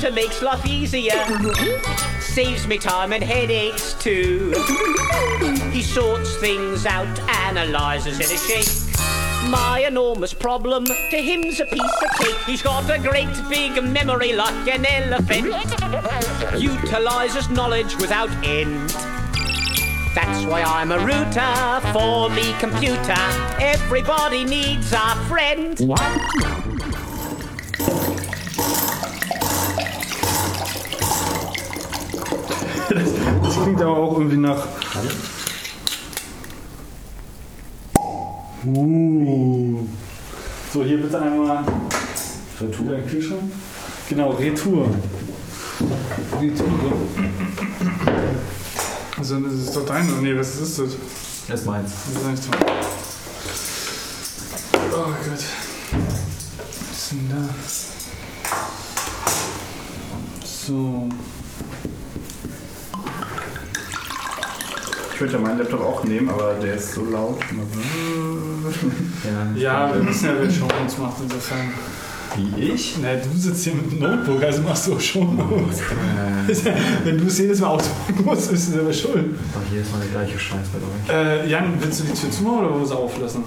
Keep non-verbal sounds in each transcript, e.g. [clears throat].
computer makes life easier. Saves me time and headaches too. He sorts things out, analyzes in a shake. My enormous problem to him's a piece of cake. He's got a great big memory like an elephant. Utilizes knowledge without end. That's why I'm a router for me computer. Everybody needs a friend. Das klingt aber auch irgendwie nach. Uh. So, hier bitte einmal. Retour. Genau, Retour. Retour. Also, das ist doch dein. Nee, was ist das? Das ist meins. Das ist eigentlich so. Oh Gott. Was ist denn da? So. Ich würde ja meinen Laptop auch nehmen, aber der ist so laut. Ja, wir wissen ja, wer Show uns macht, insofern. Wie ich? Na, du sitzt hier mit dem Notebook, also machst du auch schon. [laughs] Wenn du es jedes Mal ausmachen musst, bist du selber schuld. Ach, hier ist mal der gleiche Scheiß bei euch. Äh, Jan, willst du die Tür zumachen oder wollen wir sie auflassen?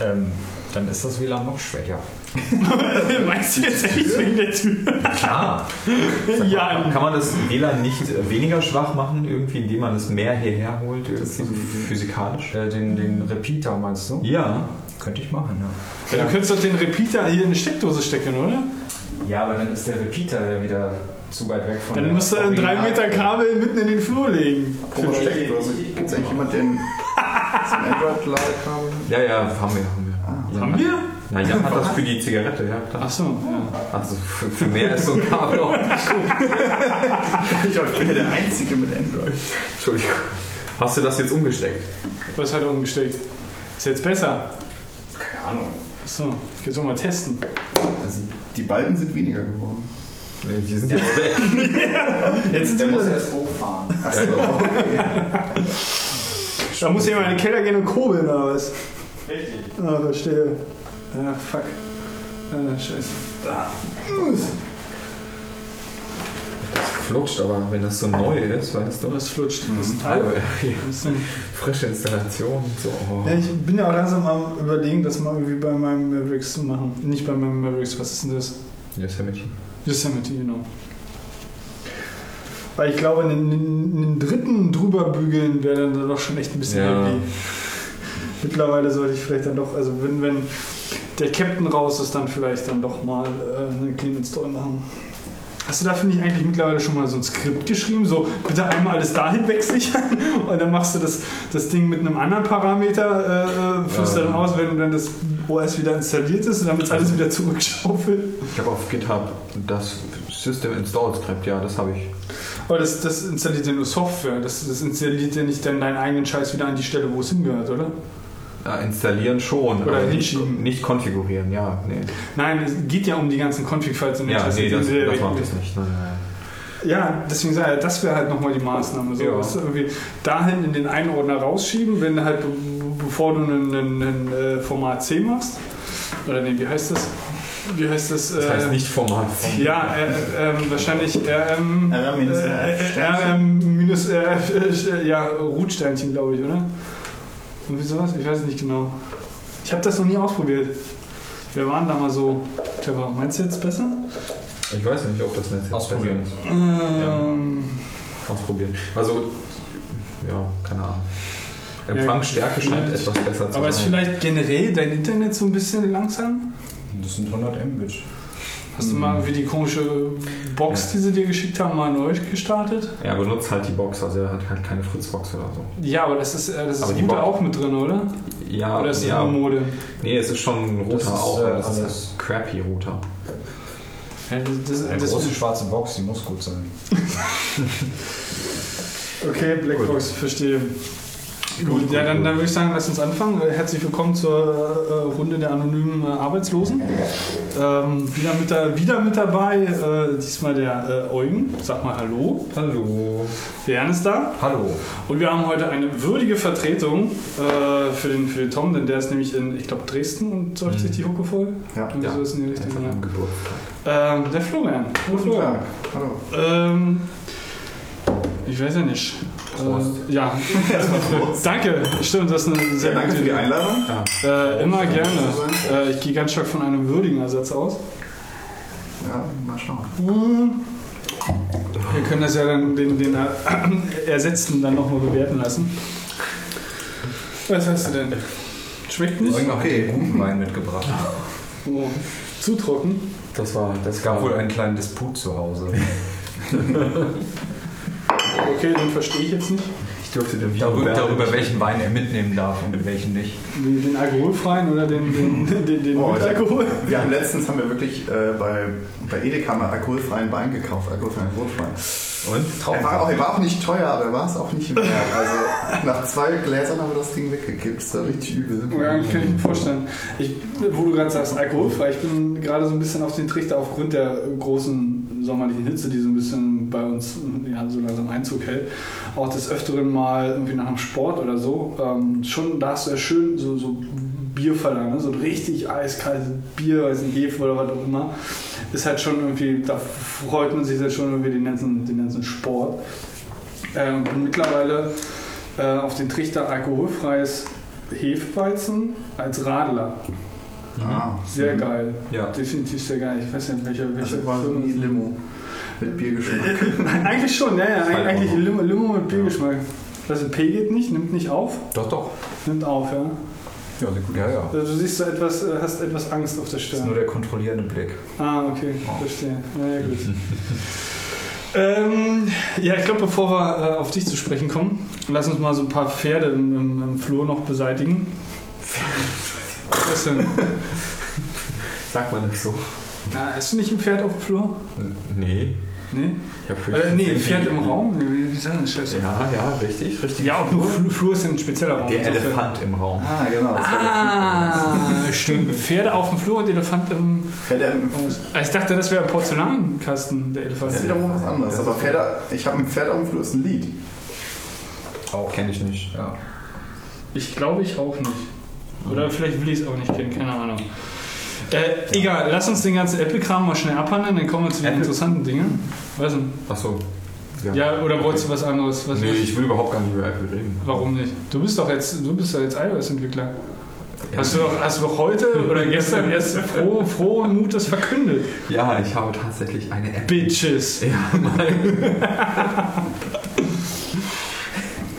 Ähm, dann ist das WLAN noch schwächer. [laughs] Meinst du jetzt echt wegen der Tür? Klar. [laughs] Jan. Kann man das WLAN nicht äh, weniger schwach machen, irgendwie, indem man es mehr hierher holt, physikalisch? Äh, den, den Repeater meinst du? Ja. Könnte ich machen, ja. Ja, du könntest doch den Repeater hier in eine Steckdose stecken, oder? Ja, aber dann ist der Repeater ja wieder zu weit weg von Dann der musst du ein 3 Original- Meter Kabel mitten in den Flur legen. Apropos Steckdose. Gibt es eigentlich jemand, der ein [laughs] Android-Ladekabel Ja, ja, haben wir, haben wir. Ja. Haben wir? Na, Jan hat das für die Zigarette, ja klar. Achso, ja. Also für, für mehr ist so ein Kabel auch nicht. Ich glaube, ich bin ja der Einzige mit Android. Entschuldigung. Hast du das jetzt umgesteckt? Was hat er umgesteckt? Ist jetzt besser? Keine Ahnung. Achso, ich kann es mal testen. Also die Balken sind weniger geworden. Nee, die sind jetzt weg. [laughs] Jetzt Der muss erst hochfahren. Achso. Da muss jemand in den Keller gehen und kurbeln oder was? Richtig. Ah, verstehe. Ja, fuck. Ah, scheiße. Flutscht, aber wenn das so neu ist, weißt du. Was flutscht? Das ist ein ja, frische Installation so. Ja, ich bin ja auch langsam am überlegen, das mal irgendwie bei meinem Mavericks zu machen. Nicht bei meinem Mavericks, was ist denn das? Yosemite. Yosemite, genau. Weil ich glaube, einen, einen, einen dritten drüber bügeln wäre dann doch schon echt ein bisschen Ja. heavy. Mittlerweile sollte ich vielleicht dann doch, also wenn, wenn der Captain raus ist, dann vielleicht dann doch mal äh, eine Clean Install machen. Hast du da, finde ich, eigentlich mittlerweile schon mal so ein Skript geschrieben? So, bitte einmal alles dahin wegsichern [laughs] und dann machst du das, das Ding mit einem anderen Parameter, äh, äh, führst du dann Ähm. aus, wenn dann das OS wieder installiert ist und damit es alles wieder zurückschaufelt. Ich habe auf GitHub das System Install Script, ja, das habe ich. Aber das, das installiert ja nur Software. Das, das installiert ja nicht dann deinen eigenen Scheiß wieder an die Stelle, wo es hingehört, oder? Ja, installieren schon, Oder aber nicht, hinschieben. nicht konfigurieren, ja. Nee. Nein, es geht ja um die ganzen Config-Files und Ja, nicht, nee, die das, das weg- macht es nicht. Nein, nein. Ja, deswegen sage ich, das wäre halt nochmal die Maßnahme. So, Ja. irgendwie dahin in den einen Ordner rausschieben, wenn halt, be- bevor du ein, ein, ein äh, Format C machst. Oder nee, wie heißt das? Wie heißt das? Das heißt äh, nicht Format. Ja, äh, ähm, wahrscheinlich RM. RM minus äh, RF äh, RM minus RF, äh, ja, Rootsteinchen, glaube ich, oder? Irgendwie sowas? Ich weiß es nicht genau. Ich habe das noch nie ausprobiert. Wir waren da mal so clever. Meinst du jetzt besser? Ich weiß nicht, ob das Netz jetzt Ausprobieren. besser ist. Ähm, Ausprobieren. Also, ja, keine Ahnung. Empfangsstärke scheint Ja, etwas besser zu aber ist sein. vielleicht generell dein Internet so ein bisschen langsam? Das sind 100 Mbit. Hast du mal wie die komische Box, die sie dir geschickt haben, mal neu gestartet? Er benutzt halt die Box, also er hat halt keine Fritzbox oder so. Ja, aber das ist, äh, das ist Aber die Router Box- auch mit drin, oder? Ja, oder ist das ja. nur Mode? Nee, es ist schon ein Router Das ist, auch, äh, das ist ein crappy Router. Ja, das, Eine das, große schwarze Box, die muss gut sein. [laughs] okay, Blackbox, verstehe. Gut, ja, dann, dann würde ich sagen, lass uns anfangen. Äh, Herzlich willkommen zur äh, Runde der anonymen äh, Arbeitslosen. Ähm, wieder, mit da, wieder mit dabei, äh, diesmal der äh, Eugen. Sag mal Hallo. Hallo. Der Jan ist da. Hallo. Und wir haben heute eine würdige Vertretung äh, für, den, für den Tom, denn der ist nämlich in, ich glaube, Dresden und säuft sich die Hucke voll. Ja. Irgendwie Ja. so ist in die Richtung. Ja. Ähm, der Florian. Hallo Guten Florian. Hallo. Ähm, ich weiß ja nicht. Prost. Äh, ja, [laughs] danke. Stimmt, das ist eine sehr Sehr danke für die Einladung. Äh, immer gerne. Äh, ich gehe ganz stark von einem würdigen Ersatz aus. Ja, mal schauen. Hm. Wir können das ja dann den, den äh, Ersetzten dann nochmal bewerten lassen. Was hast du denn? Schmeckt nicht? Hat Okay. den guten Wein mitgebracht. Oh, zu trocken. Das war, das Es gab wohl einen kleinen Disput zu Hause. [laughs] Okay, den verstehe ich jetzt nicht. Ich durfte den Darüber, darüber welchen Wein er mitnehmen darf und welchen nicht. Den, alkoholfreien oder den, den, [laughs] den, den Oh, mit Alkohol? Wir haben letztens haben wir wirklich äh, bei, bei Edeka mal alkoholfreien Wein gekauft, alkoholfreien Rotwein. Und? Er war, auch, er war auch nicht teuer, aber er war es auch nicht mehr. Also nach zwei Gläsern haben wir das Ding weggekippt. Das war richtig übel. Ja, kann ich mir vorstellen. Ich, wo du gerade sagst, alkoholfrei, ich bin gerade so ein bisschen auf den Trichter aufgrund der großen sommerlichen Hitze, die so ein bisschen bei uns ja, so langsam Einzug hält. Auch des Öfteren mal irgendwie nach dem Sport oder so. Ähm, schon, da hast du ja schön so, so Bierverlangen, ne? so ein richtig eiskaltes Bier, weiß nicht, Hefe oder was auch immer. Ist halt schon irgendwie, da freut man sich halt schon irgendwie den ganzen, den ganzen Sport. Ähm, und mittlerweile äh, auf den Trichter alkoholfreies Hefeweizen als Radler. Ah, Sehr geil. Ja. Definitiv sehr geil. Ich weiß nicht, welche, welche nie das- Limo mit Biergeschmack. Nein, Eigentlich schon, ja, ja. Halt Eigentlich. Limo, Limo mit Biergeschmack. Also P geht nicht, nimmt nicht auf. Doch, doch. Nimmt auf, ja. Ja, sehr gut. Ja, ja. Also du siehst so etwas, äh, hast etwas Angst auf der Das ist nur Stirn. der kontrollierende Blick. Ah, okay, verstehe. Na ja, gut. [laughs] ähm, ja, ich glaube, bevor wir äh, auf dich zu sprechen kommen, lass uns mal so ein paar Pferde im, im, im Flur noch beseitigen. Was denn? Sagt man das so? Na, hast du nicht ein Pferd auf dem Flur? Nee. Nee? Hab Äh, nee, Pferd im Raum? Wie, sagen das Scheiße? Ja, ja, richtig, richtig. Ja, auch nur Flur, Flur ist ein spezieller Raum. Der Elefant im Raum. Ah, genau. Ah, [laughs] stimmt. Pferde auf dem Flur und Elefant im. Pferde, Ah, Ich dachte, das wäre ein Porzellankasten, der Elefant. das ist wiederum was anderes. Aber Pferde, ich habe ein Pferd auf dem Flur, ist ein Lied. Auch. Kenne ich nicht. Ja. Ich glaube, ich auch nicht. Oder vielleicht will ich es auch nicht kennen, keine Ahnung. Äh, egal, lass uns den ganzen Apple-Kram mal schnell abhandeln, dann kommen wir zu den Apple? interessanten Dingen. Was denn? Achso. Ja, oder wolltest du was anderes? Was, Nee, ich will überhaupt gar nicht über Apple reden. Warum nicht? Du bist doch jetzt, du bist doch jetzt iOS-Entwickler. Hast du, doch, hast du doch heute oder [laughs] gestern erst froh, frohen Mutes verkündet? Ja, ich habe tatsächlich eine App. Bitches. Ja, mein,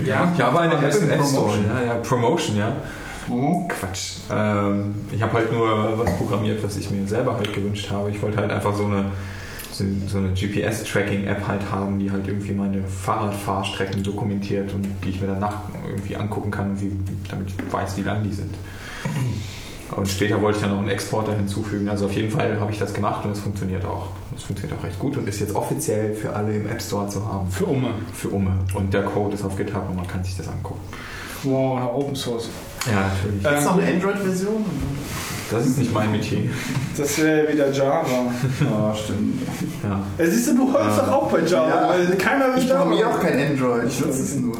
Ja, ich habe eine Ein App im bisschen App Store. Promotion. Ja, ja, Promotion, ja. Mhm. Quatsch. Ähm, ich habe halt nur was programmiert, was ich mir selber halt gewünscht habe. Ich wollte halt einfach so eine, so, so eine GPS-Tracking-App halt haben, die halt irgendwie meine Fahrradfahrstrecken dokumentiert und die ich mir danach irgendwie angucken kann, wie, damit ich weiß, wie lang die sind. Und später wollte ich dann noch einen Exporter hinzufügen. Also auf jeden Fall habe ich das gemacht und es funktioniert auch. Es funktioniert auch recht gut und ist jetzt offiziell für alle im App Store zu haben. Für Umme. Für Umme. Und der Code ist auf GitHub und man kann sich das angucken. Wow, Open Source. Ja, natürlich. Äh, Gibt es noch eine Android-Version? Das ist nicht mein Metier. Das wäre wieder Java. [laughs] Ah, stimmt. Ja. Ja, siehst du, du holst doch auch bei Java, Ja. weil keiner will Ich Java. programmiere auch kein Android, ich nutze es nur.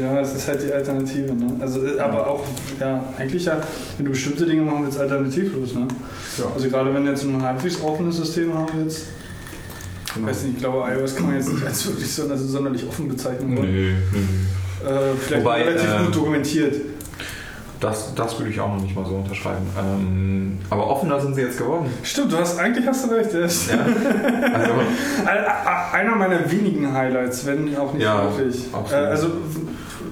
Ja, es ist halt die Alternative. Ne? Also, äh, aber auch, ja, eigentlich ja, wenn du bestimmte Dinge machen willst, alternativlos. Ne? Ja. Also gerade wenn du jetzt ein halbwegs offenes System haben willst, Genau. weiß nicht, ich glaube, iOS kann man jetzt nicht als wirklich so, also sonderlich offen bezeichnen. Nö, nö. Äh, vielleicht Wobei, relativ äh, gut dokumentiert. Das, das würde ich auch noch nicht mal so unterschreiben. Ähm, aber offener sind sie jetzt geworden. Stimmt, du hast, eigentlich hast du recht. Ja. Also, [laughs] Ein- Einer meiner wenigen Highlights, wenn auch nicht Ja, wirklich. Äh, absolut. also,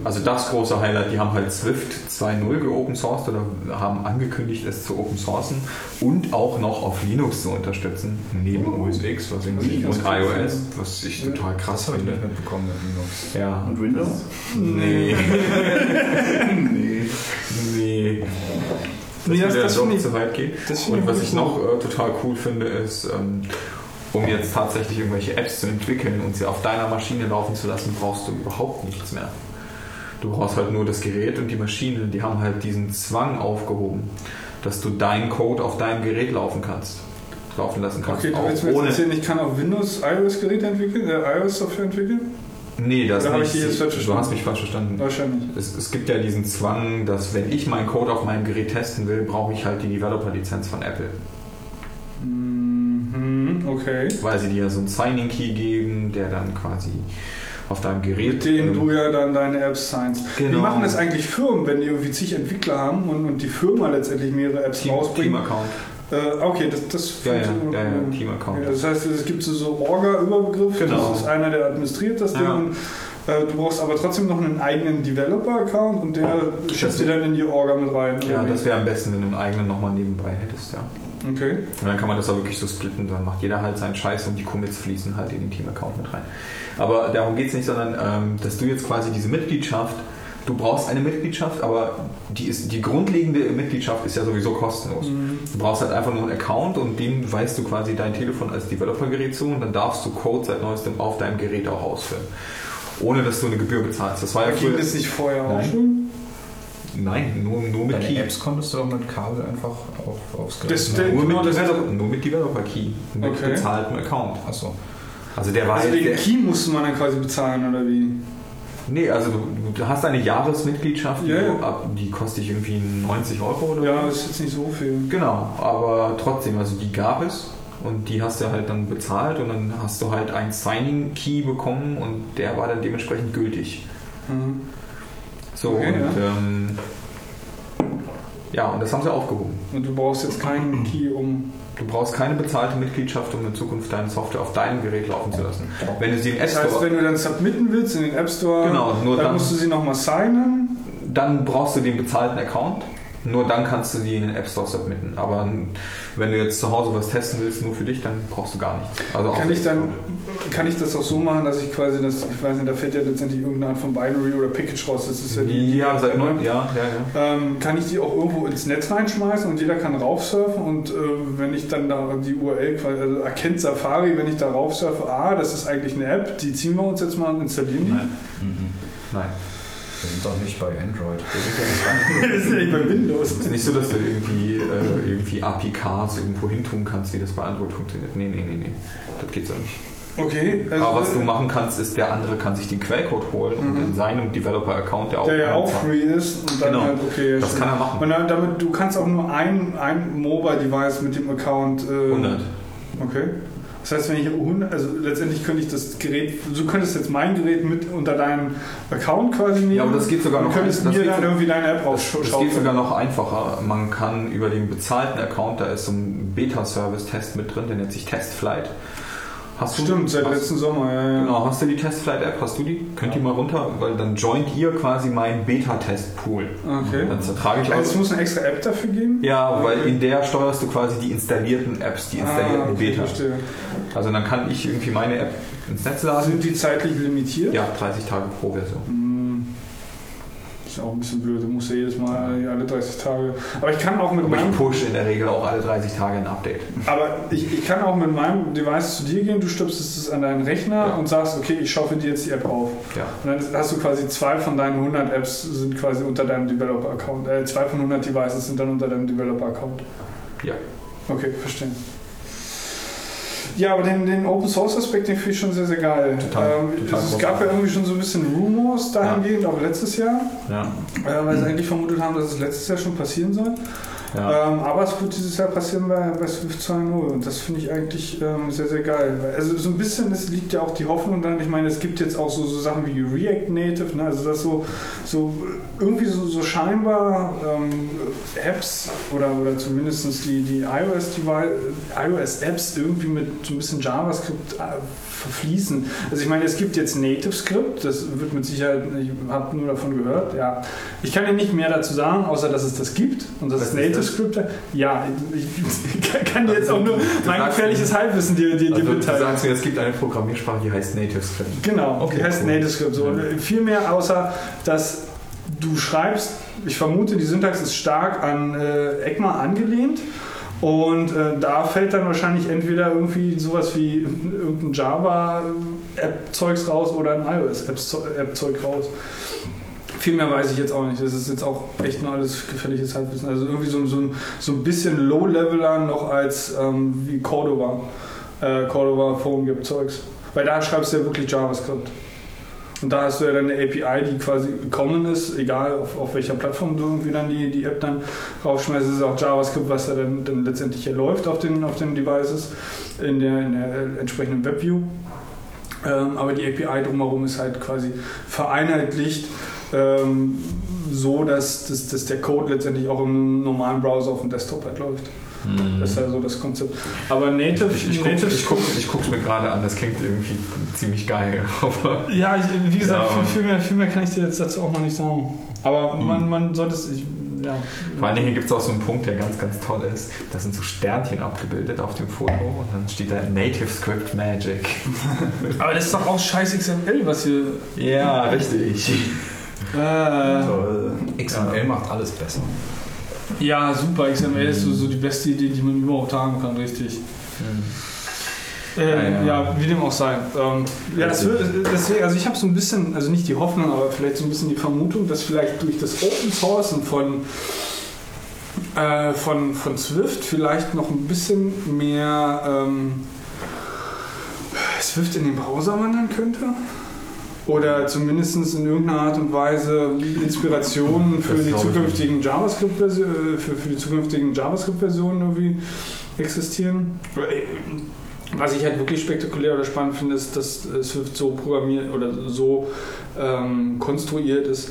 also das große Highlight, die haben halt Swift 2.0 geopen sourced oder haben angekündigt, es zu open sourcen und auch noch auf Linux zu unterstützen, neben OS X was irgendwie, Linux. und iOS, was ich total krass ich finde. nicht mitbekommen mit Linux. Ja. Und Windows? Nee. [laughs] nee. nee. Nee, das- das doch ich- zu weit finde Und ich was ich noch äh, total cool finde, ist, ähm, um jetzt tatsächlich irgendwelche Apps zu entwickeln und sie auf deiner Maschine laufen zu lassen, brauchst du überhaupt nichts mehr. Du brauchst halt nur das Gerät und die Maschine. Die haben halt diesen Zwang aufgehoben, dass du deinen Code auf deinem Gerät laufen kannst. Laufen lassen kannst. Okay, du willst mir erzählen, ich kann auch Windows iOS-Geräte entwickeln, äh, iOS-Software entwickeln? Nee, das Oder nicht. ich falsch du hast mich falsch verstanden. Wahrscheinlich. Es, es gibt ja diesen Zwang, dass wenn ich meinen Code auf meinem Gerät testen will, brauche ich halt die Developer-Lizenz von Apple. Mhm, okay. Weil sie dir so einen Signing-Key geben, der dann quasi auf deinem Gerät. Mit denen ähm, du ja dann deine Apps signst. Wie Genau. machen das eigentlich Firmen, wenn die irgendwie zig Entwickler haben und, und die Firma letztendlich mehrere Apps Team, rausbringen? Team-Account. Äh, okay, das, das Ja, ja, ja, ja, Team-Account. Das heißt, es gibt so, so Orga-Überbegriff, Genau. das ist einer, der administriert das Ding. Ja. Und, äh, du brauchst aber trotzdem noch einen eigenen Developer-Account und der schätzt dir dann in die Orga mit rein. Ja, wie? das wäre am besten, wenn du einen eigenen nochmal nebenbei hättest, ja. Okay. Und dann kann man das auch wirklich so splitten, dann macht jeder halt seinen Scheiß und die Commits fließen halt in den Team-Account mit rein. Aber darum geht es nicht, sondern ähm, dass du jetzt quasi diese Mitgliedschaft, du brauchst eine Mitgliedschaft, aber die, ist, die grundlegende Mitgliedschaft ist ja sowieso kostenlos. Du brauchst halt einfach nur einen Account und dem weist du quasi dein Telefon als Developer-Gerät zu und dann darfst du Code seit neuestem auf deinem Gerät auch ausführen. Ohne dass du eine Gebühr bezahlst. Das war ja Ging früher. das nicht vorher auch schon? Nein, nur, nur mit Deine Key. Apps konntest du doch mit Kabel einfach auf, aufs Gerät Das- Nur Genau, mit, das- Developer, nur mit Developer Key. Mit Okay. bezahltem Account. Achso. Also der war Also halt den der, Key musste man dann quasi bezahlen, oder wie? Nee, also du, du hast eine Jahresmitgliedschaft, die, Ja, ja. du ab- die kostet dich irgendwie 90 Euro oder Ja, so. das ist jetzt nicht so viel. Genau, aber trotzdem, also die gab es und die hast du halt dann bezahlt und dann hast du halt einen Signing-Key bekommen und der war dann dementsprechend gültig. Mhm. So Okay, und ja. ähm, ja, und das haben sie aufgehoben. Und du brauchst jetzt keinen Key, um. Du brauchst keine bezahlte Mitgliedschaft, um in Zukunft deine Software auf deinem Gerät laufen zu lassen. Wenn du sie im App Das heißt, Store, wenn du dann submitten willst in den App Store, Genau, nur dann, dann- musst du sie nochmal signen. dann brauchst du den bezahlten Account. Nur dann kannst du sie in den App Store submitten. Aber wenn du jetzt zu Hause was testen willst, nur für dich, dann brauchst du gar nichts. Also Kann ich dann, kann ich das auch so machen, dass ich quasi das, ich weiß nicht, da fällt ja letztendlich irgendeine Art von Binary oder Package raus. Das ist ja die. ja, seit ne? neun, ja, ja, ja. Ähm, kann ich die auch irgendwo ins Netz reinschmeißen und jeder kann raufsurfen und äh, wenn ich dann da die URL quasi, also erkennt Safari, wenn ich da raufsurfe, ah, das ist eigentlich eine App, die ziehen wir uns jetzt mal und installieren die. Nein. Mhm. Nein. Wir sind doch nicht bei Android. [laughs] das ist ja nicht bei Windows. Es ist nicht so, dass du irgendwie, äh, irgendwie APKs irgendwo hin tun kannst, wie das bei Android funktioniert. Nee, nee, nee, nee. Das geht so nicht. Okay, also Aber was du machen kannst, ist, der andere kann sich den Quellcode holen und Mhm. in seinem Developer-Account, der auch, der ja auch free ist und dann Genau. halt, okay, Das stimmt. kann er machen. Und dann, damit, du kannst auch nur ein, ein Mobile-Device mit dem Account. Äh, 100. Okay. Das heißt, wenn ich 100, also letztendlich könnte ich das Gerät, du könntest jetzt mein Gerät mit unter deinem Account quasi nehmen. Ja, aber das geht sogar noch könntest das mir dann so- irgendwie deine App Das, das rausschaufeln. geht sogar noch einfacher. Man kann über den bezahlten Account, da ist so ein Beta-Service-Test mit drin, der nennt sich Testflight. Hast du, Stimmt, seit hast, letzten Sommer, ja, ja. Genau, hast du die Testflight-App? Hast du die? Könnt ihr mal runter, weil dann joint ihr quasi meinen Beta-Test-Pool. Okay. Dann zertrage ich Also es alles. muss eine extra App dafür geben? Ja, weil Okay. in der steuerst du quasi die installierten Apps, die installierten ah, okay, Betas. verstehe. Also dann kann ich irgendwie meine App ins Netz laden. Sind die zeitlich limitiert? Ja, 30 Tage pro Version. Hm, Ist auch ein bisschen blöd, du musst ja jedes Mal alle 30 Tage. Aber ich kann auch mit Aber meinem ich push in der Regel auch alle 30 Tage ein Update. Aber ich, ich kann auch mit meinem Device zu dir gehen, du stöpselst es an deinen Rechner Ja. und sagst, okay, ich schaufel dir jetzt die App auf. Ja. Und dann hast du quasi zwei von deinen 100 Apps sind quasi unter deinem Developer-Account. Äh, zwei von 100 Devices sind dann unter deinem Developer-Account. Ja. Okay, verstehe. Ja, aber den, den Open Source Aspekt, den finde ich schon sehr, sehr geil. Total, ähm, total es gab ja irgendwie schon so ein bisschen Rumors dahingehend, auch letztes Jahr, Ja. äh, weil sie eigentlich vermutet haben, dass es letztes Jahr schon passieren soll. Ja. Ähm, aber es wird dieses Jahr passieren bei, bei Swift 2.0 und das finde ich eigentlich ähm, sehr, sehr geil. Also so ein bisschen, es liegt ja auch die Hoffnung dann, ich meine, es gibt jetzt auch so, so Sachen wie React Native, ne? also das so, so irgendwie so, so scheinbar ähm, Apps oder, oder zumindest die, die iOS-Apps irgendwie mit so ein bisschen JavaScript äh, verfließen. Also ich meine, es gibt jetzt Native Script, das wird mit Sicherheit, ich habe nur davon gehört, ja. Ich kann Ihnen nicht mehr dazu sagen, außer dass es das gibt und das Was ist ist Native das? Script. Ja, ich, kann dir jetzt Also, auch nur du mein gefährliches Halbwissen dir, dir, dir Also, du sagst mir, es gibt eine Programmiersprache, die heißt Native Script. Genau, Okay, die heißt cool. Native Script. So. Mhm. Viel mehr außer, dass du schreibst, ich vermute, die Syntax ist stark an äh, ECMA angelehnt. Und äh, da fällt dann wahrscheinlich entweder irgendwie sowas wie irgendein Java-App-Zeugs raus oder ein iOS-App-Zeug raus. Viel mehr weiß ich jetzt auch nicht. Das ist jetzt auch echt nur alles gefährliches Halbwissen. Also irgendwie so, so, so ein bisschen Low-Leveler noch als ähm, wie Cordova. Äh, Cordova Forum gibt Zeugs. Weil da schreibst du ja wirklich JavaScript. Und da hast du ja dann eine API, die quasi common ist, egal auf, auf welcher Plattform du irgendwie dann die, die App dann rausschmeißt. Es ist auch JavaScript, was da dann, dann letztendlich hier läuft auf den, auf den Devices in der, in der entsprechenden WebView. Ähm, aber die API drumherum ist halt quasi vereinheitlicht ähm, so, dass, dass, dass der Code letztendlich auch im normalen Browser auf dem Desktop halt läuft. Das ist ja so das Konzept. Aber Native, Ich, ich, guck, Native ich, guck, ich guck's mir gerade an, das klingt irgendwie ziemlich geil. [laughs] Aber Ja, ich, wie gesagt, Ja, viel, mehr, viel mehr kann ich dir jetzt dazu auch noch nicht sagen. Aber man, man sollte es. Ja. vor allen Dingen gibt es auch so einen Punkt, der ganz, ganz toll ist. Da sind so Sternchen abgebildet auf dem Foto und dann steht da Native Script Magic. [laughs] Aber das ist doch auch scheiß XML, was hier. Ja, richtig. Äh, Toll. XML macht alles besser. Ja, super. XML ist so, die beste Idee, die man überhaupt haben kann, richtig. Ja, ja, ja. wie dem auch sei. Ähm, ja, das wird, deswegen, also ich habe so ein bisschen, also nicht die Hoffnung, aber vielleicht so ein bisschen die Vermutung, dass vielleicht durch das Open Sourcen von, äh, von, von Swift vielleicht noch ein bisschen mehr ähm, Swift in den Browser wandern könnte. Oder zumindest in irgendeiner Art und Weise Inspirationen für die zukünftigen JavaScript-Versionen für, für die zukünftigen JavaScript-Versionen irgendwie existieren. Was ich halt wirklich spektakulär oder spannend finde, ist, dass äh, Swift so programmiert oder so ähm, konstruiert ist,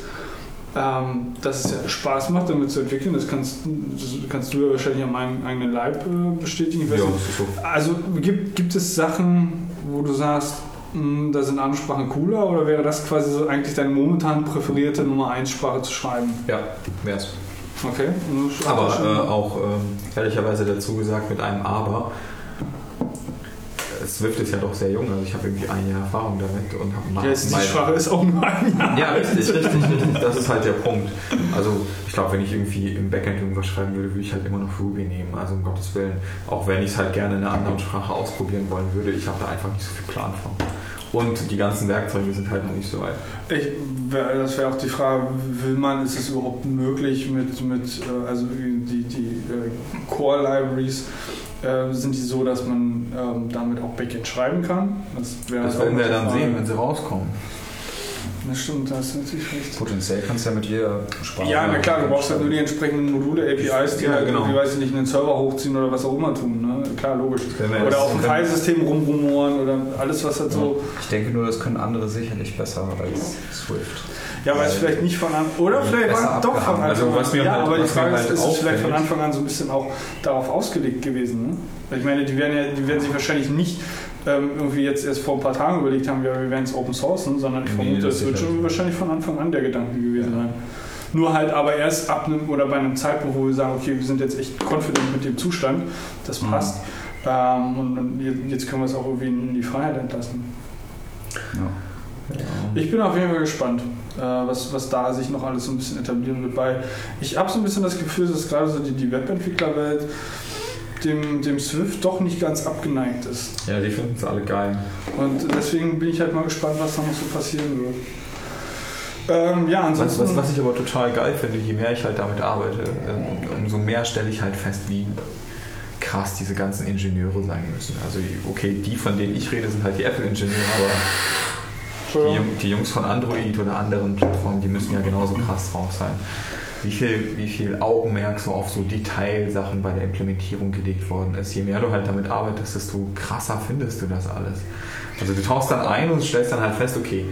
ähm, dass es ja Spaß macht, damit zu entwickeln. Das kannst, das kannst du ja wahrscheinlich an meinem eigenen Leib äh, bestätigen. Ja, so. also gibt, gibt es Sachen, wo du sagst, da sind andere Sprachen cooler oder wäre das quasi so eigentlich deine momentan präferierte Nummer 1 Sprache zu schreiben? Ja, wär's. Okay. Und Aber äh, auch ähm, ehrlicherweise dazu gesagt mit einem Aber. Äh, Swift ist ja doch sehr jung, also ich habe irgendwie ein Jahr Erfahrung damit und habe mal ja, ist die Sprache ist auch nur ein Jahr. Ja, richtig, richtig, [laughs] richtig. Das ist halt der Punkt. Also ich glaube, wenn ich irgendwie im Backend irgendwas schreiben würde, würde ich halt immer noch Ruby nehmen. Also um Gottes Willen. Auch wenn ich es halt gerne in einer anderen Sprache ausprobieren wollen würde, ich habe da einfach nicht so viel Plan von. Und die ganzen Werkzeuge sind halt noch nicht so weit. Ich, das wäre auch die Frage, will man, ist es überhaupt möglich mit, mit äh, also die, die äh, Core-Libraries, äh, sind die so, dass man ähm, damit auch Backend schreiben kann? Das, Das auch werden wir dann sehen, wenn sie rauskommen. Das stimmt, das ist natürlich recht. Potenziell kannst du ja mit jeder Sprache. Ja, na klar, du brauchst halt nur die entsprechenden Module, APIs, die Ja, halt genau. weiß ich nicht, einen Server hochziehen oder was auch immer tun. Ne? Klar, logisch. Oder auf dem Filesystem rumrumoren oder alles, was halt so. Ich denke nur, das können andere sicherlich besser als Swift. Ja, weil es vielleicht nicht von Anfang Oder vielleicht war es doch von. Anfang Also, an. was mir ja, halt- aber die was mir Frage halt ist, ist es vielleicht von Anfang an so ein bisschen auch darauf ausgelegt gewesen. Ne? Ich meine, die werden, ja, die werden sich wahrscheinlich nicht ähm, irgendwie jetzt erst vor ein paar Tagen überlegt haben, ja, wir werden es open sourcen, sondern ich Nee, vermute, das es wird schon nicht. wahrscheinlich von Anfang an der Gedanke gewesen sein. Nur halt aber erst ab einem oder bei einem Zeitpunkt, wo wir sagen, okay, wir sind jetzt echt confident mit dem Zustand, das Mhm. passt. Ähm, und jetzt- können wir es auch irgendwie in die Freiheit entlassen. Ich bin auf jeden Fall gespannt, äh, was, was da sich noch alles so ein bisschen etablieren wird. Weil ich habe so ein bisschen das Gefühl, dass gerade so die, die Webentwicklerwelt dem, dem Swift doch nicht ganz abgeneigt ist. Ja, die finden es alle geil. Und deswegen bin ich halt mal gespannt, was da noch so passieren wird. Ähm, ja, Was, ansonsten. was, was ich aber total geil finde, je mehr ich halt damit arbeite, ähm, umso mehr stelle ich halt fest, wie krass diese ganzen Ingenieure sein müssen. Also okay, die, von denen ich rede, sind halt die Apple-Ingenieure, aber die, die Jungs von Android oder anderen Plattformen, die müssen ja genauso krass drauf sein. Wie viel, wie viel Augenmerk so auf so Detailsachen bei der Implementierung gelegt worden ist. Je mehr du halt damit arbeitest, desto krasser findest du das alles. Also du tauchst dann ein und stellst dann halt fest, okay,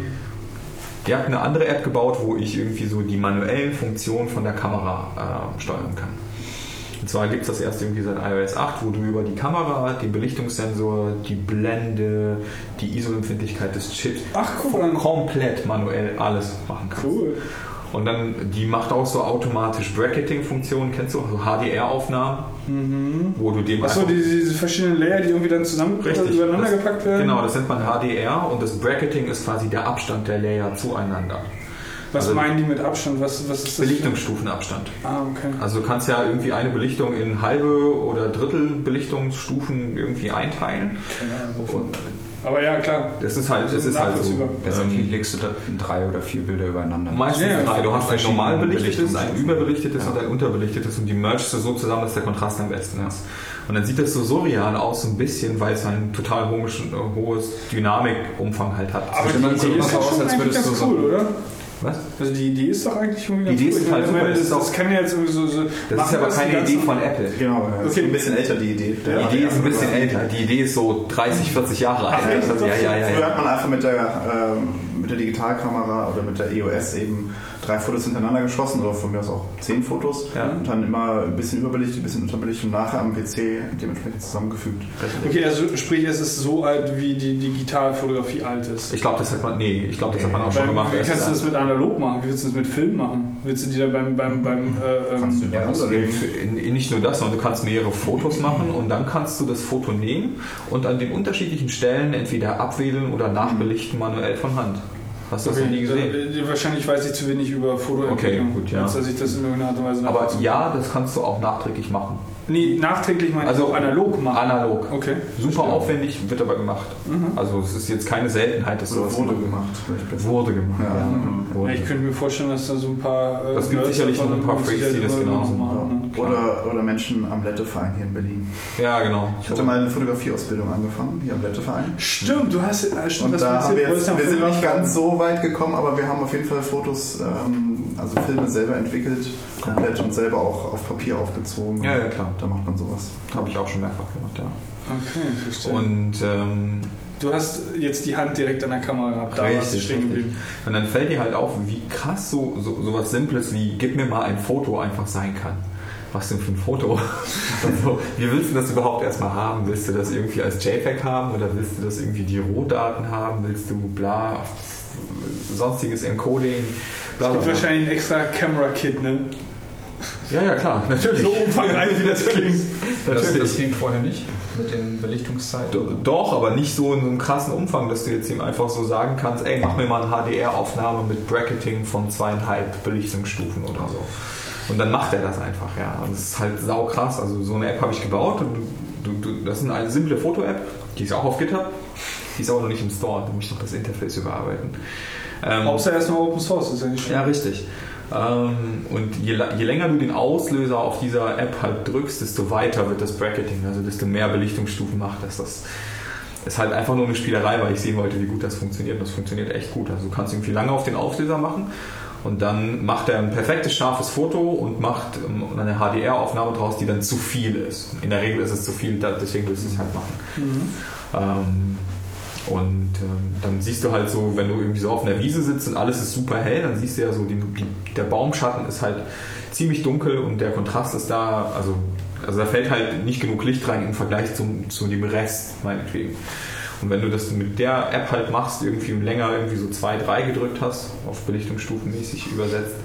ihr habt eine andere App gebaut, wo ich irgendwie so die manuellen Funktionen von der Kamera äh, steuern kann. Und zwar gibt es das erst irgendwie seit iOS 8, wo du über die Kamera, den Belichtungssensor, die Blende, die ISO-Empfindlichkeit des Chips Ach, mal. komplett manuell alles machen kannst. Cool. Und dann, die macht auch so automatisch Bracketing-Funktionen, kennst du? Also HDR-Aufnahmen, Mhm. wo du dem Achso, diese, diese verschiedenen Layer, die irgendwie dann zusammen Richtig. übereinander Das- gepackt werden. Genau, das nennt man HDR und das Bracketing ist quasi der Abstand der Layer zueinander. Was also- meinen die mit Abstand? Was, was ist das? Belichtungsstufenabstand. Ah, okay. Also du kannst ja irgendwie eine Belichtung in halbe oder Drittel Belichtungsstufen irgendwie einteilen. Keine Ahnung, Aber ja, klar. Das ist halt, das ist halt so. Letztendlich Ähm, legst du da drei oder vier Bilder übereinander. Meistens Ja, drei. Du hast ein normal belichtetes, ein überbelichtetes Ja. und ein unterbelichtetes und die mergst du so zusammen, dass der Kontrast am besten ist. Und dann sieht das so surreal aus, so ein bisschen, weil es ein total hohes, hohes Dynamikumfang halt hat. Aber Sieht die immer Idee so aus, schon als würdest du so- cool, oder? Was? Also die Idee ist doch eigentlich irgendwie Die Idee cool. ist Ich halt super, das, das ist das auch- kann ja jetzt irgendwie so... so Das ist aber das keine Idee von Apple. Genau, das Okay. ist ein bisschen älter, die Idee. Die Idee ist ein bisschen älter. Die Idee ist so 30, 40 Jahre alt. ja, ja, ja, Früher ja. hat man einfach mit der, ähm, mit der Digitalkamera oder mit der EOS eben drei Fotos hintereinander geschossen oder von mir aus auch zehn Fotos Ja. und dann immer ein bisschen überbelichtet, ein bisschen unterbelichtet und nachher am PC dementsprechend zusammengefügt. Okay, also sprich, es ist so alt, wie die Digitalfotografie alt ist. Ich glaube, das hat man, nee, ich glaube, das hat man auch schon gemacht. Wie Es kannst du das mit analog machen? Wie willst du das mit Film machen? Willst du die da beim, beim, beim äh, Kannst du ähm, ja, Also nicht nur das, sondern du kannst mehrere Fotos machen und dann kannst du das Foto nehmen und an den unterschiedlichen Stellen entweder abwählen oder nachbelichten manuell von Hand. Hast du das noch nie gesehen? äh, wahrscheinlich weiß ich zu wenig über Fotoentwicklung, Okay, gut, ja. als dass ich das in irgendeiner Art und Weise Aber ja, das kannst du auch nachträglich machen. Nee, nachträglich meine Also analog machen. Analog. Okay. Super aufwendig, wird aber gemacht. Also es ist jetzt keine Seltenheit, dass sowas wurde gemacht. Wurde gemacht. Ja. Ja, Wurde. ich könnte mir vorstellen, dass da so ein paar. Äh, Das gibt Nerds sicherlich noch ein paar Freaks, die das genauso machen. Oder, oder Menschen am Letteverein hier in Berlin. Ja, genau. Ich hatte mal eine Fotografieausbildung angekommen, hier am Letteverein. Stimmt, du hast. Äh, stimmt, Und das da haben wir, jetzt, wir sind nicht ganz so weit gekommen, aber wir haben auf jeden Fall Fotos, ähm, also Filme selber entwickelt, komplett und selber auch auf Papier aufgezogen. Ja, ja, klar. Da macht man sowas. Habe ich auch schon mehrfach gemacht, ja. Okay, verstehe. Und ähm, du hast jetzt die Hand direkt an der Kamera gehabt, da warst du stehen geblieben. Und dann fällt dir halt auf, wie krass so, so, so was Simples wie gib mir mal ein Foto einfach sein kann. Was denn für ein Foto? [laughs] also, wie willst du das überhaupt erstmal haben? Willst du das irgendwie als JPEG haben oder willst du das irgendwie die Rohdaten haben? Willst du bla, sonstiges Encoding? Bla, Es bla, gibt bla. wahrscheinlich ein extra Camera-Kit, ne? Ja, ja, klar, natürlich. So umfangreich, wie das [laughs] klingt. Das, das ging vorher nicht mit den Belichtungszeiten. Do- Doch, aber nicht so in so einem krassen Umfang, dass du jetzt ihm einfach so sagen kannst, ey, mach mir mal eine HDR-Aufnahme mit Bracketing von zweieinhalb Belichtungsstufen oder so. Und dann macht er das einfach, ja. Und das ist halt sau krass. Also so eine App habe ich gebaut und du, du, das ist eine simple Foto-App, die ist auch auf GitHub, die ist aber noch nicht im Store, da muss ich noch das Interface überarbeiten. Ähm, Hauptsache erstmal Open Source, ist ja nicht schlimm. ja, richtig. Ähm, und je, je länger du den Auslöser auf dieser App halt drückst, desto weiter wird das Bracketing, also desto mehr Belichtungsstufen macht das. Das ist halt einfach nur eine Spielerei, weil ich sehen wollte, wie gut das funktioniert. Und das funktioniert echt gut. Also du kannst irgendwie lange auf den Auslöser machen und dann macht er ein perfektes, scharfes Foto und macht ähm, eine HDR-Aufnahme draus, die dann zu viel ist. In der Regel ist es zu viel, deswegen willst du es halt machen. Ähm, und ähm, dann siehst du halt so, wenn du irgendwie so auf einer Wiese sitzt und alles ist super hell, dann siehst du ja so, die, die, der Baumschatten ist halt ziemlich dunkel und der Kontrast ist da, also, also da fällt halt nicht genug Licht rein im Vergleich zum, zu dem Rest, meinetwegen. Und wenn du das mit der App halt machst, irgendwie länger irgendwie so zwei, drei gedrückt hast, auf Belichtungsstufenmäßig übersetzt,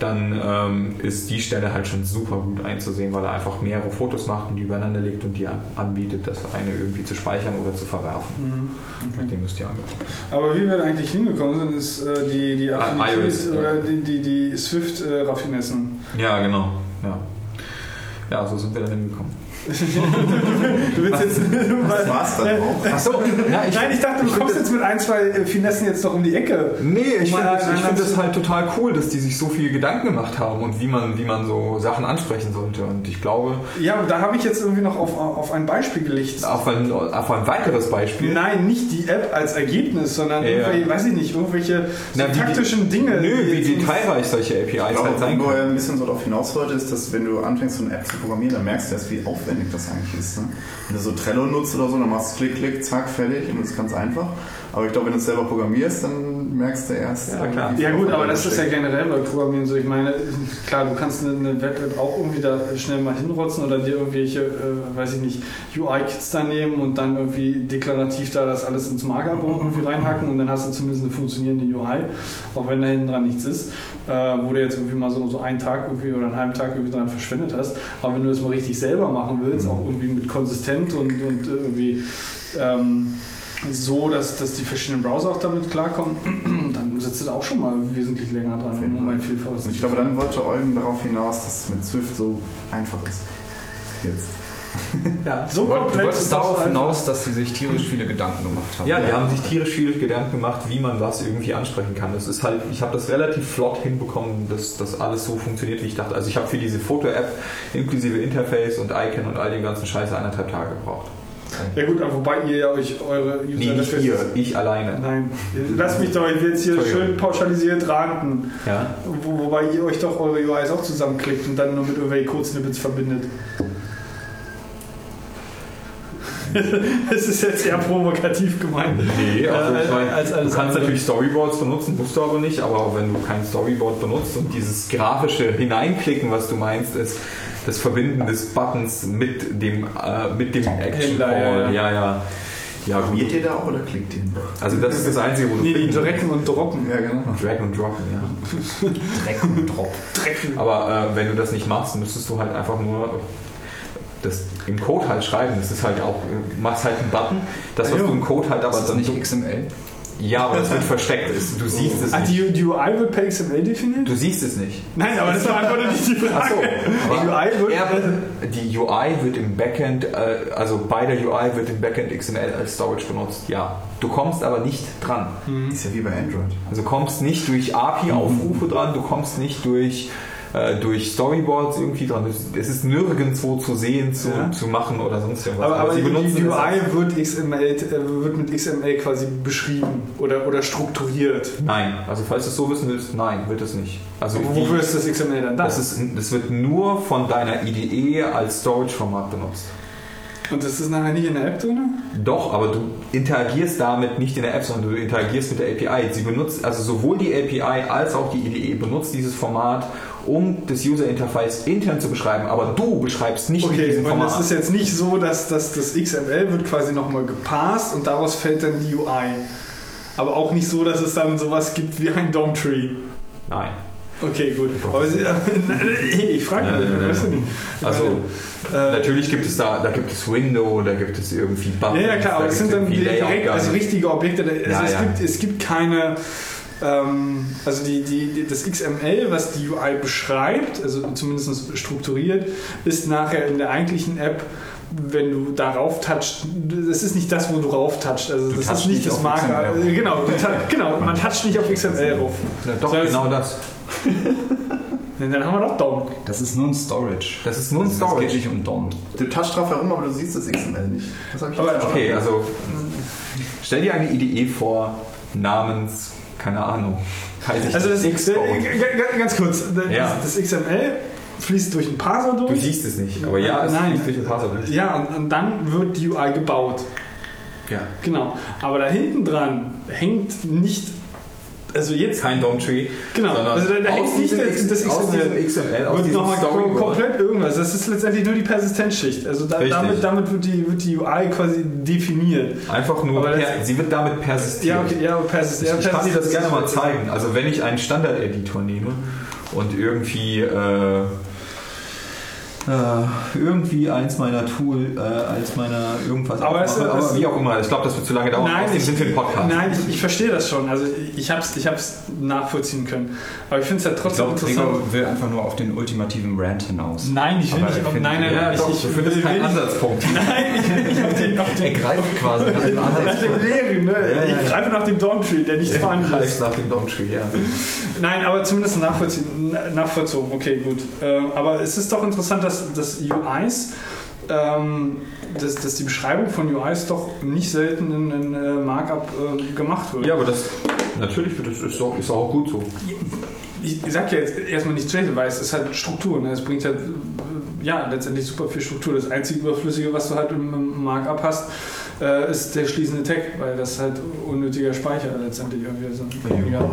dann ähm, ist die Stelle halt schon super gut einzusehen, weil er einfach mehrere Fotos macht und die übereinander legt und dir anbietet, das eine irgendwie zu speichern oder zu verwerfen. Nachdem du es dir angeguckt hast. Aber wie wir da eigentlich hingekommen sind, ist äh, die, die Ah, Affinität iOS, ja. oder die, die, die Swift-Raffinessen. Ja, genau. Ja. ja, so sind wir dann hingekommen. Du willst jetzt. Das war's dann auch. Achso, ja, ich, Nein, ich dachte, du kommst jetzt mit ein, zwei äh, Finessen jetzt doch um die Ecke. Nee, ich Mal finde ich find das halt total cool, dass die sich so viel Gedanken gemacht haben und wie man, wie man so Sachen ansprechen sollte. Und ich glaube, Ja, aber da habe ich jetzt irgendwie noch auf, auf ein Beispiel gelichtet. auf ein, auf ein weiteres Beispiel. Nein, nicht die App als Ergebnis, sondern Ja. irgendwelche, weiß ich nicht, irgendwelche so Na, wie die- taktischen Dinge. Nö, wie detailreich solche APIs Ich halt glaube, sein wo er können. ein bisschen so darauf hinaus wollte, ist, dass wenn du anfängst, so eine App zu programmieren, dann merkst du erst, wie aufwendig das eigentlich ist. Ne? Wenn du so Trello nutzt oder so, dann machst du Klick, Klick, zack, fertig und das ist ganz einfach. Aber ich glaube, wenn du es selber programmierst, dann merkst du erst. Ja, klar. Ja gut, aber das ist ja generell bei Programmieren so. Ich meine, klar, du kannst eine, eine Web-App auch irgendwie da schnell mal hinrotzen oder dir irgendwelche, äh, weiß ich nicht, UI-Kits da nehmen und dann irgendwie deklarativ da das alles ins Markup irgendwie reinhacken und dann hast du zumindest eine funktionierende UI, auch wenn da hinten dran nichts ist, äh, wo du jetzt irgendwie mal so, so einen Tag irgendwie oder einen halben Tag irgendwie dran verschwendet hast. Aber wenn du das mal richtig selber machen willst, auch irgendwie mit konsistent und, und irgendwie ähm, so, dass, dass die verschiedenen Browser auch damit klarkommen, [clears throat] dann sitzt du da auch schon mal wesentlich länger dran, um ein Vielfaches Und ich glaube, dann wollte Eugen darauf hinaus, dass es mit Swift so einfach ist. Jetzt. [laughs] So Du wolltest- darauf hinaus, dass sie sich tierisch viele Gedanken gemacht haben. Ja, die haben sich tierisch viele Gedanken gemacht, wie man was irgendwie ansprechen kann. Das ist halt, ich habe das relativ flott hinbekommen, dass das alles so funktioniert, wie ich dachte. Also ich habe für diese Foto-App inklusive Interface und Icon und all dem ganzen Scheiß eineinhalb Tage gebraucht. Ja gut, aber wobei ihr ja euch eure User Nee, nicht ihr, ich alleine. Nein, lass mich doch jetzt hier schön pauschalisiert ranten. Ja. Wo, wobei ihr euch doch eure UIs auch zusammenklickt und dann nur mit irgendwelchen Code-Snippets verbindet. [laughs] Das ist jetzt sehr provokativ gemeint. Nee, also Äh, ich meine, als du alles kannst andere. natürlich Storyboards benutzen, musst du aber nicht, aber auch wenn du kein Storyboard benutzt und dieses grafische Hineinklicken, was du meinst, ist das Verbinden des Buttons mit dem, äh, mit dem Action Call. ja, Ja, ja. Ja. Probiert ihr da auch oder klickt ihr? Also das ist das Einzige, wo du Nee, die drecken und droppen. Ja, genau. Drag und Droppen, ja. Dreck und Drop. Drecken. Aber äh, wenn du das nicht machst, müsstest du halt einfach nur das im Code halt schreiben. Das ist halt auch, du machst halt einen Button. Das, was Ah, jo. du im Code halt aber Das ist dann nicht XML. Ja, aber das wird versteckt. Du siehst es nicht. die, die UI wird per XML definiert? Du siehst es nicht. Nein, aber das war einfach nur nicht die Frage. Aber die UI wird. er, die UI wird im Backend, äh, also bei der UI wird im Backend XML als Storage benutzt. Ja. Du kommst aber nicht dran. Ist ja wie bei Android. Also kommst nicht durch API-Aufrufe dran, du kommst nicht durch, äh, durch Storyboards irgendwie dran. Es- ist nirgendwo zu sehen, zu, Ja. zu machen oder sonst irgendwas. aber, aber die, die es UI wird, XML, äh, wird mit XML quasi beschrieben oder, oder strukturiert. Nein, also falls du es so wissen willst, nein, wird es nicht. Also Aber die- wofür ist das XML dann da? das, ist, das wird nur von deiner IDE als Storage-Format benutzt. Und das ist nachher nicht in der App drin? Doch, aber du interagierst damit nicht in der App, sondern du interagierst mit der API. Sie benutzt, also sowohl die API als auch die IDE benutzt dieses Format, um das User Interface intern zu beschreiben, aber du beschreibst nicht Okay, diesem und Format. es ist jetzt nicht so, dass, dass das XML wird quasi nochmal gepasst und daraus fällt dann die UI. Aber auch nicht so, dass es dann sowas gibt wie ein DOM-Tree. Nein. Okay, gut. Aber [laughs] ich frage mich, ja. weißt du nicht. Ich Also, meine, äh, Natürlich gibt es da, da gibt es Window, da gibt es irgendwie Buttons, Ja, ja, klar, aber es sind dann direkt, Layout also richtige Objekte. Also Ja, es, ja. Gibt, es gibt keine, ähm, also die, die, die, das XML, was die UI beschreibt, also zumindest strukturiert, ist nachher in der eigentlichen App, wenn du darauf touchst, das ist nicht das, wo du rauf touchst. Also das ist nicht nicht das Marker. Genau, du genau, man toucht nicht auf XML rauf. Ja, doch, es- genau das. [laughs] Dann haben wir doch DOM. Das ist nur ein Storage. Das ist nur ein Es Storage. geht nicht um DOM. Du touchst drauf herum, aber du siehst das XML nicht. Das habe ich Aber Okay, also stell dir eine IDE vor, namens, keine Ahnung, Also das, äh, Xcode. g- ganz kurz, das, Ja. das XML fließt durch einen Parser Du durch. siehst es nicht, aber ja, es Nein. fließt durch den Passwort durch. Ja, und, und dann wird die UI gebaut. Ja. Genau. Aber da hinten dran hängt nicht. Also jetzt. Kein DOM-Tree, Genau. sondern Also da, da aus hängt nicht das, das aus XML. diesem XML, aus wird nochmal komplett irgendwas. Das ist letztendlich nur die Persistenzschicht. Also da, damit, damit wird, die, wird die UI quasi definiert. Einfach nur, das- per, sie wird damit persistiert. Ja, okay, ja, aber Persist Ich, ja, ich kann dir das Persist- gerne mal zeigen. Also wenn ich einen Standard-Editor nehme und irgendwie äh, äh, irgendwie eins meiner Tool äh, als meiner irgendwas Aber es- aufmache, es- aber wie auch immer. Ich glaube, das wird zu lange dauern. Nein, ich, sind wir ein Podcast. nein ich, ich verstehe das schon. Also ich habe es ich hab's nachvollziehen können. Aber ich finde es ja Ich trotzdem glaube, interessant. Gregor will einfach nur auf den ultimativen Rant hinaus. Nein, ich will Aber nicht ich auf. Nein, nein, ja, nein. doch, ich, ich finde das kein Ansatzpunkt. [laughs] Nein, ich will nicht auf den, auf den Er greift quasi nach dem [laughs] Nach dem Lehren, ne? Ja, ja, ich ja. greife nach dem Dawntree, der nicht vorhanden Greift ist. nach dem DOM-Tree, ja. Nein, aber zumindest nachvollziehen, nachvollzogen. Okay, gut. Ähm, aber es ist doch interessant, dass, dass UIs, ähm, dass, dass die Beschreibung von UIs doch nicht selten in, in äh, Markup äh, gemacht wird. Ja, aber das natürlich das ist auch, ist auch gut so. Ich, ich sag ja jetzt erstmal nicht straight, weil es ist halt Struktur. Ne? Es bringt halt ja, letztendlich super viel Struktur. Das einzige Überflüssige, was du halt im, im Markup hast, äh, ist der schließende Tag, weil das halt unnötiger Speicher letztendlich irgendwie ist. Weniger.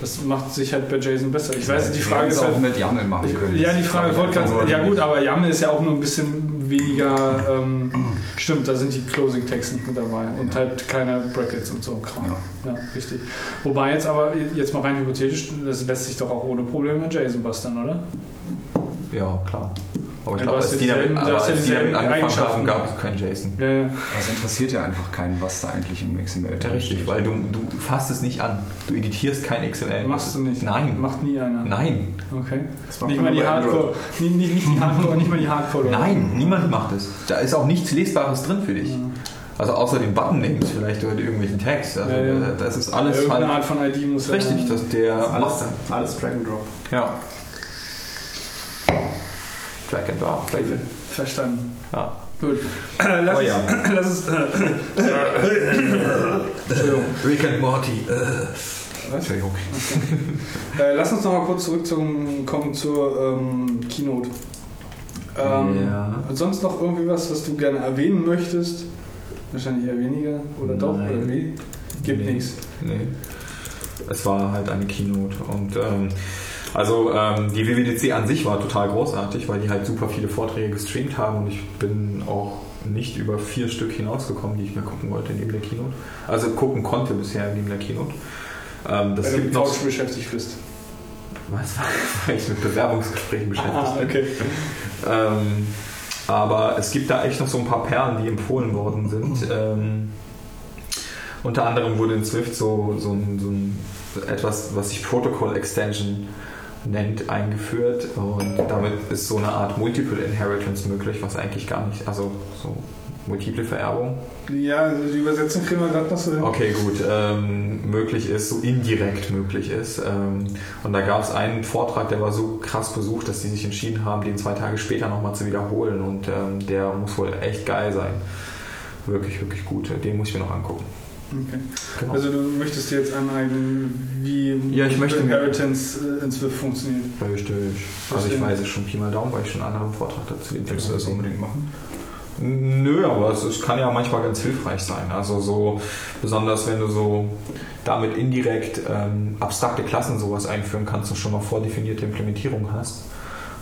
Das macht sich halt bei JSON besser. Ich weiß, die Frage ist auch halt. mit YAML machen können. Ja, die Frage, wollte gerade. Ja, gut, aber YAML ist ja auch nur ein bisschen weniger. Ähm, stimmt, da sind die Closing Tags nicht mit dabei und halt keine Brackets und so Kram. Ja. richtig. Wobei jetzt aber, jetzt mal rein hypothetisch, das lässt sich doch auch ohne Probleme JSON bastern, oder? Ja, klar. Aber ich Ja, glaube, du hast als ja die du aber als die damit angefangen haben, gab es keinen JSON. Ja, ja. Es interessiert ja einfach keinen, was da eigentlich im XML drin richtig, weil du, du fasst es nicht an. Du editierst kein XML. Machst du nicht? Nein. Macht nie einer. Nein. Okay. Das macht Nicht mal die. Hardcore. Nicht, nicht, nicht die Hardcore, nicht mal die Hardcore. Nein, niemand macht es. Da ist auch nichts Lesbares drin für dich. Also außer den Button-Names vielleicht oder irgendwelchen Tags. Also Ja, ja. Das ist alles Irgendeine halt Art von ID muss richtig, dass der Alles, alles Drag and Drop. Ja. Drag and Drop. Verstanden. Ja. Gut. Äh, lass, Oh uns, ja. [laughs] lass uns. Äh, Entschuldigung. Rick and Morty. Äh. Was? Entschuldigung. Äh, lass uns noch mal kurz zurückkommen zur ähm, Keynote. Ähm, Ja. Sonst noch irgendwie was, was du gerne erwähnen möchtest? Wahrscheinlich eher weniger. Oder doch? Nein. Oder wie? Gibt Nee. nichts. Nee. Es war halt eine Keynote und ähm, also ähm, die WWDC an sich war total großartig, weil die halt super viele Vorträge gestreamt haben und ich bin auch nicht über vier Stück hinausgekommen, die ich mir gucken wollte neben der Keynote. Also gucken konnte bisher neben der Keynote. Ähm, das Weil du gibt mit noch. Beschäftigt bist. Was? [laughs] Weil ich mit Bewerbungsgesprächen beschäftigt Ah, bin. okay. Ähm, aber es gibt da echt noch so ein paar Perlen, die empfohlen worden sind. Ähm, unter anderem wurde in Swift so, so, ein, so ein etwas, was sich Protocol Extension nennt, eingeführt und damit ist so eine Art Multiple Inheritance möglich, was eigentlich gar nicht, also so multiple Vererbung. Ja, also die Übersetzung kriegen wir gerade noch so hin. Okay, gut. Ähm, möglich ist, so indirekt möglich ist. Ähm, und da gab es einen Vortrag, der war so krass besucht, dass die sich entschieden haben, den zwei Tage später nochmal zu wiederholen. Und ähm, der muss wohl echt geil sein. Wirklich, wirklich gut. Den muss ich mir noch angucken. Okay. Genau. Also du möchtest dir jetzt aneignen, wie Ja, ich möchte Inheritance äh, in Swift funktioniert. Richtig. Also ich weiß es schon Pi mal Daumen, weil ich schon einen anderen Vortrag dazu Willst du das unbedingt machen? Nö, aber es, es kann ja manchmal ganz hilfreich sein. Also so, besonders wenn du so damit indirekt ähm, abstrakte Klassen sowas einführen kannst und schon mal vordefinierte Implementierung hast,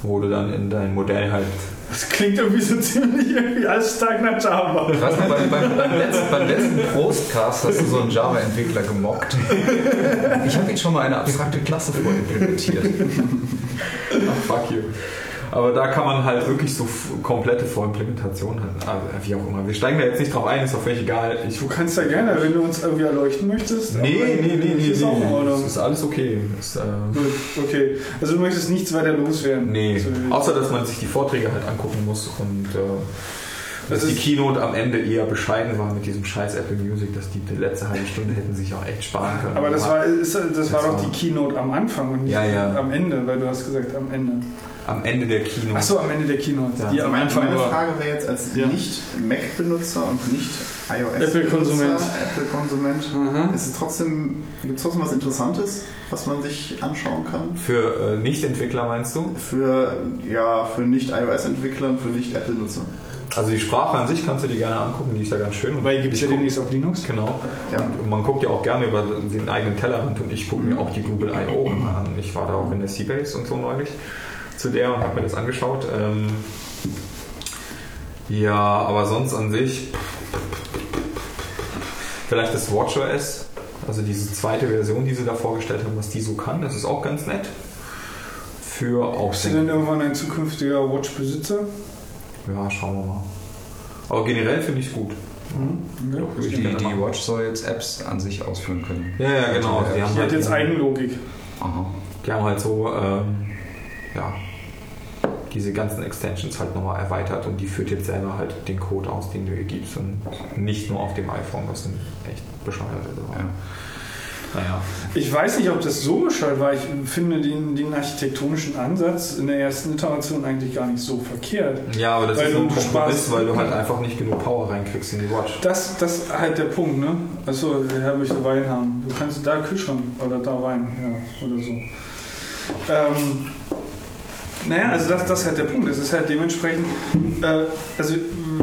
wo du dann in dein Modell halt. Das klingt irgendwie so ziemlich irgendwie alles stark nach Java. Ich weiß noch, beim, beim, beim, letzten, beim letzten Prostcast hast du so einen Java-Entwickler gemockt. Ich habe ihn schon mal eine abstrakte Klasse vorimplementiert. Ach, fuck you. Aber da kann man halt wirklich so komplette Vorimplementationen halt, also wie auch immer. Wir steigen da jetzt nicht drauf ein, ist auch völlig egal. Ich, Du kannst ja gerne, wenn du uns irgendwie erleuchten möchtest. nee, nee, nee, nee, Ist nee. Ordnung. Das ist alles okay. Das, äh, Gut, okay. Also du möchtest nichts weiter loswerden. Nee, So, außer dass man sich die Vorträge halt angucken muss und äh, dass Das die Keynote am Ende eher bescheiden war mit diesem scheiß Apple Music, dass die, die letzte halbe Stunde hätten sich auch echt sparen können. Aber das war, ist, das war Das doch war- die Keynote am Anfang und nicht Ja, ja. am Ende, weil du hast gesagt am Ende. Am Ende der Keynote. Achso, am Ende der Keynote. Ja. Die am meine, Anfang meine war. Frage wäre jetzt als Ja. Nicht-Mac-Benutzer und nicht iOS-Benutzer, Apple-Konsument. Ist es trotzdem, gibt es trotzdem was Interessantes, was man sich anschauen kann? Für äh, Nicht-Entwickler meinst du? Für, ja, für Nicht-iOS-Entwickler und für Nicht-Apple-Nutzer. Also die Sprache an sich kannst du dir gerne angucken, die ist ja ganz schön. Und Weil gibt es ja guck- demnächst auf Linux. Genau. Ja. Und man guckt ja auch gerne über den eigenen Tellerrand und ich gucke mir auch die Google I.O. immer an. Ich war da auch in der Seabase und so neulich zu der und habe mir das angeschaut. Ähm, ja, aber sonst an sich vielleicht das WatchOS, also diese zweite Version, die sie da vorgestellt haben, was die so kann, das ist auch ganz nett. Für Bist du denn irgendwann ein zukünftiger Watch-Besitzer? Ja, schauen wir mal. Aber generell finde ich es gut. Mhm. Ja. Die, die. Watch soll jetzt Apps an sich ausführen können. Ja, ja, genau. Die haben Die hat halt jetzt Eigenlogik. Aha. Die haben halt so, ähm, ja, diese ganzen Extensions halt nochmal erweitert und die führt jetzt selber halt den Code aus, den du ihr gibst und nicht nur auf dem iPhone, was ein echt bescheuert ist. Ja. Naja. Ich weiß nicht, ob das so bescheuert war. Ich finde den, den architektonischen Ansatz in der ersten Iteration eigentlich gar nicht so verkehrt. Ja, aber das Weil ist ein Kompromiss, weil du halt [laughs] einfach nicht genug Power reinkriegst in die Watch. Das, das ist halt der Punkt, ne? Achso, der Herr möchte Wein haben. Du kannst da Kühlschrank oder da Wein, ja, oder so. Ähm, naja, also das, das ist halt der Punkt. Es ist halt dementsprechend, äh, also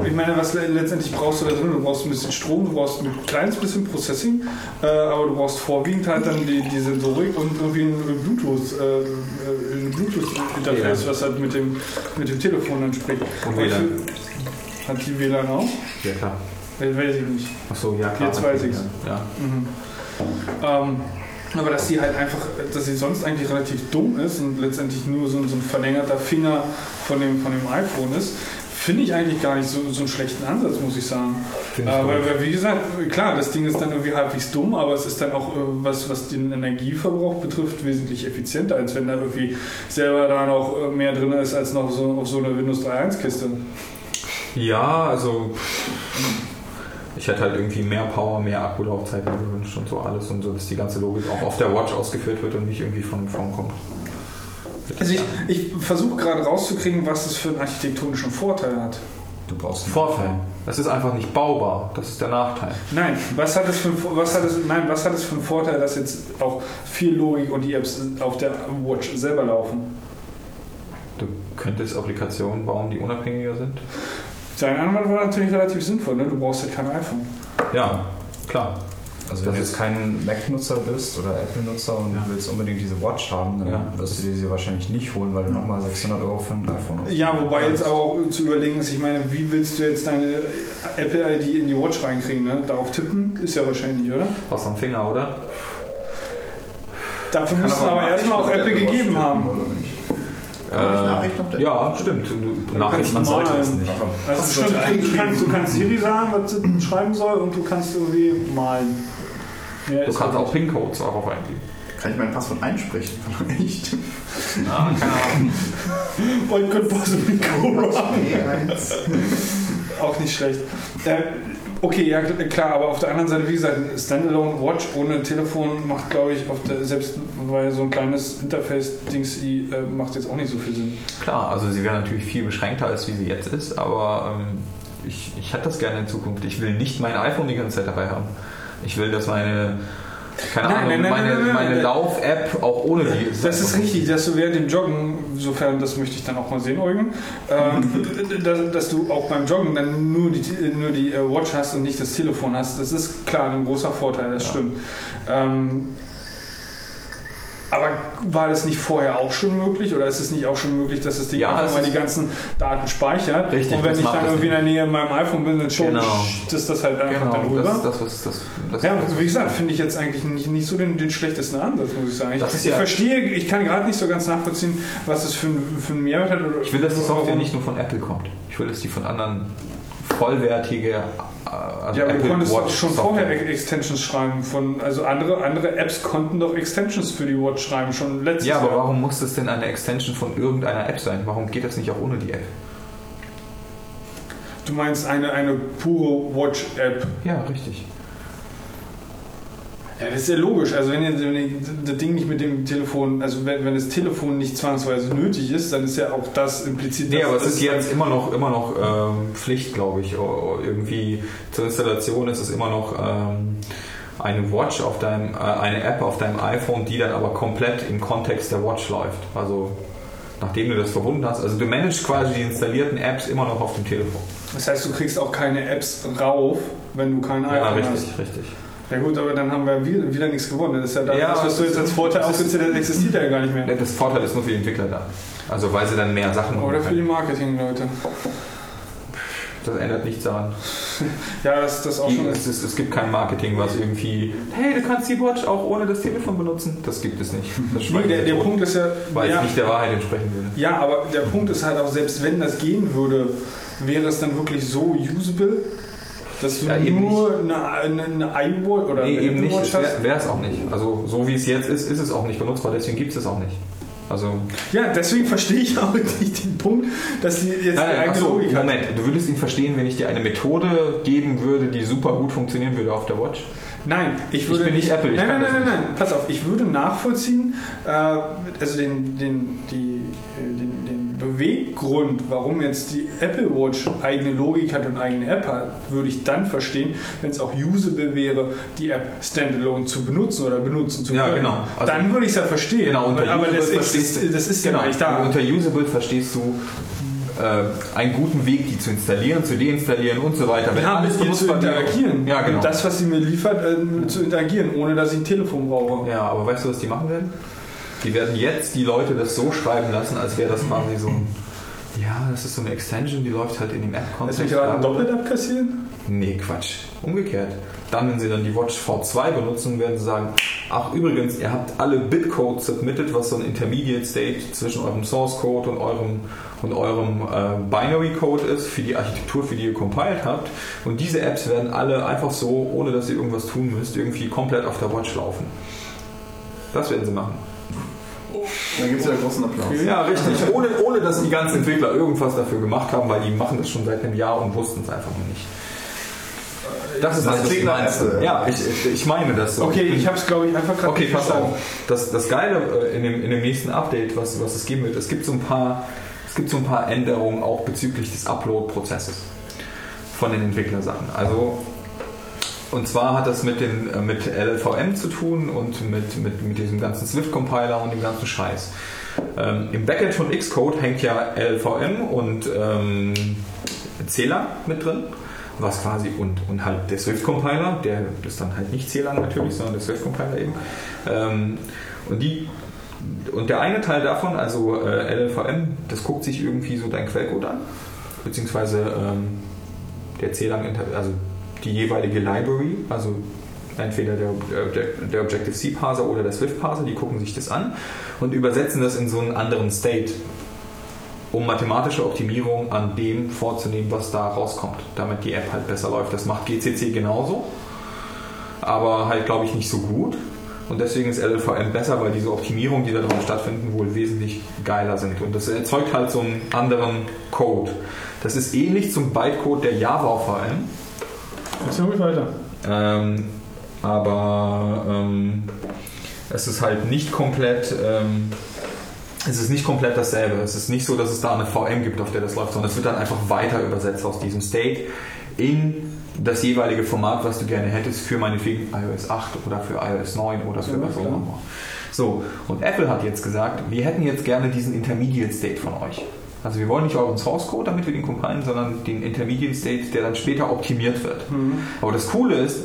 ich meine, was le- letztendlich brauchst du da drin? Du brauchst ein bisschen Strom, du brauchst ein kleines bisschen Processing, äh, aber du brauchst vorwiegend halt dann die, die Sensorik und irgendwie ein Bluetooth, äh, äh, ein Bluetooth-Interface, WLAN. was halt mit dem, mit dem Telefon dann spricht. Und WLAN. Hat die WLAN auch? Ja, klar. Äh, Weiß ich nicht. Achso, ja, klar. Jetzt weiß ich's. Ja. Mhm. Ähm, Aber dass sie halt einfach, dass sie sonst eigentlich relativ dumm ist und letztendlich nur so, ein- so ein verlängerter Finger von dem, von dem iPhone ist, finde ich eigentlich gar nicht so, so einen schlechten Ansatz, muss ich sagen. Äh, weil, weil, wie gesagt, klar, das Ding ist dann irgendwie halbwegs dumm, aber es ist dann auch, äh, was, was den Energieverbrauch betrifft, wesentlich effizienter, als wenn da irgendwie selber da noch äh, mehr drin ist als noch so auf so einer Windows 3.1-Kiste. Ja, also ich hätte halt irgendwie mehr Power, mehr Akkulaufzeit gewünscht und so alles und so, dass die ganze Logik auch auf der Watch ausgeführt wird und nicht irgendwie von dem Phone kommt. Also ich, ich versuche gerade rauszukriegen, was das für einen architektonischen Vorteil hat. Du brauchst einen Vorteil. Es ist einfach nicht baubar. Das ist der Nachteil. Nein, was hat es für, was hat es, nein, was hat es für einen Vorteil, dass jetzt auch viel Logik und die Apps auf der Watch selber laufen? Du könntest Applikationen bauen, die unabhängiger sind. Sein Anwalt war natürlich relativ sinnvoll, ne? du brauchst halt kein iPhone. Ja, klar. Also wenn Das du jetzt kein Mac-Nutzer bist oder Apple-Nutzer und Ja. willst unbedingt diese Watch haben, dann Ja. wirst du dir sie wahrscheinlich nicht holen, weil du nochmal 600 Euro für ein iPhone hast. Ja, wobei jetzt aber auch zu überlegen ist, ich meine, wie willst du jetzt deine Apple-ID in die Watch reinkriegen? Ne? Darauf tippen ist ja wahrscheinlich, oder? Was am Finger, oder? Dafür musst du aber erstmal auch Apple gegeben haben. Nicht? Äh, ja, stimmt. Du, Nachrichten man sollte es nicht. Also Das stimmt, du, kannst, du kannst Siri sagen, was sie schreiben soll und du kannst irgendwie malen. Mehr Du kannst auch PIN-Codes darauf eingeben. Kann ich mein Passwort einsprechen? [laughs] Echt? Ah, keine Ahnung. nicht. Und könnt possibly go wrong. E1. Auch nicht schlecht. Äh, okay, ja kl- klar, aber auf der anderen Seite, wie gesagt, Standalone Watch ohne Telefon macht, glaube ich, auf der, selbst weil so ein kleines Interface-Dings äh, macht jetzt auch nicht so viel Sinn. Klar, also sie wäre natürlich viel beschränkter, als wie sie jetzt ist, aber ähm, ich, ich hätte das gerne in Zukunft. Ich will nicht mein iPhone die ganze Zeit dabei haben. Ich will, dass meine, keine Nein, Ahnung, nein, meine, nein, meine. Lauf-App auch ohne die. Das ist richtig, dass du während dem Joggen, sofern das möchte ich dann auch mal sehen, Eugen, ähm, [laughs] dass, dass du auch beim Joggen dann nur die, nur die äh, Watch hast und nicht das Telefon hast. Das ist klar ein großer Vorteil, das Ja. stimmt. Ähm, aber war das nicht vorher auch schon möglich oder ist es nicht auch schon möglich, dass das Ding Ja, einfach mal die ganzen Daten speichert? Richtig, und wenn ich dann irgendwie in der Nähe in meinem iPhone bin, dann schon Genau. das das halt einfach dann Genau, rüber. das, das, was, das, das, Ja, wie gesagt, finde ich jetzt eigentlich nicht, nicht so den, den schlechtesten Ansatz, muss ich sagen. Ich, ich ja- verstehe, ich kann gerade nicht so ganz nachvollziehen, was das für, ein- für einen Mehrwert hat. Oder Ich will, dass die Software nicht nur von Apple kommt. Ich will, dass die von anderen vollwertige, äh, also Ja, aber du Apple konntest doch Watch schon Software. vorher Ex- Extensions schreiben. Von, also andere, andere Apps konnten doch Extensions für die Watch schreiben, schon letztes Ja, aber Jahr. warum muss das denn eine Extension von irgendeiner App sein? Warum geht das nicht auch ohne die App? Du meinst eine, eine pure Watch-App. Ja, richtig. Ja, das ist ja logisch. Also wenn, wenn das Ding nicht mit dem Telefon, also wenn, wenn das Telefon nicht zwangsweise nötig ist, dann ist ja auch das implizit. Nee, aber es ist jetzt immer noch, immer noch ähm, Pflicht, glaube ich. Irgendwie zur Installation ist es immer noch ähm, eine Watch auf deinem, äh, eine App auf deinem iPhone, die dann aber komplett im Kontext der Watch läuft. Also nachdem du das verbunden hast. Also du managst quasi die installierten Apps immer noch auf dem Telefon. Das heißt, du kriegst auch keine Apps rauf, wenn du kein Ja, iPhone hast. richtig, richtig. Ja gut, aber dann haben wir wieder, wieder nichts gewonnen. Das ist ja das, Ja, was du das jetzt als ist- Vorteil das ist- hast, existiert ja gar nicht mehr. Das Vorteil ist nur für die Entwickler da. Also weil sie dann mehr Sachen machen Oder für die. Marketing-Leute. Das ändert nichts daran. [laughs] Ja, das das auch Die, schon es, ist, es gibt kein Marketing, was irgendwie, hey, du kannst die Watch auch ohne das Telefon benutzen. Das gibt es nicht. Das Nee, der, der Punkt ist ja, weil ja, es nicht der Wahrheit entsprechen würde. ja, aber der Punkt ist halt auch, selbst wenn das gehen würde, wäre es dann wirklich so usable, dass du Ja, nur eine, eine, iWatch oder Nee, eben nicht. Wäre es auch nicht. Also so wie es jetzt ist, ist es auch nicht benutzbar. Deswegen gibt es es auch nicht. Also Ja, deswegen verstehe ich auch [laughs] nicht den Punkt, dass die jetzt nein, die nein, eigene achso, Logik hat. Moment. Du würdest ihn verstehen, wenn ich dir eine Methode geben würde, die super gut funktionieren würde auf der Watch. Nein, ich Ich würde bin nicht Apple, ich nein, nein, nein, nein, nein, pass auf, ich würde nachvollziehen, äh, also den, den, die, Beweggrund, warum jetzt die Apple Watch eigene Logik hat und eigene App hat, würde ich dann verstehen, wenn es auch usable wäre, die App standalone zu benutzen oder benutzen zu Ja, können. genau. Also- dann würde ich es ja verstehen. Genau, unter aber das, ist, das ist ja genau, gar nicht da. Unter Usable verstehst du äh, einen guten Weg, die zu installieren, zu deinstallieren und so weiter. Wenn ja, alles mit ihr zu interagieren. Ja, genau. Und das, was sie mir liefert, äh, zu interagieren, ohne dass ich ein Telefon brauche. Ja, aber weißt du, was die machen werden? Die werden jetzt die Leute das so schreiben lassen, als wäre das quasi so ein, Ja, das ist so eine Extension, die läuft halt in dem Ist App-Kontext. nicht gerade doppelt abkassieren? Nee, Quatsch. Umgekehrt. Dann, wenn Sie dann die Watch V2 benutzen, werden Sie sagen, ach übrigens, ihr habt alle Bitcodes submitted, was so ein Intermediate State zwischen eurem Source Code und eurem, und eurem äh, Binary Code ist für die Architektur, für die ihr compiled habt. Und diese Apps werden alle einfach so, ohne dass ihr irgendwas tun müsst, irgendwie komplett auf der Watch laufen. Das werden Sie machen. Dann gibt es ja großen Applaus. Ja, richtig. Ohne, ohne dass die ganzen Entwickler irgendwas dafür gemacht haben, weil die machen das schon seit einem Jahr und wussten es einfach noch nicht. Das ist Das was klingt nach. Ja, ich, ich- meine das so. Okay, ich habe es glaube ich einfach gerade Okay, pass auf. Das, das Geile äh, in dem, in dem nächsten Update, was, was es geben wird, es gibt so ein paar, es gibt so ein paar Änderungen auch bezüglich des Upload-Prozesses von den Entwicklersachen. Also und zwar hat das mit, den, äh, mit LLVM zu tun und mit, mit, mit diesem ganzen Swift-Compiler und dem ganzen Scheiß. Ähm, Im Backend von Xcode hängt ja LLVM und ähm, CLang mit drin. Was quasi und, und halt der Swift-Compiler, der ist dann halt nicht CLang natürlich, sondern der Swift-Compiler eben. Ähm, und die und der eine Teil davon, also äh, LLVM, das guckt sich irgendwie so dein Quellcode an, beziehungsweise ähm, der CLang, also die jeweilige Library, also entweder der, der, der Objective-C Parser oder der Swift Parser, die gucken sich das an und übersetzen das in so einen anderen State, um mathematische Optimierung an dem vorzunehmen, was da rauskommt, damit die App halt besser läuft. Das macht GCC genauso, aber halt glaube ich nicht so gut. Und deswegen ist LLVM besser, weil diese Optimierungen, die da drauf stattfinden, wohl wesentlich geiler sind. Und das erzeugt halt so einen anderen Code. Das ist ähnlich zum Bytecode der Java-VM. Jetzt ruhig weiter. Ähm, aber ähm, es ist halt nicht komplett. Ähm, es ist nicht komplett dasselbe. Es ist nicht so, dass es da eine VM gibt, auf der das läuft, sondern es wird dann einfach weiter übersetzt aus diesem State in das jeweilige Format, was du gerne hättest, für meinetwegen iOS 8 oder für iOS 9 oder für was auch immer. So, und Apple hat jetzt gesagt, wir hätten jetzt gerne diesen Intermediate State von euch. Also wir wollen nicht euren Source Code, damit wir den compilen, sondern den Intermediate State, der dann später optimiert wird. Aber das Coole ist,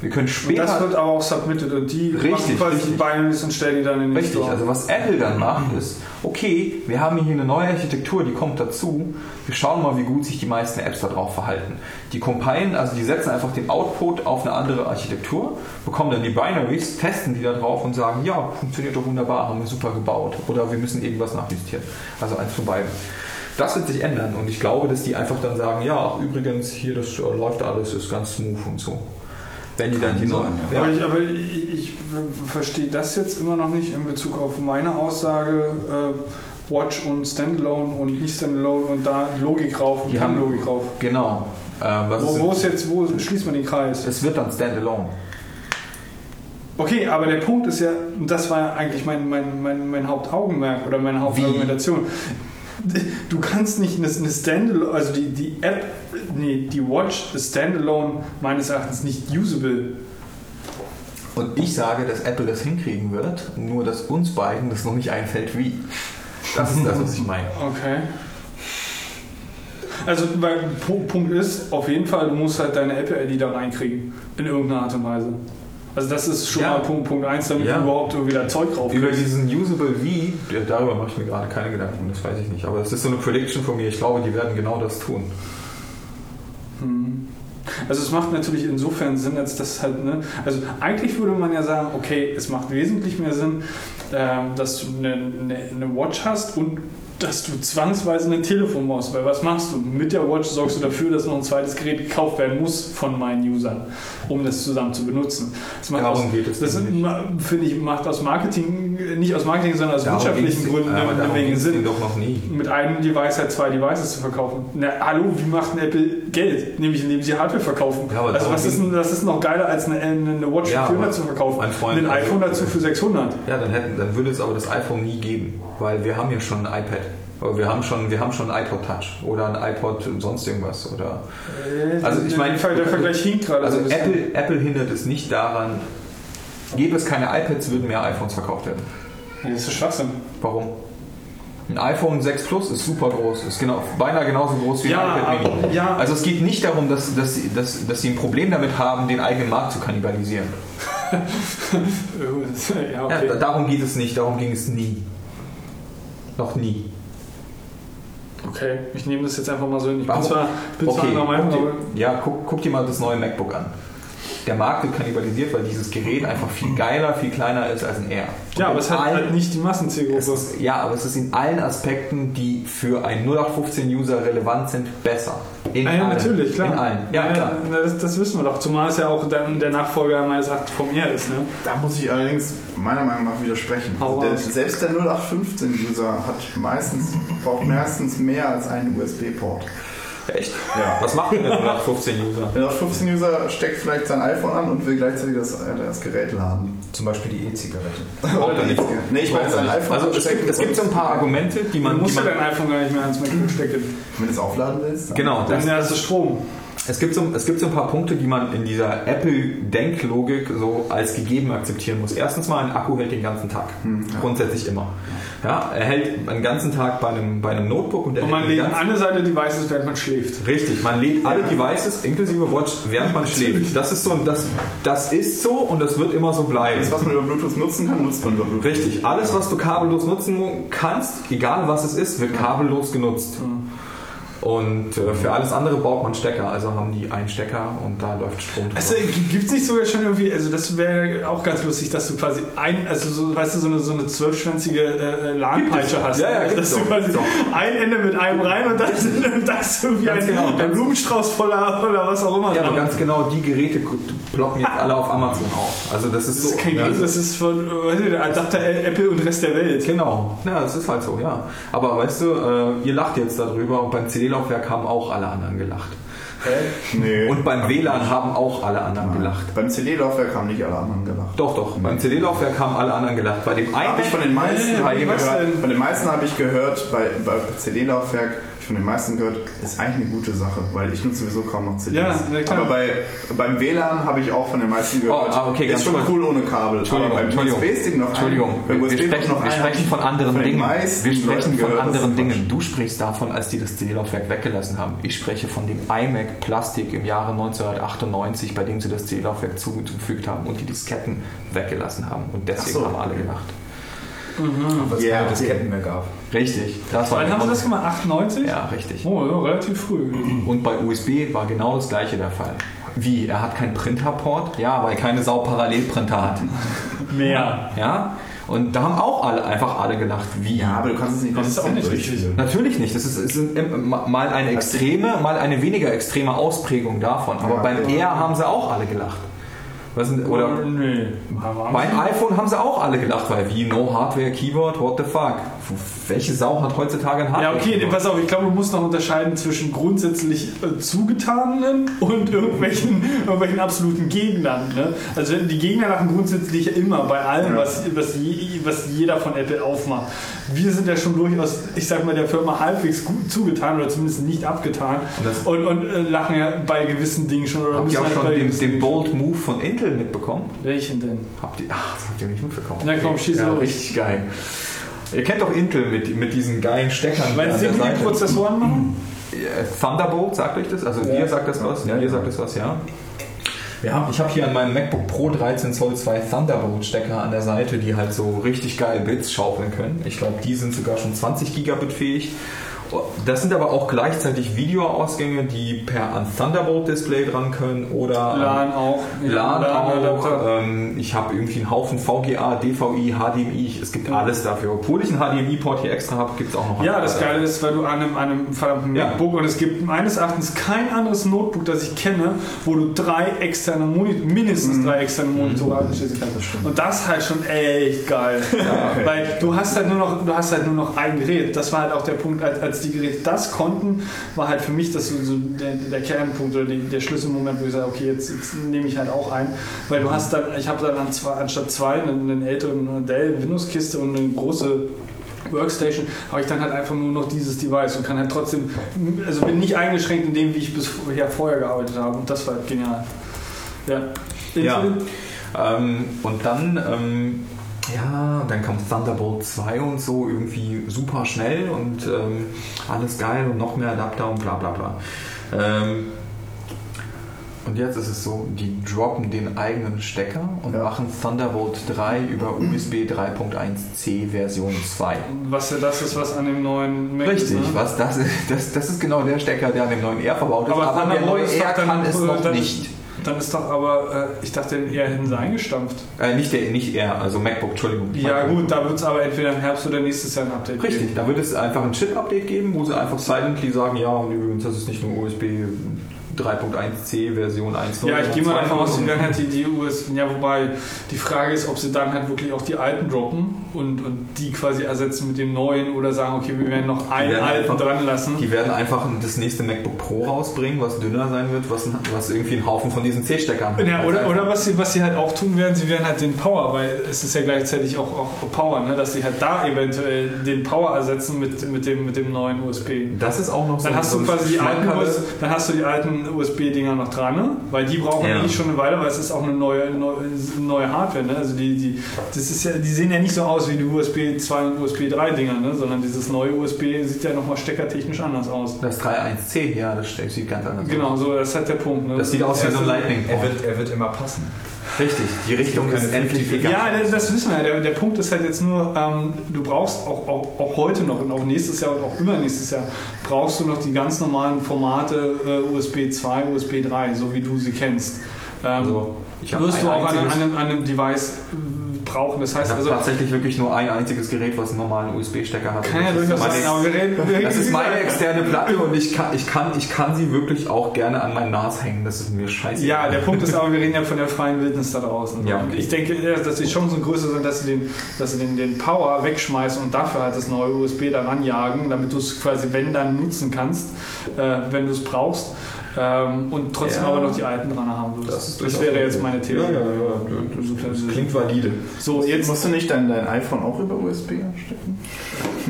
wir können Und später... das wird aber auch submitted und die Richtig, machen quasi richtig. die Binaries und stellen die dann in den Richtig, Store. also was Apple dann macht ist, okay, wir haben hier eine neue Architektur, die kommt dazu, wir schauen mal, wie gut sich die meisten Apps darauf verhalten. Die compilen, also die setzen einfach den Output auf eine andere Architektur, bekommen dann die Binaries, testen die da drauf und sagen, ja, funktioniert doch wunderbar, haben wir super gebaut. Oder wir müssen irgendwas nachjustieren. Also eins von beiden. Das wird sich ändern und ich glaube, dass die einfach dann sagen, ja, übrigens, hier, das äh, läuft alles, ist ganz smooth und so. Wenn die dann die neuen... ja. Aber, ich, aber ich, ich verstehe das jetzt immer noch nicht in Bezug auf meine Aussage, äh, Watch und Standalone und nicht Standalone und da Logik rauf und Die haben- Logik rauf. Genau. Was Wo, ist wo ist jetzt, wo schließt man den Kreis? Es wird dann Standalone. Okay, aber der Punkt ist ja, und das war ja eigentlich mein, mein, mein, mein Hauptaugenmerk oder meine Hauptargumentation. Du kannst nicht eine, eine Standalone, also die, die App, nee, die Watch ist Standalone meines Erachtens nicht usable. Und ich sage, dass Apple das hinkriegen wird, nur dass uns beiden das noch nicht einfällt, wie. Das ist das, was ich meine. Okay. Also, Pu- Punkt ist, auf jeden Fall, du musst halt deine Apple-ID da reinkriegen. In irgendeiner Art und Weise. Also, das ist schon Ja. mal Punkt, Punkt 1, damit Ja. du überhaupt irgendwie da Zeug drauf Über diesen Usable Wie, darüber mache ich mir gerade keine Gedanken, das weiß ich nicht. Aber das ist so eine Prediction von mir. Ich glaube, die werden genau das tun. Hm. Also es macht natürlich insofern Sinn, als das halt, ne, also eigentlich würde man ja sagen, okay, es macht wesentlich mehr Sinn, ähm, dass du eine, eine, eine Watch hast und dass du zwangsweise ein Telefon brauchst, weil was machst du? Mit der Watch sorgst du dafür, dass noch ein zweites Gerät gekauft werden muss von meinen Usern, um das zusammen zu benutzen. Das macht Darum aus, geht es Das finde ich macht aus Marketing, nicht aus Marketing, sondern aus Darum wirtschaftlichen Gründen eine Menge Sinn doch noch nie. mit einem Device halt zwei Devices zu verkaufen. Na, hallo, wie macht ein Apple Geld? Nämlich indem sie Hardware verkaufen. Ja, also was ist, denn, was ist noch geiler als eine, eine Watch Ja, für 400 aber zu verkaufen? mein Freund, ein iPhone dazu für 600. Ja, dann, hätten, dann würde es aber das iPhone nie geben, weil wir haben ja schon ein iPad. Aber wir haben schon, wir haben schon ein iPod Touch oder ein iPod und sonst irgendwas. Oder Also ich meine- der, Ver- der Vergleich hinkt gerade. also. Apple, Apple hindert es nicht daran, gäbe es keine iPads, würden mehr iPhones verkauft werden. Das ist Schwachsinn. Warum? Ein iPhone 6 Plus ist super groß, ist genau, beinahe genauso groß wie Ja, ein iPad Mini. ja. Also es geht nicht darum, dass, dass, sie- dass, dass sie ein Problem damit haben, den eigenen Markt zu kannibalisieren. [laughs] ja, okay. Ja, darum geht es nicht, darum ging es nie. Noch nie. Okay, ich nehme das jetzt einfach mal so hin. Ich bin zwar, bin zwar Okay, anderer Meinung, aber ja, guck, guck dir mal das neue MacBook an. Der Markt wird kannibalisiert, weil dieses Gerät einfach viel geiler, viel kleiner ist als ein Air. Und ja, aber es hat allen- halt nicht die Massenzielgruppe. ist, ja, aber es ist in allen Aspekten, die für einen 0815-User relevant sind, besser. In Ah ja, allen. natürlich, klar. In allen. Ja, Ja, klar. Das, das wissen wir doch. Zumal es ja auch dann der Nachfolger meines vom R ist. Ne? Da muss ich allerdings meiner Meinung nach widersprechen. Hau Der, selbst der 0815-User hat meistens, braucht meistens mehr als einen USB-Port. Echt? Ja. Was macht denn der 0815-User? Der 0815-User steckt vielleicht sein iPhone an und will gleichzeitig das, das Gerät laden. Zum Beispiel die E-Zigarette. Braucht er nicht. Nee, ich meine sein iPhone Also es gibt, es gibt so ein paar Argumente, die Du man... Die musst ja dein iPhone gar nicht mehr ans MacBook stecken. Wenn du es aufladen willst. dann- genau, Dann ist Strom. Es gibt, so, es gibt so ein paar Punkte, die man in dieser Apple-Denklogik so als gegeben akzeptieren muss. Erstens mal, ein Akku hält den ganzen Tag. Grundsätzlich immer. Ja, er hält einen ganzen Tag bei einem, bei einem Notebook und Und man lädt ganzen- eine Seite Devices, während man schläft. Richtig, man lädt alle Devices inklusive Watch, während man schläft. Das ist so, das, das ist so und das wird immer so bleiben. Alles, was man über Bluetooth nutzen kann, nutzt man über Bluetooth. Richtig, alles was du kabellos nutzen kannst, egal was es ist, wird kabellos genutzt. Und äh, für alles andere baut man Stecker, also haben die einen Stecker und da läuft Strom drüber. Also gibt es nicht sogar schon irgendwie, also das wäre auch ganz lustig, dass du quasi ein, also so, weißt du, so eine, so eine zwölfschwänzige äh, LAN-Peitsche hast. Ja, ja, dass du doch. quasi Doch. ein Ende mit einem rein und das, [laughs] das irgendwie Ganz ein, genau, ein Blumenstrauß voller oder was auch immer. Ja, aber ganz genau, die Geräte ploppen jetzt alle auf Amazon auf. Also das ist das so. ist kein ja, Gerät, das ist von, äh, weißt du, der Adapter Apple und Rest der Welt. Genau, ja, das ist halt so, ja. Aber weißt du, äh, ihr lacht jetzt darüber und beim CD-Laufwerk haben auch alle anderen gelacht. Nee. Und beim WLAN haben auch alle anderen gelacht. Beim CD-Laufwerk haben nicht alle anderen gelacht. Doch, doch, beim CD-Laufwerk haben alle anderen gelacht. Bei dem Habe ich von den meisten, Nee, habe ich gehört, von den meisten habe ich gehört, bei, bei CD-Laufwerk, von den meisten gehört, ist eigentlich eine gute Sache, weil ich nutze sowieso kaum noch CDs. Ja, na klar. Aber bei, beim WLAN habe ich auch von den meisten gehört, Oh, ah, okay, ganz ist schon kurz. cool ohne Kabel. Entschuldigung, aber beim Entschuldigung. USB-Stick noch ein- Entschuldigung, beim wir, sprechen, noch wir ein- sprechen von anderen von Dingen. Wir sprechen Leuten von anderen Dingen. Du sprichst davon, als die das CD-Laufwerk weggelassen haben. Ich spreche von dem iMac Plastik im Jahre 1998, bei dem sie das CD-Laufwerk zugefügt haben und die Disketten weggelassen haben. Und deswegen so. haben alle gelacht. Was Ja, es keine okay. Disketten mehr gab. Richtig. Das war Wann haben sie das gemacht? 98? Ja, richtig. Oh, ja, relativ früh. Und bei USB war genau das gleiche der Fall. Wie? Er hat keinen Printerport? Ja, weil keine Sau Parallelprinter hat. [laughs] Mehr. Ja? Und da haben auch alle einfach alle gelacht. Wie? Ja, aber du kannst es nicht Das ist auch konsistent nicht richtig. durchführen. Natürlich nicht. Das ist, ist ein- mal eine extreme, mal eine weniger extreme Ausprägung davon. Aber Ja, beim ja. R haben sie auch alle gelacht. Was sind, oder nee. beim iPhone haben sie auch alle gelacht, weil wie No Hardware Keyboard, what the fuck? Welche Sau hat heutzutage ein Ja, Hardware okay, Keyboard? pass auf, ich glaube, du musst noch unterscheiden zwischen grundsätzlich äh, zugetanen [laughs] und irgendwelchen, irgendwelchen absoluten Gegnern. Ne? Also die Gegner lachen grundsätzlich ja immer bei allem, Ja. was, was, je, was jeder von Apple aufmacht. Wir sind ja schon durchaus, ich sag mal, der Firma halbwegs gut zugetan oder zumindest nicht abgetan Und und, und äh, lachen ja bei gewissen Dingen schon. Oder Habt ihr auch halt schon den, den Bold Move von Intel mitbekommen? Welchen denn? Habt ihr, ach, das habt ihr nicht mitbekommen. Na komm, schieß ja, los. richtig geil. Ihr kennt doch Intel mit, mit diesen geilen Steckern Meinst du, an die. Prozessoren machen? Thunderbolt, sagt euch das? Also Ja. dir sagt das was? Ja, dir sagt das was, ja. Wir haben, ich habe hier an meinem MacBook Pro 13 Zoll zwei Thunderbolt-Stecker an der Seite, die halt so richtig geil Bits schaufeln können. Ich glaube, die sind sogar schon 20 Gigabit fähig. Das sind aber auch gleichzeitig Videoausgänge, die per an Thunderbolt-Display dran können oder an LAN auch. LAN LAN-Adapter. auch. Ähm, ich habe irgendwie einen Haufen VGA, DVI, HDMI. Es gibt alles dafür. obwohl ich einen HDMI-Port hier extra habe, gibt es auch noch Ja, einen. das Geile ist, weil du an einem, einem verdammten Ja. MacBook und es gibt meines Erachtens kein anderes Notebook, das ich kenne, wo du drei externe Monitore, mindestens drei externe Monitore anschließen kannst. Und das ist halt schon echt geil. Weil du hast halt nur noch, du hast halt nur noch ein Gerät. Das war halt auch der Punkt, als, als die Geräte das konnten, war halt für mich das so, so der, der Kernpunkt oder die, der Schlüsselmoment, wo ich sage, okay, jetzt, jetzt nehme ich halt auch ein. Weil du hast dann, ich habe dann an zwei, anstatt zwei einen, einen älteren Dell Windows-Kiste und eine große Workstation habe ich dann halt einfach nur noch dieses Device und kann halt trotzdem, also bin nicht eingeschränkt in dem, wie ich bisher vorher gearbeitet habe und das war halt genial. Ja. Ja. Ähm, und dann, ähm, ja, dann kam Thunderbolt 2 und so irgendwie super schnell und ähm, alles geil und noch mehr Adapter und bla bla bla. Ähm, Und jetzt ist es so, die droppen den eigenen Stecker und Ja. machen Thunderbolt 3 über USB 3.1c Version 2. Was ja das ist, was an dem neuen Mac Richtig, ist. Ne? was das ist, [laughs] das, das ist genau der Stecker, der an dem neuen R verbaut ist, Aber aber, der Thunderbolt neue ist doch R dann- kann es noch dann- nicht. Dann ist doch aber, äh, ich dachte, eher sie eingestampft. Äh, nicht der, nicht R, also MacBook, Entschuldigung. Ja MacBook. gut, da wird es aber entweder im Herbst oder nächstes Jahr ein Update Richtig, geben. da wird es einfach ein Chip-Update geben, wo sie einfach silently sagen, ja, und übrigens, das ist nicht nur USB 3.1c Version 1.0. Ja, ich gehe mal davon aus, die 2.0. werden halt die, die US, ja, wobei die Frage ist, ob sie dann halt wirklich auch die alten droppen und, und die quasi ersetzen mit dem neuen oder sagen, okay, wir werden noch einen werden alten einfach- dran lassen. Die werden einfach das nächste MacBook Pro rausbringen, was dünner sein wird, was, was irgendwie einen Haufen von diesen C-Steckern hat. Ja, Also oder, einfach- oder was, sie, was sie halt auch tun werden, sie werden halt den Power, weil es ist ja gleichzeitig auch, auch Power, ne? dass sie halt da eventuell den Power ersetzen mit, mit, dem, mit dem neuen USB. Das ist auch noch so Dann hast du quasi die alten, dann hast du die alten USB-Dinger noch dran, ne? weil die brauchen Ja. eigentlich schon eine Weile, weil es ist auch eine neue, neue, neue Hardware. Ne? Also die, die, das ist ja, die sehen ja nicht so aus wie die USB 2 und USB 3 Dinger, ne? sondern dieses neue USB sieht ja nochmal steckertechnisch anders aus. Das 3.1c, ja, das sieht ganz anders aus. Genau, so das ist halt der Punkt. Ne? Das sieht aus wie so ein Lightning Er wird, er wird immer passen. Richtig, die Richtung ist endlich egal. Ja, das, das wissen wir ja. Der, der Punkt ist halt jetzt nur, ähm, du brauchst auch, auch, auch heute noch und auch nächstes Jahr und auch übernächstes Jahr, brauchst du noch die ganz normalen Formate äh, USB 2, USB 3, so wie du sie kennst. Ähm, Also, wirst du auch an, an, einem, an einem Device brauchen. Das heißt also, tatsächlich wirklich nur ein einziges Gerät, was einen normalen USB-Stecker hat. kann ja das, ist durchaus meine, sein, aber wir reden, wir das ist meine externe Platte und ich kann, ich, kann, ich kann sie wirklich auch gerne an mein NAS hängen. Das ist mir scheiße. Ja, der Punkt ist aber, wir reden ja von der freien Wildnis da draußen. Ja, okay. Ich denke, dass die Chancen größer sind, dass sie den, dass sie den, den Power wegschmeißen und dafür halt das neue USB daran jagen, damit du es quasi, wenn dann, nutzen kannst, äh, wenn du es brauchst. Ähm, und trotzdem Ja. aber noch die alten dran haben willst. Das, durchaus wäre okay. jetzt meine Theorie. Ja, ja, ja. Das, das klingt valide. So, jetzt Musst du nicht dein, dein iPhone auch über USB anstecken?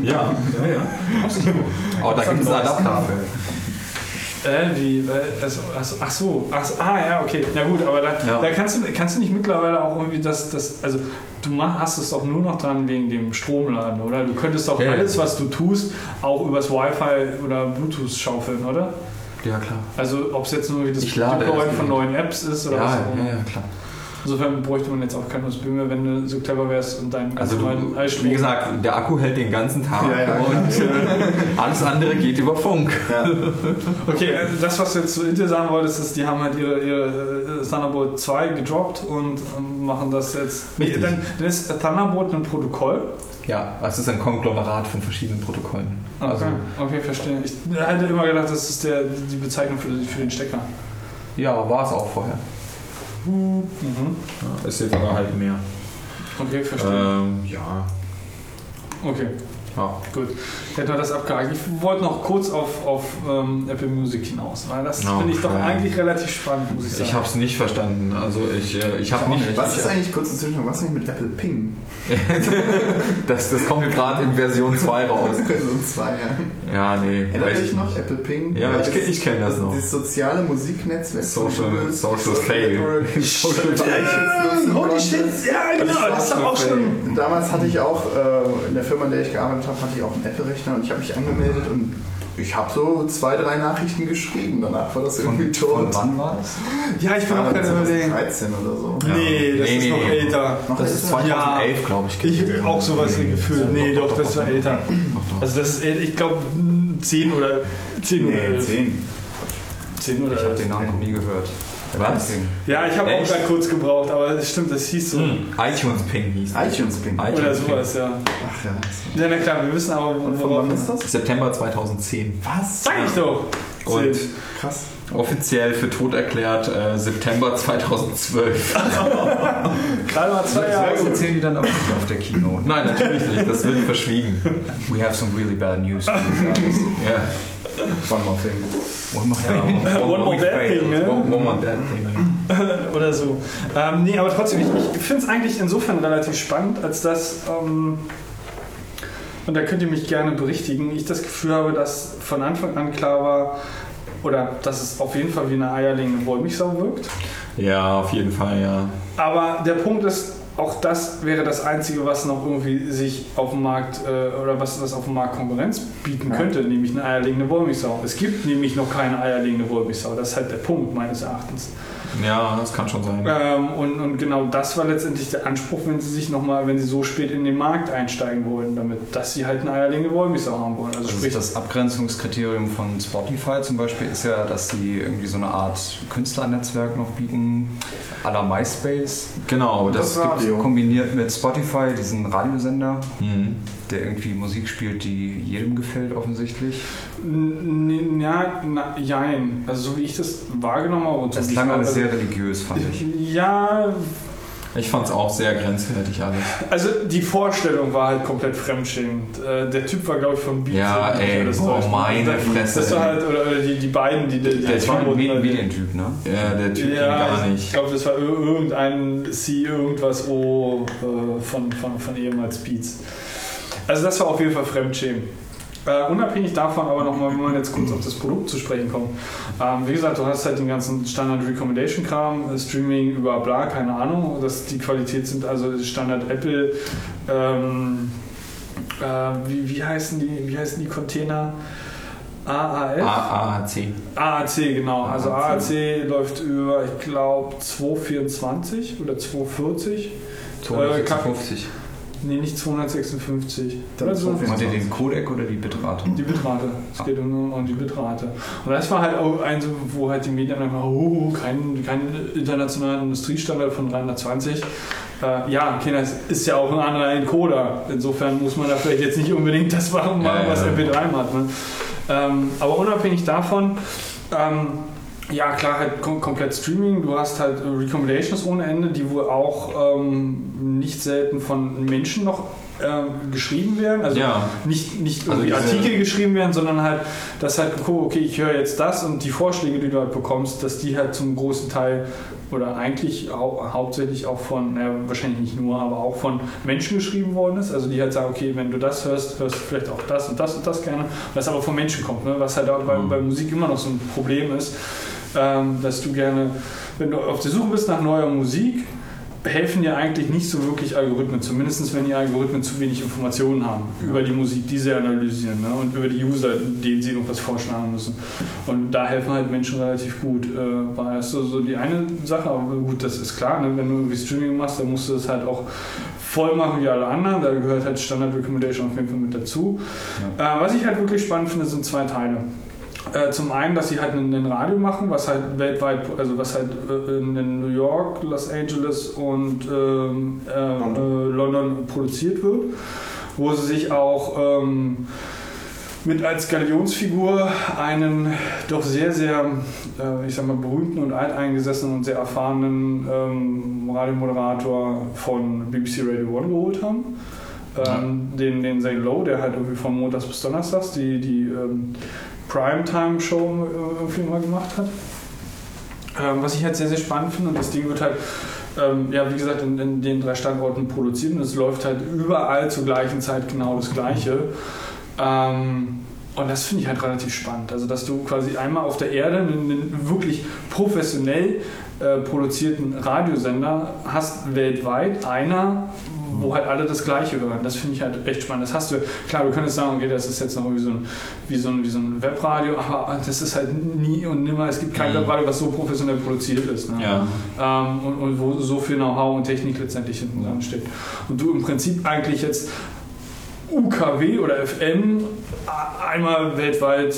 Ja, ja, ja. Aber da gibt es einen Adapter. Äh, wie, äh, also, also, ach so, ach, ah ja, okay, na gut, aber da, Ja. da kannst, du, kannst du nicht mittlerweile auch irgendwie das, das also du mach, hast es doch nur noch dran wegen dem Stromladen, oder? Du könntest doch Ja, ja. alles, was du tust, auch übers Wi-Fi oder Bluetooth schaufeln, oder? Ja, klar. Also ob es jetzt nur wie das Deployen von neuen Apps ist oder Ja, was auch ja, immer. ja, klar. Insofern bräuchte man jetzt auch kein USB mehr, wenn du so clever wärst und deinen Also du, wie gesagt, der Akku hält den ganzen Tag Ja, ja. und äh, [laughs] alles andere geht über Funk. Ja. Okay, also das, was du jetzt zu Intel sagen wolltest, ist, die haben halt ihre, ihre äh, Thunderbolt 2 gedroppt und ähm, machen das jetzt. Dann, dann ist Thunderbolt ein Protokoll. Ja, es ist ein Konglomerat von verschiedenen Protokollen. Okay, Also, okay verstehe. Ich hätte immer gedacht, das ist der, die Bezeichnung für, für den Stecker. ja, war es auch vorher. Mhm. Ist jetzt aber halt mehr. Okay, verstehe. Ähm, ja. Okay, ja. gut. Hätten wir das abgehakt. Ich wollte noch kurz auf, auf ähm, Apple Music hinaus, weil das Okay. finde ich doch eigentlich relativ spannend, muss ich sagen. Ich habe es nicht verstanden. Also ich, äh, ich habe nicht. Was ist eigentlich, kurze Zwischenfrage, was ist eigentlich mit Apple Ping? [laughs] das, das kommt gerade in Version 2 raus. [laughs] so zwei, ja. Ja, nee. Erinnert euch ich noch nicht. Apple Ping? Ja, ich das- ich kenn das noch. Das soziale Musiknetzwerk. Social-. Social Fail. [laughs] Social Fail. Holy shit, ja genau, das ist doch auch schon... Damals hatte ich auch, äh, in der Firma, in der ich gearbeitet habe, hatte ich auch einen Apple-Rechner und ich habe mich angemeldet und ich habe so zwei, drei Nachrichten geschrieben. Danach war das irgendwie Von tot. wann war das? Ja, ich bin auch gerade überlegen. 13 oder so. Nee, das Nee, ist nee, noch nee. älter. Noch Das ist älter? 2011, glaube ich. Ich auch sowas im Gefühl. Nee, doch, das war älter. doch. Also das ist, ich glaube, 10 oder 10 oder Nee, 11. 10. 10 oder Ich habe 11. den Namen noch nie gehört. Was? Ja, ich habe auch gerade kurz gebraucht, aber es stimmt, das hieß so. Hm, iTunes Ping hieß. es. iTunes Ping. iTunes Oder Ping. sowas, ja. Ach ja. Ja, na klar, wir wissen aber, wann ist das? September 2010. Was? Sag ich doch! Und. Krass. Offiziell für tot erklärt äh, September 2012. [laughs] Gerade mal zwei Jahre. Das erzählen die dann auch nicht auf der Keynote. Nein, natürlich nicht. Das wird verschwiegen. We have some really bad news. Ja. One more thing. One more, [laughs] One more bad thing, ne? One one more bad thing. Oder so. Ähm, nee, aber trotzdem, ich, ich finde es eigentlich insofern relativ spannend, als dass, ähm, und da könnt ihr mich gerne berichtigen, ich das Gefühl habe, dass von Anfang an klar war, oder dass es auf jeden Fall wie eine eierlegende Wollmilchsau wirkt. Ja, auf jeden Fall, ja. Aber der Punkt ist, auch das wäre das Einzige, was noch irgendwie sich auf dem Markt äh, oder was das auf dem Markt Konkurrenz bieten Ja. könnte, nämlich eine eierlegende Wollmilchsau. Es gibt nämlich noch keine eierlegende Wollmilchsau. Das ist halt der Punkt meines Erachtens. Ja, das kann schon sein. Ähm, und, und genau das war letztendlich der Anspruch, wenn sie sich nochmal, wenn sie so spät in den Markt einsteigen wollen, damit, dass sie halt eine eierlegende Wollmilchsau haben wollen. Also Also sprich, das Abgrenzungskriterium von Spotify zum Beispiel ist ja, dass sie irgendwie so eine Art Künstlernetzwerk noch bieten, à la MySpace, Genau, Das das. Radio. kombiniert mit Spotify, diesen Radiosender, Mhm. Der irgendwie Musik spielt, die jedem gefällt offensichtlich. ja, na, jein. Also so wie ich das wahrgenommen habe. Und Das klang ich- alles also, sehr religiös, fand ich. Ja, Ich fand es auch sehr grenzwertig alles. also die Vorstellung war halt komplett fremdschämend. Äh, der Typ war, glaube ich, von Beat. Ja, ich ey, das oh, täuscht. meine Das- Fresse, Das war halt, oder, die, die beiden, die, die, Das war ein Medientyp, ne? Ja, der Typ Ja, gar ich nicht. glaube, das war ir- irgendein C, irgendwas O äh, von, von, von ehemals Beats. Also das war auf jeden Fall Fremdschämen. Äh, unabhängig davon aber nochmal, wenn man jetzt kurz auf das Produkt zu sprechen kommt. Ähm, wie gesagt, du hast halt den ganzen Standard Recommendation Kram, äh, Streaming über bla, keine Ahnung. Das, die Qualität sind also Standard Apple. Ähm, äh, wie, wie, heißen die, wie heißen die Container? AAF? AAC. AAC, genau. Also AAC. Läuft über, ich glaube, 224 oder 240. Äh, 250. Nee, nicht 256. Dann Oder so. 240. Meint ihr den Codec oder die Bitrate? Die Bitrate. Es geht nur um die Bitrate. Und das war halt auch ein, so, wo halt die Medien einfach, oh, kein, kein internationaler Industriestandard von 320. Äh, ja, okay, das ist ja auch ein anderer Encoder. Insofern muss man da vielleicht jetzt nicht unbedingt das machen, Ja, was ja. MP3 macht. Ne? Ähm, aber unabhängig davon, ähm, ja klar, halt kom komplett Streaming. Du hast halt äh, Recommendations ohne Ende, die wohl auch ähm, nicht selten von Menschen noch ähm, geschrieben werden. Also Ja. nicht, nicht Also irgendwie Artikel geschrieben werden, sondern halt, dass halt, okay, ich höre jetzt das und die Vorschläge, die du halt bekommst, dass die halt zum großen Teil oder eigentlich hau hauptsächlich auch von, naja, wahrscheinlich nicht nur, aber auch von Menschen geschrieben worden ist. Also die halt sagen, okay, wenn du das hörst, hörst du vielleicht auch das und das und das gerne. Was aber von Menschen kommt, ne? was halt auch bei, Mhm. bei Musik immer noch so ein Problem ist, ähm, dass du gerne, wenn du auf der Suche bist nach neuer Musik, helfen dir eigentlich nicht so wirklich Algorithmen, zumindest wenn die Algorithmen zu wenig Informationen haben über die Musik, die sie analysieren ne? und über die User, denen sie irgendwas vorschlagen müssen. Und da helfen halt Menschen relativ gut. Äh, war das so, so die eine Sache, aber gut, das ist klar, ne? wenn du irgendwie Streaming machst, dann musst du das halt auch voll machen wie alle anderen, da gehört halt Standard Recommendation auf jeden Fall mit dazu. Äh, was ich halt wirklich spannend finde, sind zwei Teile. Äh, zum einen, dass sie halt ein, Radio machen, was halt weltweit, also was halt äh, in New York, Los Angeles und ähm, äh, London. Äh, London produziert wird, wo sie sich auch ähm, mit als Galionsfigur einen doch sehr, sehr, äh, ich sag mal, berühmten und alteingesessenen und sehr erfahrenen ähm, Radiomoderator von BBC Radio One geholt haben. Ähm, den, den Zane Lowe, der halt irgendwie von Montags bis Donnerstags die, die ähm, Primetime-Show äh, irgendwie mal gemacht hat. Ähm, was ich halt sehr, sehr spannend finde und das Ding wird halt, ähm, ja, wie gesagt, in, in den drei Standorten produziert und es läuft halt überall zur gleichen Zeit genau das Gleiche. Ähm, und das finde ich halt relativ spannend. Also, dass du quasi einmal auf der Erde einen, einen wirklich professionell äh, produzierten Radiosender hast, weltweit, einer, wo halt alle das Gleiche hören. Das finde ich halt echt spannend. Das hast du, klar, du könntest sagen, okay, das ist jetzt noch irgendwie so ein, wie so ein, wie so ein Webradio, aber das ist halt nie und nimmer, es gibt kein Mhm. Webradio, was so professionell produziert ist. Ne? Ja. ähm, und, und wo so viel Know-how und Technik letztendlich hinten dran steht. Und du im Prinzip eigentlich jetzt UKW oder FM einmal weltweit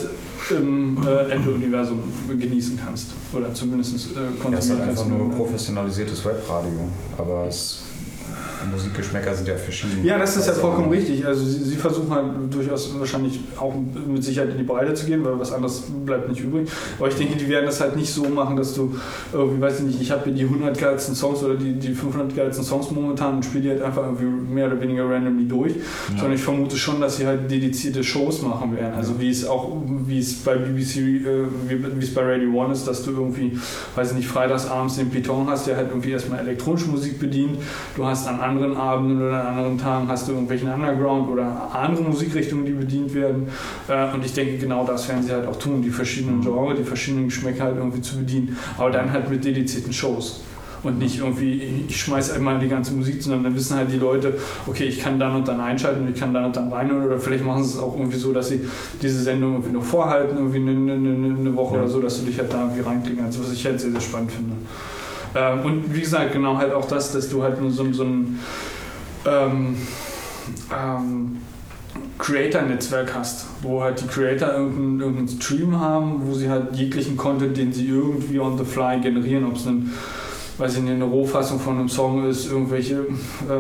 im äh, Apple-Universum genießen kannst. Oder zumindest äh, Ja, es ist konsumieren halt einfach kannst. nur professionalisiertes Webradio. Aber es, Musikgeschmäcker sind ja verschieden. Ja, das ist ja Also, vollkommen richtig. Also sie, sie versuchen halt durchaus wahrscheinlich auch mit Sicherheit in die Breite zu gehen, weil was anderes bleibt nicht übrig. Aber ich denke, die werden das halt nicht so machen, dass du irgendwie, weiß ich nicht, ich habe hier die 100 geilsten Songs oder die, die 500 geilsten Songs momentan und spiele die halt einfach irgendwie mehr oder weniger randomly durch. Sondern ich vermute schon, dass sie halt dedizierte Shows machen werden. Also wie es auch, wie es bei BBC, äh, wie, es bei Radio One ist, dass du irgendwie, weiß ich nicht, freitags abends den Piton hast, der halt irgendwie erstmal elektronische Musik bedient. Du hast an anderen Abenden oder an anderen Tagen hast du irgendwelchen Underground oder andere Musikrichtungen, die bedient werden. Äh, und ich denke, genau das werden sie halt auch tun, die verschiedenen Genres, die verschiedenen Geschmäcker halt irgendwie zu bedienen. Aber dann halt mit dedizierten Shows. Und nicht irgendwie, ich schmeiß einmal die ganze Musik, sondern dann wissen halt die Leute, okay, ich kann dann und dann einschalten und ich kann dann und dann reinhören. Oder vielleicht machen sie es auch irgendwie so, dass sie diese Sendung irgendwie noch vorhalten, irgendwie eine, eine, eine Woche Ja. oder so, dass du dich halt da irgendwie reinklicken kannst, was ich halt sehr, sehr spannend finde. Ähm, und wie gesagt, genau halt auch das, dass du halt nur so, so ein ähm, ähm, Creator-Netzwerk hast, wo halt die Creator irgendeinen, irgendeinen Stream haben, wo sie halt jeglichen Content, den sie irgendwie on the fly generieren, ob es ein weiß ich nicht, eine Rohfassung von einem Song ist, irgendwelche, äh,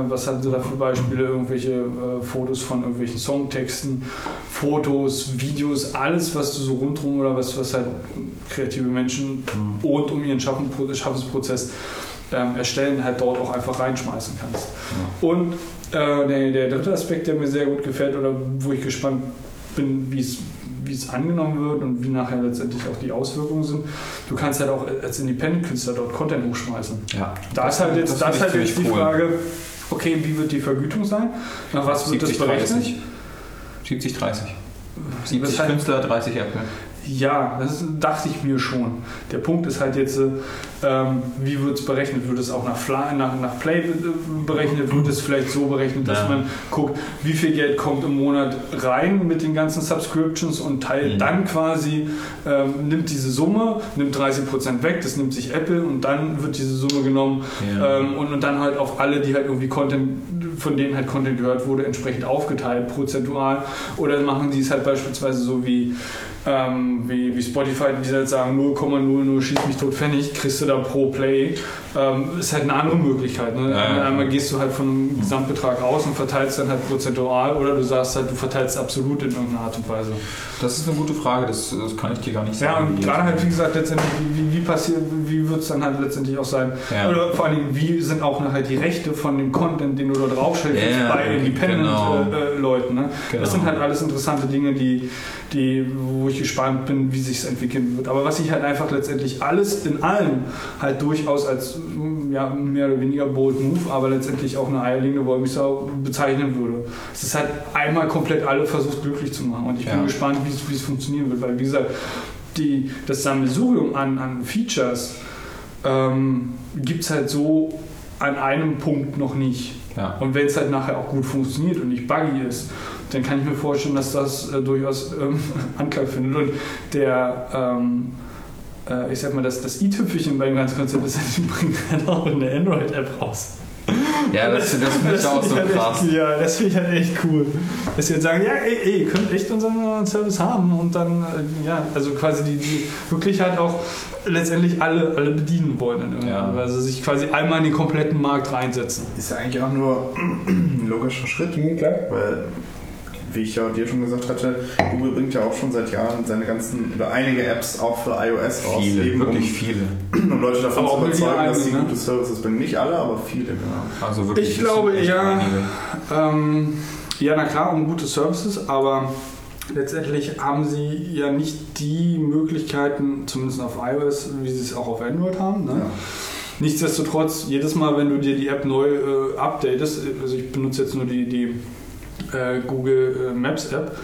was hatten sie da für Beispiele, irgendwelche äh, Fotos von irgendwelchen Songtexten, Fotos, Videos, alles, was du so rundherum oder was, was halt kreative Menschen rund um ihren Schaffen, Schaffensprozess ähm, erstellen, halt dort auch einfach reinschmeißen kannst. Und äh, der, der dritte Aspekt, der mir sehr gut gefällt oder wo ich gespannt bin, wie es wie es angenommen wird und wie nachher letztendlich auch die Auswirkungen sind. Du kannst halt auch als Independent-Künstler dort Content hochschmeißen. Ja. Da ist halt jetzt, Das da ist halt jetzt die cool. Frage, okay, wie wird die Vergütung sein? Nach was wird das 70, berechnet? 30. 70, 30. 70 Das heißt- Künstler, 30 Apple. Ja, das dachte ich mir schon. Der Punkt ist halt jetzt, äh, ähm, wie wird es berechnet? Wird es auch nach, Fly, nach, nach Play äh, berechnet? Wird es vielleicht so berechnet, dass Ja. man guckt, wie viel Geld kommt im Monat rein mit den ganzen Subscriptions und teilt Mhm. dann quasi, ähm, nimmt diese Summe, nimmt 30% weg, das nimmt sich Apple und dann wird diese Summe genommen Ja. ähm, und, und dann halt auf alle, die halt irgendwie Content, von denen halt Content gehört wurde, entsprechend aufgeteilt, prozentual. Oder machen die es halt beispielsweise so wie, ähm, wie, wie Spotify, die halt sagen 0,00 schieß mich tot Pfennig, kriegst du da pro Play. Ähm, ist halt eine andere Möglichkeit. Ne? Ja, ja. Einmal gehst du halt einem Gesamtbetrag aus und verteilst dann halt prozentual oder du sagst halt, du verteilst absolut in irgendeiner Art und Weise. Das ist eine gute Frage, das, das kann ich dir gar nicht Ja, sagen. und wie- gerade halt, wie gesagt, letztendlich, wie, wie passiert, wie wird es dann halt letztendlich auch sein? Ja. Oder vor allen Dingen, wie sind auch nachher die Rechte von dem Content, den du da draufstellst Ja, bei genau. Independent-Leuten? Äh, Leuten, ne? Genau. Das sind halt alles interessante Dinge, die, die, wo ich gespannt bin, wie sich es entwickeln wird. Aber was ich halt einfach letztendlich alles in allem halt durchaus als mm, ja, mehr oder weniger bold Move, aber letztendlich auch eine eierlegende Wollmilchsau bezeichnen würde. Es ist halt einmal komplett alle versucht glücklich zu machen und ich bin Ja. gespannt, wie es, wie es funktionieren wird, weil wie gesagt, die, das Sammelsurium an, an Features ähm, gibt es halt so an einem Punkt noch nicht. Ja. Und wenn es halt nachher auch gut funktioniert und nicht buggy ist, dann kann ich mir vorstellen, dass das äh, durchaus ähm, [laughs] Anklang findet. Und der, ähm, äh, ich sag mal, das, das i-Tüpfelchen beim ganzen Konzept ist, die bringen halt auch eine Android-App raus. Ja, das, das finde ich auch so halt krass. Echt, ja, das finde ich halt echt cool. Dass sie jetzt sagen, ja, ey, ey, ihr könnt echt unseren Service haben und dann, äh, ja, also quasi die, die wirklich halt auch letztendlich alle, alle bedienen wollen. In irgendeiner Ja. Also sich quasi einmal in den kompletten Markt reinsetzen. Ist ja eigentlich auch nur ein logischer Schritt. Weil, wie ich ja dir schon gesagt hatte, Google bringt ja auch schon seit Jahren seine ganzen oder einige Apps auch für iOS raus. Viele, eben wirklich viele. um, [clears throat] um Leute davon Aber zu überzeugen, dass sie ne? gute Services bringen. Nicht alle, aber viele, genau. Also wirklich. Ich glaube, einige. Ähm, ja, na klar, um gute Services, aber letztendlich haben sie ja nicht die Möglichkeiten, zumindest auf iOS, wie sie es auch auf Android haben. Ne? Ja. Nichtsdestotrotz, jedes Mal, wenn du dir die App neu äh, updatest, also ich benutze jetzt nur die, die äh, Google äh, Maps App,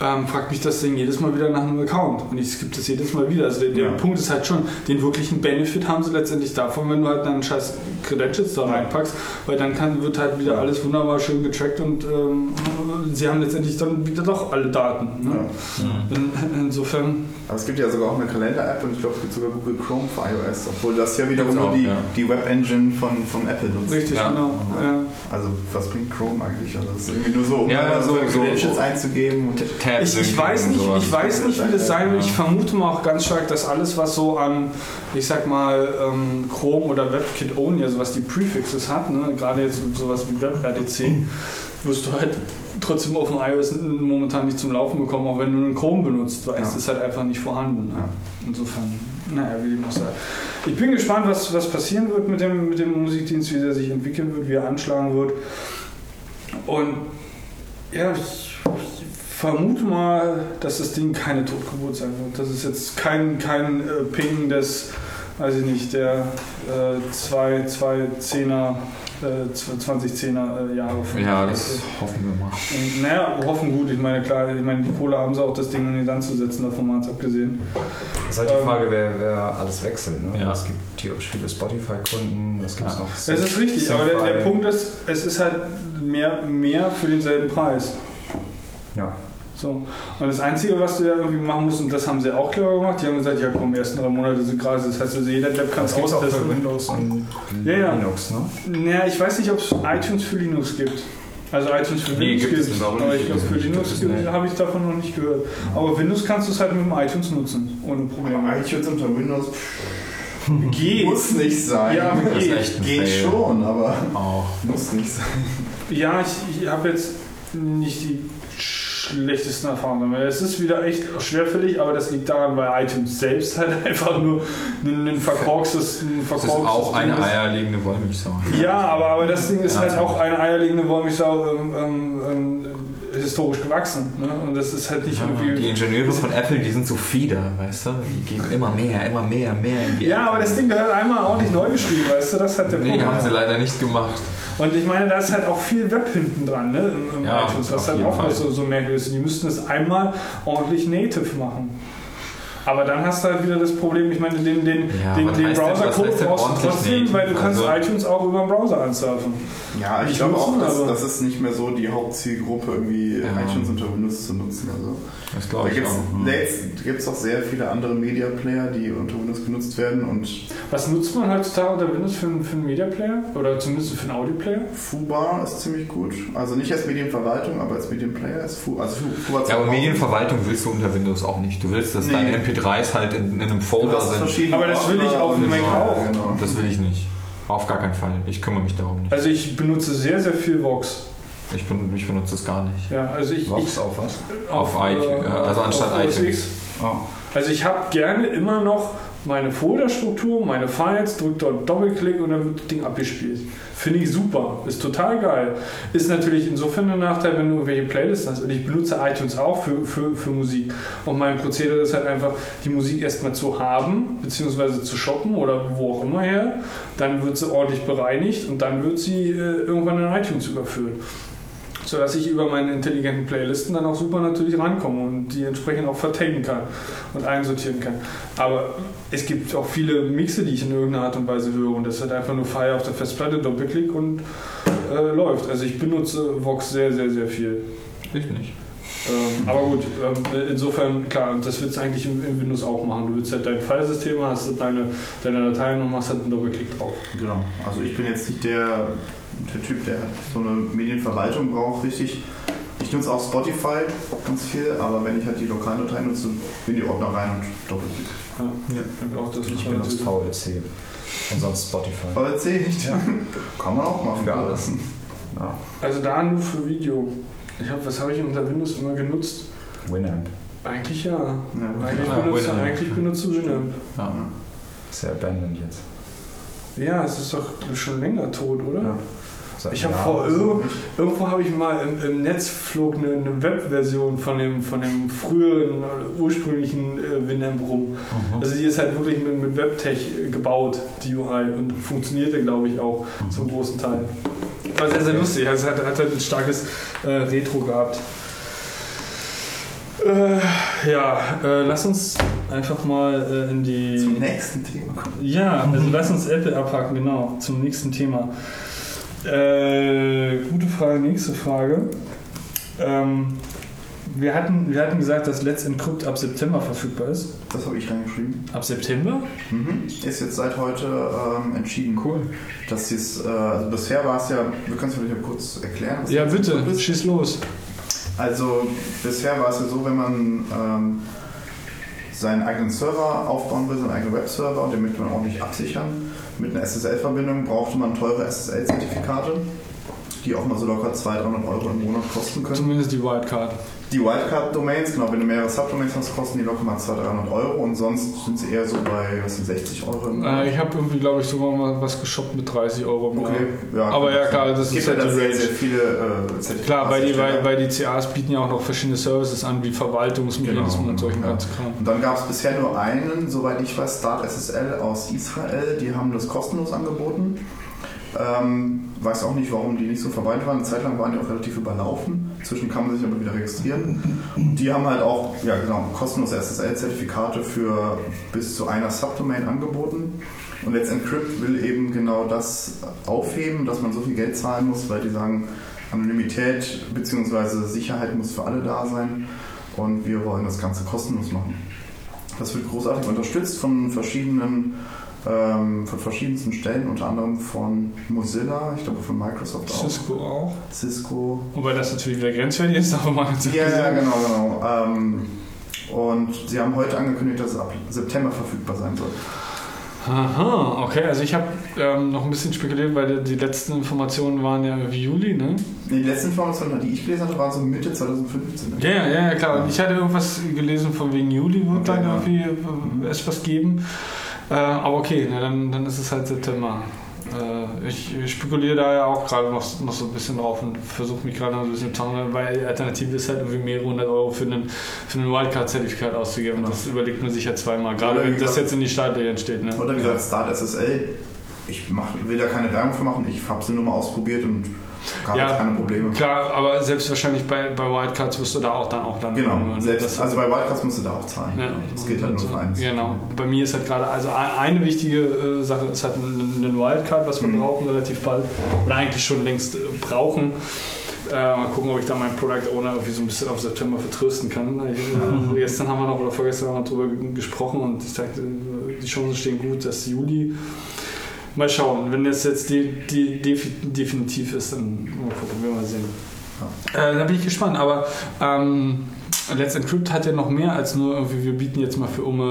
ähm, fragt mich das Ding jedes Mal wieder nach einem Account. Und ich skippe das jedes Mal wieder. Also der, der Ja. Punkt ist halt schon, den wirklichen Benefit haben sie letztendlich davon, wenn du halt dann scheiß Credentials da reinpackst, weil dann kann, wird halt wieder alles wunderbar schön getrackt und ähm, sie haben letztendlich dann wieder doch alle Daten. Ne? Ja. In, insofern, Aber es gibt ja sogar auch eine Kalender-App und ich glaube, es gibt sogar Google Chrome für iOS, obwohl das ja wiederum nur die, ja. die Web-Engine von, von Apple nutzt. richtig, Ja. genau. Ja. Also, was bringt Chrome eigentlich? Also, das ist irgendwie nur so, um Ja, so- so- Credentials einzugeben. Und Tabs Ich, ich, weiß und nicht, ich weiß nicht, wie das sein wird. Ich vermute mal auch ganz stark, dass alles, was so an, ich sag mal, ähm, Chrome oder WebKit Only, also was die Prefixes hat, ne, gerade jetzt sowas wie WebRTC, wirst du halt trotzdem auf dem iOS momentan nicht zum Laufen bekommen, auch wenn du einen Chrome benutzt, weil es Ja. ist halt einfach nicht vorhanden. Ne? Ja. Insofern, naja, wie auch sei. Ich bin gespannt, was, was passieren wird mit dem, mit dem Musikdienst, wie der sich entwickeln wird, wie er anschlagen wird. Und ja, ich, ich vermute mal, dass das Ding keine Totgeburt sein wird. Das ist jetzt kein, kein äh, Ping des weiß ich nicht, der äh, zwei, zwei Zehner, äh, 2010er äh, Jahre von Ja, das hoffen wir mal. Und, naja, wir hoffen gut. Ich meine, klar, ich meine, die Kohle haben sie auch, das Ding in den Sand zu setzen, davon mal abgesehen. Das ist halt die Ähm, Frage, wer, wer alles wechselt. Ne? Ja. Es gibt theoretisch viele Spotify-Kunden, es gibt Ja. noch. Das ist richtig, aber der, der Punkt ist, es ist halt mehr, mehr für denselben Preis. Ja. So. Und das Einzige, was du ja irgendwie machen musst, und das haben sie auch clever gemacht, die haben gesagt, ja komm, die ersten drei Monate sind gratis. Das heißt, also jeder Depp kann es gibt auch für austesten. Windows und Ja, ja. Linux, ne? Naja, ich weiß nicht, ob es iTunes für Linux gibt. Also iTunes für Nee, Windows gibt es aber nicht. ich glaube für Gibt Linux habe ich davon noch nicht gehört. Aber Windows kannst du es halt mit dem iTunes nutzen, ohne Probleme. iTunes unter Windows Geht. muss nicht sein. Ja, geht. Geht Fail. schon, aber Auch. muss nicht sein. Ja, ich, ich habe jetzt nicht die schlechtesten Erfahrungen damit. Es ist wieder echt schwerfällig, aber das liegt daran, weil iTunes selbst halt [laughs] einfach nur ein, ein verkorkstes, ein Das ist auch eine Ding ist. eierlegende Wollmilchsau. Ja, aber, aber das Ding ist Ja. halt auch eine eierlegende Wollmilchsau ähm, ähm, ähm, historisch gewachsen. Ne? Und das ist halt nicht Die irgendwie... Ingenieure von Apple, die sind so Fieder, weißt du? Die geben immer mehr, immer mehr, mehr in die Ja, aber das Ding gehört einmal ordentlich neu geschrieben, weißt du? Das hat der Nee, Punkt. haben sie leider nicht gemacht. Und ich meine, da ist halt auch viel Web hinten dran, ne? Im, im Ja, iTunes, was halt auch noch so, so merkwürdig ist. Die müssten es einmal ordentlich native machen. Aber dann hast du halt wieder das Problem, ich meine, den, den, Ja, den, den Browser-Code brauchst du trotzdem, weil du kannst Also- iTunes auch über den Browser ansurfen. Ja, ich Nicht glaube auch, dass aber- das ist nicht mehr so die Hauptzielgruppe, irgendwie Ja. iTunes unter Windows zu nutzen. Also, Das da glaube ich gibt auch. es hm. auch sehr viele andere Media Player, die unter Windows genutzt werden und Was nutzt man heutzutage unter Windows für, einen- für einen Media Player? Oder zumindest für einen Audio Player? Fubar ist ziemlich gut. Also nicht als Medienverwaltung, aber als Medienplayer ist Fubar. Also Fubar Ja, aber auch- Medienverwaltung willst du unter Windows auch nicht. Du willst, dass Nee. deine MP3s halt in, in einem Folder sind. Aber das will ich auf dem Mac auch. Genau. Das will ich nicht. Auf gar keinen Fall. Ich kümmere mich darum nicht. Also ich benutze sehr, sehr viel Vox. Ich, ben, ich benutze es gar nicht. Ja, also ich, ich Vox auf was? Auf iTunes, äh, also anstatt auf iTunes. Oh. Also ich habe gerne immer noch meine Folderstruktur, meine Files, drücke dort Doppelklick und dann wird das Ding abgespielt. Finde ich super, ist total geil. Ist natürlich insofern ein Nachteil, wenn du irgendwelche Playlists hast. Und ich benutze iTunes auch für, für, für Musik. Und mein Prozedere ist halt einfach, die Musik erstmal zu haben, beziehungsweise zu shoppen oder wo auch immer her. Dann wird sie ordentlich bereinigt und dann wird sie äh, irgendwann in iTunes überführt sodass ich über meine intelligenten Playlisten dann auch super natürlich rankomme und die entsprechend auch vertaggen kann und einsortieren kann. Aber es gibt auch viele Mixe, die ich in irgendeiner Art und Weise höre und das hat einfach nur Fire auf der Festplatte, Doppelklick und äh, läuft. Also ich benutze Vox sehr, sehr, sehr viel. Ich nicht. Ähm, aber gut, ähm, insofern, klar, das willst du eigentlich in, in Windows auch machen. Du willst halt dein Filesystem, hast deine, deine Dateien und machst halt einen Doppelklick drauf. Genau. Also ich bin jetzt nicht der, der Typ, der so eine Medienverwaltung braucht, richtig. Ich nutze auch Spotify ganz viel, aber wenn ich halt die lokalen Dateien nutze, bin die Ordner rein und Doppelklick. Ja, ja. Auch das Ich benutze natürlich- VLC und sonst Spotify. VLC nicht? Ja. [laughs] Kann man auch machen. Für alles. Ja. Also da nur für Video. Ich hab, was habe ich unter Windows immer genutzt? Winamp. Eigentlich ja. Ja, Eigentlich Ja, benutze, Winamp. eigentlich benutze Winamp. Ja. Ist ja abandoned jetzt. Ja, es ist doch schon länger tot, oder? Ja. Ich habe vor irgendwo, irgendwo habe ich mal im, im Netz flog eine, eine Webversion von dem, von dem früheren, ursprünglichen äh, Winamp rum. Mhm. Also die ist halt wirklich mit, mit Webtech äh, gebaut, die UI, und funktionierte, glaube ich, auch zum großen Teil. War sehr, sehr lustig. Also es hat, hat halt ein starkes äh, Retro gehabt. Äh, ja, äh, lass uns einfach mal äh, in die. Zum nächsten Thema kommen. Ja, also [laughs] lass uns Apple abhaken, genau, zum nächsten Thema. Äh, gute Frage, nächste Frage. Ähm, wir, hatten, wir hatten gesagt, dass Let's Encrypt ab September verfügbar ist. Das habe ich reingeschrieben. Ab September? Mhm. Ist jetzt seit heute ähm, entschieden. Cool. Dass dies, äh, also bisher war es ja, wir können es vielleicht kurz erklären. was Ja, bitte, schieß los. Also bisher war es ja so, wenn man ähm, seinen eigenen Server aufbauen will, seinen eigenen Webserver und den möchte man ordentlich absichern mit einer SSL-Verbindung, brauchte man teure SSL-Zertifikate. die auch mal so locker 200, 300 Euro im Monat kosten können. Zumindest die Wildcard. Die Wildcard-Domains, genau, wenn du mehrere Subdomains hast, kosten die locker mal 200, 300 Euro und sonst sind sie eher so bei, was sind 60 Euro. Äh, ich habe irgendwie, glaube ich, sogar mal was geshoppt mit 30 Euro im Okay, Jahr. ja. Aber ja, klar, das gibt ist ja halt da die sehr, sehr viele äh, Zertifikate. Klar, weil die, weil, weil die CAs bieten ja auch noch verschiedene Services an, wie Verwaltungsmechanismen Genau, und solchen ja. ganzen Kram. Und dann gab es bisher nur einen, soweit ich weiß, Start SSL aus Israel. Die haben das kostenlos angeboten. Ähm, weiß auch nicht, warum die nicht so verbreitet waren. Eine Zeit lang waren die auch relativ überlaufen. Inzwischen kann man sich aber wieder registrieren. Und die haben halt auch ja, genau, kostenlose SSL-Zertifikate für bis zu einer Subdomain angeboten. Und Let's Encrypt will eben genau das aufheben, dass man so viel Geld zahlen muss, weil die sagen, Anonymität bzw. Sicherheit muss für alle da sein. Und wir wollen das Ganze kostenlos machen. Das wird großartig unterstützt von verschiedenen, ähm, von verschiedensten Stellen, unter anderem von Mozilla, ich glaube von Microsoft auch, Cisco auch. Cisco. Wobei das natürlich wieder grenzwertig ist, [laughs] aber hat Ja, ja, genau, genau. Ähm, und sie haben heute angekündigt, dass es ab September verfügbar sein soll. Aha, okay, also ich habe ähm, noch ein bisschen spekuliert, weil die, die letzten Informationen waren ja wie Juli, ne? Die letzten Informationen, die ich gelesen hatte, waren so Mitte 2015. Ja, ja, ja, klar. Und ich hatte irgendwas gelesen von wegen Juli wird Okay, dann ja. irgendwie äh, es was geben. Äh, aber okay, na, dann, dann ist es halt September. Äh, ich spekuliere da ja auch gerade noch, noch so ein bisschen drauf und versuche mich gerade noch ein bisschen zu taumeln, weil die Alternative ist halt irgendwie mehrere hundert Euro für einen, für einen Wildcard-Zertifikat auszugeben. Das überlegt man sich ja zweimal, gerade wenn das jetzt in die Startlöcher steht. Ne? Oder wie gesagt, Start SSL. Ich mach, will da keine Werbung für machen. Ich habe sie nur mal ausprobiert und gab Ja, keine Probleme. Klar, aber selbst wahrscheinlich bei, bei Wildcards wirst du da auch dann auch dann Genau, ne? selbst, Das- also bei Wildcards musst du da auch zahlen. Ja, Das geht halt nur für eins. Genau. Bei mir ist halt gerade, also ein- eine wichtige äh, Sache ist halt ein, Wildcard, was wir Mhm. brauchen, relativ bald. Oder eigentlich schon längst äh, brauchen. Äh, mal gucken, ob ich da meinen Product Owner irgendwie so ein bisschen auf September vertrösten kann. Ich, äh, [laughs] gestern haben wir noch oder vorgestern haben wir drüber g- gesprochen und ich sagte, äh, die Chancen stehen gut, dass Juli. Mal schauen, wenn das jetzt die, die, defi- definitiv ist, dann mal gucken, wir mal sehen. Äh, da bin ich gespannt, aber ähm, Let's Encrypt hat ja noch mehr als nur irgendwie, wir bieten jetzt mal für Umme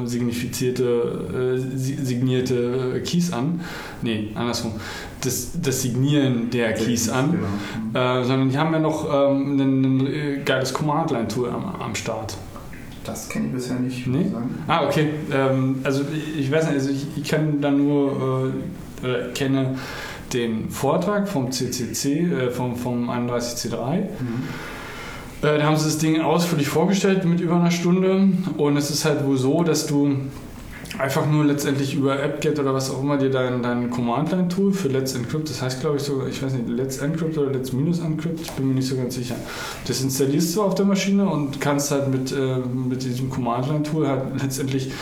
äh, äh, signifizierte, äh, si- signierte äh, Keys an. Nee, andersrum. Das, das Signieren der Keys an. Genau. Äh, sondern die haben ja noch ähm, ein, ein geiles Command-Line-Tool am, am Start. Das kenne ich bisher nicht, Nee? Ah, okay. Ähm, also ich weiß nicht, also ich, ich kann da nur, äh, oder kenne den Vortrag vom CCC, äh, vom, vom 31C3. Äh, da haben sie das Ding ausführlich vorgestellt mit über einer Stunde und es ist halt wohl so, dass du einfach nur letztendlich über AppGet oder was auch immer dir dein, dein Command-Line-Tool für Let's Encrypt, das heißt glaube ich sogar, ich weiß nicht, Let's Encrypt oder Let's Minus Encrypt, ich bin mir nicht so ganz sicher. Das installierst du auf der Maschine und kannst halt mit, äh, mit diesem Command-Line-Tool halt letztendlich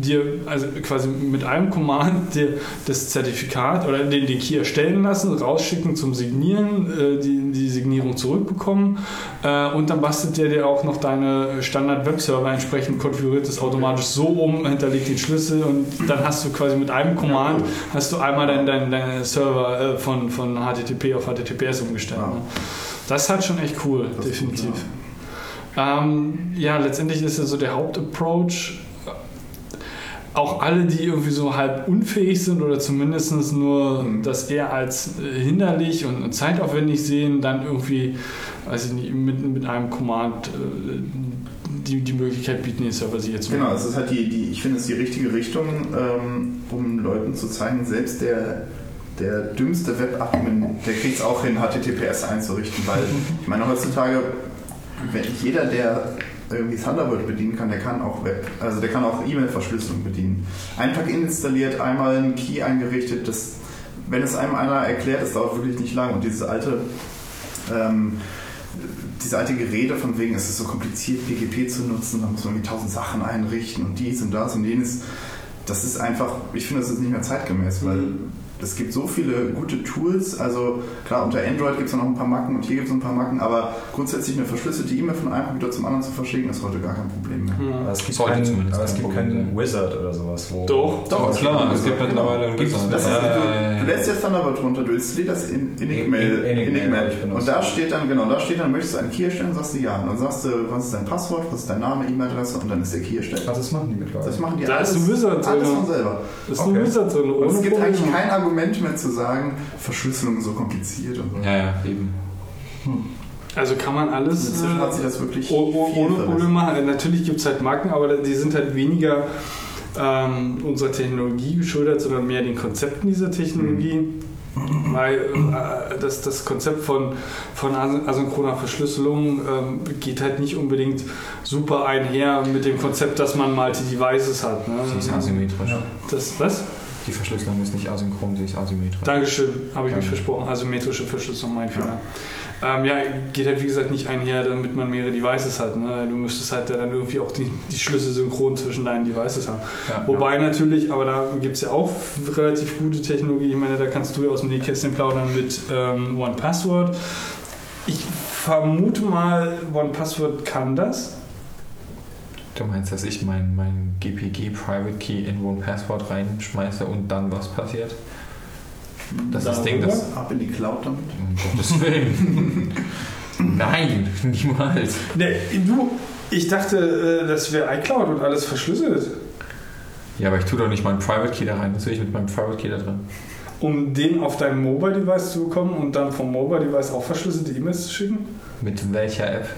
dir, also quasi mit einem Command dir das Zertifikat oder den, den Key erstellen lassen, rausschicken zum Signieren, äh, die, die Signierung zurückbekommen äh, und dann bastelt der dir auch noch deine Standard-Webserver entsprechend konfiguriert das automatisch so um, hinterlegt den Schlüssel und dann hast du quasi mit einem Command hast du einmal deinen dein, dein Server äh, von, von HTTP auf HTTPS umgestellt. Ja. Ne? Das ist halt schon echt cool, Das definitiv. Ähm, ja, letztendlich ist ja so der Hauptapproach. Auch alle, die irgendwie so halb unfähig sind oder zumindest nur Mhm. das eher als äh, hinderlich und zeitaufwendig sehen, dann irgendwie, weiß ich nicht, mit, mit einem Command äh, die, die Möglichkeit bieten, den Server sich jetzt Genau, es ist halt die, die ich finde es die richtige Richtung, ähm, um Leuten zu zeigen, selbst der, der dümmste Web-Admin, der kriegt es auch hin, HTTPS einzurichten, weil [laughs] ich meine heutzutage, wenn jeder, der irgendwie Thunderbird bedienen kann, der kann auch Web, also der kann auch E-Mail-Verschlüsselung bedienen. Ein Plugin installiert, einmal einen Key eingerichtet, das, wenn es einem einer erklärt, das dauert wirklich nicht lang und dieses alte ähm, diese alte Gerede von wegen, es ist so kompliziert, PGP zu nutzen, da muss man irgendwie tausend Sachen einrichten und dies und das und jenes. Das ist einfach, ich finde, das ist nicht mehr zeitgemäß, weil es gibt so viele gute Tools. Also klar, unter Android gibt es noch ein paar Macken und hier gibt es ein paar Macken, aber grundsätzlich eine verschlüsselte E-Mail von einem Computer zum anderen zu verschicken, ist heute gar kein Problem mehr. Aber es gibt, zumindest aber es kein gibt keinen. Wizard oder sowas. Wo Doch. Doch, klar, es gibt mittlerweile einen Wizard. Das ist, du, du lädst jetzt Thunderbird runter, du installierst das in Enigmail. In- in- Enigmail. Und da steht dann, genau, da steht dann, möchtest du einen Key erstellen, sagst du ja. Und dann sagst du, was ist dein Passwort, was ist dein Name, E-Mail-Adresse und dann ist der Key erstellt. Also das machen die mittlerweile. Das machen die Da alles, ist ein Wizard alles von selber. Das ist Okay. ein Wizard drin. Und es gibt eigentlich kein Argument mehr zu sagen, Verschlüsselung ist so kompliziert und so. Ja, ja, eben. Also kann man alles Inzwischen äh, hat sich das wirklich oh- oh- viel ohne. Probleme machen. Natürlich gibt es halt Marken, aber die sind halt weniger ähm, unserer Technologie geschuldet, sondern mehr den Konzepten dieser Technologie. Weil äh, das, das Konzept von, von asy- asynchroner Verschlüsselung ähm, geht halt nicht unbedingt super einher mit dem Konzept, dass man Multi-Devices hat. Ne? Sie ist asymmetrisch. Das, was? Die Verschlüsselung ist nicht asynchron, sie ist asymmetrisch. Dankeschön, habe ich mich versprochen. Asymmetrische Verschlüsselung, mein Fehler. Ähm, ja, geht halt wie gesagt nicht einher, damit man mehrere Devices hat. Ne? Du müsstest halt dann irgendwie auch die, die Schlüsse synchron zwischen deinen Devices haben. Ja, Wobei natürlich, aber da gibt es ja auch relativ gute Technologie. Ich meine, da kannst du ja aus dem Nähkästchen plaudern mit ähm, One Password. Ich vermute mal, One Password kann das. Du meinst, dass ich mein, mein GPG Private Key in One Password reinschmeiße und dann was passiert? Das ist das Ding, das. Ab in die Cloud damit. Um Gottes Willen. [laughs] Nein, niemals. Ne, du, ich dachte, äh, das wäre iCloud und alles verschlüsselt. Ja, aber ich tue doch nicht meinen Private Key da rein. Was will ich mit meinem Private Key da drin? Um den auf dein Mobile-Device zu bekommen und dann vom Mobile-Device auch verschlüsselte E-Mails zu schicken? Mit welcher App?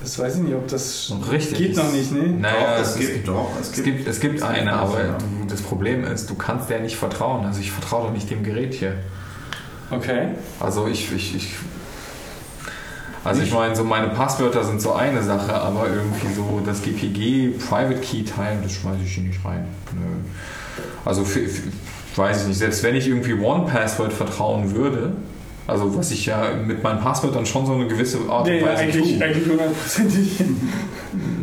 Das weiß ich nicht, ob das Richtig. geht noch nicht, ne? Naja, doch, es, es gibt, gibt doch. Es es gibt, es gibt es eine, gibt aber ja. das Problem ist, du kannst der nicht vertrauen. Also ich vertraue doch nicht dem Gerät hier. Okay. Also ich, ich, ich also ich meine, so meine Passwörter sind so eine Sache, aber irgendwie so das GPG Private Key Teil, das schmeiße ich hier nicht rein. Nö. Also für, für, weiß ich nicht, selbst wenn ich irgendwie One Password vertrauen würde, also was ich ja mit meinen Passwörtern schon so eine gewisse Art und Nee, Weise eigentlich, tue. eigentlich hundertprozentig.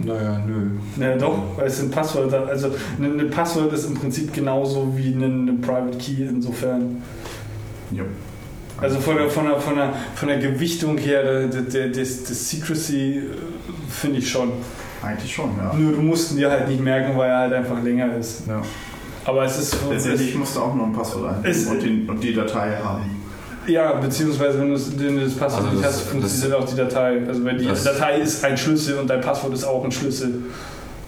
Naja, nö. Na doch, weil es sind Passwörter. Also ein ein Passwort ist im Prinzip genauso wie ein, ein Private Key insofern. Jo. Also von der, von der, von der, von der Gewichtung her, der, der, des, des Secrecy äh, finde ich schon. Eigentlich schon, ja. Nur du musst ihn dir halt nicht merken, weil er halt einfach länger ist. ja. Aber es ist. Letztendlich musst du auch nur ein Passwort eingeben und, den, und die Datei haben. Ja, beziehungsweise wenn du das- wenn du das Passwort Also nicht das- hast, funktioniert auch die Datei. Also wenn die das- Datei ist ein Schlüssel und dein Passwort ist auch ein Schlüssel.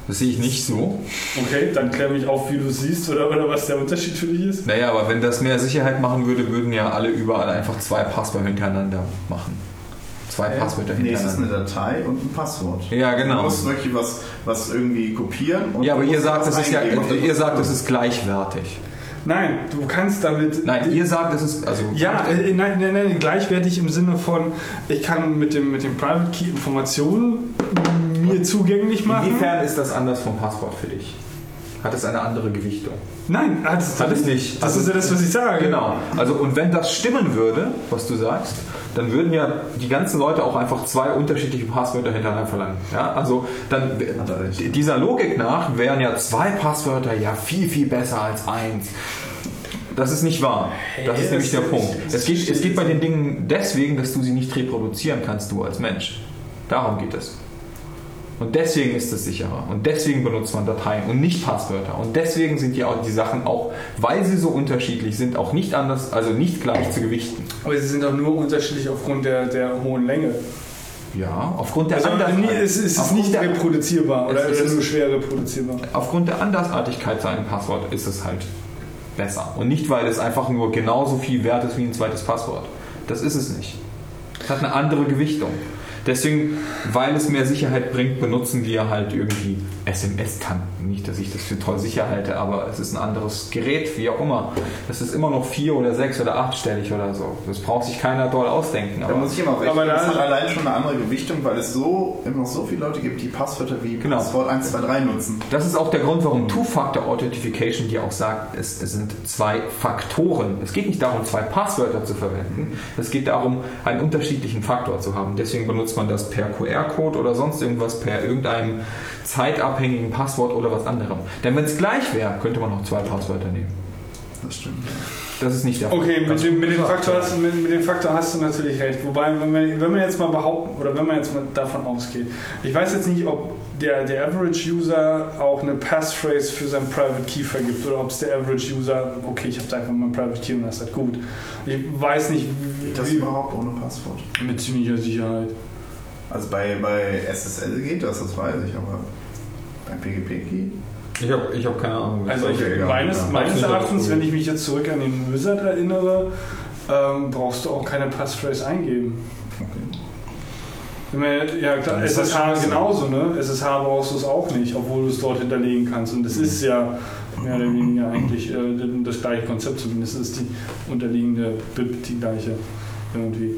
Das sehe ich nicht so. Okay, dann klär mich auf, wie du es siehst oder, oder was der Unterschied für dich ist. Naja, aber wenn das mehr Sicherheit machen würde, würden ja alle überall einfach zwei Passwörter hintereinander machen. Zwei Okay. Passwörter Nee, es ist eine hintereinander. Datei und ein Passwort. Ja, Du genau. musst wirklich was, was irgendwie kopieren. Und Ja, aber du ihr sagt, es ist ja, ihr das- sagt, es ist gleichwertig. Nein, du kannst damit. Nein, ihr sagt, es ist, also. Ja, äh, nein, nein, nein, gleichwertig im Sinne von, ich kann mit dem, mit dem Private Key Informationen mir zugänglich machen. Inwiefern ist das anders vom Passwort für dich? Hat es eine andere Gewichtung? Nein, hat es, Hat es nicht. Das ist ja das, was ich sage. Genau. Also und wenn das stimmen würde, was du sagst, dann würden ja die ganzen Leute auch einfach zwei unterschiedliche Passwörter hintereinander verlangen. Ja, also dann er dieser Logik nach wären ja zwei Passwörter ja viel viel besser als eins. Das ist nicht wahr. Das Hey, ist nämlich der Punkt. Es geht, es geht bei den Dingen deswegen, dass du sie nicht reproduzieren kannst, du als Mensch. Darum geht es. Und deswegen ist es sicherer. Und deswegen benutzt man Dateien und nicht Passwörter. Und deswegen sind die, auch, die Sachen auch, weil sie so unterschiedlich sind, auch nicht anders, also nicht gleich zu gewichten. Aber sie sind auch nur unterschiedlich aufgrund der, der hohen Länge. Ja, aufgrund der, Also Andersart- nie, es, es ist nicht der, reproduzierbar oder es ist nur schwer reproduzierbar. aufgrund der Andersartigkeit seinem Passwort ist es halt besser. Und nicht, weil es einfach nur genauso viel wert ist wie ein zweites Passwort. Das ist es nicht. Es hat eine andere Gewichtung. Deswegen, weil es mehr Sicherheit bringt, benutzen wir halt irgendwie SMS kann. Nicht, dass ich das für toll sicher halte, aber es ist ein anderes Gerät, wie auch immer. Das ist immer noch vier oder sechs oder achtstellig oder so. Das braucht sich keiner doll ausdenken. Da Aber muss ich immer recht. Aber da- es hat allein schon eine andere Gewichtung, weil es so immer so viele Leute gibt, die Passwörter wie Genau. Passwort 1, 2, 3 nutzen. Das ist auch der Grund, warum Two-Factor Authentification dir auch sagt, es, es sind zwei Faktoren. Es geht nicht darum, zwei Passwörter zu verwenden. Es geht darum, einen unterschiedlichen Faktor zu haben. Deswegen benutzt man das per QR-Code oder sonst irgendwas, per irgendeinem zeitabhängigen Passwort oder was anderem. Denn wenn es gleich wäre, könnte man auch zwei Passwörter nehmen. Das stimmt. Das ist nicht der Okay, Ganz mit dem, mit, dem Faktor hast, du- mit, mit dem Faktor hast du natürlich recht. Wobei, wenn man, wenn man jetzt mal behaupten, oder wenn man jetzt mal davon ausgeht, ich weiß jetzt nicht, ob der, der Average-User auch eine Passphrase für sein Private Key vergibt oder ob es der Average-User, okay, ich habe da einfach mein Private Key und das ist halt gut. Ich weiß nicht, Geht das wie, überhaupt ohne Passwort? mit ziemlicher Sicherheit. Also bei, bei SSL geht das, das weiß ich, aber beim PGP geht. Ich habe ich hab keine Ahnung. Also ich, Okay, meines, ja. meines Erachtens, wenn ich mich jetzt zurück an den Wizard erinnere, ähm, brauchst du auch keine Passphrase eingeben. Man- Ja klar, SSH genauso, ne? SSH brauchst du es auch nicht, obwohl du es dort hinterlegen kannst. Und das ist ja mehr oder weniger eigentlich äh, das gleiche Konzept, zumindest ist die unterliegende BIP die gleiche irgendwie.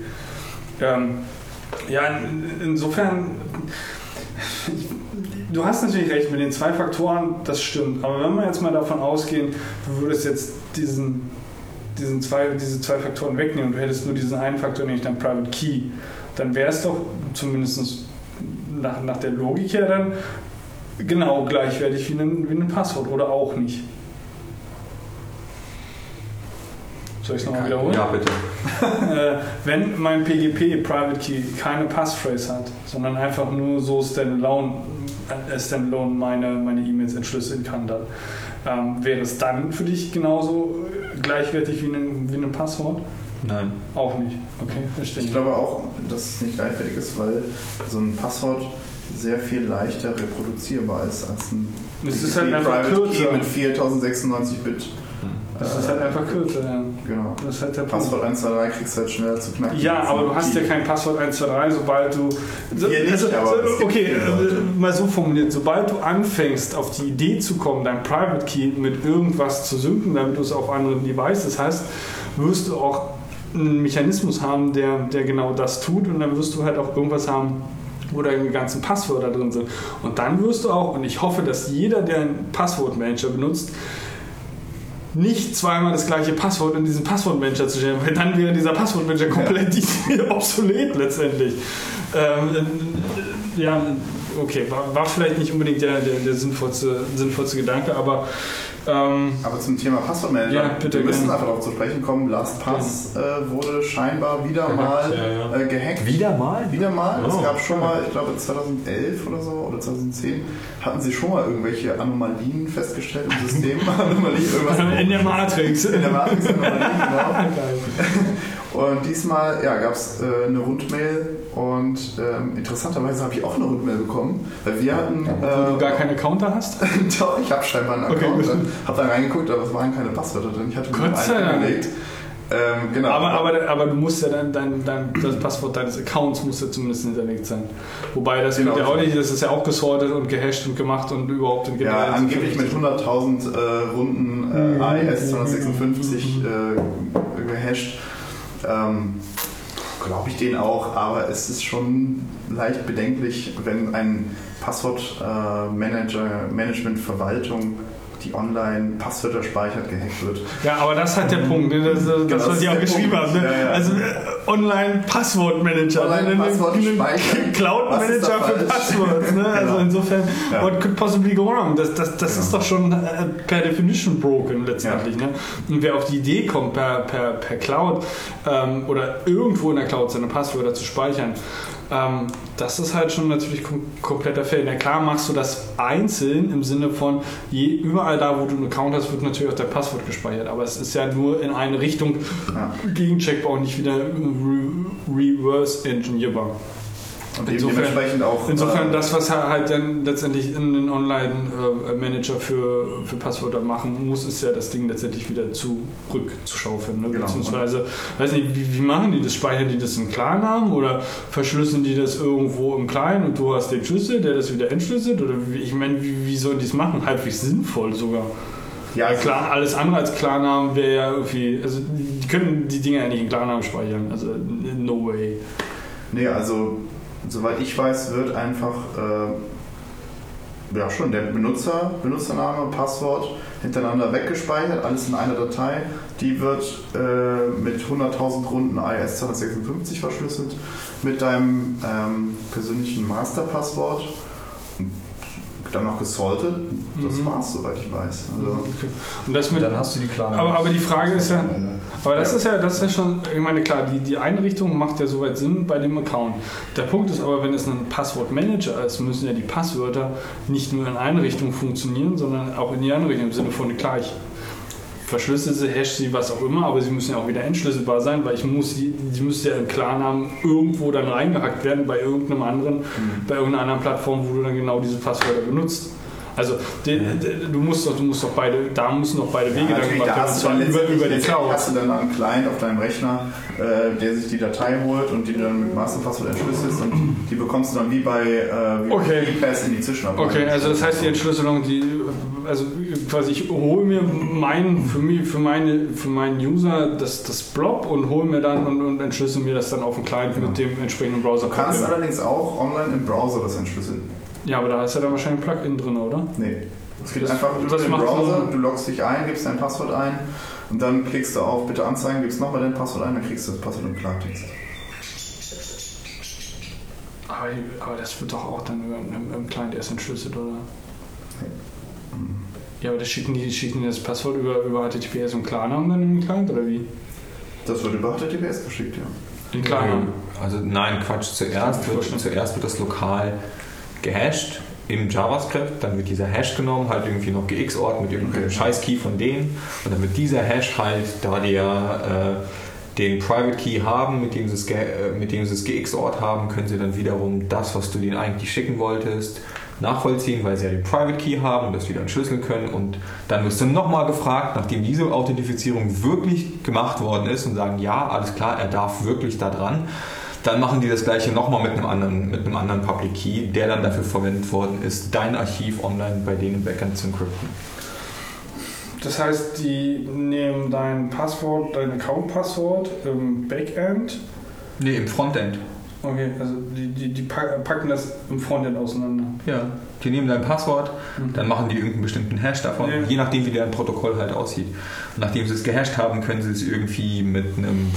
Ähm, ja, in, insofern, du hast natürlich recht mit den zwei Faktoren, das stimmt. Aber wenn wir jetzt mal davon ausgehen, du würdest jetzt diesen, diesen zwei, diese zwei Faktoren wegnehmen und du hättest nur diesen einen Faktor, nämlich dein Private Key, dann wäre es doch zumindest nach, nach der Logik her dann genau gleichwertig wie ein, wie ein Passwort oder auch nicht. Soll ich es nochmal wiederholen? Ja, bitte. [laughs] äh, wenn mein PGP Private Key keine Passphrase hat, sondern einfach nur so standalone, äh, standalone meine meine E-Mails entschlüsseln kann, dann ähm, wäre es dann für dich genauso gleichwertig wie ein, wie ein Passwort? Nein. Auch nicht. Okay, verstehe. Ich glaube auch, dass es nicht gleichwertig ist, weil so ein Passwort sehr viel leichter reproduzierbar ist als ein Es ist halt einfach Private Key kürzer. mit 4096 Bit. Das ist halt einfach kürzer, ja. Genau. Das ist halt der Punkt. Passwort 123 kriegst du halt schneller zu knacken. Ja, aber du hast ja kein Passwort 123, sobald du. So, Hier nicht, also, aber so, gibt okay, äh, mal so formuliert: Sobald du anfängst, auf die Idee zu kommen, dein Private Key mit irgendwas zu synken, damit du es auf anderen Devices hast, wirst du auch einen Mechanismus haben, der, der genau das tut und dann wirst du halt auch irgendwas haben, wo deine ganzen Passwörter drin sind. Und dann wirst du auch, und ich hoffe, dass jeder, der einen Passwortmanager benutzt, nicht zweimal das gleiche Passwort in diesen Passwortmanager zu stellen, weil dann wäre dieser Passwortmanager komplett [laughs] obsolet letztendlich. Ähm, äh, ja, okay, war, war vielleicht nicht unbedingt der, der, der sinnvollste, sinnvollste Gedanke, aber ähm, Aber zum Thema Passwortmanager, Ja, bitte, wir müssen gerne. einfach darauf zu sprechen kommen. LastPass äh, wurde scheinbar wieder Gehackt, mal ja, ja. Äh, gehackt. Wieder mal? Wieder mal. es Oh, gab schon mal, ich glaube 2011 oder so oder 2010, hatten sie schon mal irgendwelche Anomalien festgestellt im System. [laughs] Anomalien, irgendwas in der Matrix. in der Matrix Anomalien, genau. [laughs] Und diesmal ja, gab es äh, eine Rundmail und ähm, interessanterweise habe ich auch eine Rundmail bekommen, weil wir hatten. Wo du Äh, gar keine Counter hast? [laughs] Doch, ich habe scheinbar einen Okay, Account, dann habe da reingeguckt, aber es waren keine Passwörter drin. Ich hatte nur Gott sei Dank. angelegt. Ähm, genau. Aber, aber, aber du musst ja dein, dein, dein, das Passwort deines Accounts muss ja zumindest hinterlegt sein. Wobei das Genau. ja auch nicht, das ist ja auch gesortet und gehasht und gemacht und überhaupt in ja, angeblich mit 100.000 äh, Runden äh, Mhm. AES 256 äh, gehasht. Ähm, Glaube ich den auch, aber es ist schon leicht bedenklich, wenn ein Passwortmanager, Management-Verwaltung, die online Passwörter speichert, gehackt wird. Ja, aber das hat der Punkt, ne? das, das, Genau, was das ich ist auch geschrieben habe. Ne? Ja, ja. Also äh, Online-Passwortmanager. Online-Passwort ne? [laughs] Was ist Cloud-Manager für? Passwords. Ne? [laughs] Also Genau. insofern, Ja. what could possibly go wrong? Das, das, das Genau. ist doch schon äh, per Definition broken letztendlich. Ne? Und wer auf die Idee kommt, per, per, per Cloud ähm, oder irgendwo in der Cloud seine Passwörter zu speichern, ähm, das ist halt schon natürlich kom kompletter Fail. Na klar machst du das einzeln im Sinne von, je, überall da, wo du einen Account hast, wird natürlich auch dein Passwort gespeichert. Aber es ist ja nur in eine Richtung Ja. gegencheckbar und nicht wieder re reverse engineerbar. Und Insofern- dementsprechend auch. Insofern äh, das, was er halt dann letztendlich in den Online-Manager für, für Passwörter machen muss, ist ja das Ding letztendlich wieder zurückzuschaufeln. Ne? Genau. Beziehungsweise, weiß nicht, wie, wie machen die das? Speichern die das in Klarnamen oder verschlüsseln die das irgendwo im Kleinen und du hast den Schlüssel, der das wieder entschlüsselt? Oder wie, ich meine, wie, wie sollen die es machen? Halbwegs sinnvoll sogar. ja, Ja, klar, alles andere als Klarnamen wäre ja irgendwie, also die können die Dinger ja nicht in Klarnamen speichern. Also no way. Nee, also soweit ich weiß, wird einfach äh, ja schon der Benutzer, Benutzername, Passwort hintereinander weggespeichert, alles in einer Datei. Die wird äh, mit 100.000 Runden IS 256 verschlüsselt mit deinem ähm, persönlichen Masterpasswort. Dann noch gesaltet. Das Mhm. war's, soweit ich weiß. Also, Okay. Und das mit, Dann hast du die klaren. aber, aber die Frage ist ja, aber das Ja. ist ja, das ist ja schon, ich meine, klar, die, die Einrichtung macht ja soweit Sinn bei dem Account. Der Punkt ist aber, wenn es ein Passwortmanager ist, müssen ja die Passwörter nicht nur in eine Richtung funktionieren, sondern auch in die andere Richtung, im Sinne von gleich. Verschlüsselt sie, hash sie, was auch immer, aber sie müssen ja auch wieder entschlüsselbar sein, weil ich muss die, die müsste ja im Klarnamen irgendwo dann reingehackt werden bei irgendeinem anderen, bei irgendeiner anderen Plattform, wo du dann genau diese Passwörter benutzt. Also de, de, du musst doch, du musst doch beide, da müssen doch beide Wege Ja, dann gemacht werden. Und zwar dann über, über die Cloud. hast du dann einen Client auf deinem Rechner, äh, der sich die Datei holt und die dann mit Masterpasswort entschlüsselst und die bekommst du dann wie bei äh, wie Okay. E-Pass in die Zwischenarbeit. Okay, also das heißt die Entschlüsselung, die, also quasi ich hole mir meinen, für mich, für meine, für meinen User das, das Blob und hole mir dann und, und entschlüssel mir das dann auf den Client mit dem entsprechenden Browser. Du kannst allerdings auch online im Browser das entschlüsseln. Ja, aber da ist ja dann wahrscheinlich ein Plugin drin, oder? Nee. Es geht Das- einfach über das den macht Browser, so- du loggst dich ein, gibst dein Passwort ein und dann klickst du auf Bitte anzeigen, gibst nochmal dein Passwort ein, dann kriegst du das Passwort im Klartext. Aber, aber das wird doch auch dann im, im Client erst entschlüsselt, oder? Ja, aber das schicken die, schicken die das Passwort über, über HTTPS und Klarnamen dann im Client, oder wie? Das wird über HTTPS geschickt, ja. In Klarnamen. Also nein, Quatsch. Zuerst wird, zuerst wird das lokal gehasht im JavaScript, dann wird dieser Hash genommen, halt irgendwie noch gexort mit irgendeinem Okay. Scheiß-Key von denen. Und dann wird dieser Hash halt, da die ja äh, den Private Key haben, mit dem sie es, ge äh, mit dem sie es gexort haben, können sie dann wiederum das, was du denen eigentlich schicken wolltest, nachvollziehen, weil sie ja den Private Key haben und das wieder entschlüsseln können. Und dann wirst du nochmal gefragt, nachdem diese Authentifizierung wirklich gemacht worden ist und sagen, ja, alles klar, er darf wirklich da dran, dann machen die das gleiche nochmal mit einem anderen, mit einem anderen Public Key, der dann dafür verwendet worden ist, dein Archiv online bei denen im Backend zu encrypten. Das heißt, die nehmen dein Passwort, dein Account-Passwort im Backend. Nee, im Frontend. Okay, also die, die, die pack- packen das im Frontend auseinander. Ja. Die nehmen dein Passwort, Mhm. dann machen die irgendeinen bestimmten Hash davon, Ja. je nachdem wie deren Protokoll halt aussieht. Und nachdem sie es gehasht haben, können sie es irgendwie mit einem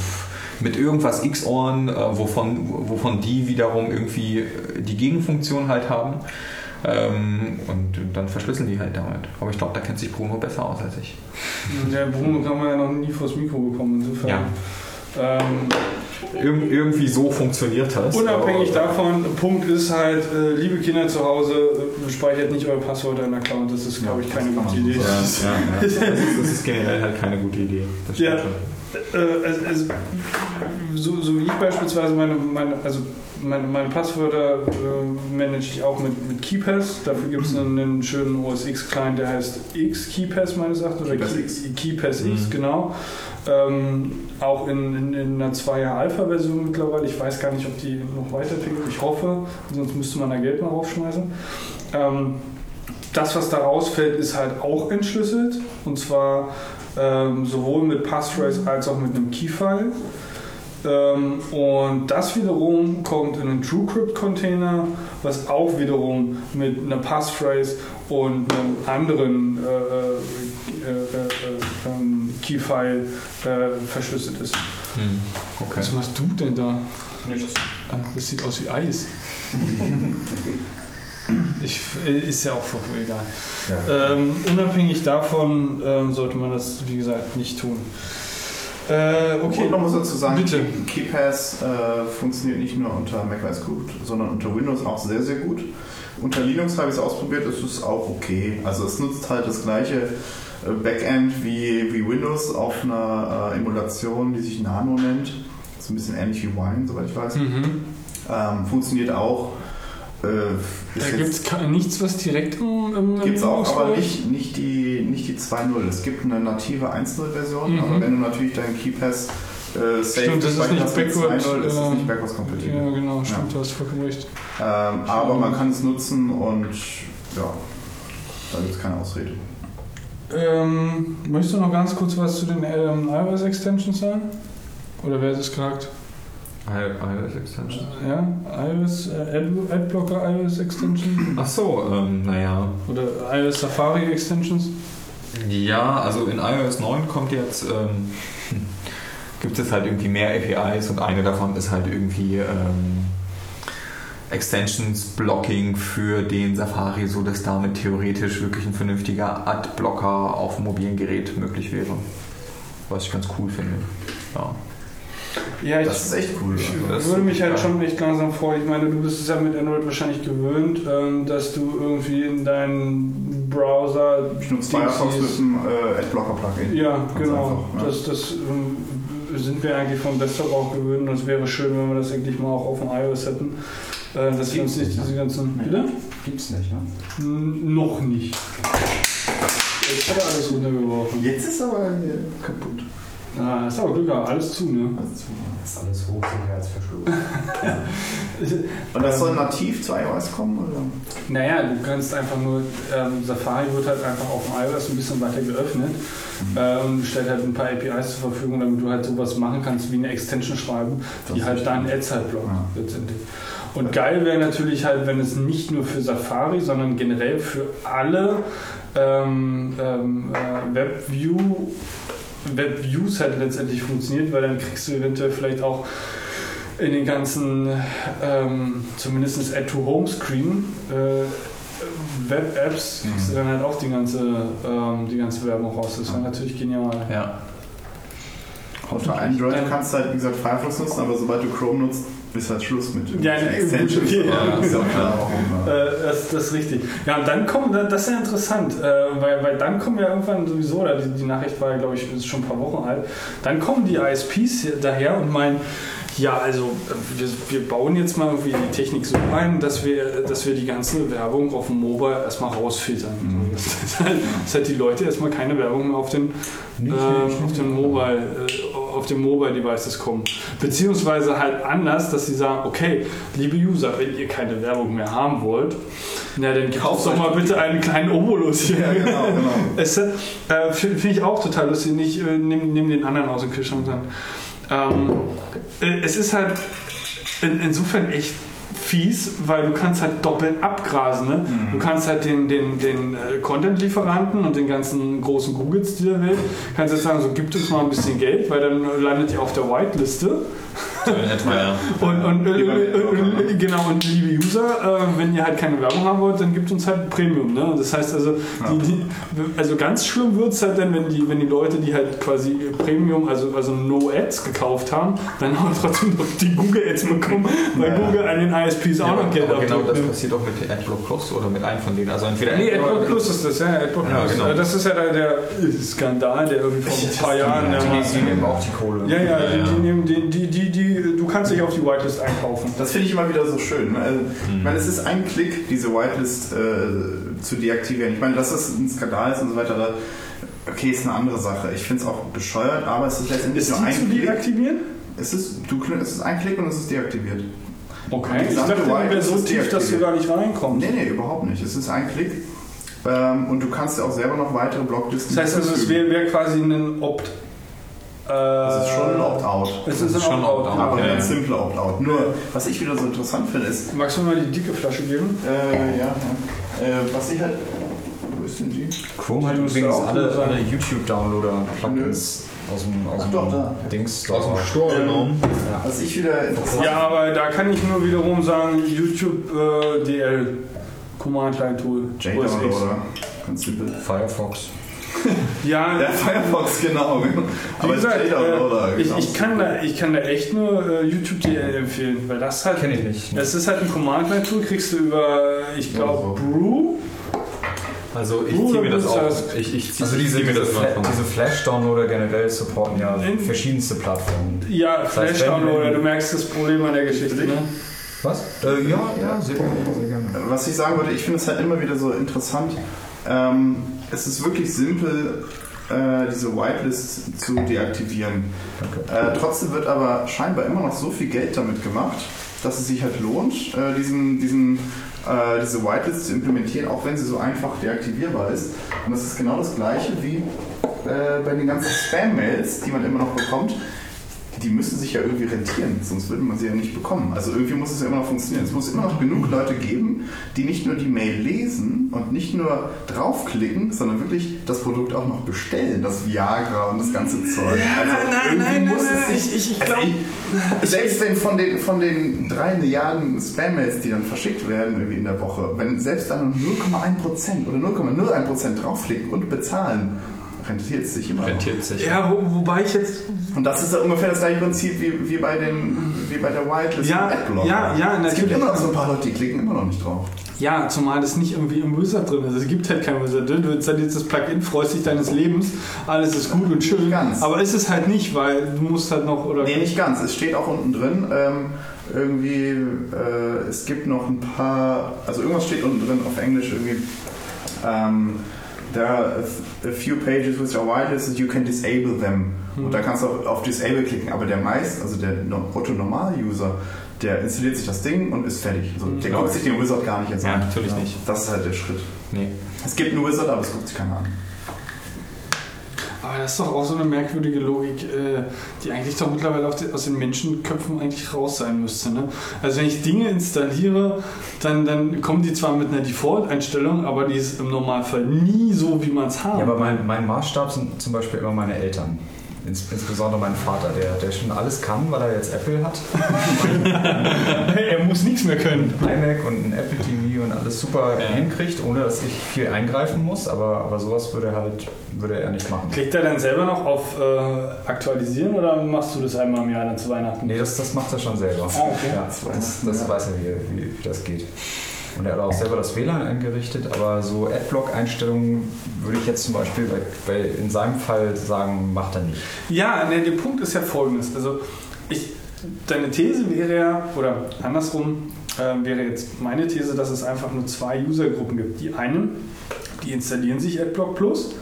mit irgendwas XORn, äh, wovon, wovon die wiederum irgendwie äh, die Gegenfunktion halt haben. Ähm, und dann verschlüsseln die halt damit. Aber ich glaube, da kennt sich Bruno besser aus als ich. Der Bruno wir ja noch nie vors Mikro bekommen, insofern. Ja. Ähm, Irg irgendwie so funktioniert das. unabhängig Aber- davon, Punkt ist halt, äh, liebe Kinder zu Hause, äh, speichert nicht euer Passwort in der Cloud. Das ist, glaube ich, keine gute Idee. Ja, ja, ja. Das, [laughs] ist, das ist generell halt keine gute Idee. Das stimmt Ja. Äh, also, also, so, so wie ich beispielsweise meine, meine, also meine, meine Passwörter äh, manage ich auch mit, mit KeyPass. Dafür gibt es einen, einen schönen OS X-Client, der heißt X KeyPass meines Erachtens. Oder KeyPass Key- X. KeyPass X, Mhm. genau. Ähm, auch in, in, in einer 2er Alpha-Version mittlerweile. Ich weiß gar nicht, ob die noch weiterentwickelt. Ich hoffe, sonst müsste man da Geld mal raufschmeißen. Ähm, das, was da rausfällt, ist halt auch entschlüsselt. Und zwar ähm, sowohl mit Passphrase als auch mit einem Keyfile. Ähm, und das wiederum kommt in einen TrueCrypt-Container, was auch wiederum mit einer Passphrase und einem anderen äh, äh, äh, äh, ähm, Keyfile äh, verschlüsselt ist. Hm, okay. Was machst du denn da? Ah, Das sieht aus wie Eis. [laughs] Ich, ist ja auch vollkommen egal. Ähm, unabhängig davon ähm, sollte man das, wie gesagt, nicht tun. Äh, okay. Und man muss dazu sagen, Bitte. KeyPass äh, funktioniert nicht nur unter macOS gut, sondern unter Windows auch sehr, sehr gut. Unter Linux habe ich es ausprobiert, es ist auch okay. Also es nutzt halt das gleiche äh, Backend wie, wie Windows auf einer äh, Emulation, die sich Nano nennt. So ein bisschen ähnlich wie Wine, soweit ich weiß. Mhm. Ähm, funktioniert auch. Äh, Da gibt es nichts, was direkt im, im Gibt es auch, aber nicht, nicht die, nicht die 2.0. Es gibt eine native 1.0-Version, Mhm. aber wenn du natürlich deinen KeyPass äh, safe Stimmt, das ist nicht speicherst mit backward, 2.0, ist äh, es nicht backwards kompatibel. Ja, genau, stimmt, Ja. du hast vollkommen recht. Ähm, aber man kann es nutzen und ja, da gibt es keine Ausrede. Ähm, möchtest du noch ganz kurz was zu den ähm, iOS-Extensions sagen? Oder wer hat es gesagt? iOS Extension. Ja, iOS, äh, Ad- Adblocker iOS Extension Ach so, ähm, naja. oder iOS Safari Extensions? Ja, also in iOS 9 kommt jetzt, ähm, [laughs] gibt es halt irgendwie mehr APIs und eine davon ist halt irgendwie ähm, Extensions Blocking für den Safari, so dass damit theoretisch wirklich ein vernünftiger Adblocker auf dem mobilen Gerät möglich wäre. Was ich ganz cool finde. Ja. Ja, ich Das ist echt cool. Ich Also, das würde mich halt schon echt langsam vor. Ich meine, du bist es ja mit Android wahrscheinlich gewöhnt, ähm, dass du irgendwie in deinen Browser. ich nutze Firefox mit einem äh, Adblocker-Plugin. Ja, Ganz genau. einfach, ja. Das, das ähm, sind wir eigentlich vom Desktop auch gewöhnt und es wäre schön, wenn wir das eigentlich mal auch auf dem iOS hätten. Äh, dass wir uns nicht diese ganzen. Bitte? Gibt's nicht, ne? N noch nicht. Jetzt hat er alles runtergeworfen. Jetzt ist aber kaputt. Ah, ist aber Glück gehabt, alles zu, ne? ist alles hochsicherheitsverschlüsselt. [laughs] Und das soll nativ zu iOS kommen? Oder? Naja, du kannst einfach nur, ähm, Safari wird halt einfach auf dem iOS ein bisschen weiter geöffnet äh, und stellt halt ein paar APIs zur Verfügung, damit du halt sowas machen kannst wie eine Extension schreiben, die Das halt ist deinen Ads halt blockt Ja. letztendlich. Und geil wäre natürlich halt, wenn es nicht nur für Safari, sondern generell für alle ähm, ähm, äh, WebView WebViews halt letztendlich funktioniert, weil dann kriegst du eventuell vielleicht auch in den ganzen, ähm, zumindest Add-to-Home-Screen, äh, Web-Apps, kriegst du dann halt auch die ganze, ähm, die ganze Werbung raus. Das wäre natürlich genial. Ja. Unter Android kannst du halt, wie gesagt, Firefox nutzen, aber sobald du Chrome nutzt, ist halt Schluss mit Ja, Extensions. okay. Ja, ist ja auch klar? Äh, das, das ist richtig. Ja, und dann kommen, das ist ja interessant, äh, weil, weil dann kommen ja irgendwann sowieso, oder die, die Nachricht war ja, glaube ich, schon ein paar Wochen alt, dann kommen die ISPs daher und meinen, ja, also wir, wir bauen jetzt mal irgendwie die Technik so ein, dass wir, dass wir die ganze Werbung auf dem Mobile erstmal rausfiltern. [laughs] Halt, dass halt die Leute erstmal keine Werbung mehr auf den, äh, auf den Mobile, äh, auf den Mobile Devices kommen. Beziehungsweise halt anders, dass sie sagen, okay, liebe User, wenn ihr keine Werbung mehr haben wollt, na dann kauft doch mal bitte einen kleinen Obolus hier. Ja, genau, genau. [laughs] Äh, finde find ich auch total lustig. Nicht äh, nimm, nimm den anderen aus dem Kühlschrank dann. Ähm, äh, es ist halt in, insofern echt fies, weil du kannst halt doppelt abgrasen. Ne? Du kannst halt den, den, den äh, Content-Lieferanten und den ganzen großen Googles dieser Welt, kannst jetzt sagen, so gibt uns mal ein bisschen Geld, weil dann landet ihr auf der Whiteliste. Etwa, [laughs] ja. Und, und äh, äh, äh, genau, und liebe User, äh, wenn ihr halt keine Werbung haben wollt, dann gibt uns halt Premium. Ne? Das heißt also, die, die, also ganz schlimm wird es halt dann, wenn die, wenn die Leute, die halt quasi Premium, also, also No Ads gekauft haben, dann [laughs] auch trotzdem noch die Google Ads bekommen, weil Ja. Google an den ISPs auch noch Geld genau abdrückt, das ne? passiert auch mit Adblock Plus oder mit einem von denen. Also entweder Nee, Adblock- AdBlock Plus ist das, ja, AdBlock Ja, Plus. genau. Das ist ja der, der Skandal, der irgendwie vor ein paar Jahren. Die, mal, die nehmen auch die Kohle. ja, ja, Ja, ja. Die, nehmen die, die, die, die, du kannst dich auf die Whitelist einkaufen. Das finde ich immer wieder so schön. ne? Also, Ich meine, es ist ein Klick, diese Whitelist äh, zu deaktivieren. Ich meine, dass das ein Skandal ist und so weiter, okay, ist eine andere Sache. Ich finde es auch bescheuert, aber es ist letztendlich Ist nur ein zu Klick. deaktivieren? Es ist, du, es ist ein Klick und es ist deaktiviert. Okay. Ich dachte, die wäre so ist tief, dass du gar nicht reinkommst. Nee, nee, überhaupt nicht. Es ist ein Klick. Ähm, und du kannst dir auch selber noch weitere Blocklisten Das heißt also, es wäre wär quasi ein Opt. Äh, Das ist schon ein Opt-out. Es ist ein schon ein Opt-out. Aber ein ja. ganz simpler Opt-out. Nur, was ich wieder so interessant finde, ist, Magst du mir mal die dicke Flasche geben? äh, ja, ja. Äh, was ich halt. Wo ist denn die? Chrome hat übrigens alle, alle YouTube-Downloader-Plugins aus dem, aus Ach dem doch, da. Dings Aus dem Store genommen. Was ich wieder interessant Ja, aber da kann ich nur wiederum sagen, YouTube äh, DL. Command Line Tool. J-Downloader. Ganz simpel. Firefox. [laughs] Ja, Der Firefox, genau. Wie Aber gesagt, J-Downloader. äh, ich, genau. ich, kann da, ich kann da echt nur äh, YouTube DL empfehlen, weil das halt. Kenn ich nicht. Das ist halt ein Command-Line-Tool, kriegst du über, ich glaube, Ja, so. Brew. Also ich ziehe mir das auch. Ich, ich Also diese, mir diese, das Fla mal von. diese Flash-Downloader generell supporten ja In- verschiedenste Plattformen. Ja, Flash-Downloader, du merkst das Problem an der Geschichte, ne? Was? Äh, ja, ja, sehr gerne. Sehr gerne. Was ich sagen würde, ich finde es halt immer wieder so interessant. Ähm, es ist wirklich simpel, äh, diese Whitelist zu deaktivieren. Äh, trotzdem wird aber scheinbar immer noch so viel Geld damit gemacht, dass es sich halt lohnt, äh, diesen, diesen, äh, diese Whitelist zu implementieren, auch wenn sie so einfach deaktivierbar ist. Und das ist genau das gleiche wie äh, bei den ganzen Spam-Mails, die man immer noch bekommt. Die müssen sich ja irgendwie rentieren, sonst würde man sie ja nicht bekommen. Also irgendwie muss es ja immer noch funktionieren. Es muss immer noch genug Leute geben, die nicht nur die Mail lesen und nicht nur draufklicken, sondern wirklich das Produkt auch noch bestellen, das Viagra und das ganze Zeug. also irgendwie muss es sich, ich, ich also ich, selbst wenn von den, von den drei Milliarden Spam-Mails, die dann verschickt werden irgendwie in der Woche, wenn selbst dann nur 0,1% oder 0,01% draufklicken und bezahlen, rentiert es sich immer. Rentiert sich. Ja, wo, wobei ich jetzt. Und das ist ja ungefähr das gleiche Prinzip wie, wie, bei, den, wie bei der Whitelist Ja, Adblocker. ja, ja, Es gibt natürlich. immer noch so ein paar Leute, die klicken immer noch nicht drauf. Ja, zumal das nicht irgendwie im Wizard drin ist. Es gibt halt kein Wizard. Du installierst das Plugin, freust dich deines Lebens, alles ist gut und schön. Ganz. Aber ist es halt nicht, weil du musst halt noch. Oder Nee, nicht ganz. Es steht auch unten drin. Ähm, irgendwie, äh, es gibt noch ein paar, also irgendwas steht unten drin auf Englisch irgendwie. Ähm, there are a, few pages which are whitelisted, you can disable them. Und da kannst du auf, auf Disable klicken. Aber der meist, also der no- Otto-Normal-User, der installiert sich das Ding und ist fertig. Also, der Glaub guckt ich. sich den Wizard gar nicht jetzt Ja, an. natürlich nicht. Das ist halt der Schritt. Nee. Es gibt einen Wizard, aber es guckt sich keiner an. Aber das ist doch auch so eine merkwürdige Logik, äh, die eigentlich doch mittlerweile aus den Menschenköpfen eigentlich raus sein müsste. Ne? Also wenn ich Dinge installiere, dann, dann kommen die zwar mit einer Default-Einstellung, aber die ist im Normalfall nie so, wie man es haben Ja, aber mein, mein Maßstab sind zum Beispiel immer meine Eltern. Ins, insbesondere mein Vater, der, der schon alles kann, weil er jetzt Apple hat. [laughs] er muss nichts mehr können. iMac und ein Apple TV und alles super Ja. hinkriegt, ohne dass ich viel eingreifen muss. Aber, aber sowas würde, er halt, würde er nicht machen. Klickt er dann selber noch auf äh, Aktualisieren oder machst du das einmal im Jahr dann zu Weihnachten? Nee, das, das macht er schon selber. Ah, okay. ja, das das weiß er, wie, wie, wie das geht. Und er hat auch selber das WLAN eingerichtet, aber so Adblock-Einstellungen würde ich jetzt zum Beispiel bei, bei, in seinem Fall sagen, macht er nicht. Ja, ne, der Punkt ist ja folgendes. Also ich, deine These wäre ja, oder andersrum äh, wäre jetzt meine These, dass es einfach nur zwei Usergruppen gibt. Die einen, die installieren sich AdBlock Plus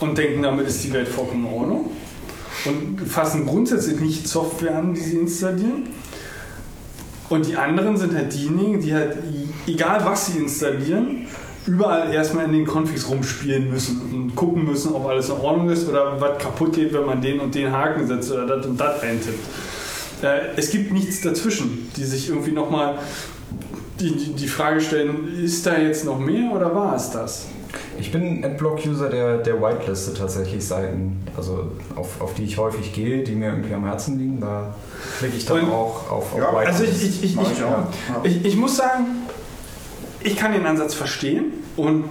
und denken, damit ist die Welt vollkommen in Ordnung und fassen grundsätzlich nicht Software an, die sie installieren. Und die anderen sind halt diejenigen, die halt, egal was sie installieren, überall erstmal in den Configs rumspielen müssen und gucken müssen, ob alles in Ordnung ist oder was kaputt geht, wenn man den und den Haken setzt oder das und das eintippt. Äh, es gibt nichts dazwischen, die sich irgendwie nochmal die, die, die Frage stellen, ist da jetzt noch mehr oder war es das? Ich bin ein Adblock-User, der, der whitelistet tatsächlich Seiten, also auf, auf die ich häufig gehe, die mir irgendwie am Herzen liegen. Da klicke ich dann Und- auch auf, auf Ja, Also Whitelist. ich, ich, ich, ich, ich. Ja. Ich, ich muss sagen, ich kann den Ansatz verstehen und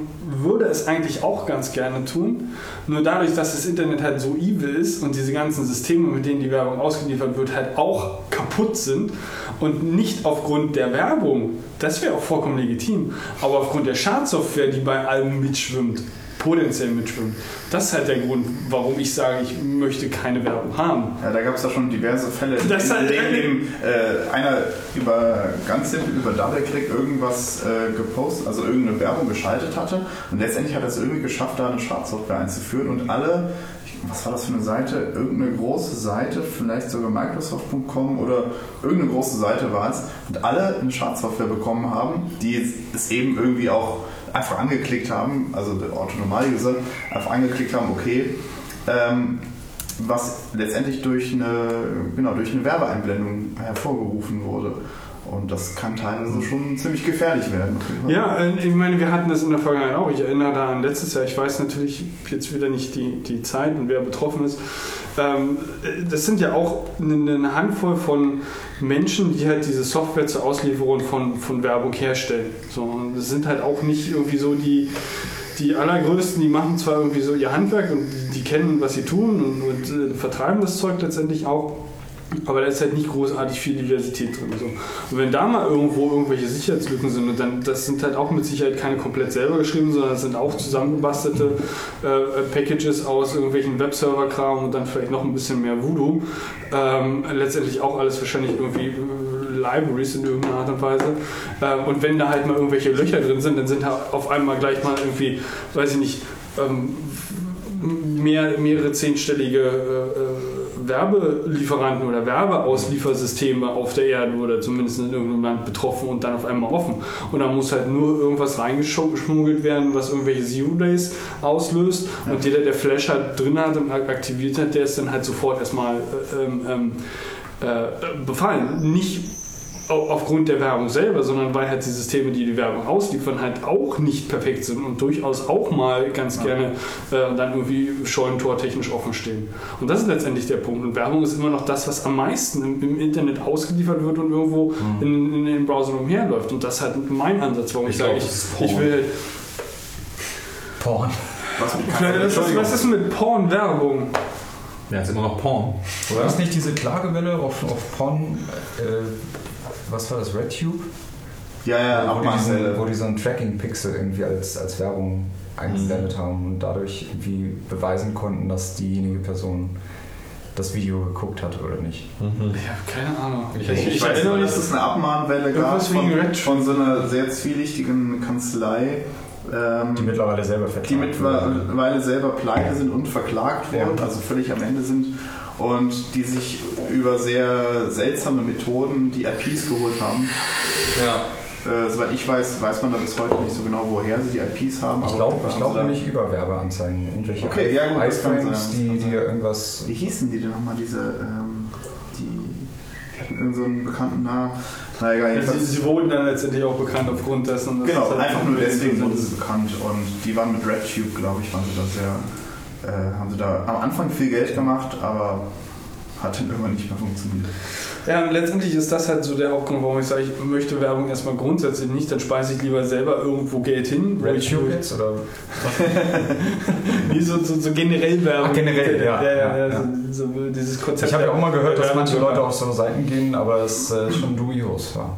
würde es eigentlich auch ganz gerne tun. Nur dadurch, dass das Internet halt so evil ist und diese ganzen Systeme, mit denen die Werbung ausgeliefert wird, halt auch kaputt sind und nicht aufgrund der Werbung, das wäre auch vollkommen legitim, aber aufgrund der Schadsoftware, die bei allem mitschwimmt, potenziell mitschwimmt. Das ist halt der Grund, warum ich sage, ich möchte keine Werbung haben. Ja, da gab es ja schon diverse Fälle, in Das halt- denen eben äh, einer über ganz simpel über DoubleClick irgendwas äh, gepostet, also irgendeine Werbung geschaltet hatte und letztendlich hat er es irgendwie geschafft, da eine Schadsoftware einzuführen und alle, was war das für eine Seite? Irgendeine große Seite, vielleicht sogar Microsoft.com oder irgendeine große Seite war es und alle eine Schadsoftware bekommen haben, die es eben irgendwie auch einfach angeklickt haben, also der Orthonormal-User einfach angeklickt haben, okay, ähm, was letztendlich durch eine, genau, durch eine Werbeeinblendung hervorgerufen wurde. Und das kann teilweise schon ziemlich gefährlich werden. Ja, äh, ich meine, wir hatten das in der Vergangenheit auch. Ich erinnere da an letztes Jahr. Ich weiß natürlich jetzt wieder nicht die, die Zeit und wer betroffen ist. Ähm, äh, das sind ja auch eine, Handvoll von Menschen, die halt diese Software zur Auslieferung von, von Werbung herstellen. Das sind halt auch nicht irgendwie so die, die allergrößten, die machen zwar irgendwie so ihr Handwerk und die kennen, was sie tun und, und äh, vertreiben das Zeug letztendlich auch. Aber da ist halt nicht großartig viel Diversität drin. So. Und wenn da mal irgendwo irgendwelche Sicherheitslücken sind, und dann, das sind halt auch mit Sicherheit keine komplett selber geschrieben, sondern das sind auch zusammengebastelte äh, Packages aus irgendwelchen Webserver-Kram und dann vielleicht noch ein bisschen mehr Voodoo. Ähm, letztendlich auch alles wahrscheinlich irgendwie äh, Libraries in irgendeiner Art und Weise. Ähm, und wenn da halt mal irgendwelche Löcher drin sind, dann sind da auf einmal gleich mal irgendwie, weiß ich nicht, ähm, mehr, mehrere zehnstellige äh, äh, Werbelieferanten oder Werbeausliefersysteme auf der Erde oder zumindest in irgendeinem Land betroffen und dann auf einmal offen. Und da muss halt nur irgendwas reingeschmuggelt werden, was irgendwelche Zero-Days auslöst. Und jeder, der Flash halt drin hat und aktiviert hat, der ist dann halt sofort erstmal äh, ähm, ähm, äh, befallen. Nicht aufgrund der Werbung selber, sondern weil halt die Systeme, die die Werbung ausliefern, halt auch nicht perfekt sind und durchaus auch mal ganz gerne äh, dann irgendwie scheunentortechnisch offen stehen. Und das ist letztendlich der Punkt. Und Werbung ist immer noch das, was am meisten im, im Internet ausgeliefert wird und irgendwo in, in den Browsern umherläuft. Und das ist halt mein Ansatz, warum ich, Ich sage, ich, ist ich will. Porn. Was ist, was ist mit Porn-Werbung? Ja, ist immer noch Porn, oder? das nicht diese Klagewelle auf, auf Porn, äh, was war das, RedTube? Ja, ja, wo, die diesen, Abmahnwelle. wo die so einen Tracking-Pixel irgendwie als, als Werbung eingeblendet haben und dadurch irgendwie beweisen konnten, dass diejenige Person das Video geguckt hat oder nicht. Ich habe keine Ahnung. Ich- Ich, Ich, ich weiß nur, dass es eine Abmahnwelle gab von, von so einer sehr zwielichtigen Kanzlei, ähm, Die mittlerweile selber verklagt die mittlerweile selber pleite sind und verklagt Ja. wurden, also völlig am Ende sind und die sich über sehr seltsame Methoden die IPs geholt haben. Ja. Äh, soweit ich weiß, weiß man da bis heute nicht so genau, woher sie die IPs haben. Ich aber glaube glaub sie da- nämlich über Werbeanzeigen. Irgendwelche Okay, ja, gut, iFrames, die, die irgendwas. Wie hießen die denn nochmal, diese, ähm, die, die hatten irgendeinen so einen bekannten Namen. Na egal, sie, jedenfalls. sie wurden dann letztendlich auch bekannt aufgrund dessen. dass Genau, halt einfach nur deswegen wurden sie bekannt und die waren mit RedTube, glaube ich, waren sie da sehr, äh, haben sie da am Anfang viel Geld gemacht, aber hat dann irgendwann nicht mehr funktioniert. Ja, und letztendlich ist das halt so der Hauptgrund, warum ich sage, ich möchte Werbung erstmal grundsätzlich nicht, dann speise ich lieber selber irgendwo Geld hin. wo ich- RedTube jetzt? Oder? [laughs] Wie so, so, so generell Werbung. Ach, generell, ja, ja, ja, ja, ja. So, so dieses Konzept. Ich habe ja auch mal gehört, dass manche Leute auf so Seiten gehen, aber es äh, schon dubios war. Ja,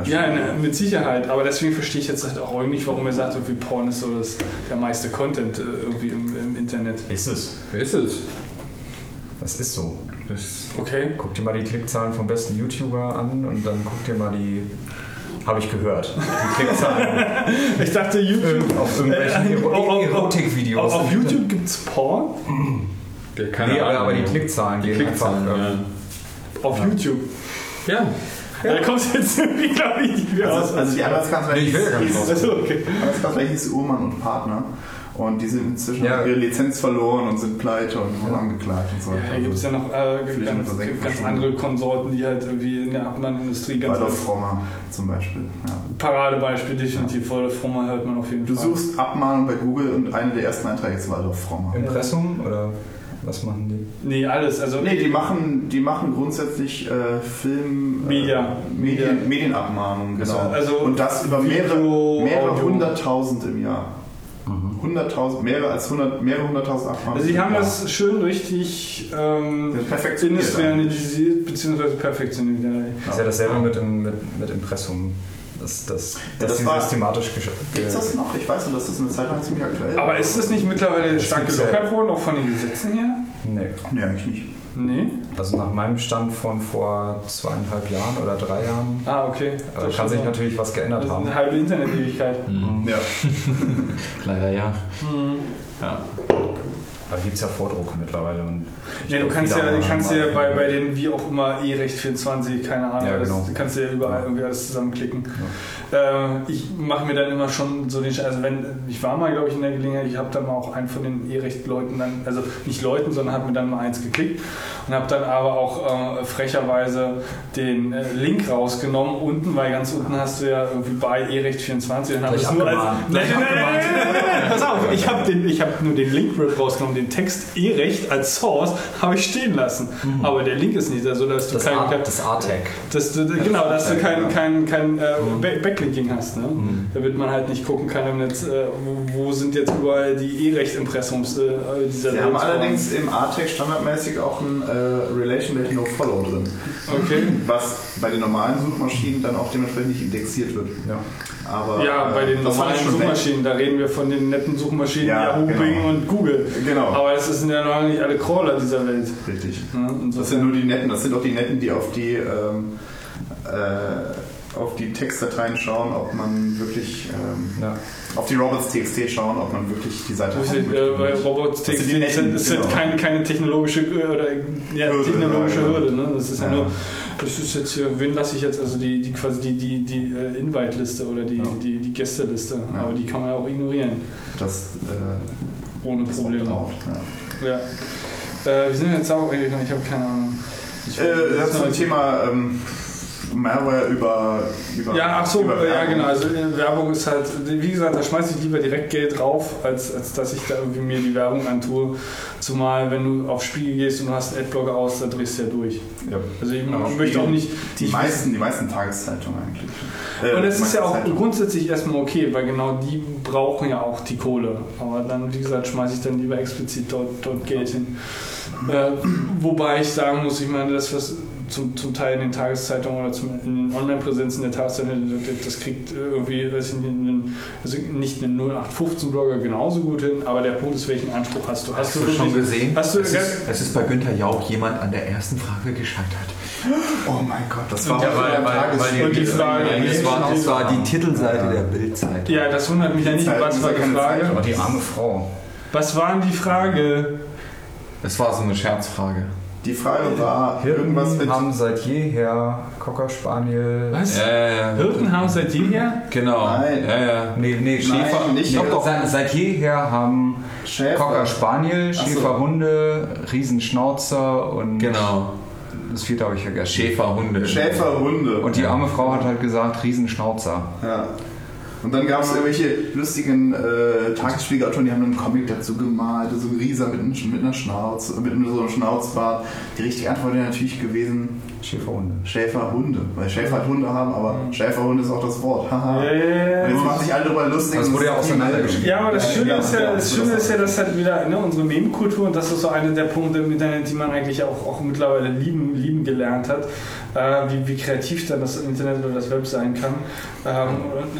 ne, mit Sicherheit. Aber deswegen verstehe ich jetzt halt auch irgendwie nicht, warum er sagt, irgendwie Porn ist so das, der meiste Content äh, irgendwie im, im Internet. Ist es. Ist es? Das ist so. Das Okay. Guck dir mal die Klickzahlen vom besten YouTuber an und dann guck dir mal die. Habe ich gehört. Die Klickzahlen [laughs] Ich dachte, YouTube. auf irgendwelchen Äh, Erotikvideos. Auf, auf YouTube gibt es Porn? der keine Nee, aber, aber die Klickzahlen Die gehen Klickzahlen, einfach. ähm, Auf YouTube. ja. Ja. Da kommt jetzt irgendwie, glaube ich, nicht mehr raus. Also, also die Anwaltskanzlei Nee, ja raus. Also, okay. Hieß Uhrmann und Partner und die sind inzwischen Ja. ihre Lizenz verloren und sind pleite und wurden angeklagt und so. Ja, da gibt es ja noch äh, ganz, ganz andere Konsorten, die halt irgendwie in der Abmannindustrie ganz Waldorf Frommer zum Beispiel. Ja. Paradebeispiel definitiv. Voll Frommer hört man auf jeden Du Fall. suchst Abmahnung bei Google und einer der ersten Einträge ist Waldorf Frommer. Impressum oder was machen die? Nee, alles. Also, Nee, die machen, die machen grundsätzlich äh, Film, Media. äh, Medien, Medienabmahnungen, genau. Also und das über Video, mehrere, mehrere hunderttausend im Jahr. Hunderttausend, mehrere als hundert, mehrere hunderttausend Abmahnungen. also die haben das schön richtig ähm, Das industrialisiert bzw. perfektioniert. Ja. Ist ja dasselbe mit, im- mit, mit Impressum. Das, das, dass das die war- systematisch gesch- Gibt's ge- das noch? Ich weiß nur, dass das eine Zeit lang ziemlich aktuell Aber ist das nicht mittlerweile Das stark ja. gelockert worden, auch von den Gesetzen her? Nee. Nee, eigentlich nicht. Nee. Also nach meinem Stand von vor zweieinhalb Jahren oder drei Jahren Ah, okay. äh, Das kann sich natürlich was geändert Das ist haben. eine halbe Internet-Ewigkeit. Ja. [laughs] Leider ja. Ja. Aber gibt es ja Vordruck mittlerweile. Und Ja, du kannst ja, kannst ja bei, bei den, wie auch immer, E-Recht 24, keine Ahnung, Ja, das, genau. du kannst ja überall irgendwie alles zusammenklicken. Äh, ich mache mir dann immer schon so den, also wenn, ich war mal, glaube ich, in der Gelegenheit, ich habe dann mal auch einen von den E-Recht-Leuten dann, also nicht Leuten, sondern habe mir dann mal eins geklickt und habe dann aber auch äh, frecherweise den äh, Link rausgenommen unten, weil ganz unten hast du ja irgendwie bei E-Recht 24 und habe es nur als, abgemahnt. nein, nein, nein, nein, nein, nein, nein, pass auf, ich habe habe nur den Link rausgenommen, den Text E-Recht als Source habe ich stehen lassen, aber der Link ist nicht da, so dass du Das, kein, A- das A-Tag. dass du, genau, dass du kein, kein, kein äh, Back- Backlinking hast. Ne? Da wird man halt nicht gucken können im Netz, äh, wo, wo sind jetzt überall die E-Recht-Impressums äh, dieser Sie haben Welt. allerdings im ATEC standardmäßig auch ein äh, Relation Date No Follow drin. Okay. Was bei den normalen Suchmaschinen dann auch dementsprechend nicht indexiert wird. Ja. Aber, Ja, bei äh, den normalen. Suchmaschinen, da reden wir von den netten Suchmaschinen Ja, Yahoo, genau. Bing und Google. Genau. Aber es sind ja noch nicht alle Crawler dieser Welt. Richtig. Ne? Das sind nur die netten, das sind auch die netten, die auf die ähm, äh, auf die Textdateien schauen, ob man wirklich ähm, Ja. auf die Robots.txt schauen, ob man wirklich die Seite möchte. äh, bei Robots Das sind netten, sind genau. keine, keine technologische äh, oder ja, Hürde, technologische ja. Hürde. Ne? Das ist ja, Ja. nur, das ist jetzt hier, wen lasse ich jetzt, also die, die quasi die, die, die äh, Invite-Liste oder die, Ja. die, die Gästeliste. Ja. Aber die kann man ja auch ignorieren. das, äh, Ohne das Probleme. Ja. Ja. Äh, wir sind jetzt auch eigentlich noch, ich habe keine Ahnung. Ich- Äh, das zum Thema ähm, Malware über, über Ja, ach so, ja genau. Also Werbung ist halt, wie gesagt, da schmeiße ich lieber direkt Geld drauf, als, als dass ich da irgendwie mir die Werbung antue. Zumal, wenn du auf Spiegel gehst und du hast einen Adblocker aus, da drehst du ja durch. Ja. Also ich Ja, möchte Spiegel. auch nicht. Die ich- meisten, die meisten Tageszeitungen eigentlich. Äh, Und es ist ja auch Zeitungen. grundsätzlich erstmal okay, weil genau die brauchen ja auch die Kohle. Aber dann, wie gesagt, schmeiße ich dann lieber explizit dort, dort Geld hin. Äh, wobei ich sagen muss, ich meine, das, was zum, zum Teil in den Tageszeitungen oder zum, in den Online-Präsenzen der Tageszeitungen, das- das kriegt irgendwie weiß ich, nicht, einen, also nicht einen 0815-Blogger genauso gut hin, aber der Punkt ist, welchen Anspruch hast du? Hast du wirklich- schon gesehen? Hast du, es, ist, es ist bei Günther Jauch jemand an der ersten Frage gescheitert. Oh mein Gott, das war Ja, weil- weil- weil die Frage- es war, die Titelseite Ja. der Bildzeit. ja, das wundert mich ja nicht. Was war die Frage? Zeit, Aber die arme Frau. Was war denn die Frage? Es war so eine Scherzfrage. Die Frage war irgendwas Hirten mit. haben seit jeher Cocker Spaniel. Was? Ja, ja, ja. Hirten haben seit jeher? Genau. Nein. Ja, ja. Nee, nee, Schäfer. Nein, nicht doch, doch. Seit, seit jeher haben Schäfer. Cocker Spaniel, Ach so. Schäferhunde, Riesenschnauzer und Genau. das vierte habe ich vergessen. Schäferhunde. Schäferhunde. Und die arme Frau hat halt gesagt Riesenschnauzer. Ja. Und dann gab es irgendwelche lustigen äh, Tagesspiegelautoren, die haben einen Comic dazu gemalt, so ein Rieser mit, mit einer Schnauze, mit so einem Schnauzbart. Die richtige Antwort wäre natürlich gewesen Schäferhunde. Schäferhunde. Weil Schäfer halt Hunde haben, aber Schäferhunde ist auch das Wort. Haha. Und jetzt machen sich alle darüber lustig. Das wurde ja auseinandergeschrieben. Ja, aber das Schöne ist ja, das Schöne ist ja, dass halt wieder ne, unsere Meme-Kultur und das ist so einer der Punkte im Internet, die man eigentlich auch, auch mittlerweile lieben, lieben gelernt hat, äh, wie, wie kreativ dann das Internet oder das Web sein kann. Ähm,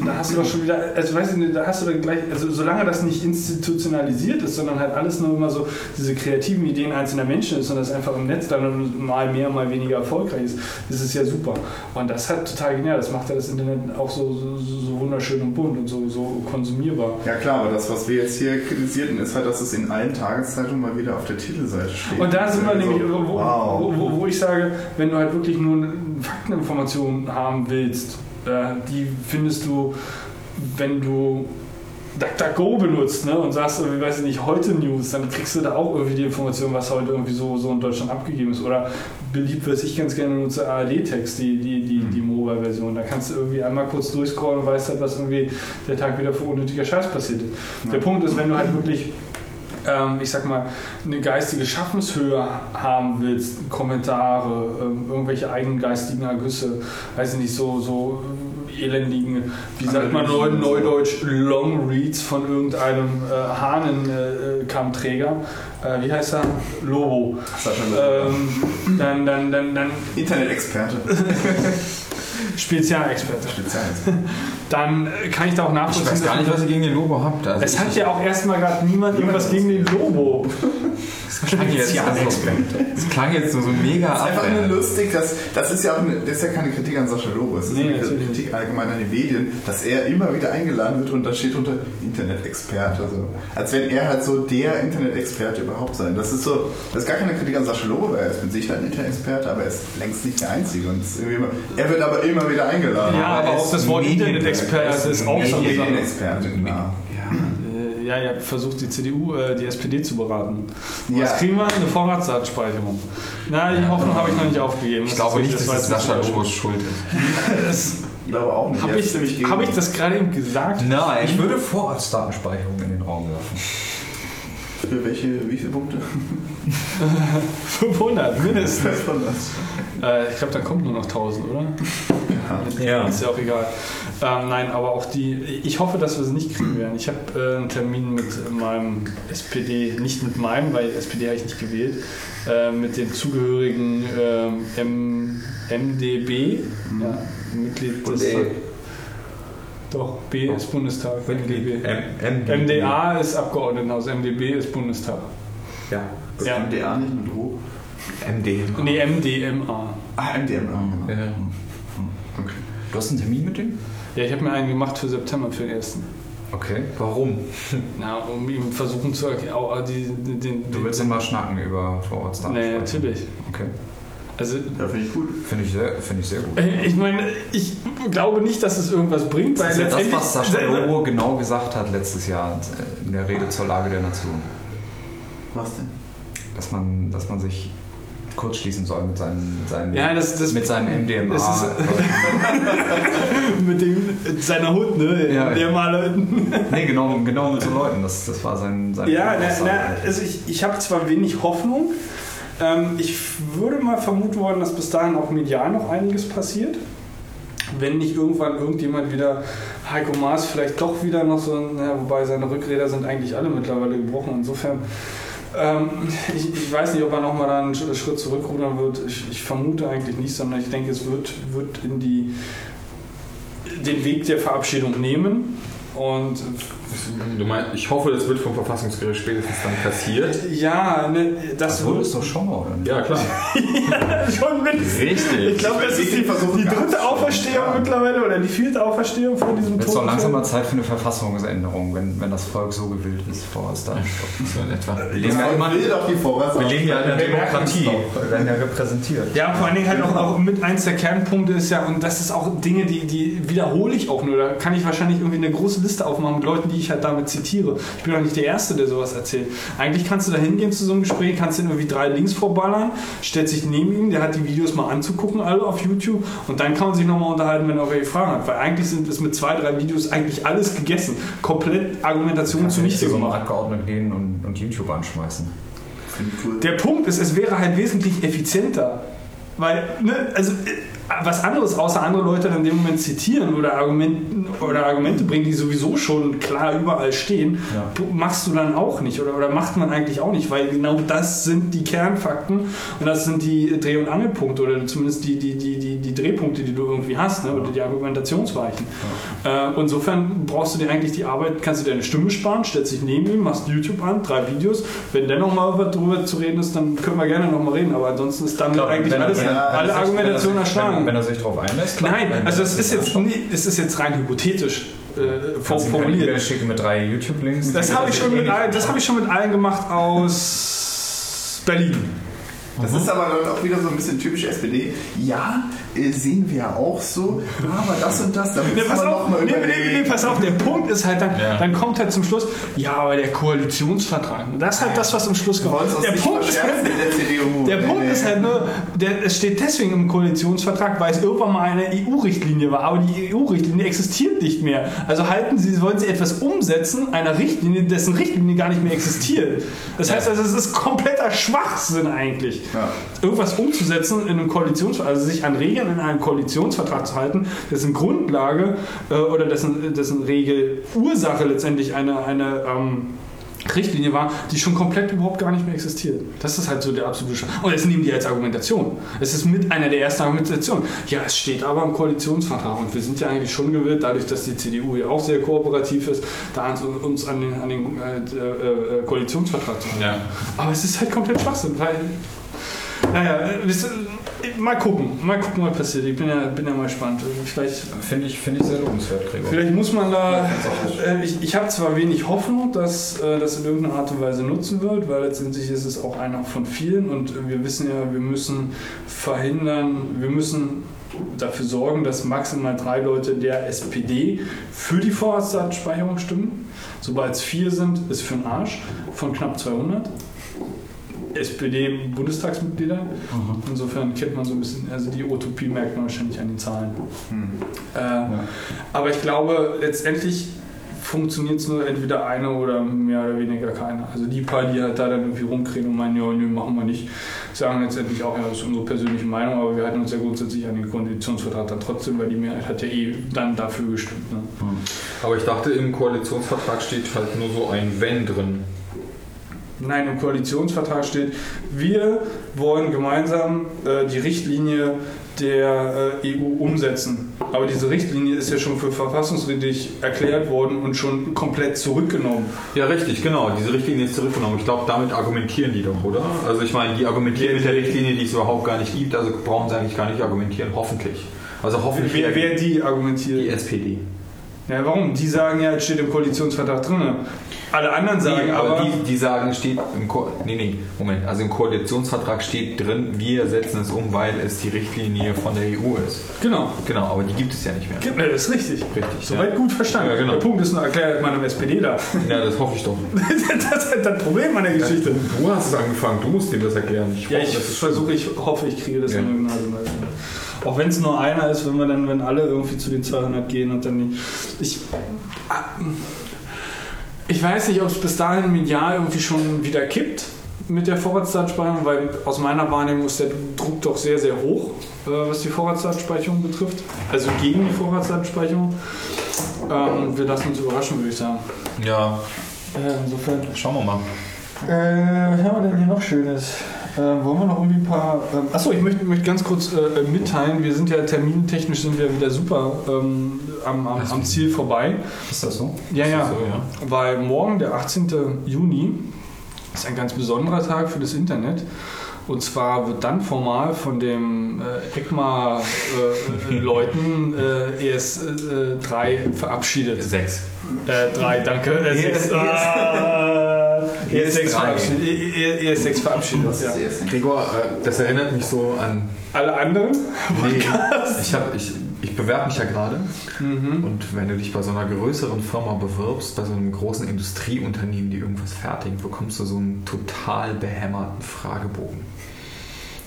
und da hast du doch schon wieder, also weißt du, da hast du dann gleich, also solange das nicht institutionalisiert ist, sondern halt alles nur immer so diese kreativen Ideen einzelner Menschen ist und das einfach im Netz dann mal mehr, mal weniger erfolgreich ist, ist es ja super. Und das hat total genial, das macht ja das Internet auch so, so, so wunderschön und bunt und so, so konsumierbar. Ja klar, aber das, was wir jetzt hier kritisierten, ist halt, dass es in allen Tageszeitungen mal wieder auf der Titelseite steht. Und da sind wir So, nämlich, wo, wow. wo, wo, wo ich sage, wenn du halt wirklich nur eine Fakteninformation haben willst, äh, die findest du, wenn du DuckDuckGo benutzt ne, und sagst, irgendwie, weiß ich nicht, heute News, dann kriegst du da auch irgendwie die Information, was heute irgendwie so, so in Deutschland abgegeben ist. Oder beliebt, was ich ganz gerne nutze, ARD-Text, die, die, die, die Mobile-Version. Da kannst du irgendwie einmal kurz durchscrollen und weißt halt, was irgendwie der Tag wieder für unnötiger Scheiß passiert ist. Der Punkt ist, wenn du halt wirklich ähm, ich sag mal, eine geistige Schaffenshöhe haben willst, Kommentare, ähm, irgendwelche eigenen geistigen Ergüsse, weiß ich nicht, so, so elendigen, wie sagt man neu, neudeutsch, Long Reads von irgendeinem äh, Hahnenkammträger, äh, wie heißt er? Lobo. Ähm, dann, dann, dann, dann Internet-Experte. [laughs] Spezialexperte. Spezial. Dann äh, kann ich da auch Ich nachvollziehen. weiß gar nicht, was ihr gegen den Lobo habt. Also das- es hat ja auch erstmal gerade niemand irgendwas gegen den Lobo. Das klang jetzt, das klang jetzt so, so mega Das ist einfach nur lustig, dass, das ist ja auch eine, das ist ja keine Kritik an Sascha Lobo, es ist Nee, eine natürlich Kritik allgemein an die Medien, dass er immer wieder eingeladen wird und da steht unter Internet-Experte. So. Als wenn er halt so der Internet-Experte überhaupt sein. Das ist so, das ist gar keine Kritik an Sascha Lobo, weil er ist mit Sicherheit ein Internet-Experte, aber er ist längst nicht der Einzige. Und immer, er wird aber immer wieder eingeladen. Ja, aber er auch das Wort Internet-Experte ist auch Sache. Medienexperte, klar. Ja, ihr habt versucht, die CDU, äh, die SPD zu beraten. Und Ja. Was kriegen wir? Eine Vorratsdatenspeicherung. Na, die Hoffnung habe ich noch nicht aufgegeben. Ich glaube nicht, dass jetzt Sascha Lobos Schuld ist. [laughs] Ich glaube auch nicht. Habe ich, hab ich das gerade eben gesagt? Nein. Ich würde Vorratsdatenspeicherung in den Raum werfen. Für welche, wie viele Punkte? [laughs] 500 mindestens. Was von das? Äh, ich glaube, dann kommt nur noch 1000, oder? Ja. Ist ja auch egal. Ähm, nein, aber auch die, ich hoffe, dass wir sie nicht kriegen werden. Ich habe äh, einen Termin mit meinem SPD, nicht mit meinem, weil SPD habe ich nicht gewählt, äh, mit den zugehörigen ähm, M, MDB, ja, Mitglied des. Doch, B ist Bundestag. MDB. M M MDA ist Abgeordnetenhaus, MDB ist Bundestag. Ja. Das Ja. MDA nicht mit O? MD. Nee, MDMA. Ah, MDMA, genau. Ja. Du hast einen Termin mit dem? Ja, ich habe mir einen gemacht für September, für den ersten. Okay. Warum? Na, um ihm versuchen zu erklären, Du willst immer schnacken über Vorratsdatenspeicherung? Nee, natürlich. Okay. Also, Ja, finde ich gut. Finde ich, sehr- finde ich sehr gut. äh, [laughs] ich meine, ich glaube nicht, dass es irgendwas bringt, weil Das ist ja das, was Sascha [laughs] Lobo genau gesagt hat letztes Jahr in der Rede zur Lage der Nation. Was denn? Dass man, dass man sich kurzschließen soll mit seinen, mit seinen, Ja, das- das- mit seinen MDMA. ist- [laughs] mit dem, seiner Hund, ne? Ja, mal. nee, genau, genau mit so Leuten. Das, das war sein, sein Ja, na, na, also ich, ich habe zwar wenig Hoffnung. Ähm, ich würde mal vermuten wollen, dass bis dahin auch medial noch einiges passiert. Wenn nicht irgendwann irgendjemand wieder, Heiko Maas vielleicht doch wieder noch so, ein- ja, wobei seine Rückräder sind eigentlich alle mittlerweile gebrochen. Insofern Ähm, ich, ich weiß nicht, ob er nochmal einen Sch- Schritt zurückrudern wird. Ich, ich vermute eigentlich nicht, sondern ich denke, es wird, wird in die, den Weg der Verabschiedung nehmen. Und Du meinst, ich hoffe, das wird vom Verfassungsgericht spätestens dann kassiert. ja, ne, das, wurde es doch schon mal, oder nicht? Ja, klar. [laughs] schon mit. Richtig. Ich glaube, das ist die, die dritte Auferstehung mittlerweile oder die vierte Auferstehung von diesem Jetzt ist doch langsam mal Zeit für eine Verfassungsänderung, wenn, wenn das Volk so gewillt ist, Forrest. Dann. So in etwa. Wir leben ja immer will doch die Vorwärts. wir leben ja in der es Demokratie. Wir werden ja repräsentiert. Ja, vor allen Dingen halt auch, auch mit eins der Kernpunkte ist ja, und das ist auch Dinge, die, die wiederhole ich auch nur. Da kann ich wahrscheinlich irgendwie eine große Liste aufmachen mit Leuten, die ich halt damit zitiere. Ich bin doch nicht der Erste, der sowas erzählt. Eigentlich kannst du da hingehen zu so einem Gespräch, kannst den irgendwie drei Links vorballern, stellt sich neben ihn, der hat die Videos mal anzugucken, alle auf YouTube, und dann kann man sich nochmal unterhalten, wenn er irgendwelche Fragen hat. Weil eigentlich sind es mit zwei, drei Videos eigentlich alles gegessen. Komplett Argumentation Kannst zu so einem gemacht. Abgeordneten gehen und, und YouTube anschmeißen. Ich cool. Der Punkt ist, es wäre halt wesentlich effizienter. Weil, ne, also äh, was anderes außer andere Leute dann in dem Moment zitieren oder, Argumenten, oder Argumente bringen, die sowieso schon klar überall stehen, Ja. machst du dann auch nicht oder, oder macht man eigentlich auch nicht, weil genau das sind die Kernfakten und das sind die Dreh- und Angelpunkte oder zumindest die, die, die, die, die Drehpunkte, die du irgendwie hast ne, oder die Argumentationsweichen. Äh, insofern brauchst du dir eigentlich die Arbeit, kannst du dir eine Stimme sparen, stellst dich neben ihm, machst YouTube an, drei Videos. Wenn dennoch mal was drüber zu reden ist, dann können wir gerne nochmal reden, aber ansonsten ist damit Klar, eigentlich wenn alles, wenn alle wenn sich- erschlagen. Wenn, wenn er sich darauf einlässt. klar. Nein, also es ist jetzt, nee, es ist jetzt rein hypothetisch äh, formuliert. schicken mit drei YouTube-Links. Das habe ich, schon mit allen- das hab ich schon mit allen gemacht aus Berlin. Das ist aber dann auch wieder so ein bisschen typisch SPD. Ja, sehen wir ja auch so, aber das und das, da Nee, müssen pass wir auf, noch mal nee, nee, nee, pass auf, der Punkt ist halt dann, Ja. dann kommt halt zum Schluss, ja, aber der Koalitionsvertrag, das ist halt das, was zum Schluss kommt. Der Punkt, ist halt, der CDU. der Punkt ist halt nur, der, es steht deswegen im Koalitionsvertrag, weil es irgendwann mal eine EU-Richtlinie war, aber die EU-Richtlinie existiert nicht mehr. Also halten Sie, wollen Sie etwas umsetzen, einer Richtlinie, dessen Richtlinie gar nicht mehr existiert. Das heißt also, es ist kompletter Schwachsinn eigentlich. Ja. Irgendwas umzusetzen in einem Koalitionsvertrag, also sich an Regeln in einem Koalitionsvertrag zu halten, dessen Grundlage äh, oder dessen, dessen Regel Ursache letztendlich eine, eine ähm, Richtlinie war, die schon komplett überhaupt gar nicht mehr existiert. Das ist halt so der absolute Sch Und das nehmen die als Argumentation. Es ist mit einer der ersten Argumentationen. Ja, es steht aber im Koalitionsvertrag und wir sind ja eigentlich schon gewillt, dadurch, dass die CDU ja auch sehr kooperativ ist, da uns, an den, an den äh, äh, äh, Koalitionsvertrag zu halten. Ja. Aber es ist halt komplett Schwachsinn, weil. Naja, äh, wisst ihr, mal gucken, mal gucken, was passiert. Ich bin ja, bin ja mal gespannt. Vielleicht, Finde ich, finde ich sehr lobenswert, Gregor. vielleicht muss man da. Äh, ich ich habe zwar wenig Hoffnung, dass äh, das in irgendeiner Art und Weise nutzen wird, weil letztendlich ist es auch einer von vielen und äh, wir wissen ja, wir müssen verhindern, wir müssen dafür sorgen, dass maximal drei Leute der SPD für die Vorratsdatenspeicherung stimmen. Sobald es vier sind, ist für den Arsch von knapp 200. SPD-Bundestagsmitglieder. Insofern kennt man so ein bisschen, also die Utopie merkt man wahrscheinlich an den Zahlen. Äh, Aber ich glaube, letztendlich funktioniert es nur entweder eine oder mehr oder weniger keiner. Also die paar, die halt da dann irgendwie rumkriegen und meinen, ja, nö, machen wir nicht, sagen letztendlich auch, ja, das ist unsere persönliche Meinung, aber wir halten uns ja grundsätzlich an den Koalitionsvertrag dann trotzdem, weil die Mehrheit hat ja eh dann dafür gestimmt. Ne? Aber ich dachte, im Koalitionsvertrag steht halt nur so ein Wenn drin. Nein, im Koalitionsvertrag steht, wir wollen gemeinsam äh, die Richtlinie der äh, EU umsetzen. Aber diese Richtlinie ist ja schon für verfassungswidrig erklärt worden und schon komplett zurückgenommen. Ja, richtig, genau. Diese Richtlinie ist zurückgenommen. Ich glaube, damit argumentieren die doch, oder? Also ich meine, die argumentieren mit der Richtlinie, die es überhaupt gar nicht gibt, also brauchen sie eigentlich gar nicht argumentieren, hoffentlich. Also hoffentlich Wer, wer die die argumentiert? SPD. Ja, warum? Die sagen ja, es steht im Koalitionsvertrag drin. Alle anderen sagen Nee, aber, aber die, die sagen, es steht im Ko nee, nee, Moment, also im Koalitionsvertrag steht drin, wir setzen es um, weil es die Richtlinie von der EU ist. genau, Genau, aber die gibt es ja nicht mehr. Ja, das ist richtig. Richtig, Soweit ja. gut verstanden. Ja, genau. Der Punkt ist nur, erklärt man einem SPDler. Ja, das hoffe ich doch. [laughs] das ist halt das Problem an der Geschichte. Du hast es angefangen, du musst dem das erklären. Ja, ich das ist- versuche, ich hoffe, ich kriege das Ja. in irgendeiner Weise. Auch wenn es nur einer ist, wenn wir dann, wenn alle irgendwie zu den 200 gehen und dann die, ich, ah, ich weiß nicht, ob es bis dahin medial irgendwie schon wieder kippt mit der Vorratsdatenspeicherung, weil aus meiner Wahrnehmung ist der Druck doch sehr, sehr hoch, äh, was die Vorratsdatenspeicherung betrifft. Also gegen die Vorratsdatenspeicherung. Ähm, wir lassen uns überraschen, würde ich sagen. Ja, Äh, insofern. schauen wir mal. Äh, was haben wir denn hier noch Schönes? Äh, wollen wir noch irgendwie ein paar. Ähm, achso, ich möchte, möchte ganz kurz äh, mitteilen, wir sind ja termintechnisch sind wir wieder super ähm, am, am, am Ziel vorbei. Ist das so? Ja, ja. so, ja? Weil morgen, der 18. Juni, ist ein ganz besonderer Tag für das Internet. Und zwar wird dann formal von dem äh, ECMA-Leuten äh, ES3 verabschiedet. Sechs. Äh, drei, danke. Äh, sechs. Ah, [laughs] ES6 verabschiedet. ES6 verabschiedet. Ja. Gregor, äh, das erinnert mich so an. Alle anderen? Nee, [laughs] ich, hab, ich, ich bewerbe mich ja gerade. Und wenn du dich bei so einer größeren Firma bewirbst, bei so einem großen Industrieunternehmen, die irgendwas fertigen, bekommst du so einen total behämmerten Fragebogen.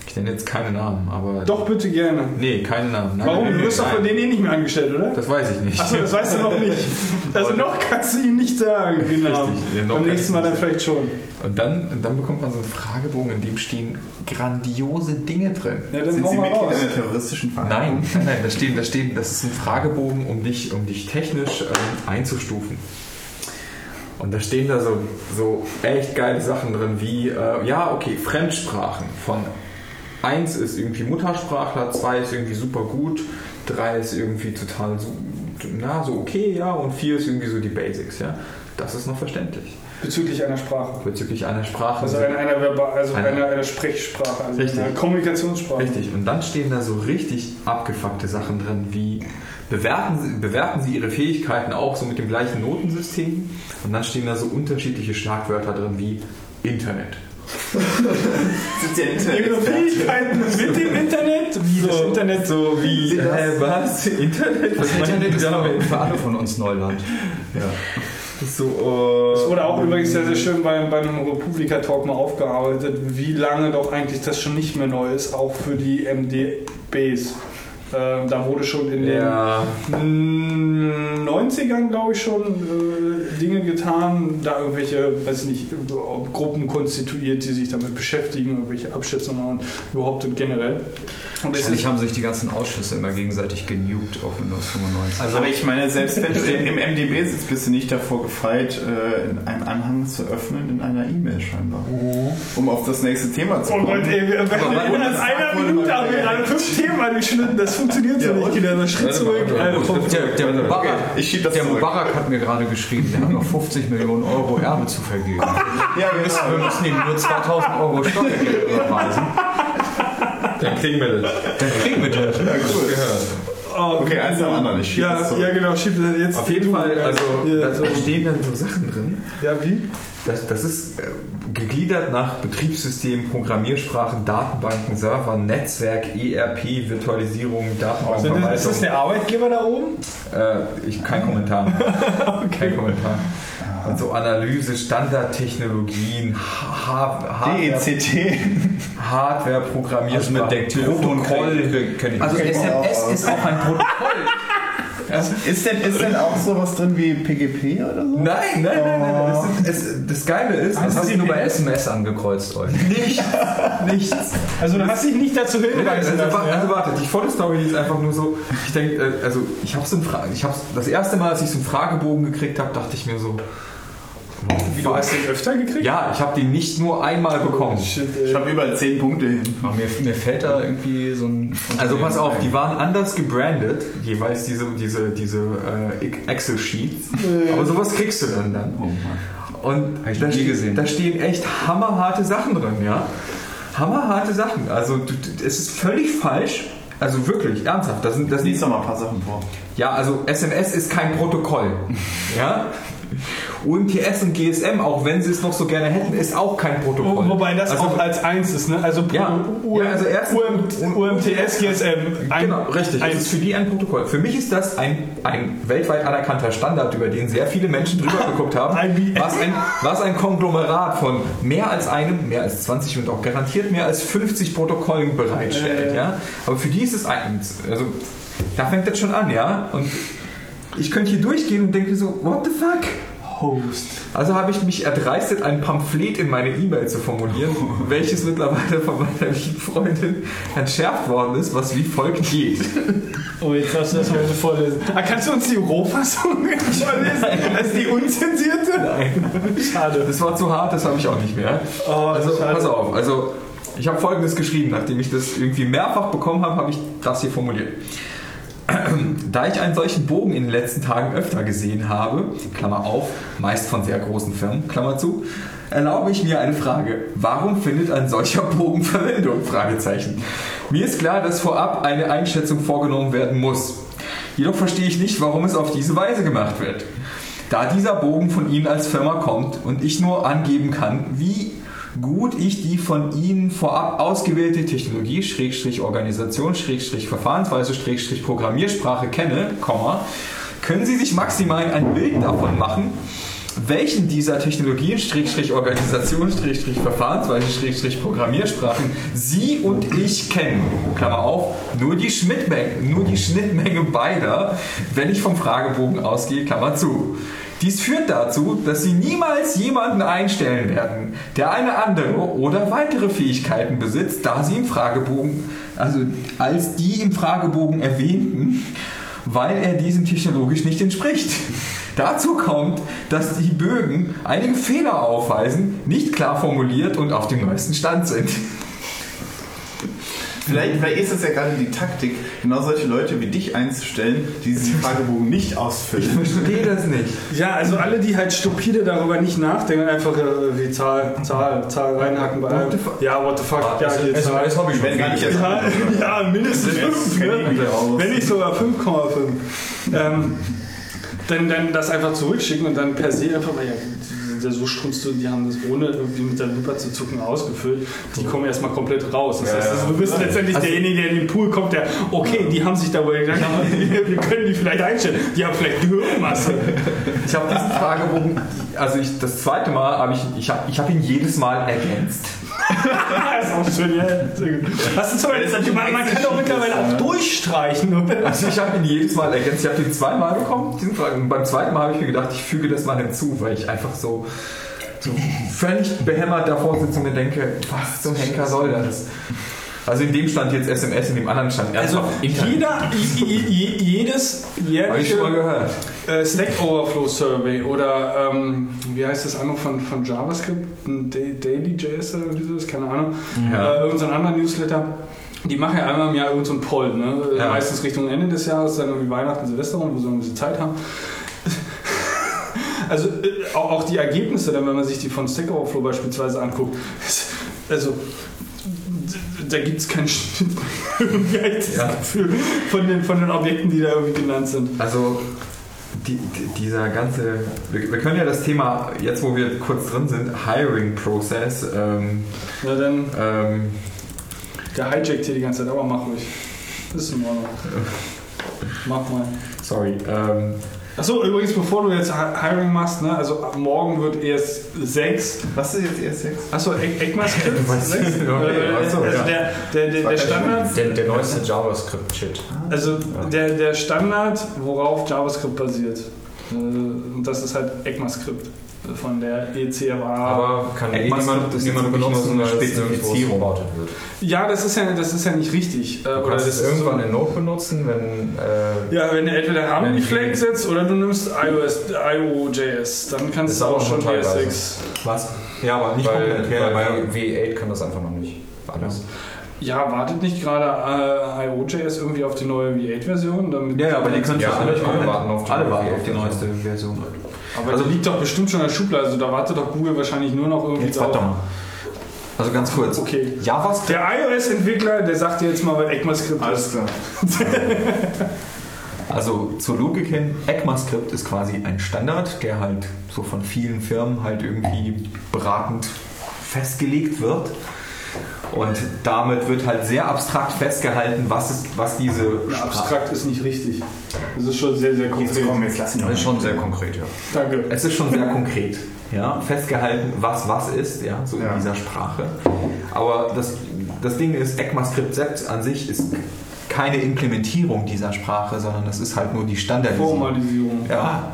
Ich nenne jetzt keine Namen, aber. Doch, bitte gerne. Nee, keine Namen. Nein, Warum? nein, Du wirst doch von denen eh nicht mehr angestellt, oder? Das weiß ich nicht. Achso, das weißt du noch nicht. [laughs] Also noch kannst du ihm nicht sagen, genau. Richtig, Beim nächsten Mal dann vielleicht schon. Und dann, und dann bekommt man so einen Fragebogen, in dem stehen grandiose Dinge drin. Ja, dann Sind Sie Mitglied raus. einer terroristischen Vereinigung? Nein, nein, nein, da stehen, da stehen, das ist ein Fragebogen, um dich, um dich technisch ähm, einzustufen. Und da stehen da so, so echt geile Sachen drin, wie, äh, ja, okay, Fremdsprachen von 1 ist irgendwie Muttersprachler, 2 ist irgendwie super gut, 3 ist irgendwie total so, na, so okay, ja, und 4 ist irgendwie so die Basics, ja. Das ist noch verständlich. Bezüglich einer Sprache. Bezüglich einer Sprache. Also einer, einer, Verba also Einer- einer, einer Sprechsprache, also Richtig. einer Kommunikationssprache. Richtig, und dann stehen da so richtig abgefuckte Sachen drin, wie bewerten Sie, bewerten Sie Ihre Fähigkeiten auch so mit dem gleichen Notensystem? Und dann stehen da so unterschiedliche Schlagwörter drin wie Internet. [laughs] Sind Sie ein Ihre? Fähigkeiten mit dem Internet? Wie das Internet so wie. Hä, was? Internet? Was meinen Internet ist damit? für alle von uns Neuland. So, äh, Das wurde auch übrigens sehr, sehr schön bei, bei einem Republika-Talk mal aufgearbeitet, wie lange doch eigentlich das schon nicht mehr neu ist, auch für die MDBs. Ähm, da wurde schon in den ja, Mm, 90ern, glaube ich, schon äh, Dinge getan, da irgendwelche, weiß ich nicht, Gruppen konstituiert, die sich damit beschäftigen, irgendwelche Abschätzungen machen, überhaupt und generell. Und es Wahrscheinlich haben sich die ganzen Ausschüsse immer gegenseitig genugt auf Windows 95. Also ich meine, selbst wenn du [laughs] im MDB sitzt, bist du nicht davor gefeit, äh, in einen Anhang zu öffnen in einer E-Mail scheinbar. Um auf das nächste Thema zu Oh kommen. Gott, ey, wir, wir Aber das einer Minute haben wir gerade fünf Themen angeschnitten, das funktioniert so Ja, nicht. und? Geht einen Schritt zurück. Der. Mubarak hat mir gerade geschrieben, der hat noch 50 Millionen Euro Erbe zu vergeben. [laughs] Ja, Wir müssen, wir genau. müssen ihm nur 2000 Euro Steuergeld überweisen. Dann kriegen wir das. Dann kriegen wir das. oh, Okay, eins nach dem anderen. Ich Ja, zurück. ja, genau, schieb das jetzt. Auf jeden Fall, also Ja. da stehen dann so Sachen drin. Ja, wie? Das, das ist äh, gegliedert nach Betriebssystem, Programmiersprachen, Datenbanken, Server, Netzwerk, ERP, Virtualisierung, Ist das der Arbeitgeber da oben? Äh, ich, kein Kommentar. [laughs] Kein Kommentar. Und so Analyse, Standardtechnologien, ha ha Hardware, DECT. Hardware programmiert Also mit der Protokoll. Also. SMS ist auch ein Protokoll. Ist denn, ist denn auch sowas drin wie PGP oder so? Nein, nein, nein, nein. Das, ist, das Geile ist, Das hast du nur bei SMS angekreuzt heute. nichts, nichts. Also du hast dich nicht dazu Also, wa- ja? also warte, die volle Story ist einfach nur so, ich denke, äh, also ich habe so ein Fra ich hab's, das erste Mal, als ich so einen Fragebogen gekriegt habe, dachte ich mir so, Wie, du hast den öfter gekriegt? ja, ich habe den nicht nur einmal bekommen. Shit. Ich habe überall 10 Punkte hin. Mir, mir fällt da irgendwie so ein. Also pass auf, die waren anders gebrandet, jeweils diese, diese, diese äh, Excel-Sheets. Aber sowas kriegst du dann dann. Und ich da, nie ste- gesehen. da stehen echt hammerharte Sachen drin, ja. Hammerharte Sachen. Also du, du, es ist völlig falsch. Also wirklich, ernsthaft. Das sind, das Lies doch mal ein paar Sachen vor. ja, also SMS ist kein Protokoll. Ja. UMTS und GSM, auch wenn sie es noch so gerne hätten, ist auch kein Protokoll. Wo- Wobei das also, auch als eins ist, ne? Also, Ja. U- Ja, also erstens- UM, UMTS, GSM. Ein, Genau, richtig. Das ist Eins. für die ein Protokoll. Für mich ist das ein, ein weltweit anerkannter Standard, über den sehr viele Menschen drüber [laughs] geguckt haben. Was ein, was ein Konglomerat von mehr als einem, mehr als 20 und auch garantiert mehr als 50 Protokollen bereitstellt. Äh. Ja? Aber für die ist es eins. Also, da fängt das schon an, ja. Und ich könnte hier durchgehen und denke so, what the fuck? Host. Also habe ich mich erdreistet, ein Pamphlet in meine E-Mail zu formulieren, [laughs] welches mittlerweile von meiner lieben Freundin entschärft worden ist, was wie folgt geht. Oh, jetzt darfst du das bitte vorlesen. Ah, kannst du uns die Rohfassung [laughs] vorlesen? Also die unzensierte? Nein. Schade. Das war zu hart, das habe ich auch nicht mehr. Oh, Also schade. pass auf, also ich habe folgendes geschrieben, nachdem ich das irgendwie mehrfach bekommen habe, habe ich das hier formuliert. [clears throat] Da ich einen solchen Bogen in den letzten Tagen öfter gesehen habe, Klammer auf, meist von sehr großen Firmen, Klammer zu, erlaube ich mir eine Frage. Warum findet ein solcher Bogen Verwendung? Fragezeichen. Mir ist klar, dass vorab eine Einschätzung vorgenommen werden muss. Jedoch verstehe ich nicht, warum es auf diese Weise gemacht wird. Da dieser Bogen von Ihnen als Firma kommt und ich nur angeben kann, wie gut ich die von Ihnen vorab ausgewählte Technologie, Schrägstrich Organisation, Schrägstrich Verfahrensweise, Schrägstrich Programmiersprache kenne, Komma, können Sie sich maximal ein Bild davon machen, welchen dieser Technologien, Schrägstrich Organisation, Schrägstrich Verfahrensweise, Schrägstrich Programmiersprachen Sie und ich kennen. Klammer auf, nur die Schnittmenge, nur die Schnittmenge beider, wenn ich vom Fragebogen ausgehe, Klammer zu. Dies führt dazu, dass Sie niemals jemanden einstellen werden, der eine andere oder weitere Fähigkeiten besitzt, da Sie im Fragebogen, also als die im Fragebogen erwähnten, weil er diesem technologisch nicht entspricht. [laughs] Dazu kommt, dass die Bögen einige Fehler aufweisen, nicht klar formuliert und auf dem neuesten Stand sind. Vielleicht, vielleicht ist es ja gerade die Taktik, genau solche Leute wie dich einzustellen, die diesen Fragebogen nicht Ich ausfüllen. verstehe das nicht. Ja, also alle, die halt stupide darüber nicht nachdenken, einfach äh, die Zahl, Zahl, Zahl reinhacken bei allem. Ja, what the fuck, ja, die Zahl. ich Ich werde gar nicht Ja, ja, mindestens Das 5, kenn ich mich ne? wenn nicht sogar 5,5. Ähm, dann, dann das einfach zurückschicken und dann per se einfach mal, ja, die- so strunzt du, die haben das ohne irgendwie mit der Wimper zu zucken ausgefüllt. Die kommen erstmal komplett raus. Das heißt, also, du bist letztendlich Also- derjenige, der in den Pool kommt, der, okay, die haben sich darüber gedacht, [laughs] wir können die vielleicht einstellen. Die haben vielleicht Gehirnmasse. Ich habe diesen Fragebogen, also ich, das zweite Mal habe ich, ich habe ich hab ihn jedes Mal ergänzt. Ist auch schön, ja. Sehr gut. Hast du zum Beispiel, man, man kann doch mittlerweile auch durchstreichen? Also ich habe ihn jedes Mal ergänzt. Ich habe den zweimal bekommen, diesen Fragen. Und beim zweiten Mal habe ich mir gedacht, ich füge das mal hinzu, weil ich einfach so, so völlig behämmert davor sitze und mir denke, was zum Henker soll das? Also in dem stand jetzt SMS, in dem anderen stand Also Internet. jeder, je- je- jedes jährliche schon mal gehört. äh, Stack Overflow Survey oder ähm, wie heißt das andere von, von JavaScript? Daily JS oder irgendwie sowas, keine Ahnung. Ja. Äh, irgend so ein anderer Newsletter. Die machen ja einmal im Jahr irgend so Poll, ne? Ja. meistens Richtung Ende des Jahres, dann irgendwie Weihnachten, Silvester, wo sie ein bisschen Zeit haben. [laughs] Also äh, auch, die Ergebnisse, dann, wenn man sich die von Stack Overflow beispielsweise anguckt, [laughs] also da gibt es keinen Schnitt. [laughs] Ja. Gefühl von den, von den Objekten, die da irgendwie genannt sind. Also die, die, dieser ganze, wir, wir können ja das Thema, jetzt wo wir kurz drin sind, Hiring Process, ähm, Na dann, ähm, der hijackt hier die ganze Zeit, aber mach ruhig. Das ist in Ordnung. Mach mal. sorry, ähm, Achso, übrigens, bevor du jetzt Hi- Hiring machst, ne, also ab morgen wird erst 6. Was ist jetzt erst sechs? Achso, E- ECMAScript Du 6? [laughs] okay, also ja. der, der, der, der Standard, Der, der neueste JavaScript-Shit. also der, der Standard, worauf JavaScript basiert. Äh, Und das ist halt ECMAScript von der ECMA. Aber kann eh ECMAScript niemand, ist niemand benutzen, so eine weil Spezifizierung. wird. ja, das ist ja, das ist ja nicht richtig. Äh, Du oder kannst das irgendwann so, in Node benutzen, wenn... Äh, Ja, wenn du entweder Harmony Flag setzt oder du nimmst iOS, IO.js, dann kannst du auch schon schon teilweise. ES6. was? Ja, aber nicht weil, komplett. Ja, weil weil, V8 kann das einfach noch nicht. Alles. Ja, wartet nicht gerade äh, IO.js irgendwie auf die neue V8-Version? damit- ja, ja, aber die können Ja, ja alle alle, warten auf die alle neue warten auf die neueste Version. Aber Also- liegt doch bestimmt schon in der Schublade, also da wartet doch Google wahrscheinlich nur noch irgendwie Jetzt warte doch mal. Also ganz kurz. Okay. JavaScript. Der iOS-Entwickler, der sagt dir jetzt mal, was ECMAScript Alles ist. klar. [laughs] Also zur Logik hin, ECMAScript ist quasi ein Standard, der halt so von vielen Firmen halt irgendwie beratend festgelegt wird. Und damit wird halt sehr abstrakt festgehalten, was, ist, was diese Sprache... abstrakt ist nicht richtig. Das ist schon sehr, sehr Jetzt konkret. komm, jetzt lass ihn noch. Das ist schon sehr konkret, ja. Danke. Es ist schon sehr [laughs] konkret, ja, festgehalten, was was ist, ja, so Ja. in dieser Sprache. Aber das, das Ding ist, ECMAScript selbst an sich ist keine Implementierung dieser Sprache, sondern das ist halt nur die Standardisierung. Formalisierung. Ja,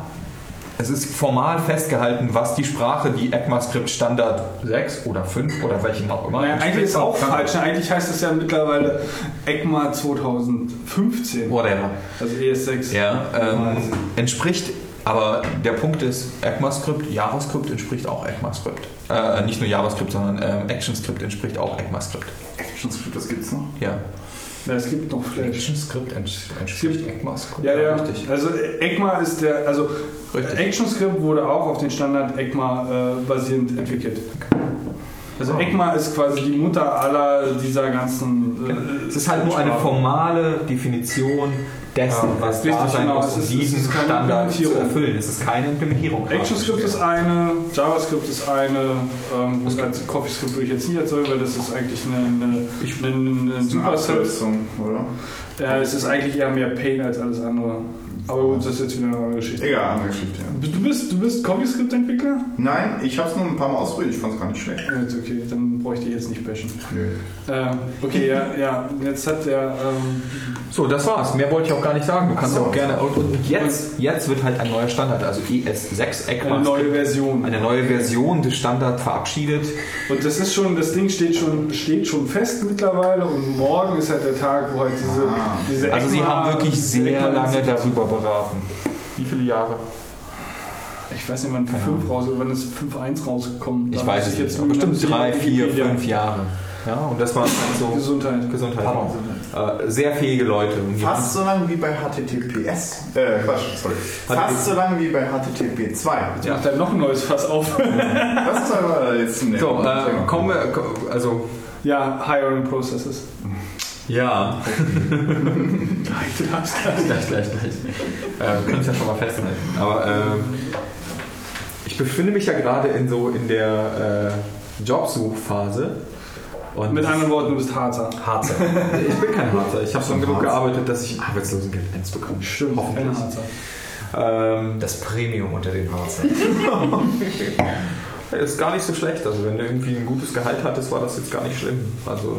es ist formal festgehalten, was die Sprache, die ECMAScript Standard 6 oder 5 oder welchen auch immer. Naja, eigentlich ist es auch kann. falsch. ne? Eigentlich heißt es ja mittlerweile ECMA 2015. Whatever. Also ES6. Ja, ähm, entspricht, aber der Punkt ist, ECMAScript, JavaScript entspricht auch ECMAScript. Äh, nicht nur JavaScript, sondern ähm, ActionScript entspricht auch ECMAScript. ActionScript, das gibt's noch? Ja. Ja, es gibt noch Flash. ActionScript entspricht ECMAScript. Ja, ja. richtig. Also ECMA ist der, also Richtig. ActionScript wurde auch auf den Standard ECMA äh, basierend entwickelt. Also ECMA ist quasi die Mutter aller dieser ganzen. Äh, Es ist halt nur eine formale Definition dessen, Ja, was richtig, da sein genau. muss, um ist- diesen ist Standard zu Implementierung. erfüllen. Es ist keine Implementierung. ActionScript ist eine, JavaScript ist eine, ähm, das als CoffeeScript würde ich jetzt nicht erzeugen, weil das ist eigentlich eine, eine, eine, eine eine Superset. Abkürzung, oder? Ja, es ist eigentlich eher mehr Pain als alles andere. Aber gut, das ist jetzt wieder eine andere Geschichte. Egal, andere Geschichte. Ja. Du bist, du bist CoffeeScript-Entwickler? Nein, ich habe es nur ein paar Mal ausprobiert, ich fand es gar nicht schlecht. Ist okay, dann bräuchte ich jetzt nicht bashen. Nö. Ähm, okay, ja, ja, jetzt hat der. Ähm, So, das war's. Mehr wollte ich auch gar nicht sagen. Du kannst so. auch gerne. Und, und jetzt, jetzt wird halt ein neuer Standard, also ES6 ECMA. eine neue Version. eine neue Version des Standards verabschiedet. Und das ist schon, das Ding steht schon, steht schon fest mittlerweile und morgen ist halt der Tag, wo halt diese, Ah. diese Also sie haben wirklich sehr lange darüber beraten. Wie viele Jahre? Ich weiß nicht, wann 5 raus wann ist 5.1 rausgekommen. Ich weiß es jetzt. lügen, Bestimmt muss ich drei, auf vier, Wikipedia- fünf Jahre. Ja, und das war halt so Gesundheit. Gesundheit. Pardon. Äh, sehr fähige Leute. Fast so lange wie bei HTTPS. Äh, Quatsch, sorry. Fast so lange wie bei HTTP 2. Ja. Macht dann noch ein neues Fass auf. [laughs] Was ist aber jetzt zum So, äh, kommen wir, also, ja, Hiring Processes. Ja, Du darfst das. gleich, gleich, gleich. Äh, wir können es ja schon mal festhalten. Aber ähm, ich befinde mich ja gerade in so in der äh, Jobsuchphase. Und Mit anderen Worten, du bist Harzer. Harzer. ich bin kein Harzer. Ich habe schon genug Harzer. gearbeitet, dass ich Arbeitslosengeld 1 bekomme. Stimmt, ein Hoffentlich. Harzer. Ähm, Das Premium unter den Harzern. [laughs] ist gar nicht so schlecht. Also wenn du irgendwie ein gutes Gehalt hattest, war das jetzt gar nicht schlimm. Also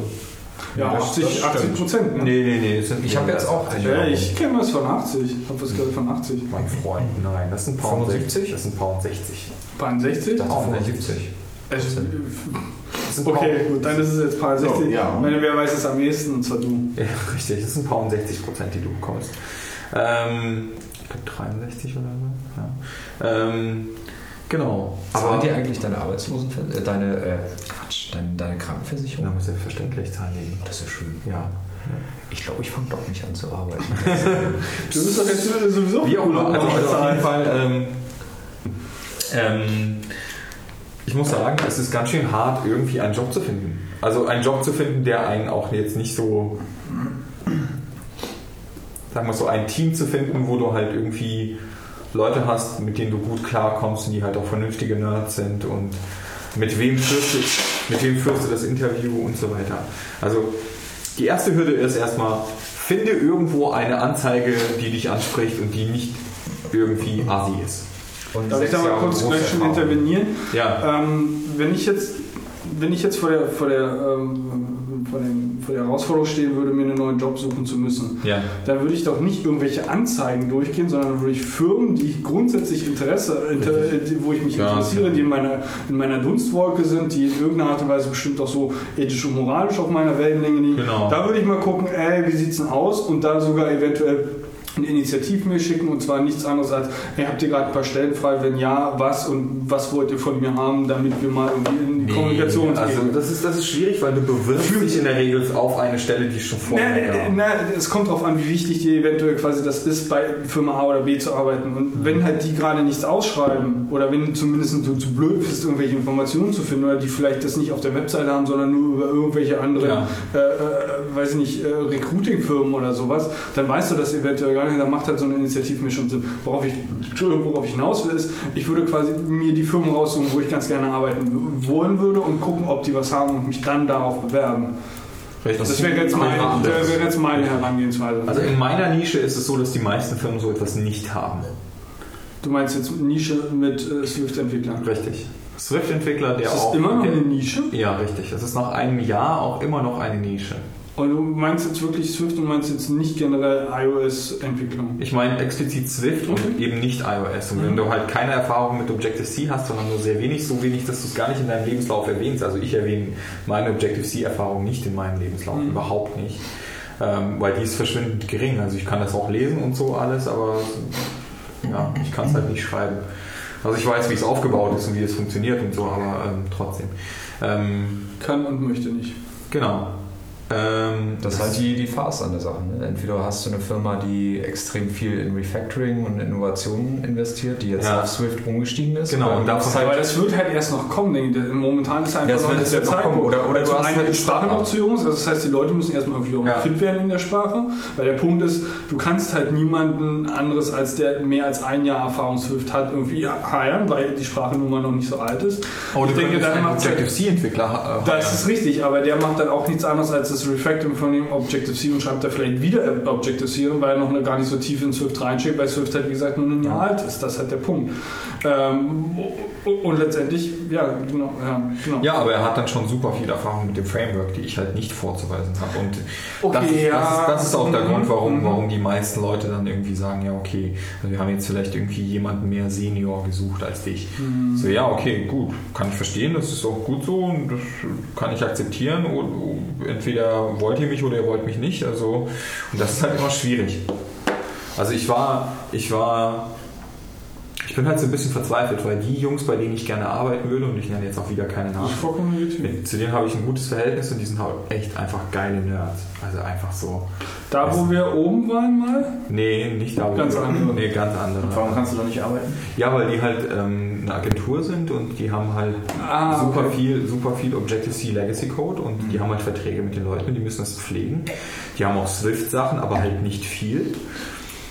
Ja, Das- 80, das stimmt. 80 Prozent. Ne? nee, nee, nee. Ich habe jetzt auch. Ja, ich kenne was von 80. Ich habe was gehört von 80. Mein Freund, nein, das sind Pound 75? 60. Das sind Pound 60. Paar 60? dachte 75. Also, Das sind okay, Pound- gut, dann ist es jetzt Paar 60. So, ja. Meine, wer weiß es am ehesten, und zwar du. Ja, [laughs] richtig, das sind Pound 60 Prozent, die du bekommst. Ähm, ich glaube 63 oder so. Ja. Ähm, genau. Zahlen Aber die eigentlich deine Arbeitslosenversicherung, äh, deine, äh, Quatsch, deine, deine Krankenversicherung? Na, selbstverständlich zahlen die. Das ist ja schön. Ja. Ich glaube, ich fange doch nicht an zu arbeiten. [laughs] Du bist doch jetzt sowieso Wie auch immer, also auf jeden. Fall. Ähm, ähm, ich muss sagen, es ist ganz schön hart, irgendwie einen Job zu finden. Also einen Job zu finden, der einen auch jetzt nicht so, sagen wir so, ein Team zu finden, wo du halt irgendwie Leute hast, mit denen du gut klarkommst und die halt auch vernünftige Nerds sind und mit wem führst du, mit wem führst du das Interview und so weiter. Also die erste Hürde ist erstmal, finde irgendwo eine Anzeige, die dich anspricht und die nicht irgendwie assi ist. Und Darf ich da mal Jahre kurz gleich schon intervenieren? Ja, Ähm, wenn ich jetzt, wenn ich jetzt vor der, vor der, ähm, vor, dem, vor der Herausforderung stehen würde, mir einen neuen Job suchen zu müssen, ja. dann würde ich doch nicht irgendwelche Anzeigen durchgehen, sondern würde ich Firmen, die grundsätzlich Interesse, wo ich mich Ja, interessiere, die in meiner, in meiner Dunstwolke sind, die in irgendeiner Art und Weise bestimmt auch so ethisch und moralisch auf meiner Wellenlänge liegen. Genau. Da würde ich mal gucken, ey, wie sieht's denn aus? Und da sogar eventuell eine Initiativmail schicken und zwar nichts anderes als, hey, habt ihr gerade ein paar Stellen frei? Wenn ja, was und was wollt ihr von mir haben, damit wir mal irgendwie in die Kommunikation also gehen? das ist, das ist schwierig, weil du bewirbst dich in der Regel auf eine Stelle, die schon vorher na, es kommt darauf an, wie wichtig dir eventuell quasi das ist, bei Firma A oder B zu arbeiten. Und wenn halt die gerade nichts ausschreiben oder wenn zumindest du zu blöd bist, irgendwelche Informationen zu finden oder die vielleicht das nicht auf der Webseite haben, sondern nur über irgendwelche anderen, Ja. äh, äh, weiß ich nicht, äh, Recruiting-Firmen oder sowas, dann weißt du das eventuell gar nicht. Dann macht halt so eine Initiative mir schon Sinn. Worauf ich, Entschuldigung, worauf ich hinaus will, ist, ich würde quasi mir die Firmen raussuchen, wo ich ganz gerne arbeiten wollen würde und gucken, ob die was haben und mich dann darauf bewerben. Das wäre jetzt, mein, das wäre jetzt meine Herangehensweise. Also in meiner Nische ist es so, dass die meisten Firmen so etwas nicht haben. du meinst jetzt Nische mit äh, Swift-Entwicklern? Richtig. Swift-Entwickler, der Ist das auch. immer noch eine Nische? Ja, richtig. Das ist nach einem Jahr auch immer noch eine Nische. Und du meinst jetzt wirklich Swift und meinst jetzt nicht generell iOS-Entwicklung? Ich meine explizit Swift und eben nicht iOS. Und Mhm. wenn du halt keine Erfahrung mit Objective-C hast, sondern nur sehr wenig, so wenig, dass du es gar nicht in deinem Lebenslauf erwähnst. Also ich erwähne meine Objective-C-Erfahrung nicht in meinem Lebenslauf, Mhm. überhaupt nicht. Ähm, weil die ist verschwindend gering. Also ich kann das auch lesen und so alles, aber ja, ich kann es halt nicht schreiben. Also ich weiß, wie es aufgebaut ist und wie es funktioniert und so, aber ähm, trotzdem. Ähm, Kann und möchte nicht. genau. Ähm, Das ist halt die, die Farce an der Sache. Ne? Entweder hast du eine Firma, die extrem viel in Refactoring und Innovationen investiert, die jetzt Ja. auf Swift umgestiegen ist. Genau, und du davon hast Aber das wird halt erst noch kommen, ich. Momentan ist einfach Ja, es noch nicht es der Zeitpunkt. Oder- oder du Zum hast einen halt die Sprache noch zu jung. Also das heißt, die Leute müssen erstmal irgendwie auch Ja. fit werden in der Sprache. Weil der Punkt ist, du kannst halt niemanden anderes, als der mehr als ein Jahr Erfahrung Swift hat, irgendwie heiren, weil die Sprache nun mal noch nicht so alt ist. Oh, ich du denke, dann macht Objective-C-Entwickler äh, das ist richtig, aber der macht dann auch nichts anderes als das Refactoring von dem Objective-C und schreibt da vielleicht wieder Objective-C, weil er noch eine, gar nicht so tief in Swift reinschickt, weil Swift halt wie gesagt nur ein Jahr alt ist. Das ist halt der Punkt. Ähm, und letztendlich, ja, genau. Ja, genau. Ja, aber er hat dann schon super viel Erfahrung mit dem Framework, die ich halt nicht vorzuweisen habe. Und Okay, das, ist, ja. das, ist, das ist auch der Mhm, Grund, warum, mhm. warum die meisten Leute dann irgendwie sagen, ja okay, also wir haben jetzt vielleicht irgendwie jemanden mehr Senior gesucht als dich. Mhm. So, ja, okay, gut, kann ich verstehen, das ist auch gut so und das kann ich akzeptieren. Und, entweder wollt ihr mich oder ihr wollt mich nicht. Also, und das ist halt immer schwierig. Also ich war, ich war ich bin halt so ein bisschen verzweifelt, weil die Jungs, bei denen ich gerne arbeiten würde, und ich nenne jetzt auch wieder keine Namen, mit- zu denen habe ich ein gutes Verhältnis und die sind halt echt einfach geile Nerds. Also einfach so. Da, wo wir oben waren mal, Nee, nicht da. wo Ganz wir- andere. Nee, ganz andere. Warum kannst du da nicht arbeiten? Ja, weil die halt ähm, eine Agentur sind und die haben halt Ah, super okay. viel, super viel Objective-C Legacy Code und die haben halt Verträge mit den Leuten und die müssen das pflegen. Die haben auch Swift-Sachen, aber halt nicht viel.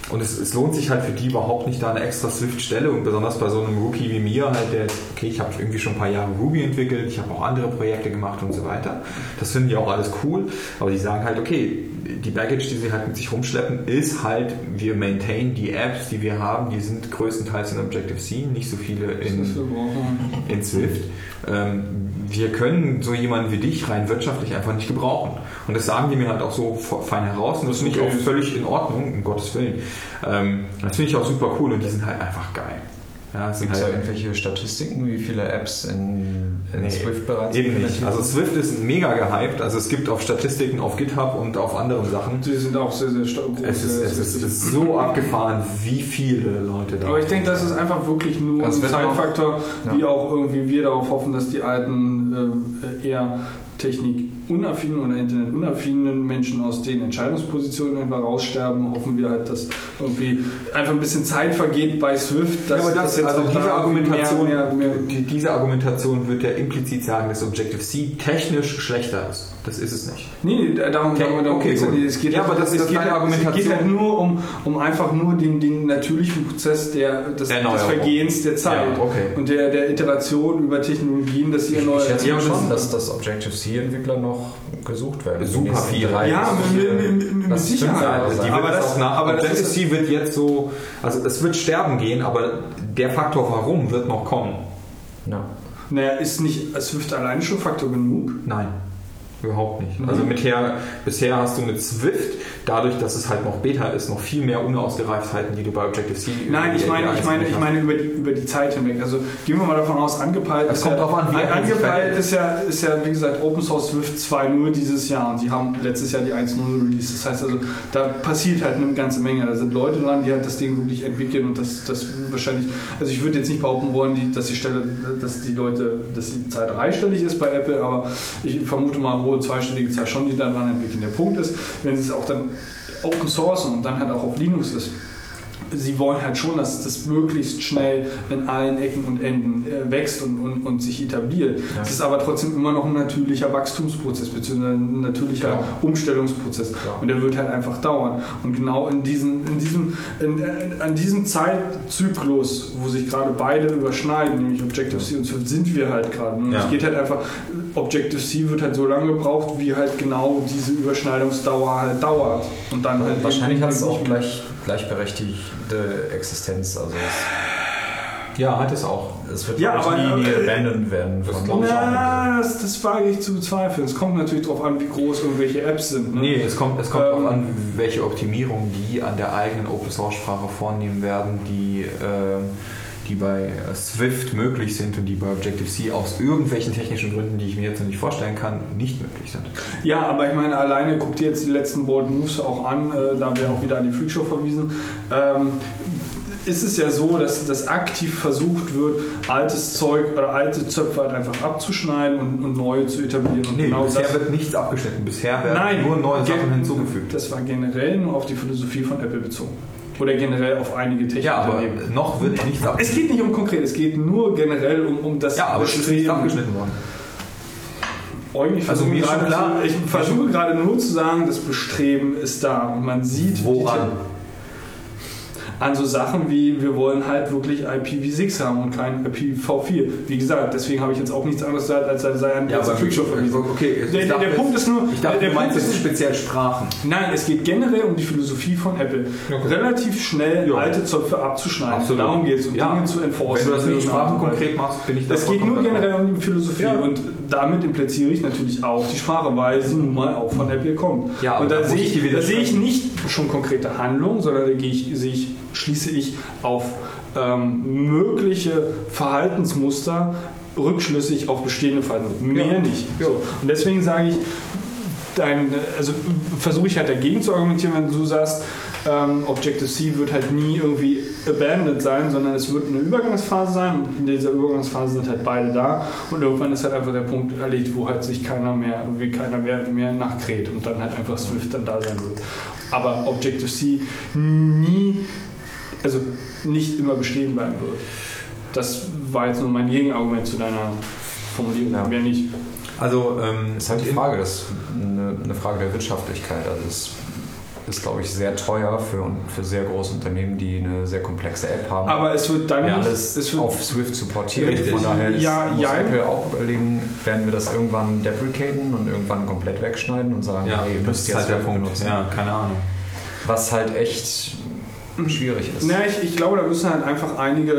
Und es, es lohnt sich halt für die überhaupt nicht da eine extra Swift-Stelle und besonders bei so einem Rookie wie mir halt, der, okay, ich habe irgendwie schon ein paar Jahre Ruby entwickelt, ich habe auch andere Projekte gemacht und so weiter. Das finden die auch alles cool, aber die sagen halt, okay, die Baggage, die sie halt mit sich rumschleppen, ist halt, wir maintain die Apps, die wir haben, die sind größtenteils in Objective-C, nicht so viele in, in Swift. Ähm, wir können so jemanden wie dich rein wirtschaftlich einfach nicht gebrauchen. Und das sagen die mir halt auch so fein heraus und das finde ich auch völlig in Ordnung, um Gottes Willen. Ähm, das finde ich auch super cool und die sind halt einfach geil. Ja, es Gibt es da halt, irgendwelche Statistiken, wie viele Apps in, in Nee, Swift bereits eben nicht. Also? Swift ist mega gehypt. Also es gibt auch Statistiken auf GitHub und auf anderen Sachen. Die sind auch sehr, sehr stark. Es ist, es ist, es ist so abgefahren, wie viele Leute da Aber ich denke, das ist einfach wirklich nur Das ein Zeitfaktor, Ja. wie auch irgendwie wir darauf hoffen, dass die alten äh, eher technikunaffinen oder internetunaffinen Menschen aus den Entscheidungspositionen einfach raussterben. Hoffen wir halt, dass irgendwie einfach ein bisschen Zeit vergeht bei Swift. Ja, aber das, dass jetzt also diese Argumentation, mehr, mehr, mehr die, diese Argumentation wird ja implizit sagen, dass Objective-C technisch schlechter ist. Das ist es nicht. Nee, nee, darum, Okay, darum, darum okay, geht's ja gut. nicht. Es geht, Ja, halt- aber das es ist geht deine halt, Es Argumentation. geht halt nur um, um einfach nur den, den natürlichen Prozess der, des, des. Vergehens der Zeit Ja, okay. und der, der Iteration über Technologien, dass sie erneuert Ich schätze schon, das- dass das Objective-C-Entwickler noch gesucht werden. Super viel. drei Ja, mit- Sicherheit. Die Aber das- nach. aber das Objective-C wird jetzt so, also es wird sterben gehen, aber der Faktor warum wird noch kommen. Ja. Naja, ist nicht Swift alleine schon Faktor genug? Nein. Überhaupt nicht. Mhm. Also mit her, bisher hast du mit Swift, dadurch, dass es halt noch Beta ist, noch viel mehr Unausgereiftheiten, die du bei Objective-C Nein, ich meine, ich meine, ich meine über die, über die Zeit hinweg. Also gehen wir mal davon aus, angepeilt Es ist kommt ja, drauf an, wie angepeilt ist ja, ist ja, wie gesagt, Open Source Swift 2.0 dieses Jahr und sie haben letztes Jahr die 1.0 Release. Das heißt also, da passiert halt eine ganze Menge. Da sind Leute dran, die halt das Ding wirklich entwickeln und das, das wahrscheinlich, also ich würde jetzt nicht behaupten wollen, die, dass die Stelle, dass die Leute, dass die Zahl dreistellig ist bei Apple, aber ich vermute mal hohe zweistellige Zahl schon, die daran entwickeln. Der Punkt ist, wenn sie es auch dann Open Source und dann halt auch auf Linux ist, sie wollen halt schon, dass das möglichst schnell in allen Ecken und Enden äh, wächst und, und, und sich etabliert. Ja. Es ist aber trotzdem immer noch ein natürlicher Wachstumsprozess, beziehungsweise ein natürlicher Klar. Umstellungsprozess. Klar. Und der wird halt einfach dauern. Und genau in diesem, in diesem, in, in, an diesem Zeitzyklus, wo sich gerade beide überschneiden, nämlich Objective-C und Swift, sind wir halt gerade. Und Ja. es geht halt einfach, Objective-C wird halt so lange gebraucht, wie halt genau diese Überschneidungsdauer halt dauert. Und dann halt Wahrscheinlich hat es auch gleich, gleichberechtigte Existenz. Also es Ja, hat es auch. Es wird Ja, aber- nie, nie aber- abandoned werden von glaub ich auch Na, das, das wage ich zu bezweifeln. Es kommt natürlich darauf an, wie groß irgendwelche Apps sind. Ne? Nee, es kommt, es kommt Ähm, darauf an, welche Optimierung die an der eigenen Open Source Sprache vornehmen werden, die, ähm, die bei äh, Swift möglich sind und die bei Objective-C aus irgendwelchen technischen Gründen, die ich mir jetzt noch nicht vorstellen kann, nicht möglich sind. Ja, aber ich meine, alleine guck dir jetzt die letzten Bold Moves auch an, äh, da wir auch wieder an die Freakshow verwiesen. Ähm, ist es ja so, dass, dass aktiv versucht wird, altes Zeug oder alte Zöpfe halt einfach abzuschneiden und, und neue zu etablieren. Und Nee, genau bisher das, wird nichts abgeschnitten. Bisher werden Nein, nur neue Sachen hinzugefügt. Das war generell nur auf die Philosophie von Apple bezogen. Oder generell auf einige Ja, aber noch wird nichts Es abgeschnitten. geht nicht um konkret, es geht nur generell um, um das Ja, aber es ist abgeschnitten worden. Eugen, ich Also versuche, mir gerade, klar- ich versuche gerade nur zu sagen, das Bestreben ist da und man sieht Woran? An so Sachen wie, wir wollen halt wirklich IPv6 haben und kein IPv4. Wie gesagt, deswegen habe ich jetzt auch nichts anderes gesagt, als sei ein Ja, Freakshow verwiesen. okay, Der, der, der Punkt ist nur, Ich dachte, der Punkt meinst ist, jetzt speziell Sprachen. Nein, es geht generell um die Philosophie von Apple. Okay. Relativ schnell Ja. alte Zöpfe abzuschneiden. Absolut. Darum geht es, um Ja. Dinge zu enforcen. Wenn du das Dinge Sprachen konkret machst, bin ich das Es geht nur generell um die Philosophie und damit impliziere ich natürlich auch die Sprache, weil sie nun mal auch von Apple kommt. Ja, und da sehe ich da sehe ich nicht schon konkrete Handlungen, sondern da gehe ich, sehe ich, schließe ich auf ähm, mögliche Verhaltensmuster rückschlüssig auf bestehende Verhaltensmuster. Mehr Ja. nicht. So. Und deswegen sage ich, dein, also versuche ich halt dagegen zu argumentieren, wenn du sagst, ähm, Objective-C wird halt nie irgendwie abandoned sein, sondern es wird eine Übergangsphase sein und in dieser Übergangsphase sind halt beide da und irgendwann ist halt einfach der Punkt erledigt, wo halt sich keiner mehr, irgendwie keiner mehr, mehr nachkräht und dann halt einfach Swift dann da sein wird. Aber Objective-C nie, also nicht immer bestehen bleiben wird. Das war jetzt nur mein Gegenargument zu deiner Formulierung. Ja. Mehr nicht. Also, ähm, ist halt die Frage, das ist eine, eine Frage der Wirtschaftlichkeit. Also es ist, glaube ich, sehr teuer für, für sehr große Unternehmen, die eine sehr komplexe App haben. Aber es wird dann ja, alles es wird, auf Swift supportiert. Richtig. Von daher ist, Ja, muss ja. Apple auch überlegen, werden wir das irgendwann deprecaten und irgendwann komplett wegschneiden und sagen, ja, hey, ihr müsst ist halt jetzt der Punkt. benutzen. Ja, keine Ahnung. Was halt echt schwierig ist. Ja, ich, ich glaube, da müssen halt einfach einige,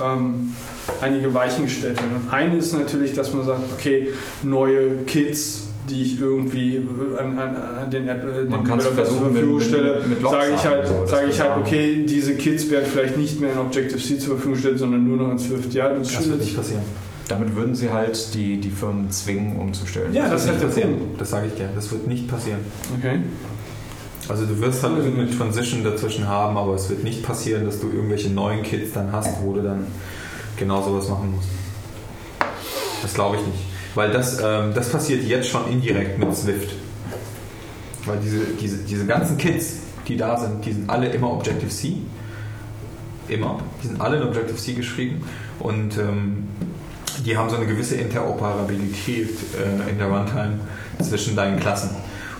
ähm, einige Weichen gestellt werden. Und eine ist natürlich, dass man sagt, okay, neue Kids, die ich irgendwie an, an, an den App äh, Man den zur Verfügung mit- stelle, sage ich halt, so, das sage ich wird halt, okay, diese Kids werden vielleicht nicht mehr in Objective-C zur Verfügung gestellt, sondern nur noch in Swift. Ja, das, Das wird nicht passieren. Damit würden sie halt die, die Firmen zwingen, umzustellen. Ja, das nicht der passieren. Punkt. Das sage ich dir. Das wird nicht passieren. Okay. Also du wirst halt irgendeine Transition dazwischen haben, aber es wird nicht passieren, dass du irgendwelche neuen Kids dann hast, wo du dann genau sowas machen musst. Das glaube ich nicht. Weil das, ähm, das passiert jetzt schon indirekt mit Swift. Weil diese, diese, diese ganzen Kids, die da sind, die sind alle immer Objective-C. Immer. Die sind alle in Objective-C geschrieben. Und ähm, die haben so eine gewisse Interoperabilität äh, in der Runtime zwischen deinen Klassen.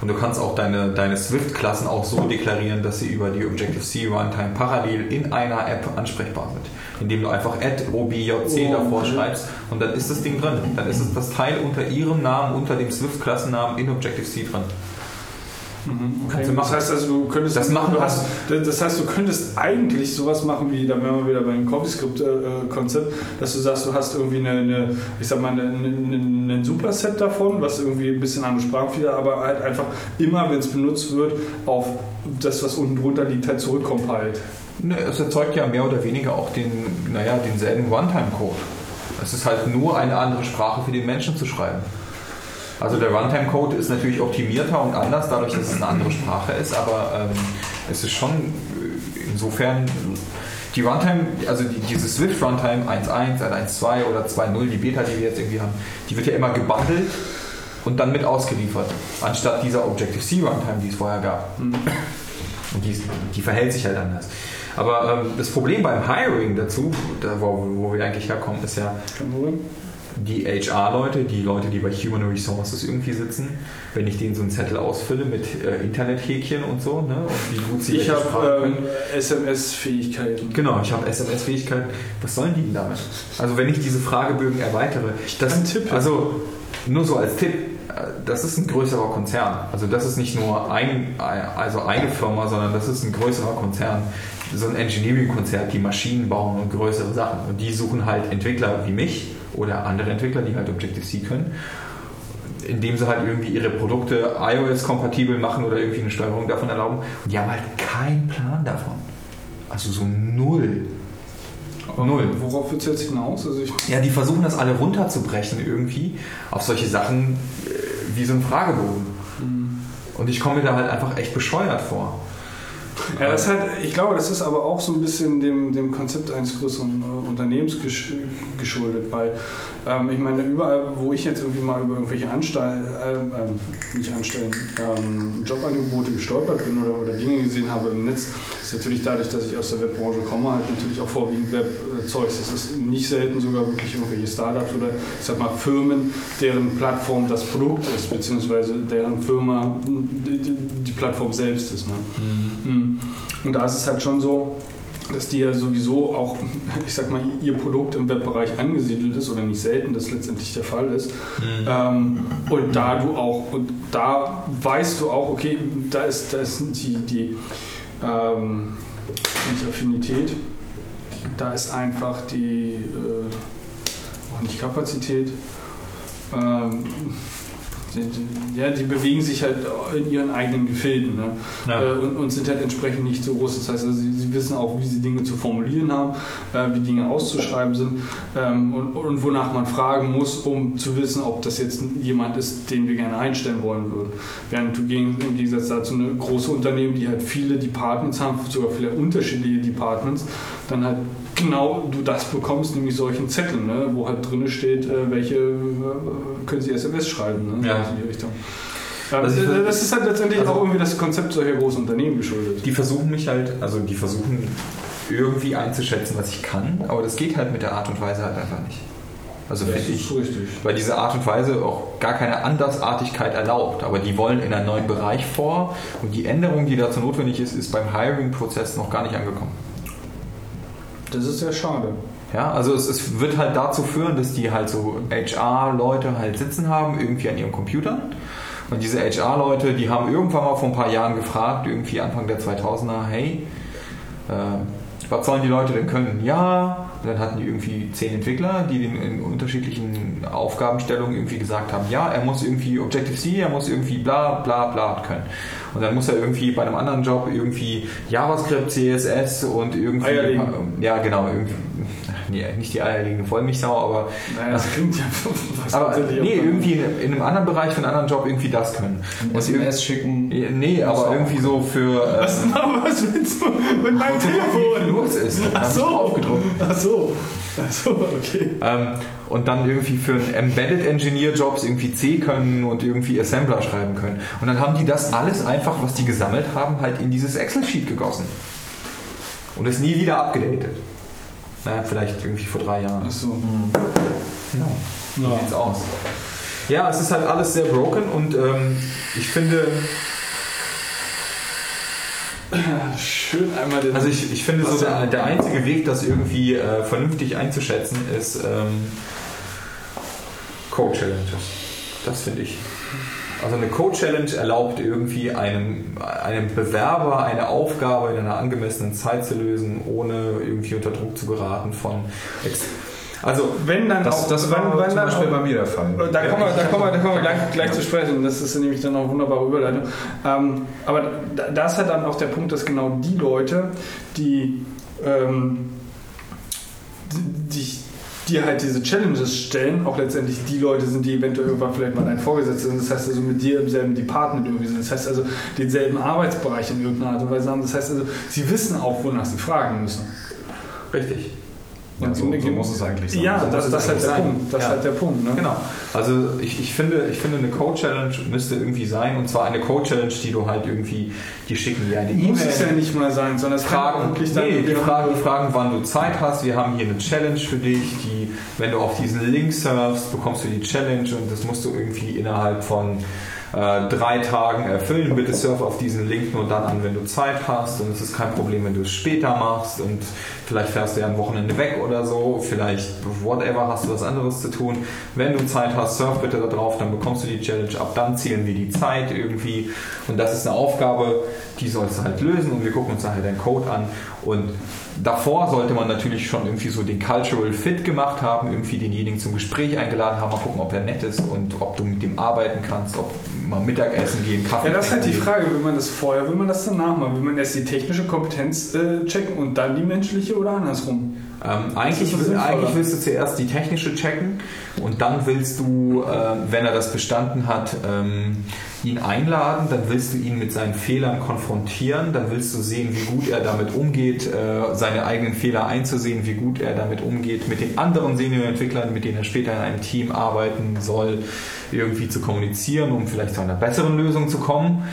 Und du kannst auch deine, deine Swift-Klassen auch so deklarieren, dass sie über die Objective-C Runtime parallel in einer App ansprechbar sind. Indem du einfach add objc Oh, davor okay. schreibst und dann ist das Ding drin. Dann ist es das Teil unter ihrem Namen, unter dem Swift-Klassennamen in Objective-C drin. Okay. Kannst du Das machen. heißt also, du könntest Das machen du hast, das heißt, du könntest eigentlich sowas machen wie, da wären wir wieder beim CoffeeScript-Konzept, dass du sagst, du hast irgendwie eine, eine ich sag mal, eine, eine, ein Superset davon, was irgendwie ein bisschen andere Sprachfehler, aber halt einfach immer, wenn es benutzt wird, auf das, was unten drunter liegt, halt zurückcompiled. Ne, es erzeugt ja mehr oder weniger auch den, naja, denselben Runtime-Code. Es ist halt nur eine andere Sprache für den Menschen zu schreiben. Also der Runtime-Code ist natürlich optimierter und anders, dadurch, dass es eine andere Sprache ist, aber ähm, es ist schon äh, insofern die Runtime, also die, diese Swift Runtime 1.1, 1.2 oder 2.0, die Beta, die wir jetzt irgendwie haben, die wird ja immer gebundelt und dann mit ausgeliefert, anstatt dieser Objective-C Runtime, die es vorher gab. Und die, die verhält sich halt anders. Aber ähm, das Problem beim Hiring dazu, da wo, wo wir eigentlich herkommen, ist ja. Die HR-Leute, die Leute, die bei Human Resources irgendwie sitzen, wenn ich denen so einen Zettel ausfülle mit äh, Internethäkchen und so, ne, und wie gut sie Ich habe ähm. SMS-Fähigkeiten. Genau, ich habe SMS-Fähigkeiten. Was sollen die denn damit? Also wenn ich diese Fragebögen erweitere, das, kann tippen. also nur so als Tipp, das ist ein größerer Konzern. Also das ist nicht nur ein, also eine Firma, sondern das ist ein größerer Konzern. So ein Engineering-Konzern, die Maschinen bauen und größere Sachen. Und die suchen halt Entwickler wie mich oder andere Entwickler, die halt Objective-C können indem sie halt irgendwie ihre Produkte iOS-kompatibel machen oder irgendwie eine Steuerung davon erlauben. Und die haben halt keinen Plan davon. Also so null. Null. Worauf wird es jetzt hinaus? Also ich, Ja, die versuchen das alle runterzubrechen irgendwie auf solche Sachen äh, wie so ein Fragebogen. Und ich komme mir da halt einfach echt bescheuert vor. Ja, das ist halt, ich glaube, das ist aber auch so ein bisschen dem, dem Konzept eines größeren äh, Unternehmens gesch geschuldet, weil ähm, ich meine, überall, wo ich jetzt irgendwie mal über irgendwelche Anstellen, äh, ähm, nicht Anstellen, ähm, Jobangebote gestolpert bin oder, oder Dinge gesehen habe im Netz, ist natürlich dadurch, dass ich aus der Webbranche komme, halt natürlich auch vorwiegend Webzeugs. Das ist nicht selten sogar wirklich irgendwelche Startups oder ich sag mal Firmen, deren Plattform das Produkt ist, beziehungsweise deren Firma die, die, die Plattform selbst ist. Ne? Mhm. Und da ist es halt schon so, dass die ja sowieso auch, [laughs] ich sag mal, ihr Produkt im Webbereich angesiedelt ist oder nicht selten, das letztendlich der Fall ist. Ähm, und da du auch, und da weißt du auch, okay, da ist, da ist die, die ähm, nicht Affinität, da ist einfach die, äh, auch nicht Kapazität, ähm, die, die, ja, die bewegen sich halt in ihren eigenen Gefilden ne? Ja. äh, und, und sind halt entsprechend nicht so groß. Das heißt, also, sie, sie wissen auch, wie sie Dinge zu formulieren haben, äh, wie Dinge auszuschreiben sind ähm, und, und wonach man fragen muss, um zu wissen, ob das jetzt jemand ist, den wir gerne einstellen wollen würden. Während du gegen, im Gegensatz dazu eine große Unternehmen, die halt viele Departments haben, sogar viele unterschiedliche Departments, dann halt genau du das bekommst, nämlich solchen Zetteln, ne, wo halt drin steht, äh, welche äh, können sie SMS schreiben. Ne, Ja. in die Richtung. Also das ist halt letztendlich also- auch irgendwie das Konzept solcher großen Unternehmen geschuldet. Die versuchen mich halt, also die versuchen irgendwie einzuschätzen, was ich kann, aber das geht halt mit der Art und Weise halt einfach nicht. Also Das finde ich, richtig. weil diese Art und Weise auch gar keine Andersartigkeit erlaubt. Aber die wollen in einen neuen Bereich vor und die Änderung, die dazu notwendig ist, ist beim Hiring-Prozess noch gar nicht angekommen. Das ist sehr schade. Ja, also es, es wird halt dazu führen, dass die halt so HR-Leute halt sitzen haben, irgendwie an ihrem Computer. Und diese HR-Leute, die haben irgendwann mal vor ein paar Jahren gefragt, irgendwie Anfang der 2000er, hey, äh, was sollen die Leute denn können? Ja, und dann hatten die irgendwie zehn Entwickler, die in, in unterschiedlichen Aufgabenstellungen irgendwie gesagt haben, ja, er muss irgendwie Objective-C, er muss irgendwie bla bla bla können. Und dann muss er irgendwie bei einem anderen Job irgendwie JavaScript, CSS und irgendwie... Eierlegend. Ja, genau, irgendwie... Nee, nicht die eierlegende Wollmilchsau, aber Naja, das klingt ja [laughs] was aber nee, irgendwie in, in einem anderen Bereich für einen anderen Job irgendwie das können. Und SMS schicken. nee, aber irgendwie so für äh, Was, was willst du mit meinem Telefon? los ist. Ach so. Aufgedruckt. Ach so. Ach so, okay. Ähm, und dann irgendwie für einen Embedded Engineer Jobs irgendwie C können und irgendwie Assembler schreiben können. Und dann haben die das alles einfach, was die gesammelt haben, halt in dieses Excel-Sheet gegossen. Und ist nie wieder abgedatet. Naja, vielleicht irgendwie vor drei Jahren. Ach so. Genau. So Ja. sieht's aus. Ja, es ist halt alles sehr broken und ähm, ich finde, Schön einmal den. also ich, ich finde so der, ja- der einzige Weg, das irgendwie äh, vernünftig einzuschätzen, ist ähm, Code-Challenges. Das finde ich. Also eine Code-Challenge erlaubt irgendwie einem, einem Bewerber eine Aufgabe in einer angemessenen Zeit zu lösen, ohne irgendwie unter Druck zu geraten von... Ex also wenn dann Das, auch, das wenn, war wenn zum dann Beispiel auch, bei mir der Fall. Da kommen wir, da kommen wir, da kommen wir gleich, gleich zu sprechen. Das ist nämlich dann auch eine wunderbare Überleitung. Ähm, aber da, da ist halt dann auch der Punkt, dass genau die Leute, die, ähm, die, die, die halt diese Challenges stellen, auch letztendlich die Leute sind, die eventuell irgendwann vielleicht mal dein Vorgesetzter sind. Das heißt also mit dir im selben Department irgendwie sind. Das heißt also denselben Arbeitsbereich in irgendeiner Art und Weise haben. Das heißt also, sie wissen auch, wonach sie fragen müssen. richtig. Ja, so, so muss es eigentlich sein. Ja, So das, das halt sein. Punkt. Das Ja. ist halt der Punkt. Ne? Genau. Also ich, ich, finde, ich finde, eine Code-Challenge müsste irgendwie sein. Und zwar eine Code-Challenge, die du halt irgendwie, die schicken dir eine Muss es ja E-Mail. nicht mal sein, sondern es kann Fragen, wirklich dann nee, die fragen, fragen, wann du Zeit hast. Wir haben hier eine Challenge für dich. Die, wenn du auf diesen Link surfst, bekommst du die Challenge und das musst du irgendwie innerhalb von äh, drei Tagen erfüllen. Bitte surf auf diesen Link nur dann an, wenn du Zeit hast. Und es ist kein Problem, wenn du es später machst. Und vielleicht fährst du ja ein Wochenende weg oder so. Vielleicht, whatever, hast du was anderes zu tun. Wenn du Zeit hast, surf bitte da drauf, dann bekommst du die Challenge. Ab dann zählen wir die Zeit irgendwie. Und das ist eine Aufgabe, die sollst du halt lösen. Und wir gucken uns da halt deinen Code an. Und davor sollte man natürlich schon irgendwie so den Cultural Fit gemacht haben, irgendwie denjenigen zum Gespräch eingeladen haben, mal gucken, ob er nett ist und ob du mit dem arbeiten kannst, ob mal Mittagessen gehen, Kaffee Ja, das ist halt die Frage, will man das vorher, will man das danach machen? Will man erst die technische Kompetenz äh, checken und dann die menschliche oder andersrum? Ähm, eigentlich, eigentlich willst du zuerst die technische checken und dann willst du, äh, wenn er das bestanden hat, ähm, ihn einladen, dann willst du ihn mit seinen Fehlern konfrontieren, dann willst du sehen, wie gut er damit umgeht, äh, seine eigenen Fehler einzusehen, wie gut er damit umgeht, mit den anderen Senior-Entwicklern, mit denen er später in einem Team arbeiten soll, irgendwie zu kommunizieren, um vielleicht zu einer besseren Lösung zu kommen.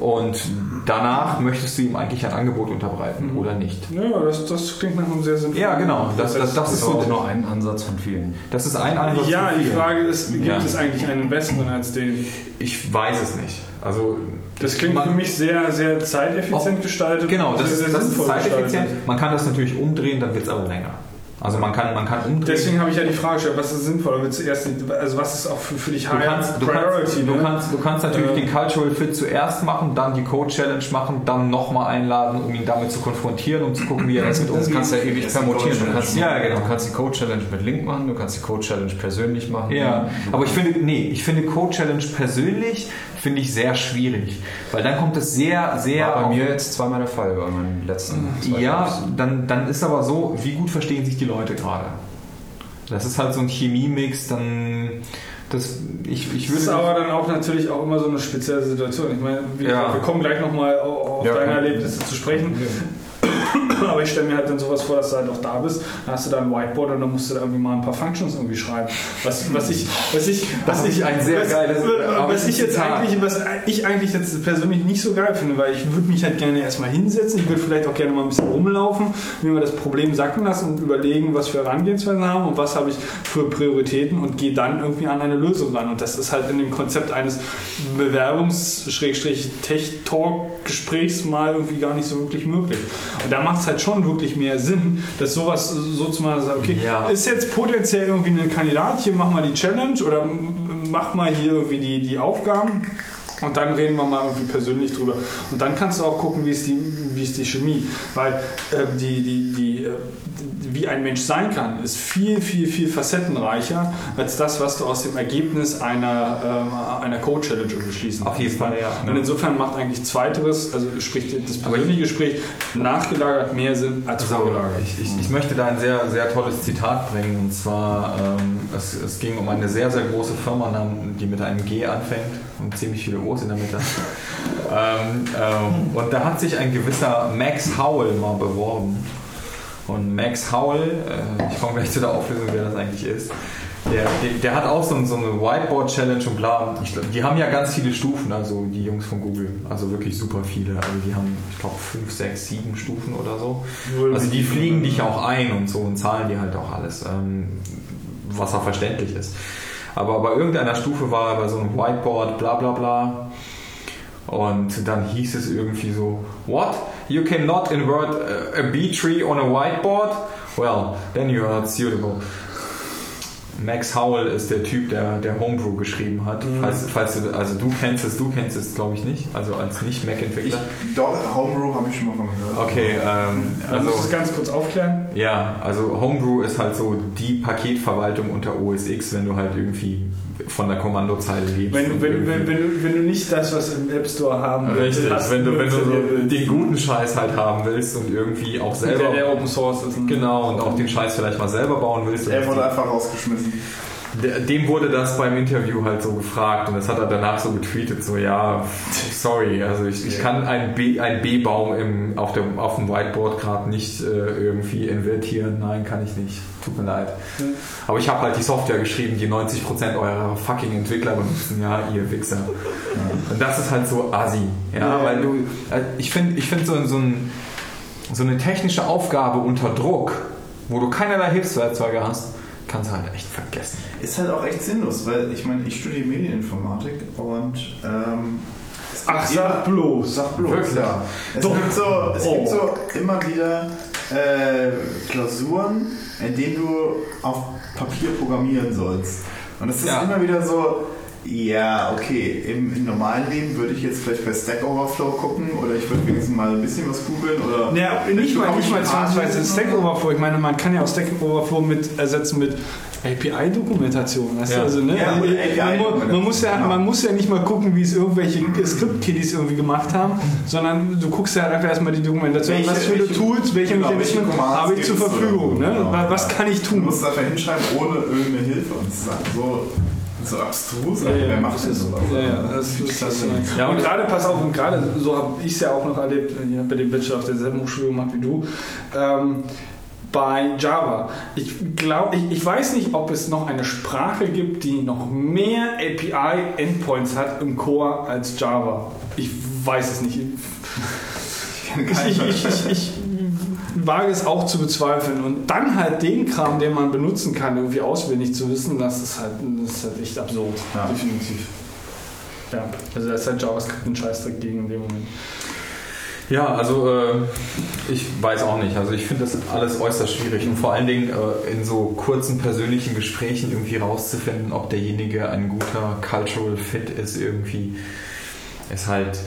Und danach möchtest du ihm eigentlich ein Angebot unterbreiten oder nicht. Ja, das, das klingt nach einem sehr sinnvollen. Ja, genau. Das, das, das Das ist ist auch so. nur ein Ansatz von vielen. Das ist ein Ansatz. Ja, von die. Frage ist, gibt Ja. es eigentlich einen besseren als den? Ich weiß es nicht. Also Das klingt man- für mich sehr, sehr zeiteffizient Auch- gestaltet. Genau, und das sehr, ist, sehr das ist zeiteffizient. gestaltet. Man kann das natürlich umdrehen, dann wird es aber länger. Also man kann, man kann umdrehen. Deswegen habe ich ja die Frage gestellt, was ist sinnvoller? Willst du erst, die- also was ist auch für, für dich Du higher kannst, du, Priority? kannst, du, ne? kannst, du kannst natürlich Äh, den Cultural Fit zuerst machen, dann die Code Challenge machen, dann nochmal einladen, um ihn damit zu konfrontieren, um zu gucken, wie er Das, das umgeht. kannst du ja ewig permutieren. Du kannst, Ja, genau. du kannst die Code Challenge mit Link machen, du kannst die Code Challenge persönlich machen. Ja, Du aber ich finde, nee, ich finde Code Challenge persönlich finde ich sehr schwierig, weil dann kommt es sehr, sehr war bei mir jetzt zweimal der Fall bei meinen letzten zwei Ja, Jobs. dann, dann ist aber so, wie gut verstehen sich die Leute gerade? Das ist halt so ein Chemie-Mix, dann das, ich, ich Das ist würde. aber dann auch natürlich auch immer so eine spezielle Situation. Ich meine, wie Ja. wir kommen gleich nochmal auf Ja, deine. Erlebnisse zu sprechen. [coughs] Aber ich stelle mir halt dann sowas vor, dass du halt auch da bist, dann hast du da ein Whiteboard und dann musst du da irgendwie mal ein paar Functions irgendwie schreiben. Was, was ich, was ich, was ich ein sehr was, geiles- was ich jetzt Zitat. eigentlich, was ich eigentlich jetzt persönlich nicht so geil finde, weil ich würde mich halt gerne erstmal hinsetzen, ich würde vielleicht auch gerne mal ein bisschen rumlaufen, mir mal das Problem sacken lassen und überlegen, was für Herangehensweisen haben und was habe ich für Prioritäten und gehe dann irgendwie an eine Lösung ran. Und das ist halt in dem Konzept eines Bewerbungs-Tech-Talk-Gesprächs mal irgendwie gar nicht so wirklich möglich. Und da macht es halt schon wirklich mehr Sinn, dass sowas so zu machen, okay, Ja. ist jetzt potenziell irgendwie ein Kandidat, hier mach mal die Challenge oder mach mal hier irgendwie die, die Aufgaben. Und dann reden wir mal irgendwie persönlich drüber. Und dann kannst du auch gucken, wie ist die, wie ist die Chemie. Weil äh, die, die, die, äh, wie ein Mensch sein kann, ist viel, viel, viel facettenreicher als das, was du aus dem Ergebnis einer, ähm, einer Code-Challenge schließen Auf jeden Fall, ja. Und insofern macht eigentlich Zweiteres, also sprich das persönliche Gespräch, nachgelagert mehr Sinn als Also, vorgelagert. ich, ich, ich möchte da ein sehr, sehr tolles Zitat bringen. Und zwar, ähm, es, es ging um eine sehr, sehr große Firma, die mit einem G anfängt und ziemlich viele O's in der Mitte. [laughs] ähm, ähm, und da hat sich ein gewisser Max Howell mal beworben. Und Max Howell, äh, ich komme gleich zu der Auflösung, wer das eigentlich ist, der, der, der hat auch so, so eine Whiteboard-Challenge und bla. Die haben ja ganz viele Stufen, also die Jungs von Google. Also wirklich super viele. Also die haben, ich glaube, fünf, sechs, sieben Stufen oder so. Also die fliegen dich auch ein und so und zahlen dir halt auch alles, ähm, was auch verständlich ist. Aber bei irgendeiner Stufe war er bei so einem Whiteboard, bla bla bla. Und dann hieß es irgendwie so, What? You cannot invert a, a bee tree on a whiteboard? Well, then you are not suitable. Max Howell ist der Typ, der, der Homebrew geschrieben hat. Falls, falls du, also du kennst es, du kennst es glaube ich nicht, also als Nicht-Mac-Entwickler. Doch, Homebrew habe ich schon mal von gehört. Okay, ähm, Also, muss es ganz kurz aufklären. ja, also Homebrew ist halt so die Paketverwaltung unter OS X, wenn du halt irgendwie von der Kommandozeile lebst. Wenn, wenn, wenn, wenn, du, wenn du nicht das, was im App Store haben Richtig, hast, wenn du, wenn du so willst. den guten Scheiß halt haben willst und irgendwie auch der, selber. der Open Source ist. Genau, und auch den Scheiß vielleicht mal selber bauen willst. Er wurde einfach rausgeschmissen. Dem wurde das beim Interview halt so gefragt und das hat er danach so getweetet, so ja, sorry, also ich, ich kann einen B-Baum im, auf, dem, auf dem Whiteboard gerade nicht äh, irgendwie invertieren, nein, kann ich nicht, tut mir leid. Aber ich habe halt die Software geschrieben, die 90% eurer fucking Entwickler benutzen, ja, ihr Wichser. [laughs] Und das ist halt so assi, ja, weil du, äh, ich finde ich find so, so, ein, so eine technische Aufgabe unter Druck, wo du keinerlei Hilfswerkzeuge hast, kannst du halt echt vergessen. Ist halt auch echt sinnlos, weil ich meine, ich studiere Medieninformatik und ähm, Ach, sag bloß. Sag bloß, Wirklich? ja. Es, Doch. gibt so, es Oh. gibt so immer wieder äh, Klausuren, in denen du auf Papier programmieren sollst. Und es ist Ja. immer wieder so, ja, okay, im, im normalen Leben würde ich jetzt vielleicht bei Stack Overflow gucken oder ich würde wenigstens mal ein bisschen was googeln oder. Ja, nicht mal, nicht mal zwangsweise Stack Overflow. Ich meine, man kann ja auch Stack Overflow mit ersetzen mit API-Dokumentation. Weißt du? Ja. Also, ne? Ja, man, API-Dokumentation, man, muss ja, genau. man muss ja nicht mal gucken, wie es irgendwelche Script-Kiddies irgendwie gemacht haben, sondern du guckst ja halt einfach erstmal die Dokumentation. Welche- was für welche- Tools, welche genau, Mechanismen habe ich zur oder Verfügung? Ne? genau. Wa- Was kann ich Du tun? musst es einfach hinschreiben ohne irgendeine Hilfe und so, so abstrus. Ja, ja, Wer macht denn sowas? ja, ja, das ist das. Ja, Ja, und gerade, pass auf, und gerade so habe ich es ja auch noch erlebt, ich habe ja den Bachelor auf derselben Hochschule gemacht wie du, ähm, bei Java. Ich glaube, ich, ich weiß nicht, ob es noch eine Sprache gibt, die noch mehr API-Endpoints hat im Core als Java. Ich weiß es nicht. Ich, ich, ich, ich, ich wage es auch zu bezweifeln. Und dann halt den Kram, den man benutzen kann, irgendwie auswendig zu wissen, das ist halt, das ist halt echt absurd. Ja. Definitiv. Ja, also da ist halt JavaScript ein Scheißdreck gegen in dem Moment. Ja, also äh, ich weiß auch nicht. Also ich finde das alles äußerst schwierig und vor allen Dingen äh, in so kurzen persönlichen Gesprächen irgendwie rauszufinden, ob derjenige ein guter Cultural Fit ist irgendwie, ist halt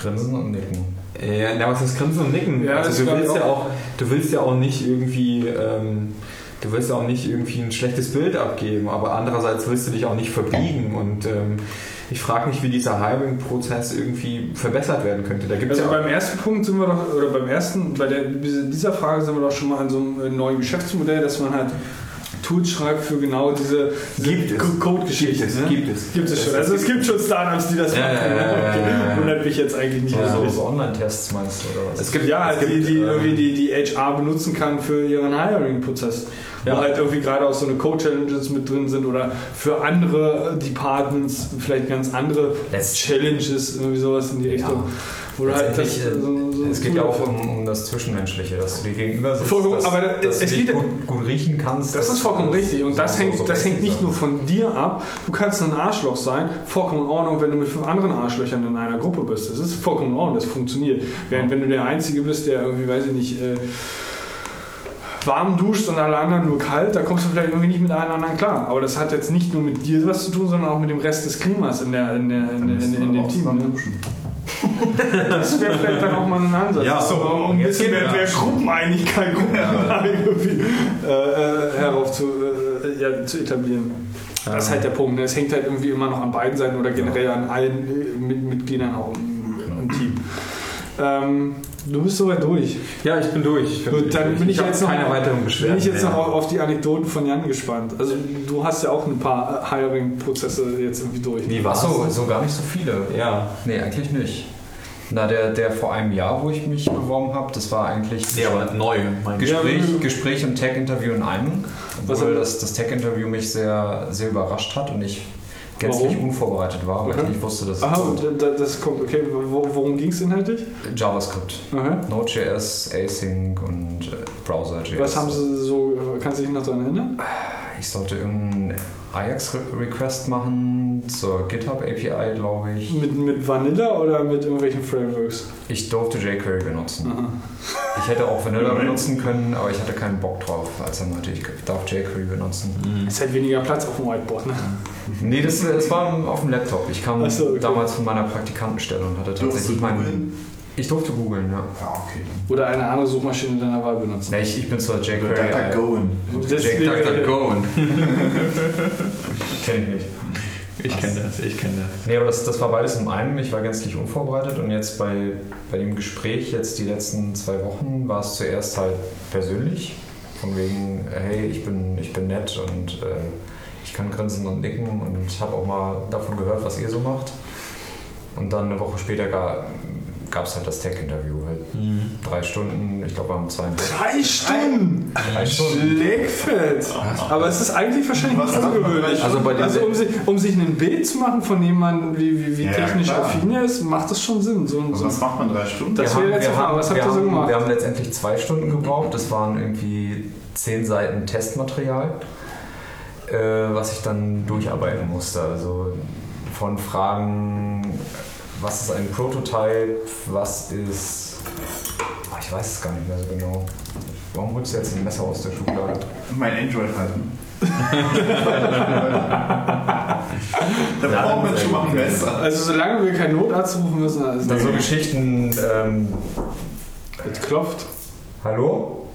Grinsen und nicken. Ja, na, was ist Grinsen und Nicken? Ja, das also du willst ja auch. du willst ja auch nicht irgendwie, ähm, du willst ja auch nicht irgendwie ein schlechtes Bild abgeben, aber andererseits willst du dich auch nicht verbiegen und ähm, ich frage mich, wie dieser Hiring-Prozess irgendwie verbessert werden könnte. Da gibt es Also ja beim ersten Punkt sind wir doch, oder beim ersten, bei der, dieser Frage sind wir doch schon mal an so einem neuen Geschäftsmodell, dass man halt Tools schreibt für genau diese, diese Gibt es. Co- Code-Geschichten. Gibt es, ne? gibt es. Gibt es schon. Also es gibt schon Startups, die das Ja, machen. ja, ja, ja, Okay. ja, ja. Wundert mich jetzt eigentlich nicht. Ja, so Online-Tests meinst du, oder was? es gibt, Ja, es gibt, die, die ähm, irgendwie die, die HR benutzen kann für ihren Hiring-Prozess. Ja. Wo halt irgendwie gerade auch so eine Code-Challenges mit drin sind oder für andere Departments vielleicht ganz andere Letzt- Challenges, irgendwie sowas in die Richtung. Wo halt das, äh, so, so es geht ja auch um, um das Zwischenmenschliche, dass du dir gegenüber sitzt, Vollkommen, dass, aber dass es du dich geht- gut, gut riechen kannst. Das ist vollkommen richtig und das, so- hängt, so das hängt nicht nur von dir ab. Du kannst ein Arschloch sein, vollkommen in Ordnung, wenn du mit fünf anderen Arschlöchern in einer Gruppe bist. Das ist vollkommen in Ordnung, das funktioniert. Während wenn du der Einzige bist, der irgendwie, weiß ich nicht, äh, warm duscht und alle anderen nur kalt, da kommst du vielleicht irgendwie nicht mit allen anderen klar. Aber das hat jetzt nicht nur mit dir was zu tun, sondern auch mit dem Rest des Klimas in, der, in, der, in, in, in dem Team. Ne? Das wäre vielleicht dann auch mal ein Ansatz. Ja, so, um ein jetzt bisschen mehr, ja. mehr Gruppeneinigkeit, Gruppeneinigkeit irgendwie, äh, äh, herauf zu, äh, ja, zu etablieren. Das ist halt der Punkt. Ne? Es hängt halt irgendwie immer noch an beiden Seiten oder generell an allen äh, Mit Mitgliedern auch. Ähm, du bist soweit durch. ja, ich bin durch. Gut, dann bin ich, hab jetzt noch, keine weiteren bin Beschwerden. ich jetzt noch mehr. auf, auf die Anekdoten von Jan gespannt. Also du hast ja auch ein paar Hiring-Prozesse jetzt irgendwie durch. Wie war's? Achso, so gar nicht so viele. Ja. Nee, eigentlich nicht. Na, der, der vor einem Jahr, wo ich mich beworben habe, das war eigentlich Nee, aber neu. Mein Gespräch, Ja, Gespräch und Tech-Interview in einem. Obwohl das, das Tech-Interview mich sehr, sehr überrascht hat und ich gänzlich Warum? unvorbereitet war, weil Okay. ich nicht wusste, dass es Aha, kommt. da- da- das kommt. Okay, wo- worum ging es inhaltlich? JavaScript. Aha. Node.js, Async und äh, Browser.js. Was haben sie so, kannst du dich noch daran erinnern? Ich sollte irgendeinen Ajax-Request machen zur GitHub API, glaube ich. Mit, mit Vanilla oder mit irgendwelchen Frameworks? Ich durfte jQuery benutzen. Aha. Ich hätte auch Vanilla benutzen können, aber ich hatte keinen Bock drauf. Also meinte ich, ich darf jQuery benutzen. Ist halt weniger Platz auf dem Whiteboard, ne? [laughs] Nee, das, das war auf dem Laptop. Ich kam so, okay. damals von meiner Praktikantenstelle und hatte tatsächlich du meinen. googeln? Ich durfte googeln, ja. Ja, okay. Oder eine andere Suchmaschine deiner Wahl benutzen. Nee, ich, ich bin zwar Oder jQuery. DuckDuckGo. Das- DuckDuckGo. [laughs] [laughs] Kenn ich nicht. Ich kenne das, ich kenne das. Nee, aber das, das war beides in einem. Ich war gänzlich unvorbereitet und jetzt bei, bei dem Gespräch, jetzt die letzten zwei Wochen, war es zuerst halt persönlich. Von wegen, hey, ich bin, ich bin nett und äh, ich kann grinsen und nicken und ich habe auch mal davon gehört, was ihr so macht. Und dann eine Woche später gab es halt das Tech-Interview. Halt drei Stunden, ich glaube, wir haben zwei. Drei Stunden! Drei Stunden. Aber es ist eigentlich wahrscheinlich Was nicht macht man ungewöhnlich. Also bei also um, sich, um sich ein Bild zu machen, von dem man wie, wie, wie Ja, technisch klar. affin ist, macht das schon Sinn. So, Also so, was macht man drei Stunden? Das wir wäre haben, jetzt wir Frage, haben, was habt ihr so gemacht? Wir haben letztendlich zwei Stunden gebraucht. Das waren irgendwie zehn Seiten Testmaterial. Äh, was ich dann durcharbeiten musste. Also von Fragen, was ist ein Prototype, was ist. Ah, Ich weiß es gar nicht mehr so genau. Warum holst du jetzt ein Messer aus der Schublade? Mein Android halten. [laughs] da braucht man schon mal ein Messer. Also solange wir keinen Notarzt rufen müssen, ist Dann so Geschichten, ähm, es klopft. hallo?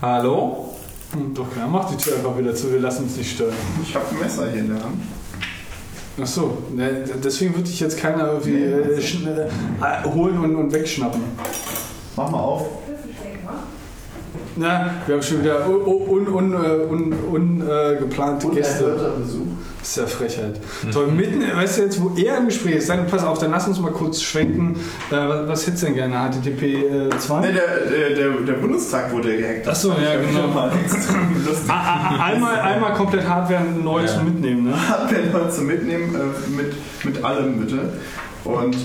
Hallo? Hm, Doch, ja, mach die Tür einfach wieder zu, wir lassen uns nicht stören. Ich habe ein Messer hier in der Hand. Ach so, ne, deswegen würde ich jetzt keiner irgendwie äh, schn- äh, holen und, und wegschnappen. Mach mal auf. Na, wir haben schon wieder un, un, un, äh, un, un, äh, geplante Gäste. Besuch. Das ist ja Frechheit. Toll, mitten, weißt du jetzt, wo er im Gespräch ist, dann pass auf, dann lass uns mal kurz schwenken. Äh, was, was hättest du denn gerne? HTTP äh, 2? Ne, der, der, der, der Bundestag wurde gehackt. Achso, ja, genau. Einmal, einmal komplett Hardware neu Ja. zu mitnehmen, ne? [laughs] Hardware mal zu mitnehmen, äh, mit, mit allem bitte. Und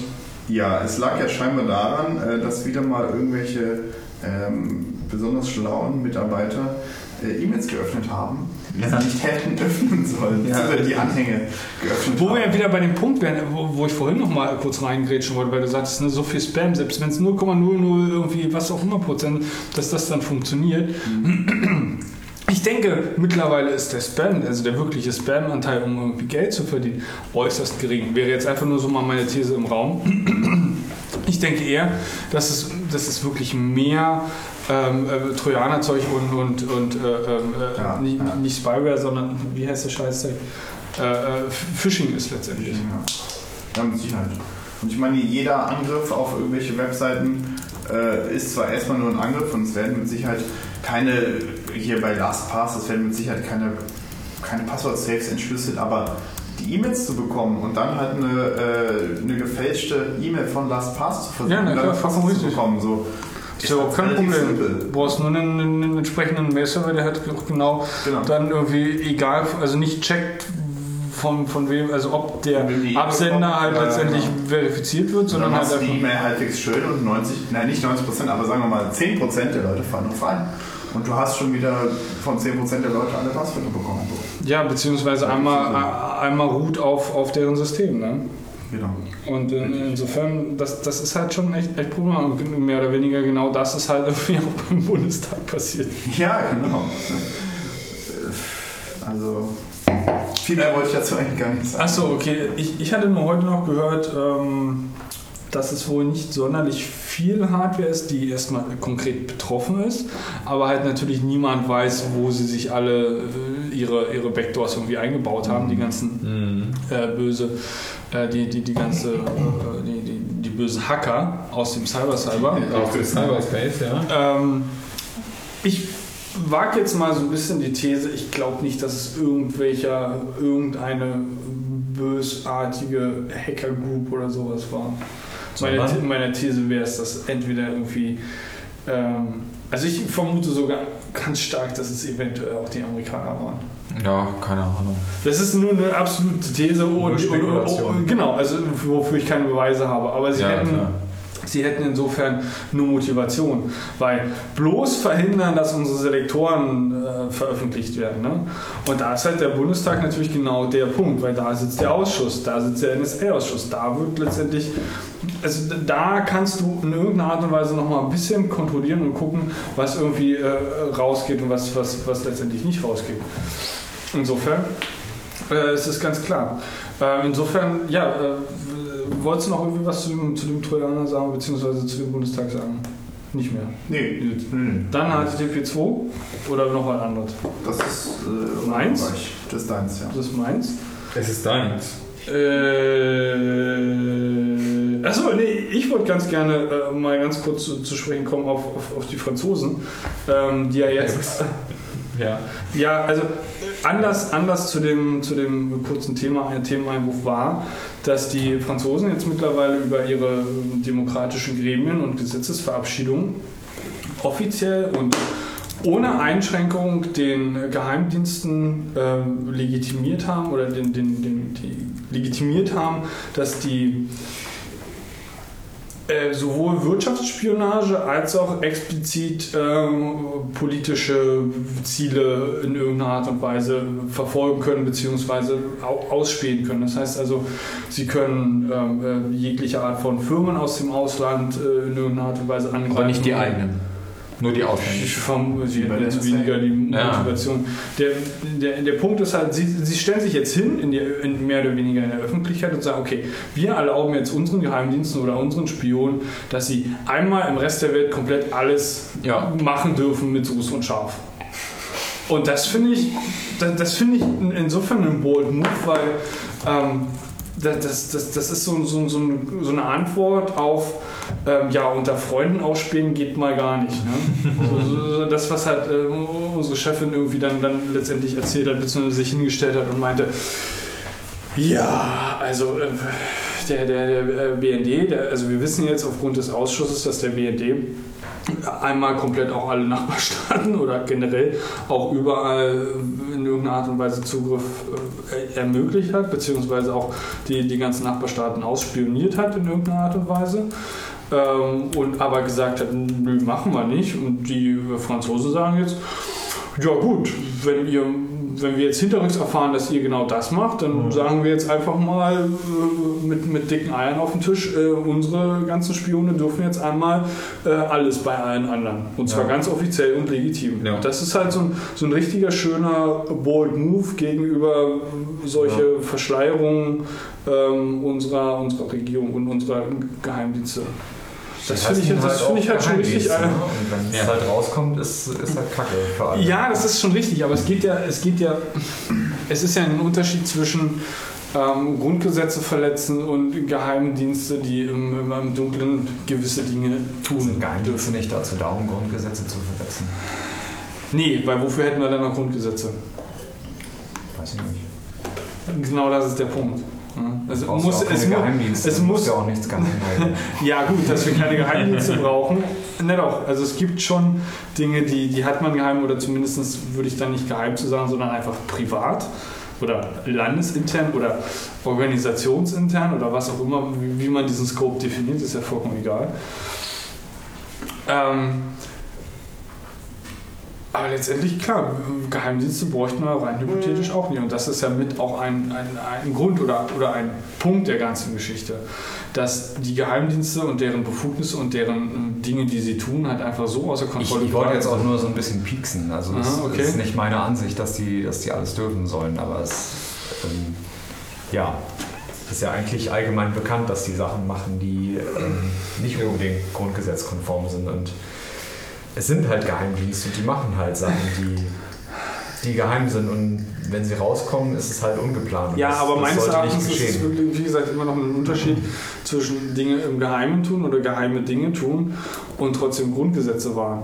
ja, es lag ja scheinbar daran, äh, dass wieder mal irgendwelche ähm, besonders schlauen Mitarbeiter äh, E-Mails geöffnet haben, sie nicht hätten öffnen sollen, Ja. die Anhänge geöffnet Wo haben. wir ja wieder bei dem Punkt wären, wo, wo ich vorhin noch mal kurz reingrätschen wollte, weil du sagtest, ne, so viel Spam, selbst wenn es 0,00 irgendwie was auch immer Prozent, dass das dann funktioniert. Ich denke, mittlerweile ist der Spam, also der wirkliche Spam-Anteil, um irgendwie Geld zu verdienen, äußerst gering. Wäre jetzt einfach nur so mal meine These im Raum. Ich denke eher, dass es, dass es wirklich mehr ähm, äh, Trojanerzeug und, und, und äh, ähm, äh, Ja, nicht, ja. nicht Spyware, sondern wie heißt der Scheißzeug? Äh, äh, Phishing ist letztendlich. Ja. ja, mit Sicherheit. Und ich meine, jeder Angriff auf irgendwelche Webseiten ist zwar erstmal nur ein Angriff und es werden mit Sicherheit keine, hier bei LastPass, es werden mit Sicherheit keine, keine Passwort-Saves entschlüsselt, aber die E-Mails zu bekommen und dann halt eine, äh, eine gefälschte E-Mail von LastPass zu versuchen, Ja, dann Passwort zu bekommen, so. Ist ja auch kein Problem. simpel. Du brauchst nur einen, einen entsprechenden Mail-Server, der halt auch genau Genau. dann irgendwie egal, also nicht checkt von, von wem, also ob der Absender halt Ja, letztendlich genau. verifiziert wird, sondern halt du die einfach. E-Mail halbwegs schön und 90, nein nicht 90 Prozent, aber sagen wir mal 10 Prozent der Leute fallen drauf ein. Und du hast schon wieder von 10 Prozent der Leute alle Passwörter bekommen. Ja, beziehungsweise einmal, einmal ruht auf, auf deren System. Ne? Genau. Und in, insofern, das, das ist halt schon echt, echt problematisch. Und mehr oder weniger genau das ist halt [laughs] irgendwie auch beim Bundestag passiert. Ja, genau. Also, viel mehr wollte ich dazu eigentlich gar nicht sagen. Achso, okay. Ich, ich hatte nur heute noch gehört, ähm, dass es wohl nicht sonderlich viel Hardware ist, die erstmal konkret betroffen ist, aber halt natürlich niemand weiß, wo sie sich alle äh, ihre, ihre Backdoors irgendwie eingebaut haben, die ganzen äh, böse, äh, die, die, die ganze, äh, die, die, die bösen Hacker aus dem Cyber Cyber. Auf dem Cyberspace, ja. Ähm, ich wage jetzt mal so ein bisschen die These, ich glaube nicht, dass es irgendwelcher, irgendeine bösartige Hacker-Group oder sowas war. Meine, meine These wäre es, dass entweder irgendwie, ähm, also ich vermute sogar ganz stark, dass es eventuell auch die Amerikaner waren. Ja, keine Ahnung. Das ist nur eine absolute These und, Spekulation. genau, also wofür ich keine Beweise habe. Aber sie Ja, hätten klar. Sie hätten insofern nur Motivation, weil bloß verhindern, dass unsere Selektoren äh, veröffentlicht werden. Ne? Und da ist halt der Bundestag natürlich genau der Punkt, weil da sitzt der Ausschuss, da sitzt der NSA-Ausschuss, da wird letztendlich, also da kannst du in irgendeiner Art und Weise nochmal ein bisschen kontrollieren und gucken, was irgendwie äh, rausgeht und was, was, was letztendlich nicht rausgeht. Insofern äh, es ist ganz klar. Äh, insofern, ja, äh, wolltest du noch irgendwie was zu dem, zu dem Trojaner sagen, beziehungsweise zu dem Bundestag sagen? Nicht mehr. Nee, nee, nee. Dann HTTP 2 oder noch was anderes? Das ist äh, Meins? Das ist deins, ja. Das ist meins. Es ist deins. Äh, achso, nee, ich wollte ganz gerne äh, mal ganz kurz zu, zu sprechen kommen auf, auf, auf die Franzosen, ähm, die ja jetzt. Ja. Ja, also äh, anders, anders zu dem, zu dem kurzen Thema, ein Themeneinwurf war, dass die Franzosen jetzt mittlerweile über ihre demokratischen Gremien und Gesetzesverabschiedungen offiziell und ohne Einschränkung den Geheimdiensten ähm, legitimiert haben oder den, den, den, legitimiert haben, dass die Äh, sowohl Wirtschaftsspionage als auch explizit ähm, politische Ziele in irgendeiner Art und Weise verfolgen können bzw. au ausspähen können. Das heißt also, sie können ähm, äh, jegliche Art von Firmen aus dem Ausland äh, in irgendeiner Art und Weise angreifen. Aber nicht die eigenen. Nur die. Ich vermute bei jetzt weniger die Ja. Motivation. Der, der, der Punkt ist halt, sie, sie stellen sich jetzt hin, in, die, in mehr oder weniger in der Öffentlichkeit und sagen, okay, wir erlauben jetzt unseren Geheimdiensten oder unseren Spionen, dass sie einmal im Rest der Welt komplett alles Ja. machen dürfen mit Soße und Scharf. Und das finde ich, das, das finde ich in- insofern ein bold Move, weil ähm, das, das, das, das ist so, so, so, ein- so eine Antwort auf, ähm, ja, unter Freunden ausspähen geht mal gar nicht. Ne? so das, was halt äh, unsere Chefin irgendwie dann, dann letztendlich erzählt hat, beziehungsweise sich hingestellt hat und meinte, ja, also äh, der, der, der äh, BND, der, also wir wissen jetzt aufgrund des Ausschusses, dass der BND einmal komplett auch alle Nachbarstaaten oder generell auch überall in irgendeiner Art und Weise Zugriff äh, ermöglicht hat, beziehungsweise auch die, die ganzen Nachbarstaaten ausspioniert hat in irgendeiner Art und Weise. Ähm, und aber gesagt hat, nö, machen wir nicht. Und die Franzosen sagen jetzt, ja gut, wenn ihr wenn wir jetzt hinterrücks erfahren, dass ihr genau das macht, dann sagen wir jetzt einfach mal äh, mit, mit dicken Eiern auf dem Tisch, äh, unsere ganzen Spione dürfen jetzt einmal äh, alles bei allen anderen. Und zwar Ja. ganz offiziell und legitim. Ja. Das ist halt so ein, so ein richtiger schöner bold Move gegenüber solche Verschleierungen ähm, unserer, unserer Regierung und unserer Geheimdienste. Das finde ich, das finde ich halt schon richtig. Ne? Wenn es Ja. halt rauskommt, ist, ist halt Kacke für alle. Ja, das ist schon richtig, aber es geht ja, es geht ja, es ist ja ein Unterschied zwischen ähm, Grundgesetze verletzen und Geheimdienste, die im, im, Dunkeln gewisse Dinge tun Sind Geheimdienste dürfen. nicht dazu da, um Grundgesetze zu verletzen? Nee, weil wofür hätten wir dann noch Grundgesetze? Weiß ich nicht. Genau das ist der Punkt. Ja, Also Brauchst muss, auch es, Geheimdienste. es muss ja auch nichts geheim [laughs] halten. Ja, gut, dass wir keine Geheimdienste [laughs] brauchen. Ne, doch. Also es gibt schon Dinge, die, die hat man geheim oder zumindest würde ich dann nicht geheim zu sagen, sondern einfach privat oder landesintern oder organisationsintern oder was auch immer, wie, wie man diesen Scope definiert, ist ja vollkommen egal. Ähm, aber letztendlich, klar, Geheimdienste bräuchten wir rein hypothetisch auch nicht. Und das ist ja mit auch ein, ein, ein Grund oder, oder ein Punkt der ganzen Geschichte, dass die Geheimdienste und deren Befugnisse und deren Dinge, die sie tun, halt einfach so außer Ich, Kontrolle ich wollte geraten jetzt auch nur so ein bisschen pieksen. Also das Aha, okay. ist nicht meine Ansicht, dass die, dass die alles dürfen sollen, aber es ähm, ja, ist ja eigentlich allgemein bekannt, dass die Sachen machen, die ähm, nicht unbedingt grundgesetzkonform sind. Und es sind halt Geheimdienste und die machen halt Sachen, die, die geheim sind. Und wenn sie rauskommen, ist es halt ungeplant. Ja, das, aber das meines Erachtens nicht ist es wirklich, wie gesagt, immer noch ein Unterschied zwischen Dinge im Geheimen tun oder geheime Dinge tun und trotzdem Grundgesetze wahren.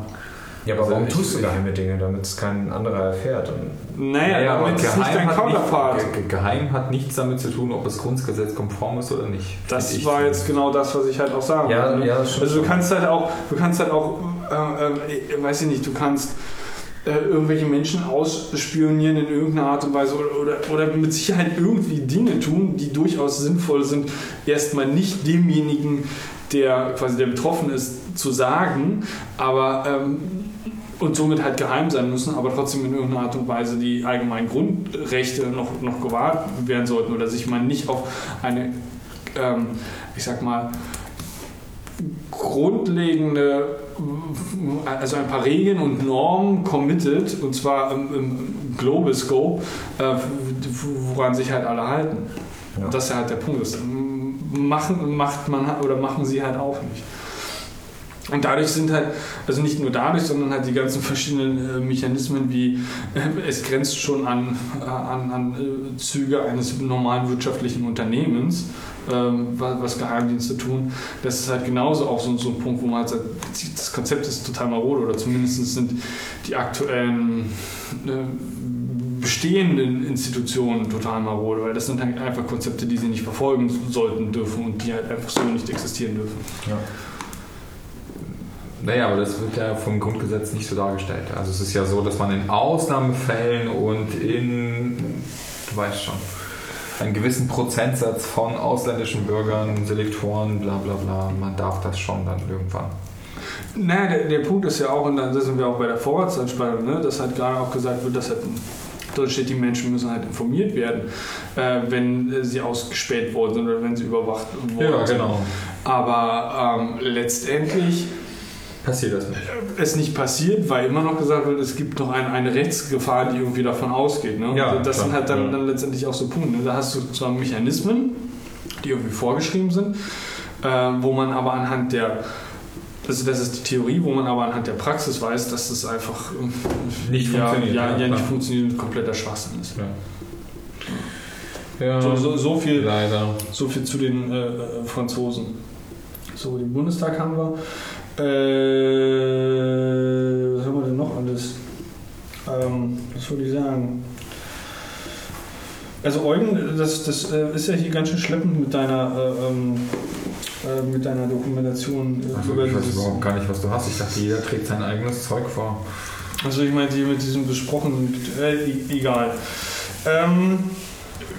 Ja, aber Also warum tust du geheime Dinge, damit es kein anderer erfährt? Und Naja, damit ist nicht dein hat Counterpart. Nicht, ge- geheim hat nichts damit zu tun, ob das Grundgesetz konform ist oder nicht. Das war jetzt genau das, was ich halt auch sagen Ja, wollte. ne? ja, das stimmt Also du kannst halt auch, du kannst halt auch, äh, äh, weiß ich nicht, du kannst äh, irgendwelche Menschen ausspionieren in irgendeiner Art und Weise oder, oder, oder mit Sicherheit irgendwie Dinge tun, die durchaus sinnvoll sind, erstmal nicht demjenigen, der quasi der betroffen ist, zu sagen, aber ähm, und somit halt geheim sein müssen, aber trotzdem in irgendeiner Art und Weise die allgemeinen Grundrechte noch, noch gewahrt werden sollten oder sich man nicht auf eine, ähm, ich sag mal, grundlegende, also ein paar Regeln und Normen committed, und zwar im, im Global Scope, äh, woran sich halt alle halten. Ja. Und das ist ja halt der Punkt. Das machen, macht man oder machen sie halt auch nicht. Und dadurch sind halt, also nicht nur dadurch, sondern halt die ganzen verschiedenen äh, Mechanismen wie äh, es grenzt schon an, äh, an, an äh, Züge eines normalen wirtschaftlichen Unternehmens, ähm, was, was Geheimdienste tun. Das ist halt genauso auch so, so ein Punkt, wo man halt sagt, das Konzept ist total marode oder zumindest sind die aktuellen äh, bestehenden Institutionen total marode, weil das sind halt einfach Konzepte, die sie nicht verfolgen sollten dürfen und die halt einfach so nicht existieren dürfen. Ja. Naja, aber das wird ja vom Grundgesetz nicht so dargestellt. Also es ist ja so, dass man in Ausnahmefällen und in, du weißt schon, einen gewissen Prozentsatz von ausländischen Bürgern, Selektoren, bla bla bla, man darf das schon dann irgendwann. Naja, der, der Punkt ist ja auch, und dann sind wir auch bei der Vorratsentspannung, ne, dass halt gerade auch gesagt wird, dass halt dort steht, die Menschen müssen halt informiert werden, äh, wenn äh, sie ausgespäht worden sind oder wenn sie überwacht worden sind. genau. Aber ähm, letztendlich Passiert das nicht. es nicht passiert, weil immer noch gesagt wird, es gibt noch eine, eine Rechtsgefahr, die irgendwie davon ausgeht. Ne? Ja, das sind klar, halt dann, ja. dann letztendlich auch so Punkte. Ne? Da hast du zwar Mechanismen, die irgendwie vorgeschrieben sind, äh, wo man aber anhand der das, das ist die Theorie, wo man aber anhand der Praxis weiß, dass das einfach äh, Nicht ja, funktioniert, Ja, ja, ja, nicht funktioniert und kompletter Schwachsinn ist. Ja, So, so, so, viel, leider. so viel zu den äh, äh, Franzosen. So, den Bundestag haben wir. Äh, was haben wir denn noch alles? Ähm, was wollte ich sagen? Also Eugen, das, das äh, ist ja hier ganz schön schleppend mit deiner, äh, ähm, äh, mit deiner Dokumentation. äh, Also, ich weiß überhaupt gar nicht, was du hast. Ich dachte, jeder trägt sein eigenes Zeug vor. Also ich meine, die mit diesem besprochenen, äh, e- egal. Ähm,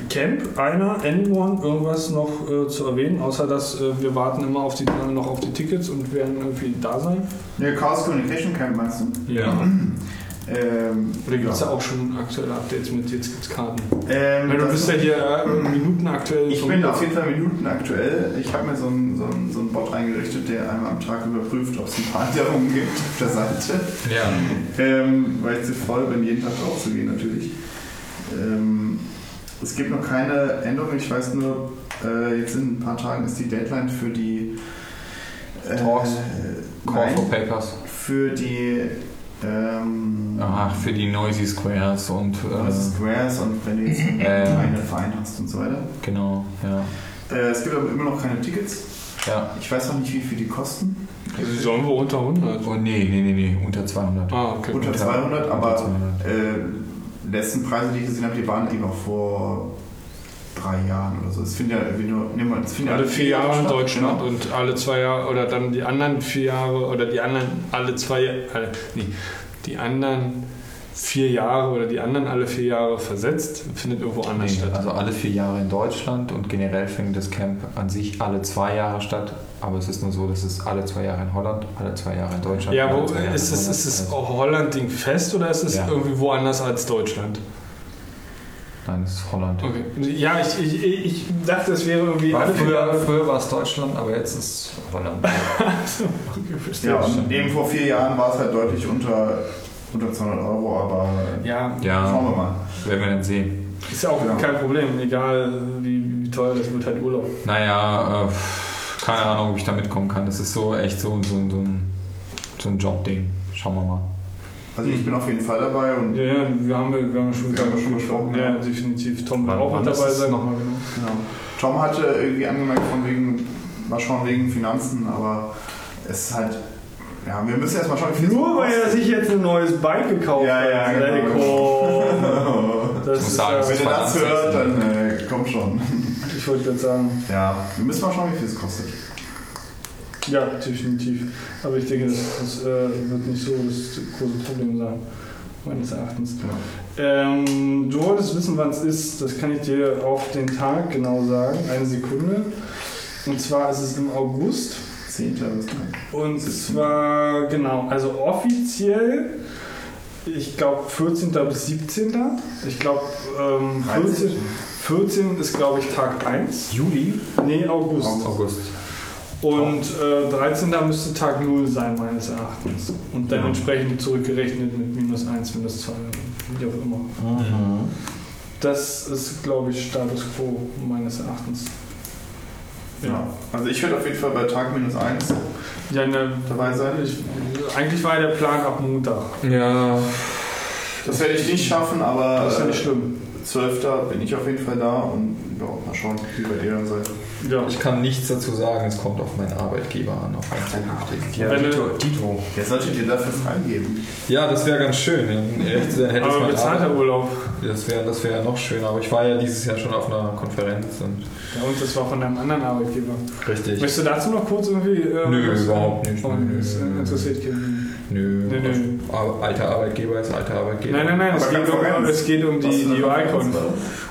Camp, einer, anyone, irgendwas noch äh, zu erwähnen, außer dass äh, wir warten immer auf die, noch auf die Tickets und werden irgendwie da sein. Ja, Chaos Communication Camp meinst du? Ja. [clears throat] Ähm, Oder gibt es ja auch schon aktuelle Updates mit, jetzt gibt es Karten. Ähm, Weil du bist ja hier äh, minutenaktuell. Ich bin auf jeden Fall Minuten aktuell. Ich habe mir so einen, so, einen, so einen Bot eingerichtet, der einmal am Tag überprüft, ob es ein paar Änderungen gibt auf der Seite. Ja. Ähm, weil ich zu voll bin, jeden Tag drauf zu gehen natürlich. Ähm, es gibt noch keine Änderung. Ich weiß nur, äh, jetzt in ein paar Tagen ist die Deadline für die äh, Talks? Call nein, for Papers. für die ähm, Ach, für die Noisy Squares und also äh, Squares und wenn du jetzt einen Äh. eigenen Verein hast und so weiter. genau, ja. Äh, es gibt aber immer noch keine Tickets. Ja. Ich weiß noch nicht, wie viel die kosten. Also die sollen wir unter 100. Oh nee, nee, nee, nee, unter 200. Ah, okay. Unter Unter- 200, unter aber 200. äh, letzten Preise, die ich gesehen habe, die waren eben auch vor drei Jahren oder so. Es finden ja irgendwie nur, nehmen wir, es finden ja alle vier Jahre in Deutschland Genau. und alle zwei Jahre oder dann die anderen vier Jahre oder die anderen alle zwei alle, nee, die anderen vier Jahre oder die anderen alle vier Jahre versetzt, findet irgendwo anders Nee, statt. also alle vier Jahre in Deutschland und generell findet das Camp an sich alle zwei Jahre statt. Aber es ist nur so, dass es alle zwei Jahre in Holland, alle zwei Jahre in Deutschland. Ja, wo, ist es, Holland, ist es alle- Holland-Ding fest oder ist es Ja. irgendwie woanders als Deutschland? Nein, es ist Holland. Okay. Ja, ich, ich, ich dachte, es wäre irgendwie War alle vier früher, Jahre. früher war es Deutschland, aber jetzt ist es Holland. [laughs] Ja, und eben vor vier Jahren war es halt deutlich unter, unter 200 Euro, aber ja, Ja, schauen wir mal. werden wir dann sehen. ist ja auch Ja. kein Problem, egal wie, wie teuer das wird, halt Urlaub. Naja, äh, keine Ahnung, ob ich da mitkommen kann. Das ist so echt so, so, so ein, so ein Jobding. Schauen wir mal. Also ich bin auf jeden Fall dabei und Ja, ja, wir haben, wir haben schon, Wir haben schon gesprochen, Ja, ja. definitiv. Tom wird auch mit ist dabei sein. nochmal genau? genau. Tom hatte irgendwie angemerkt von wegen, mal schauen wegen Finanzen, aber es ist halt, ja, wir müssen erstmal schauen, wie viel es Nur weil er sich jetzt ein neues Bike gekauft Ja, ja, hat. genau. Ey, komm. [laughs] Das Ich muss ist sagen, ja, Wenn ist ihr das hört, dann äh, komm schon. Ich wollte gerade sagen, Ja, wir müssen mal schauen, wie viel es kostet. ja, definitiv. Aber ich denke, das, das äh, wird nicht so das große Problem sein, meines Erachtens. Ähm, du wolltest wissen, wann es ist. Das kann ich dir auf den Tag genau sagen. Eine Sekunde. Und zwar ist es im August. 10. bis Und zwar, genau, also offiziell, ich glaube 14. bis 17. Ich glaube, ähm, 14, 14 ist, glaube ich, Tag 1. Juli? Nee, August. August. Und äh, 13. müsste Tag 0 sein, meines Erachtens. Und dann Ja. entsprechend zurückgerechnet mit minus 1, minus 2, wie auch immer. Das ist, glaube ich, Status quo meines Erachtens. Ja. Also ich werde auf jeden Fall bei Tag minus 1 Ja, ne, dabei sein. ich, eigentlich war der Plan ab Montag. Ja, Das werde ich nicht schaffen, aber Das ist ja nicht äh, schlimm. 12. bin ich auf jeden Fall da und ja, mal schauen, wie bei dir dann seid. Ja. ich kann nichts dazu sagen. Es kommt auf meinen Arbeitgeber an, auf einen zukünftigen. Ja, Dito, Dito. Der sollte dir dafür freigeben. Ja, das wäre ganz schön. Dann hätte Aber bezahlter Urlaub. Das wäre das wär noch schöner. Aber ich war ja dieses Jahr schon auf einer Konferenz. Und Ja, und das war von einem anderen Arbeitgeber. richtig. Möchtest du dazu noch kurz irgendwie. Äh, Nö, überhaupt nicht. Nö, nö. interessiert keinen. Nö, Nö, nö. Ar- alter Arbeitgeber ist alter Arbeitgeber. Nein, nein, nein, es geht, um, es geht um die, die UI-Con.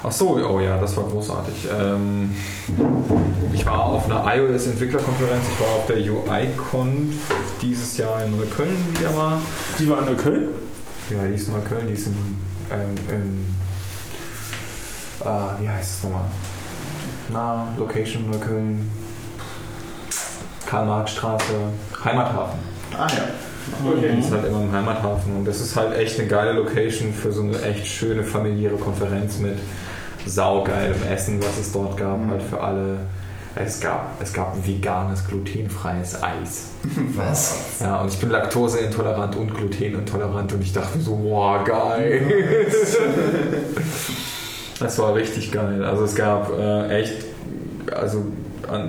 Ach so, oh ja, das war großartig. Ähm, ich war auf einer iOS-Entwicklerkonferenz, ich war auf der UI-Con dieses Jahr in Neukölln wieder mal. Die waren in Köln? Ja, die ist in Neukölln, die ist in, ähm, in ah, wie heißt es nochmal? Na, Location Neukölln, Karl-Marx-Straße, Heimathafen. Ah ja. Okay. Das ist halt immer im Heimathafen und das ist halt echt eine geile Location für so eine echt schöne familiäre Konferenz mit saugeilem Essen, was es dort gab, halt für alle. Es gab, es gab veganes, glutenfreies Eis. [laughs] Was? Ja, und ich bin laktoseintolerant und glutenintolerant und ich dachte so, wow, geil. [laughs] das war richtig geil. Also es gab äh, echt, also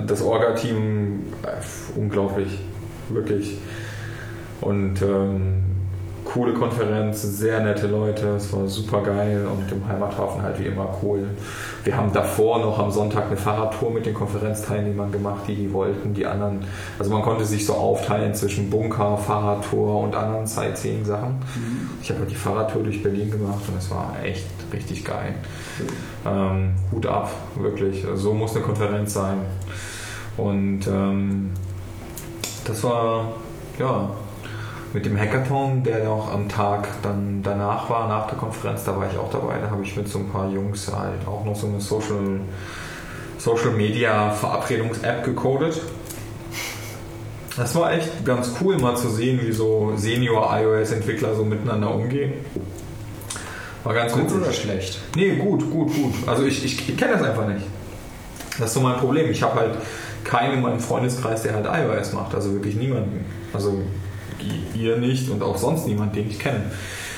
das Orga-Team äh, unglaublich, wirklich. Und ähm, coole Konferenz, sehr nette Leute, es war super geil und im Heimathafen halt wie immer cool. Wir haben davor noch am Sonntag eine Fahrradtour mit den Konferenzteilnehmern gemacht, die die wollten. Die anderen, also man konnte sich so aufteilen zwischen Bunker, Fahrradtour und anderen Sightseeing-Sachen. Ich habe halt die Fahrradtour durch Berlin gemacht und es war echt richtig geil. Ähm, Hut ab, wirklich. So muss eine Konferenz sein. Und ähm, das war, ja, mit dem Hackathon, der noch am Tag dann danach war, nach der Konferenz, da war ich auch dabei. Da habe ich mit so ein paar Jungs halt auch noch so eine Social, Social Media Verabredungs-App gecodet. Das war echt ganz cool, mal zu sehen, wie so Senior-iOS-Entwickler so miteinander umgehen. War ganz Gut witzig. oder schlecht? Nee, gut, gut, gut. Also ich, ich, ich kenne das einfach nicht. Das ist so mein Problem. Ich habe halt keinen in meinem Freundeskreis, der halt iOS macht. Also wirklich niemanden. Also ihr nicht und auch sonst niemand, den ich kenne.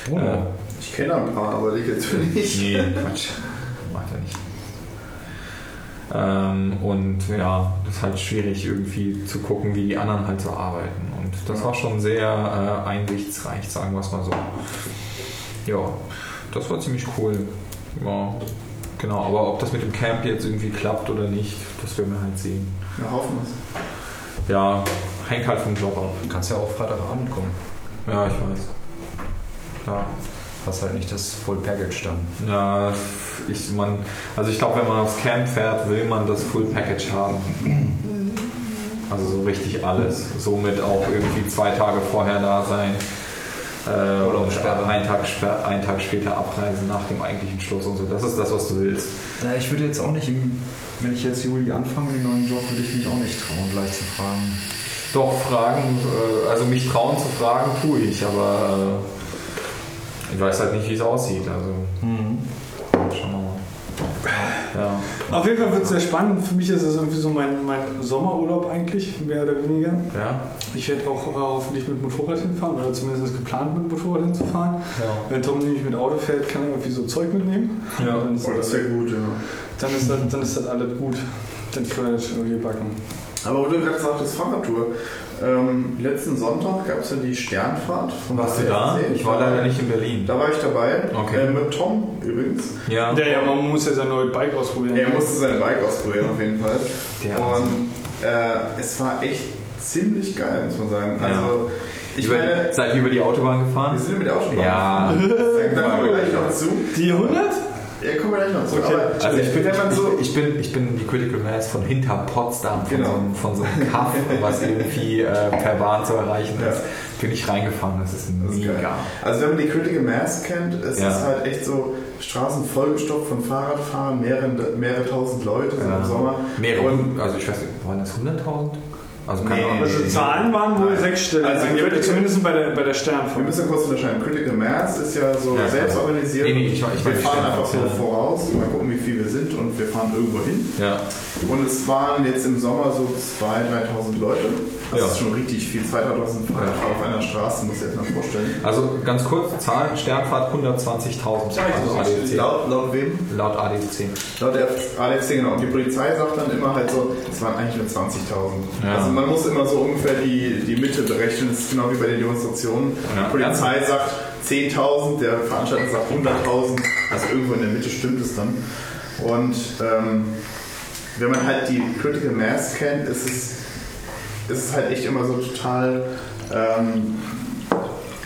Äh, Ich kenne ein paar, aber die jetzt nicht. nee, Quatsch. [laughs] Macht er nicht. Ähm, und ja, das ist halt schwierig irgendwie zu gucken, wie die anderen halt so arbeiten. Und das war schon sehr äh, einsichtsreich, sagen wir es mal so. Ja, das war ziemlich cool. Ja, genau, aber ob das mit dem Camp jetzt irgendwie klappt oder nicht, das werden wir halt sehen. Wir hoffen es. Ja, hängt halt vom Job ab. Du kannst ja auch Freitagabend kommen. Ja, ich weiß. Ja. Hast halt nicht das Full Package dann. Ja, ich, man, also ich glaube, wenn man aufs Camp fährt, will man das Full Package haben. Also so richtig alles. Somit auch irgendwie zwei Tage vorher da sein. Äh, oder einen Tag, einen Tag später abreisen nach dem eigentlichen Schluss und so. Das ist das, was du willst. Na, ich würde jetzt auch nicht, wenn ich jetzt Juli anfange, den neuen Job, würde ich mich auch nicht trauen, gleich zu fragen. Doch, Fragen, äh, also mich trauen zu fragen, tue ich, aber äh, ich weiß halt nicht, wie es aussieht. Also schauen wir mal. Ja. Auf jeden Fall wird es sehr spannend. Für mich ist es irgendwie so mein, mein Sommerurlaub eigentlich, mehr oder weniger. Ja? Ich werde auch äh, hoffentlich mit Motorrad hinfahren oder zumindest geplant mit Motorrad hinzufahren. Ja. Wenn Tom nämlich mit Auto fährt, kann er irgendwie so Zeug mitnehmen. Ja. Dann ist, Oh, das wäre gut, ja. dann, ist das, dann ist das alles gut. Dann können wir das schon irgendwie backen. Aber wo du gerade sagtest, Fahrradtour. Ähm, letzten Sonntag gab es ja die Sternfahrt von Warst du da? Ich war leider nicht in Berlin. Da war ich dabei. Okay. Äh, mit Tom übrigens. Ja. Ja, ja, man muss ja sein neues Bike ausprobieren. Er musste sein Bike ausprobieren auf jeden Fall. Der Und äh, es war echt ziemlich geil, muss man sagen. Ja. Also, ich über, meine, seid ihr über die Autobahn gefahren? wir sind mit der Autobahn. Ja. [laughs] Da kommen wir gleich noch zu. Die 100? Ja, kommen wir gleich noch zu. Okay. Aber Also ich bin, man so. ich, ich, bin, ich bin die Critical Mass von hinter Potsdam, von, Genau. so, einem, von so einem Kaff, [laughs] was irgendwie äh, per Bahn zu erreichen Ja. ist, bin ich reingefahren. Das ist ist mega. Also wenn man die Critical Mass kennt, es Ja. ist halt echt so Straßen vollgestopft von Fahrradfahrern, mehrere, mehrere tausend Leute Ja. im Sommer. Mehrere, also ich weiß nicht, waren das 100.000? Also keine Nee, Ahnung. Also Zahlen waren wohl sechsstellig. Also Also wir- zumindest bei der, bei der wir Sternfahrt. müssen kurz unterscheiden. Critical Mass ist ja so Ja, selbst organisiert. Nee, nee, ich ich wir fahren einfach so ja. voraus, mal gucken, wie viel wir sind und wir fahren irgendwo hin. Ja. Und es waren jetzt im Sommer so 2.000, 3.000 Leute. Das Ja. ist schon richtig viel. 2.000 Fahrradfahrer auf einer Straße, muss ich jetzt mal vorstellen. Also ganz kurz, Zahlen, Sternfahrt 120.000. Also. Laut, laut wem? Laut ADC. Laut der ADC, genau. Und die Polizei sagt dann immer halt so, es waren eigentlich nur 20.000. Ja. Also man muss immer so ungefähr die, die Mitte berechnen. Das ist genau wie bei den Demonstrationen. Ja. Die Polizei sagt 10.000, der Veranstalter sagt 100.000. Also irgendwo in der Mitte stimmt es dann. Und ähm, wenn man halt die Critical Mass kennt, ist es, ist es halt echt immer so total... Ähm,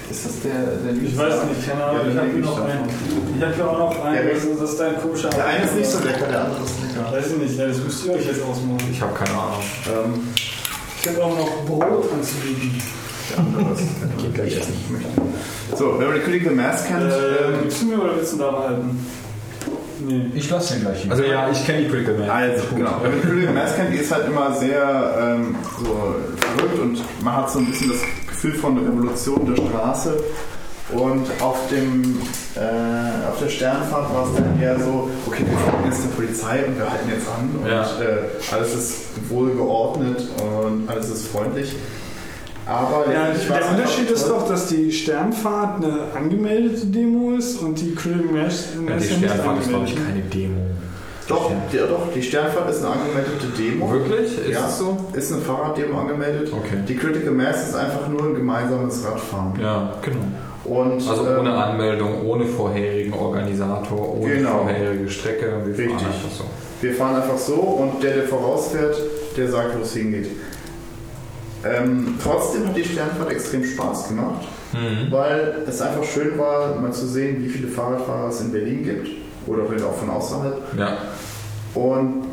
Ist das der, der Ich weiß nicht, keine Ahnung. Ja, ich habe hier noch einen. Ich habe hier auch noch einen. Der Das ist, das ist dein komischer. Der eine ist nicht so lecker, der andere ist lecker. Weiß ich nicht, ja, das müsst ihr euch jetzt ausmachen. Ich habe keine Ahnung. Ähm, Ich habe auch noch Brot anzubieten. Geht gleich ich essen. So, wenn man die Critical Mass kennt, Äh, ähm, gibst du mir oder willst du da behalten? Nee. Ich lasse den gleich hier. Also ja, ich kenne die Critical Mass. Also, genau. Wenn man die Critical Mass kennt, die ist halt immer sehr ähm, so verrückt und man hat so ein bisschen das Gefühl von Revolution der Straße. Und auf, dem, äh, auf der Sternfahrt war es dann eher so, okay, wir folgen jetzt der Polizei und wir halten jetzt an und Ja. äh, alles ist wohl geordnet und alles ist freundlich. Aber Ja, der Unterschied ist doch, dass die Sternfahrt eine angemeldete Demo ist und die Critical Mass Ja, die Sternfahrt ist, glaube ich, keine Demo. Doch, die, doch, die Sternfahrt ist eine angemeldete Demo. Wirklich? Ist ja, es so? Ist eine Fahrraddemo angemeldet. Okay. Die Critical Mass ist einfach nur ein gemeinsames Radfahren. Ja, genau. Und, Also ähm, ohne Anmeldung, ohne vorherigen Organisator, ohne Genau. vorherige Strecke. Wir fahren Richtig. einfach so. Wir fahren einfach so und der, der vorausfährt, der sagt, wo es hingeht. Ähm, trotzdem hat die Sternfahrt extrem Spaß gemacht, Mhm. weil es einfach schön war, mal zu sehen, wie viele Fahrradfahrer es in Berlin gibt oder vielleicht auch von außerhalb. Ja. Und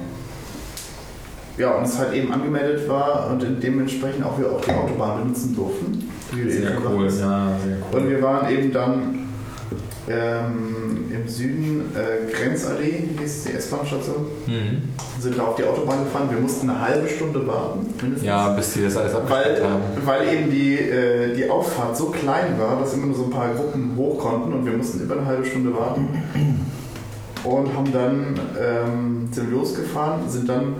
ja, und es halt eben angemeldet war und dementsprechend auch wir auch die Autobahn benutzen durften. Wir Sehr cool. Ja, sehr cool. Und wir waren eben dann ähm, im Süden, äh, Grenzallee hieß die S-Bahn-Station, Mhm. sind da auf die Autobahn gefahren. Wir mussten eine halbe Stunde warten, mindestens. Ja, bis die das alles Weil, abgestellt haben. weil eben die, äh, die Auffahrt so klein war, dass immer nur so ein paar Gruppen hoch konnten und wir mussten über eine halbe Stunde warten. Und haben dann, ähm, sind losgefahren, sind dann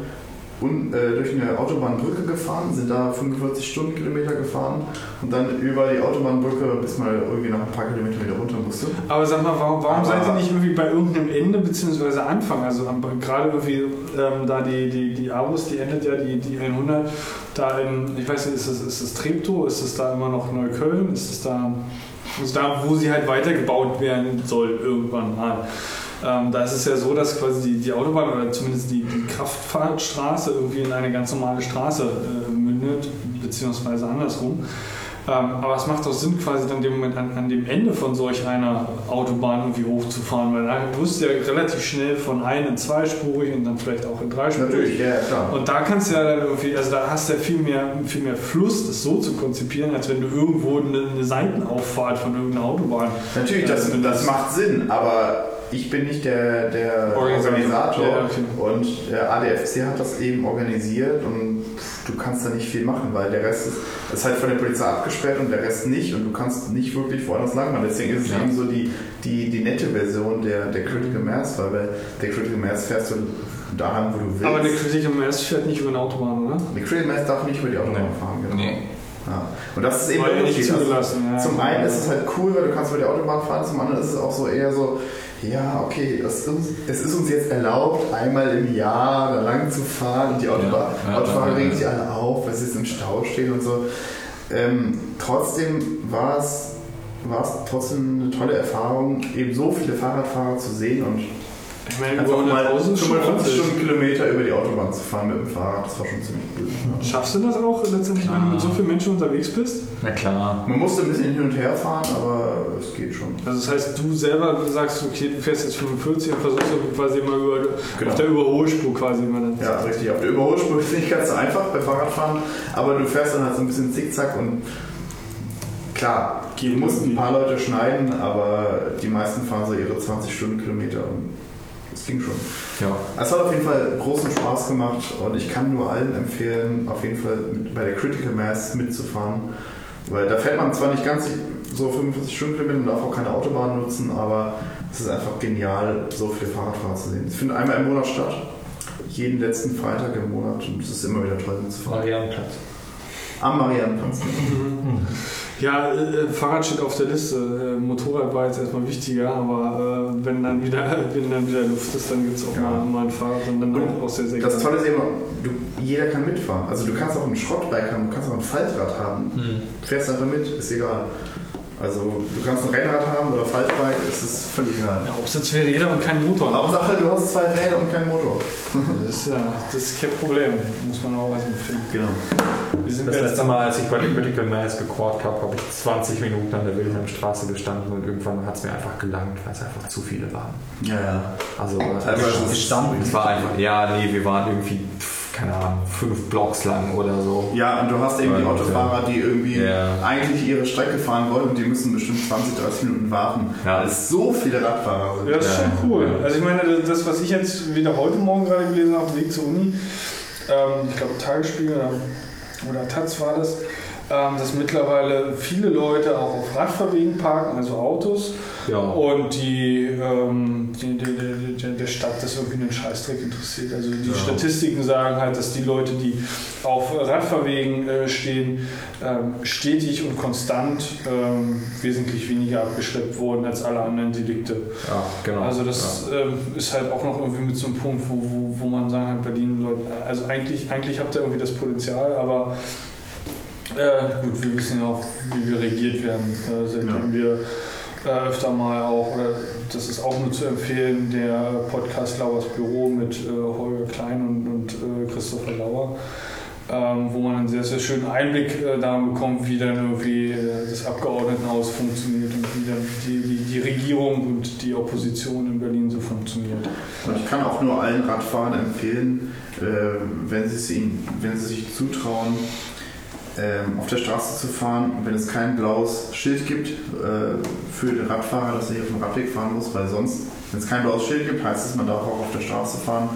un, äh, durch eine Autobahnbrücke gefahren, sind da 45 Stundenkilometer gefahren und dann über die Autobahnbrücke, bis man irgendwie nach ein paar Kilometern wieder runter musste. Aber sag mal, warum, warum seid ihr nicht irgendwie bei irgendeinem Ende bzw. Anfang? Also gerade irgendwie ähm, da die, die, die Avus, die endet ja die, die 100, da in, ich weiß nicht, ist das, ist das Treptow, ist das da immer noch Neukölln, ist das da, also da, wo sie halt weitergebaut werden soll irgendwann mal. Ähm, da ist es ja so, dass quasi die, die Autobahn oder zumindest die, die Kraftfahrtstraße irgendwie in eine ganz normale Straße äh, mündet, beziehungsweise andersrum. Ähm, aber es macht doch Sinn, quasi dann dem Moment an, an dem Ende von solch einer Autobahn irgendwie hochzufahren, weil da wirst du ja relativ schnell von ein in zweispurig und dann vielleicht auch in dreispurig. Natürlich, ja, klar. Und da kannst du ja dann irgendwie, also da hast du ja viel mehr, viel mehr Fluss, das so zu konzipieren, als wenn du irgendwo eine, eine Seitenauffahrt von irgendeiner Autobahn. Natürlich, das, Also, das macht Sinn, aber ich bin nicht der, der Organisator. Organisator, Ja, okay. und der ADFC hat das eben organisiert und du kannst da nicht viel machen, weil der Rest ist, ist halt von der Polizei abgesperrt und der Rest nicht und du kannst nicht wirklich woanders lang machen. Deswegen ist es Ja. eben so die, die, die nette Version der, der Critical Mass, weil bei der Critical Mass fährst du dahin, wo du willst. Aber eine Critical Mass fährt nicht über eine Autobahn, oder? Die Critical Mass darf nicht über die Autobahn Nee. fahren, genau. Nee. Ja. Und das ist eben der Unterschied. Also, ja. zum einen ist es halt cool, weil du kannst über die Autobahn fahren, zum anderen ist es auch so eher so, ja, okay, das ist es ist uns jetzt erlaubt, einmal im Jahr da lang zu fahren und die Autobahn, Ja, ja, Autofahrer regen sich alle auf, weil sie jetzt im Stau stehen und so. Ähm, trotzdem war es, war es trotzdem eine tolle Erfahrung, eben so viele Fahrradfahrer zu sehen und Ich meine, einfach über mal 100.000 ist schon 55 ordentlich. Stundenkilometer über die Autobahn zu fahren mit dem Fahrrad, das war schon ziemlich cool. Schaffst du das auch letztendlich, wenn du mit so vielen Menschen unterwegs bist? Na klar. Man musste ein bisschen hin und her fahren, aber es geht schon. Also das heißt, du selber sagst, okay, du fährst jetzt 45 und versuchst quasi immer über, Genau. auf der Überholspur quasi immer dann. Ja, richtig. Auf der Überholspur ist nicht ganz so einfach bei Fahrradfahren, aber du fährst dann halt so ein bisschen zickzack und klar, Geht du musst ein paar Leute schneiden, aber die meisten fahren so ihre 20 Stundenkilometer und es ging schon. Ja. Es hat auf jeden Fall großen Spaß gemacht und ich kann nur allen empfehlen, auf jeden Fall bei der Critical Mass mitzufahren, weil da fährt man zwar nicht ganz so 45 Stundenkilometer und darf auch keine Autobahn nutzen, aber es ist einfach genial, so viele Fahrradfahrer zu sehen. Es findet einmal im Monat statt, jeden letzten Freitag im Monat und es ist immer wieder toll mitzufahren. Marianenplatz. Am Mariannenplatz. Ja, äh, Fahrrad steht auf der Liste. Äh, Motorrad war jetzt erstmal wichtiger, aber äh, wenn, dann wieder, [laughs] wenn dann wieder Luft ist, dann gibt es auch Ja. mal, mal ein Fahrrad und dann Und auch sehr, sehr Das. Tolle ist eben, du, jeder kann mitfahren. Also du kannst auch ein Schrottbike haben, du kannst auch ein Faltrad haben. Hm. Fährst einfach mit, ist egal. Also du kannst ein Rennrad haben oder Faltbike, es ist völlig egal. Ja, Hauptsache zwei Räder und kein Motor. Hauptsache du hast zwei Räder und keinen Motor. [laughs] Das ist ja das ist kein Problem. Muss man auch erstmal finden. Genau. Wir sind Das jetzt letzte Mal, als ich bei der Critical Mass gequart habe, habe ich 20 Minuten an der Wilhelmstraße gestanden und irgendwann hat es mir einfach gelangt, weil es einfach zu viele waren. Ja, ja. Also ist es. Es war einfach, ja, nee, wir waren irgendwie, keine Ahnung, fünf Blocks lang oder so. Ja, und du hast eben die Ja, Autofahrer, die irgendwie Ja. eigentlich ihre Strecke fahren wollen und die müssen bestimmt 20, 30 Minuten warten, Ja. weil es so viele Radfahrer sind. Ja, das ist Ja, schon cool. Also ich meine, das, was ich jetzt wieder heute Morgen gerade gelesen habe, auf dem Weg zur Uni, ähm, ich glaube Tagesspiegel oder, oder Taz war das, ähm, dass mittlerweile viele Leute auch auf Radfahrwegen parken, also Autos, Ja. und die, ähm, die, die, die, der Stadt das irgendwie einen Scheißdreck interessiert. Also die Ja. Statistiken sagen halt, dass die Leute, die auf Radfahrwegen äh, stehen, ähm, stetig und konstant ähm, wesentlich weniger abgeschleppt wurden als alle anderen Delikte. Ja, genau. Also das ähm, ist halt auch noch irgendwie mit so einem Punkt, wo, wo, wo man sagen hat, Berlin, Leute, also eigentlich, eigentlich habt ihr irgendwie das Potenzial, aber äh, gut, wir wissen ja auch, wie wir regiert werden, äh, seitdem wir äh, öfter mal auch, oder das ist auch nur zu empfehlen, der Podcast Lauers Büro mit äh, Holger Klein und, und äh, Christopher Lauer. Ähm, wo man einen sehr, sehr schönen Einblick äh, daran bekommt, wie dann irgendwie äh, das Abgeordnetenhaus funktioniert und wie dann die, die, die Regierung und die Opposition in Berlin so funktioniert. Und ich kann auch nur allen Radfahrern empfehlen, äh, wenn, sie es ihnen, wenn sie sich zutrauen, ähm, auf der Straße zu fahren, wenn es kein blaues Schild gibt äh, für den Radfahrer, dass er hier auf dem Radweg fahren muss, weil sonst, wenn es kein blaues Schild gibt, heißt es, man darf auch auf der Straße fahren.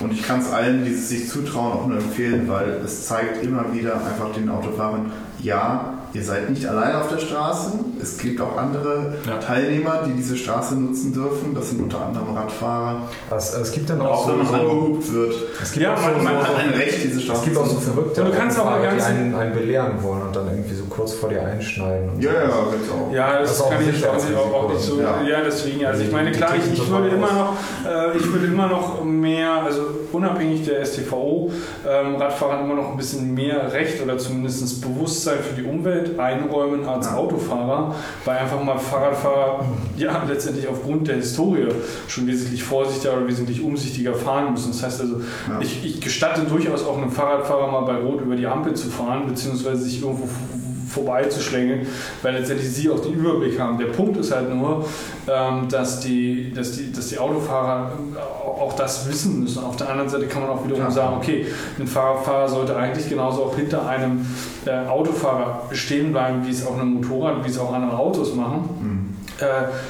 Und ich kann es allen, die es sich zutrauen, auch nur empfehlen, weil es zeigt immer wieder einfach den Autofahrern, ja, ihr seid nicht allein auf der Straße. Es gibt auch andere Ja. Teilnehmer, die diese Straße nutzen dürfen. Das sind unter anderem Radfahrer. Es, es gibt dann auch Auch so, wenn man so angehupt wird. es gibt Ja, auch so, man- man so, Man so hat ein Recht, diese Straße es gibt auch so zu nutzen. verrückte Und du kannst auch die ganz- einen, einen belehren wollen und dann irgendwie so kurz vor dir einschneiden. Und Ja, so. ja, gibt's auch. Ja, das, Das ist auch kann ich auch auch nicht so. Ja, Ja. deswegen. Also ich meine, klar, ich, ich würde immer noch, äh, ich würde immer noch mehr, also unabhängig der STVO, ähm, Radfahrern immer noch ein bisschen mehr Recht oder zumindest Bewusstsein für die Umwelt einräumen als Ja. Autofahrer, weil einfach mal Fahrradfahrer ja letztendlich aufgrund der Historie schon wesentlich vorsichtiger oder wesentlich umsichtiger fahren müssen. Das heißt also, Ja. ich, ich gestatte durchaus auch einem Fahrradfahrer mal bei Rot über die Ampel zu fahren, beziehungsweise sich irgendwo vorbeizuschlängeln, weil letztendlich sie auch den Überblick haben. Der Punkt ist halt nur, ähm, dass, die, dass, die, dass die Autofahrer auch das wissen müssen. Auf der anderen Seite kann man auch wiederum Klar. sagen, okay, ein Fahrradfahrer sollte eigentlich genauso auch hinter einem äh, Autofahrer stehen bleiben, wie es auch ein Motorrad, wie es auch andere Autos machen. Mhm. Äh,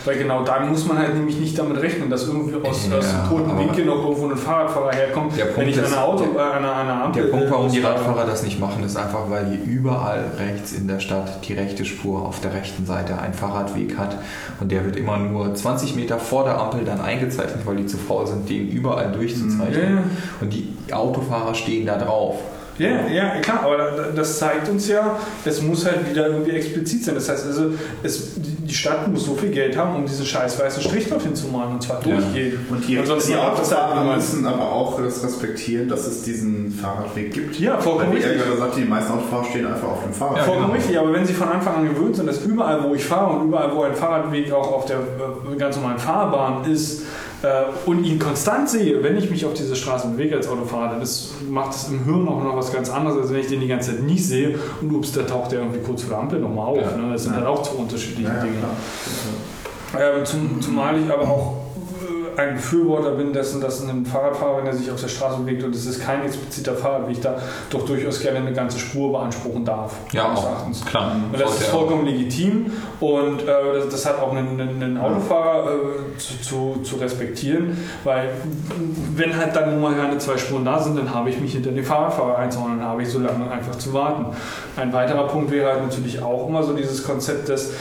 weil genau dann muss man halt nämlich nicht damit rechnen, dass irgendwie aus, Ja, aus dem toten Winkel noch irgendwo ein Fahrradfahrer herkommt, Der wenn Punkt ich an einer, Auto, der- äh, an einer, an einer Ampel Der Punkt, warum die. Radfahrer das nicht machen, ist einfach, weil die überall rechts in der Stadt die rechte Spur auf der rechten Seite einen Fahrradweg hat und der wird immer nur 20 Meter vor der Ampel dann eingezeichnet, weil die zu faul sind, den überall durchzuzeichnen. Ja. Und die Autofahrer stehen da drauf. Ja, ja, klar, aber da- das zeigt uns ja, es muss halt wieder irgendwie explizit sein. Das heißt also, es, die Stadt muss so viel Geld haben, um diesen scheiß weißen Strich dorthin zu malen und zwar Ja. durchgehend. Und die, Ansonsten die Autofahrer müssen aber auch das respektieren, dass es diesen Fahrradweg gibt. Ja, vollkommen wie er richtig. gerade sagte, die meisten Autofahrer stehen einfach auf dem Fahrrad. Vollkommen genau. richtig, aber wenn Sie von Anfang an gewöhnt sind, dass überall, wo ich fahre und überall, wo ein Fahrradweg auch auf der äh, ganz normalen Fahrbahn ist und ihn konstant sehe, wenn ich mich auf diese Straße bewege als Autofahrer, dann ist, macht es im Hirn auch noch was ganz anderes, als wenn ich den die ganze Zeit nicht sehe und ups, da taucht der irgendwie kurz vor der Ampel nochmal auf. Ja. Ne? Das sind Ja. halt auch zwei unterschiedliche Ja, Dinge. Ähm, zum, zumal ich aber auch äh, ein Befürworter bin dessen, dass ein Fahrradfahrer, wenn er sich auf der Straße bewegt und es ist kein expliziter Fahrradweg da, doch durchaus gerne eine ganze Spur beanspruchen darf. Ja, auch. Erachtens. Klar. Und das ist vollkommen legitim und äh, das, das hat auch einen, einen, einen Autofahrer äh, zu, zu, zu respektieren, weil wenn halt dann nun mal keine zwei Spuren da sind, dann habe ich mich hinter den Fahrradfahrer einzuhauen, dann habe ich so lange einfach zu warten. Ein weiterer Punkt wäre halt natürlich auch immer so dieses Konzept des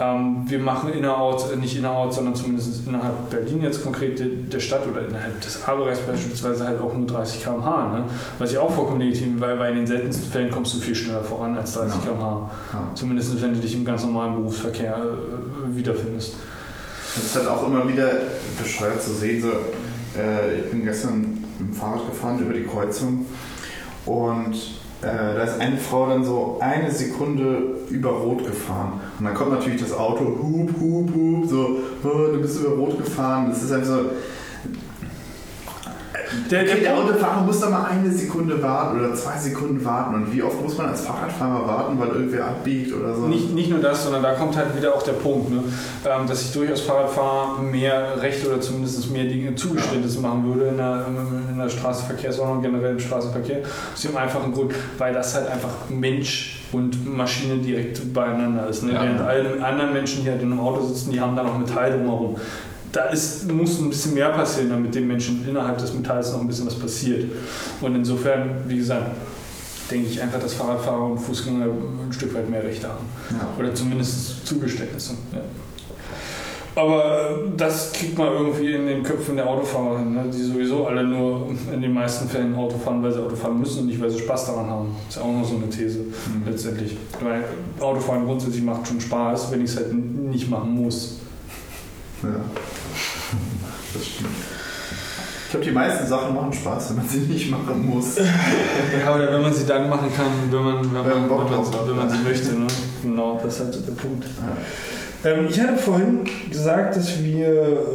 ähm, wir machen innerorts, äh, nicht innerorts, sondern zumindest innerhalb Berlin jetzt konkret de- der Stadt oder innerhalb des A-Bereichs beispielsweise halt auch nur 30 km/h. Ne? Was ich auch vollkommen legitim, weil, weil in den seltensten Fällen kommst du viel schneller voran als 30 Ja. km/h. Ja. Zumindest wenn du dich im ganz normalen Berufsverkehr äh, wiederfindest. Es ist halt auch immer wieder bescheuert zu sehen. So, äh, ich bin gestern mit dem Fahrrad gefahren über die Kreuzung und äh, da ist eine Frau dann so eine Sekunde über Rot gefahren. Und dann kommt natürlich das Auto, hup, hup, hup, so, oh, du bist über Rot gefahren. Das ist einfach so. Der, Okay, der, Autofahrer muss da mal eine Sekunde warten oder zwei Sekunden warten. Und wie oft muss man als Fahrradfahrer warten, weil irgendwer abbiegt oder so? Nicht, nicht nur das, sondern da kommt halt wieder auch der Punkt, ne? ähm, dass ich durchaus Fahrradfahrer mehr Rechte oder zumindest mehr Dinge Zugeständnisse machen würde in der, in der Straßenverkehrsordnung, generell im Straßenverkehr. Aus dem einfachen Grund, weil das halt einfach Mensch und Maschine direkt beieinander ist. Ne? Ja. Während alle anderen Menschen, die halt in einem Auto sitzen, die haben da noch Metall drumherum. Da ist, muss ein bisschen mehr passieren, damit den Menschen innerhalb des Metalls noch ein bisschen was passiert. Und insofern, wie gesagt, denke ich einfach, dass Fahrradfahrer und Fußgänger ein Stück weit mehr Rechte haben. Ja. Oder zumindest Zugeständnisse. Ja. Aber das kriegt man irgendwie in den Köpfen der Autofahrer hin, ne? die sowieso alle nur in den meisten Fällen Auto fahren, weil sie Auto fahren müssen und nicht, weil sie Spaß daran haben. Ist ja auch noch so eine These letztendlich. Weil Autofahren grundsätzlich macht schon Spaß, wenn ich es halt nicht machen muss. Ja. Das stimmt. Ich glaube, die meisten Sachen machen Spaß, wenn man sie nicht machen muss. [laughs] Ja, oder wenn man sie dann machen kann, wenn man, wenn Wenn man, wenn man, hat, wenn man sie möchte. Ne? Genau, das ist halt so der Punkt. Ja. Ähm, ich hatte vorhin gesagt, dass wir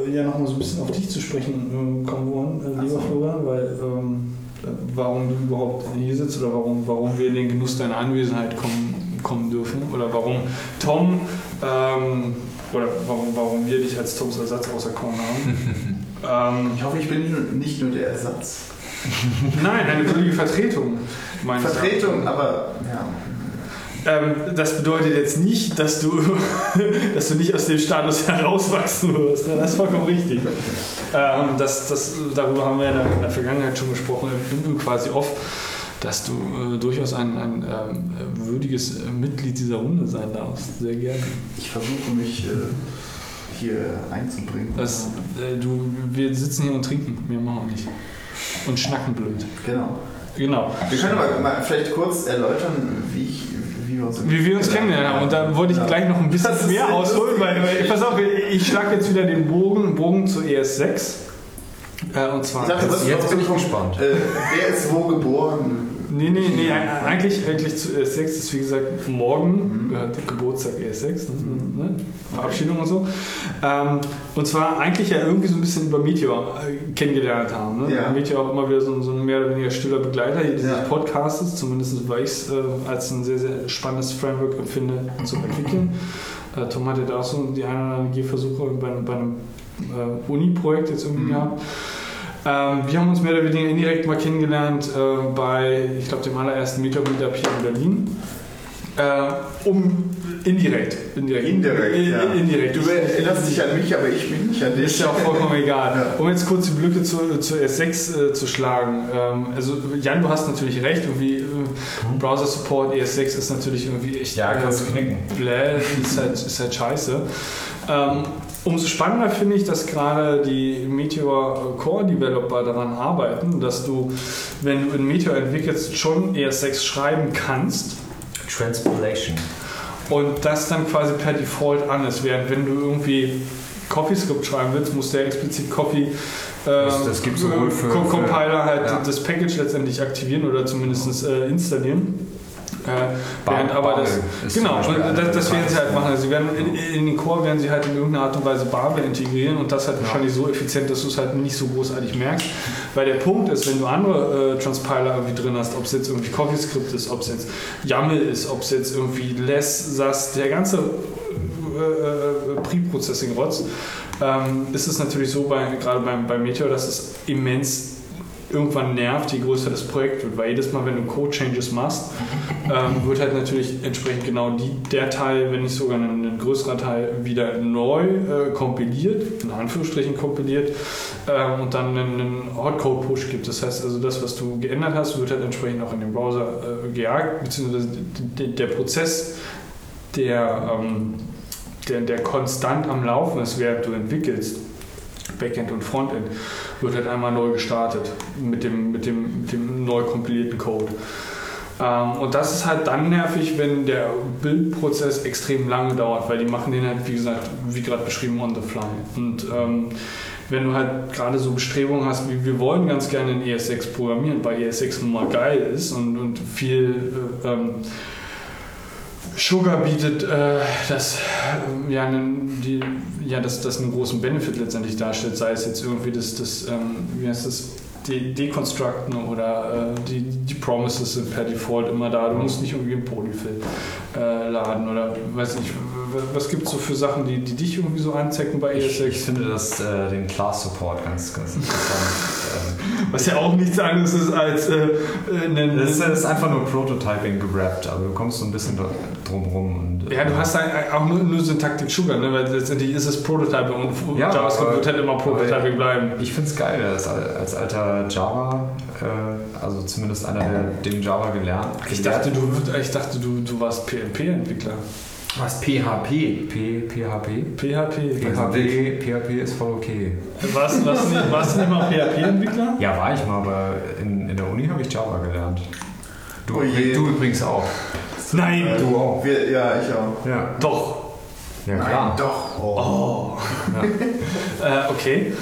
äh, ja noch mal so ein bisschen auf dich zu sprechen ähm, kommen wollen, äh, lieber so. Florian, weil ähm, äh, warum du überhaupt hier sitzt oder warum, warum wir in den Genuss deiner Anwesenheit kommen, kommen dürfen oder warum Tom ähm, oder warum, warum wir dich als Toms Ersatz auserkoren haben. [laughs] ähm, Ich hoffe, ich bin nicht nur- der Ersatz. [laughs] nein, eine völlige Vertretung. Vertretung, Erachtens. aber ja. Ähm, das bedeutet jetzt nicht, dass du, [laughs] dass du nicht aus dem Status herauswachsen wirst. Das ist vollkommen richtig. Ähm, das, das, darüber haben wir in der, in der Vergangenheit schon gesprochen, im, im quasi off, dass du äh, durchaus ein, ein ähm, würdiges äh, Mitglied dieser Runde sein darfst. Sehr gerne. Ich versuche mich äh, hier einzubringen. Das, äh, du, wir sitzen hier und trinken, mehr machen wir nicht. Und schnacken blöd. Genau. Genau. Wir können aber mal vielleicht kurz erläutern, wie, ich, wie wir uns, Wie wir uns kennengelernt haben. Und da wollte ich Ja. gleich noch ein bisschen mehr ausholen, weil, weil pass auf, ich schlage jetzt wieder den Bogen, Bogen zu ES6. Äh, und zwar. Dachte, Jetzt doch bin ich so, gespannt. Äh, wer ist wo geboren? Nee, nee, nee, eigentlich, eigentlich zu ES6 ist wie gesagt morgen, gehört der Geburtstag ES6, ne? ne? Verabschiedung und so. Ähm, und zwar eigentlich ja irgendwie so ein bisschen über Meteor äh, kennengelernt haben. Ne? Ja. Meteor auch immer wieder so, ein- so ein mehr oder weniger stiller Begleiter dieses Ja. Podcasts, zumindest weil ich es äh, als ein sehr, sehr spannendes Framework finde zu entwickeln. Äh, Tom hat ja da auch so die ein oder anderen Gehversuche bei, bei einem äh, Uni-Projekt jetzt irgendwie Mhm. gehabt. Ähm, wir haben uns mehr oder weniger indirekt mal kennengelernt äh, bei, ich glaube, dem allerersten Meetup-Meetup hier in Berlin. Äh, um indirekt. Indirekt. Indirekt, In- ja. indirekt. Du erinnerst dich an mich, aber ich bin nicht an dich. Ist ja auch vollkommen egal. Ja. Um jetzt kurz die Blöcke zu, zu S6 äh, zu schlagen. Ähm, also Jan, du hast natürlich recht. Irgendwie äh, Browser Support ES6 ist natürlich irgendwie echt. Ja, kannst du äh, knicken. Bläh, ist halt, ist halt scheiße. Ähm, umso spannender finde ich, dass gerade die Meteor Core Developer daran arbeiten, dass du, wenn du in Meteor entwickelst, schon ES6 schreiben kannst Transpilation. und das dann quasi per Default an ist. Während wenn du irgendwie CoffeeScript schreiben willst, musst du ja explizit Coffee Das- das gibt's sowohl für- Compiler halt ja. das Package letztendlich aktivieren oder zumindest äh, installieren. Äh, während aber das, genau, das, das werden sie halt machen. Also sie werden in, in den Core werden sie halt in irgendeiner Art und Weise Babel integrieren und das halt wahrscheinlich so effizient, dass du es halt nicht so großartig merkst. Weil der Punkt ist, wenn du andere äh, Transpiler irgendwie drin hast, ob es jetzt irgendwie CoffeeScript ist, ob es jetzt YAML ist, ob es jetzt irgendwie Less, SAS, der ganze äh, äh, Pre-Processing-Rotz, ähm, ist es natürlich so, bei, gerade beim, bei Meteor, dass es immens irgendwann nervt, je größer das Projekt wird. Weil jedes Mal, wenn du Code-Changes machst, [laughs] ähm, wird halt natürlich entsprechend genau die, der Teil, wenn nicht sogar ein, ein größerer Teil, wieder neu äh, kompiliert, in Anführungsstrichen kompiliert, ähm, und dann einen, einen Hotcode-Push gibt. Das heißt also, das, was du geändert hast, wird halt entsprechend auch in den Browser äh, gejagt, beziehungsweise der, Prozess, der, ähm, der, der konstant am Laufen ist, während du entwickelst, Backend und Frontend, wird halt einmal neu gestartet mit dem, mit dem, mit dem neu kompilierten Code. Ähm, und das ist halt dann nervig, wenn der Bildprozess extrem lange dauert, weil die machen den halt, wie gesagt, wie gerade beschrieben, on the fly. Und ähm, wenn du halt gerade so Bestrebungen hast, wie wir wollen ganz gerne in ES6 programmieren, weil ES6 nun mal geil ist und, und viel äh, ähm, Sugar bietet, äh, das, ähm, ja, die, ja, das, das einen großen Benefit letztendlich darstellt, sei es jetzt irgendwie das, das ähm, wie heißt das, De Deconstructen oder äh, die, die Promises sind per Default immer da. Du musst nicht irgendwie einen Polyfill äh, laden oder weiß nicht. Was gibt es so für Sachen, die, die dich irgendwie so anzecken bei Ich, ich ES6? finde das, äh, den Class Support ganz, ganz interessant. [laughs] ähm, Was ja auch nichts anderes ist als äh, äh, ein, das, ist, das ist einfach nur Prototyping gerappt, aber du kommst so ein bisschen dr- drum rum. Und, Ja, du hast halt auch nur, nur Syntaktik Sugar, ne? weil letztendlich ist es Prototyping und Ja, JavaScript wird halt immer Prototyping bleiben. Ich finde es geil, als, als alter Java, äh, also zumindest einer, der den Java gelernt Ich dachte, du, ich dachte, du, du warst PHP-Entwickler. Was? PHP? P, PHP? PHP. PHP, PHP ist voll okay. Warst, warst, du nicht, warst du nicht mal PHP-Entwickler? Ja, war ich mal, aber in, in der Uni habe ich Java gelernt. Du, Oh je. du übrigens auch. Nein, Äh, Du auch. Wir, ja, ich auch. Ja, doch. ja klar. doch. Oh. [laughs] Äh, okay.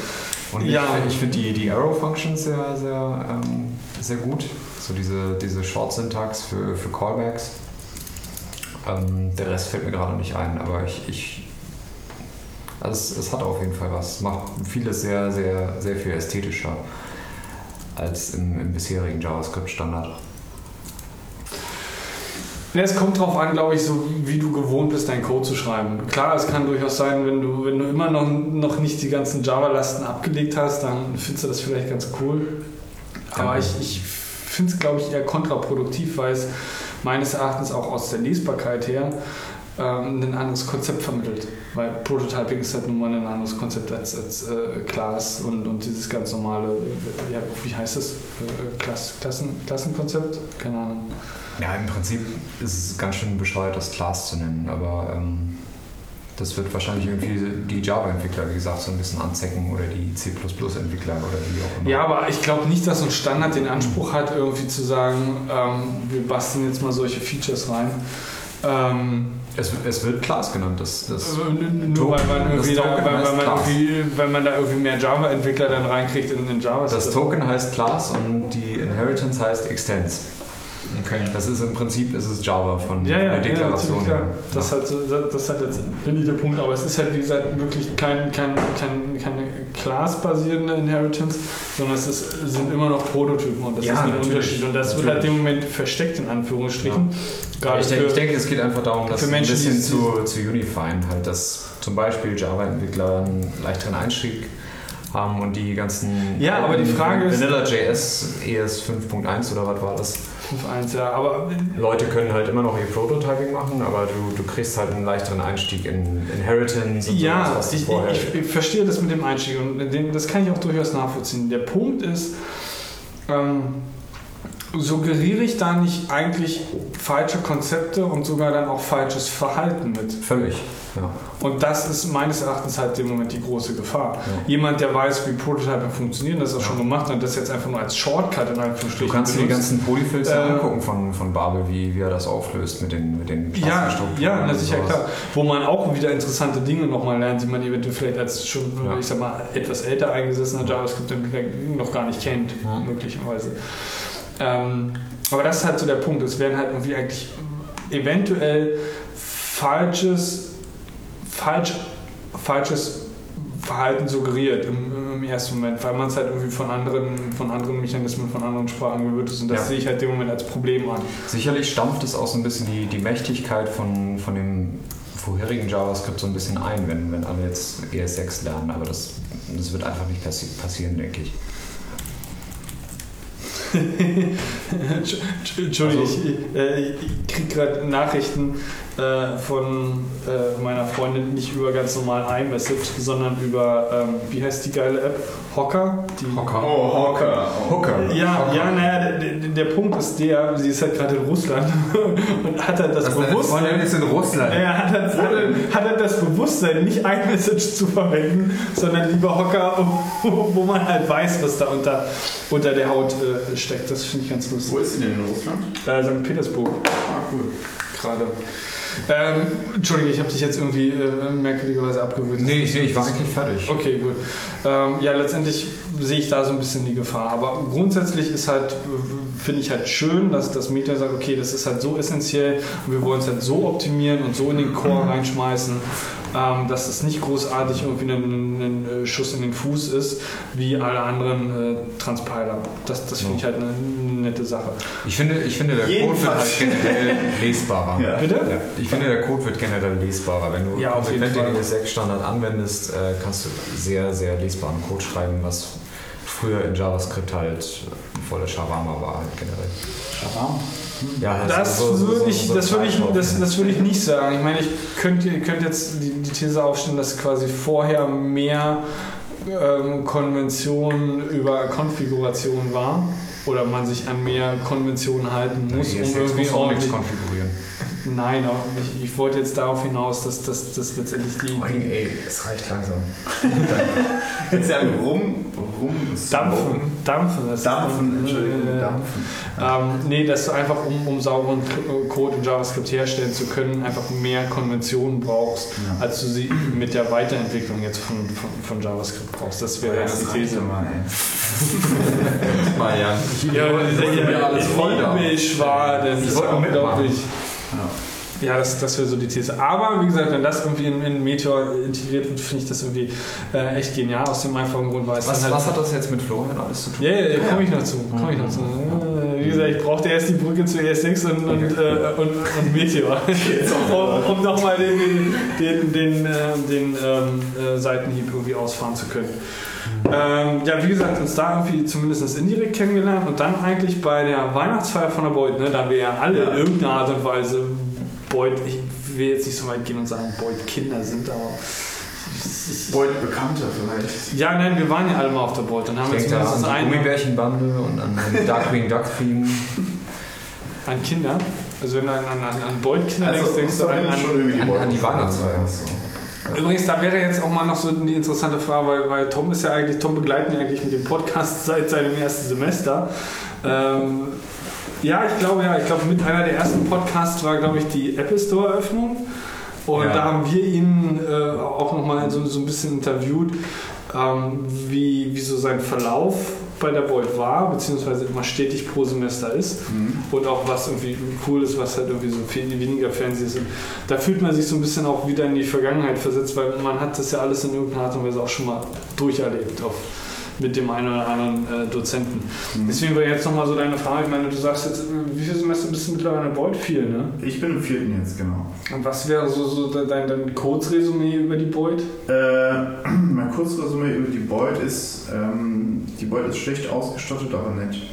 Und Ja. ich, finde die, die Arrow-Function sehr, sehr, ähm, sehr gut. So diese, diese Short-Syntax für, für Callbacks. Ähm, der Rest fällt mir gerade nicht ein, aber ich. ich also es, es hat auf jeden Fall was. Macht vieles sehr, sehr, sehr viel ästhetischer als im, im bisherigen JavaScript-Standard. Ja, es kommt drauf an, glaube ich, so wie du gewohnt bist, deinen Code zu schreiben. Klar, es kann durchaus sein, wenn du, wenn du immer noch, noch nicht die ganzen Java-Lasten abgelegt hast, dann findest du das vielleicht ganz cool. Aber ich, ich finde es, glaube ich, eher kontraproduktiv, weil es meines Erachtens auch aus der Lesbarkeit her ähm, ein anderes Konzept vermittelt. Weil Prototyping ist halt nun mal ein anderes Konzept als, als äh, Class und, und dieses ganz normale, äh, ja, wie heißt das? Äh, Klass, Klassen, Klassenkonzept? Keine Ahnung. Ja, im Prinzip ist es ganz schön bescheuert, das Class zu nennen, aber ähm, das wird wahrscheinlich irgendwie die Java-Entwickler, wie gesagt, so ein bisschen anzecken oder die C++-Entwickler oder wie auch immer. Ja, aber ich glaube nicht, dass so ein Standard den Anspruch hat, irgendwie zu sagen, ähm, wir basteln jetzt mal solche Features rein. Ähm, Es, es wird Class genannt. Das, das, nur weil man, irgendwie da, weil, weil man, irgendwie, weil man da irgendwie mehr Java-Entwickler dann reinkriegt in den Java. das Token heißt Class und die Inheritance heißt Extends. Okay. Das ist im Prinzip ist es Java von ja, ja, der ja, Deklaration. natürlich, klar. her. Das, hat, so- das ist halt letztendlich der Punkt. Aber es ist halt, wie gesagt, wirklich kein, kein, kein, keine Class-basierende Inheritance, sondern es ist, sind immer noch Prototypen und das Ja, ist ein natürlich. Unterschied. Und das wird halt Natürlich. im Moment versteckt, in Anführungsstrichen. Gerade ich, denke, ich denke, es geht einfach darum, das für ein bisschen zu, zu unifyen, halt, dass zum Beispiel Java-Entwickler einen leichteren Einstieg haben und die ganzen Ja, aber die Frage ist- Vanilla.js ES 5.1 oder was war das? 5.1, ja. Aber Leute können halt immer noch ihr Prototyping machen, aber du, du kriegst halt einen leichteren Einstieg in Inheritance und Ja, sowas, was du ich, vorher. ich, ich verstehe das mit dem Einstieg und den, das kann ich auch durchaus nachvollziehen. Der Punkt ist, ähm, suggeriere ich da nicht eigentlich falsche Konzepte und sogar dann auch falsches Verhalten mit? Völlig. Ja. Und das ist meines Erachtens halt im Moment die große Gefahr. Jemand, der weiß, wie Prototyping funktioniert, das auch schon gemacht hat, das jetzt einfach nur als Shortcut in Du Anführungsstrichen kannst dir die ganzen Polyfills ja Äh, angucken von, von Babel, wie, wie er das auflöst mit den, mit den Ja, ja, na sicher, sowas. klar. Wo man auch wieder interessante Dinge nochmal lernt, die man eventuell vielleicht als schon, Ja. ich sag mal, etwas älter eingesessener JavaScript-Entwickler noch gar nicht kennt, Ja. möglicherweise. Ähm, aber das ist halt so der Punkt. Es werden halt irgendwie eigentlich eventuell falsches, falsch, falsches Verhalten suggeriert im, im ersten Moment, weil man es halt irgendwie von anderen, von anderen Mechanismen, von anderen Sprachen gewöhnt ist. Und das Ja. sehe ich halt im Moment als Problem an. Sicherlich stampft es auch so ein bisschen die, die Mächtigkeit von, von dem vorherigen JavaScript so ein bisschen ein, wenn, wenn alle jetzt ES6 lernen, aber das, das wird einfach nicht passi passieren, denke ich. [laughs] Entschuldigung, Also- ich, äh, ich kriege gerade Nachrichten äh, von äh, meiner Freundin nicht über ganz normal iMessage, sondern über, ähm, wie heißt die geile App? Hocker? Die Hocker. Oh, Hawker. Hooker. Ja, ja, naja, der, der, Punkt ist der, sie ist halt gerade in Russland [laughs] und hat halt das, Bewusstsein. ist in Russland. Er hat, halt, hat, hat halt das Bewusstsein, nicht iMessage zu verwenden, sondern lieber Hocker, [laughs] wo, wo man halt weiß, was da unter, unter der Haut äh, steckt. Das finde ich ganz lustig. Wo ist sie denn in Russland? Äh, St. Petersburg. Ah, cool. gerade. Ähm, Entschuldige, ich habe dich jetzt irgendwie äh, merkwürdigerweise abgewürgt. Nee, ich, ich war eigentlich fertig. Okay, gut. Ähm, ja, letztendlich sehe ich da so ein bisschen die Gefahr. Aber grundsätzlich ist halt, äh, finde ich halt schön, dass das Meta sagt, okay, das ist halt so essentiell und wir wollen es halt so optimieren und so in den Core reinschmeißen, ähm, dass es nicht großartig irgendwie ein, ein, ein Schuss in den Fuß ist, wie alle anderen äh, Transpiler. Das, das finde ich halt eine nette Sache. Ich finde, ich finde der Code wird halt Jedenfalls. generell lesbarer. [laughs] Ja. Bitte? Ja, ich finde, der Code wird generell lesbarer. Wenn du Ja, auf jeden konsequent den Fall. ES6-Standard anwendest, äh, kannst du sehr, sehr lesbaren Code schreiben, was früher in JavaScript halt voller Shawarma war, halt generell. Ja, halt Das so- so- würde so- ich, so das würde ich, das, das würde ich nicht sagen. Ich meine, ich könnte, könnte jetzt die, die These aufstellen, dass quasi vorher mehr ähm, Konventionen über Konfiguration war oder man sich an mehr Konventionen halten muss, um ES6 irgendwie auch nichts ordentlich. konfigurieren. Nein, auch nicht. Ich wollte jetzt darauf hinaus, dass das letztendlich die, die Ey, es reicht langsam. [laughs] Jetzt ja rum, rum Dampfen, Dampfen, das ist Dampfen, Entschuldigung, äh, dampfen. Ähm, nee, dass du einfach, um, um sauberen K- Code in JavaScript herstellen zu können, einfach mehr Konventionen brauchst, Ja. als du sie mit der Weiterentwicklung jetzt von, von, von JavaScript brauchst. Das wäre jetzt die These. mal, [laughs] Mal, ja. Ja, wollte mir alles voll da. Schwaden, das Ich ist wollte nur mitmachen. unglaublich. Ja, das, das wäre so die These. Aber wie gesagt, wenn das irgendwie in, in Meteor integriert wird, finde ich das irgendwie äh, echt genial aus dem einfachen Grund, weil es Was, halt was hat das jetzt mit Florian alles zu tun? Ja, ja, ja, komme ich noch zu. Komm ich noch zu. Äh, Wie gesagt, ich brauchte erst die Brücke zu ES6 und, und, äh, und, und Meteor, [laughs] um, um nochmal den, den, den, äh, den ähm, äh, Seitenhieb irgendwie ausfahren zu können. Ähm, ja, wie gesagt, uns da irgendwie zumindest indirekt kennengelernt und dann eigentlich bei der Weihnachtsfeier von der Beut, ne, da wir ja alle Ja. in irgendeiner Art und Weise Beut, ich will jetzt nicht so weit gehen und sagen, Beut Kinder sind, aber Beut Bekannter vielleicht. ja, nein, wir waren ja alle mal auf der Beut und haben Ich jetzt denke da an zumindest Gummibärchenbande und an Darkwing Duck Theme. An Kinder? Also wenn du an, an, an an Beutkinder Also, denkst, denkst du an, an an- Beut- an die Weihnachtsfeier. So. Übrigens, da wäre jetzt auch mal noch so die interessante Frage, weil, weil Tom ist ja eigentlich, Tom begleitet mich eigentlich mit dem Podcast [laughs] seit seinem ersten Semester. Ähm, ja, ich glaube ja, ich glaube mit einer der ersten Podcasts war, glaube ich, die Apple Store Eröffnung. Und Ja. da haben wir ihn äh, auch nochmal so, so ein bisschen interviewt, ähm, wie, wie so sein Verlauf bei der Void war, beziehungsweise immer stetig pro Semester ist. Mhm. Und auch was irgendwie cool ist, was halt irgendwie so viel weniger Fernsehen ist. Und da fühlt man sich so ein bisschen auch wieder in die Vergangenheit versetzt, weil man hat das ja alles in irgendeiner Art und Weise auch schon mal durcherlebt auf, mit dem einen oder anderen äh, Dozenten. Mhm. Deswegen wäre jetzt nochmal so deine Frage, ich meine, du sagst jetzt, äh, wie viele Semester bist du mittlerweile in Beut? Viel, ne? Ich bin im vierten jetzt, genau. Und was wäre so, so dein, dein Kurzresümee über die Beut? Äh, [clears throat] mein Kurzresümee über die Beut ist, ähm, die Beut ist schlecht ausgestattet, aber nett. [laughs]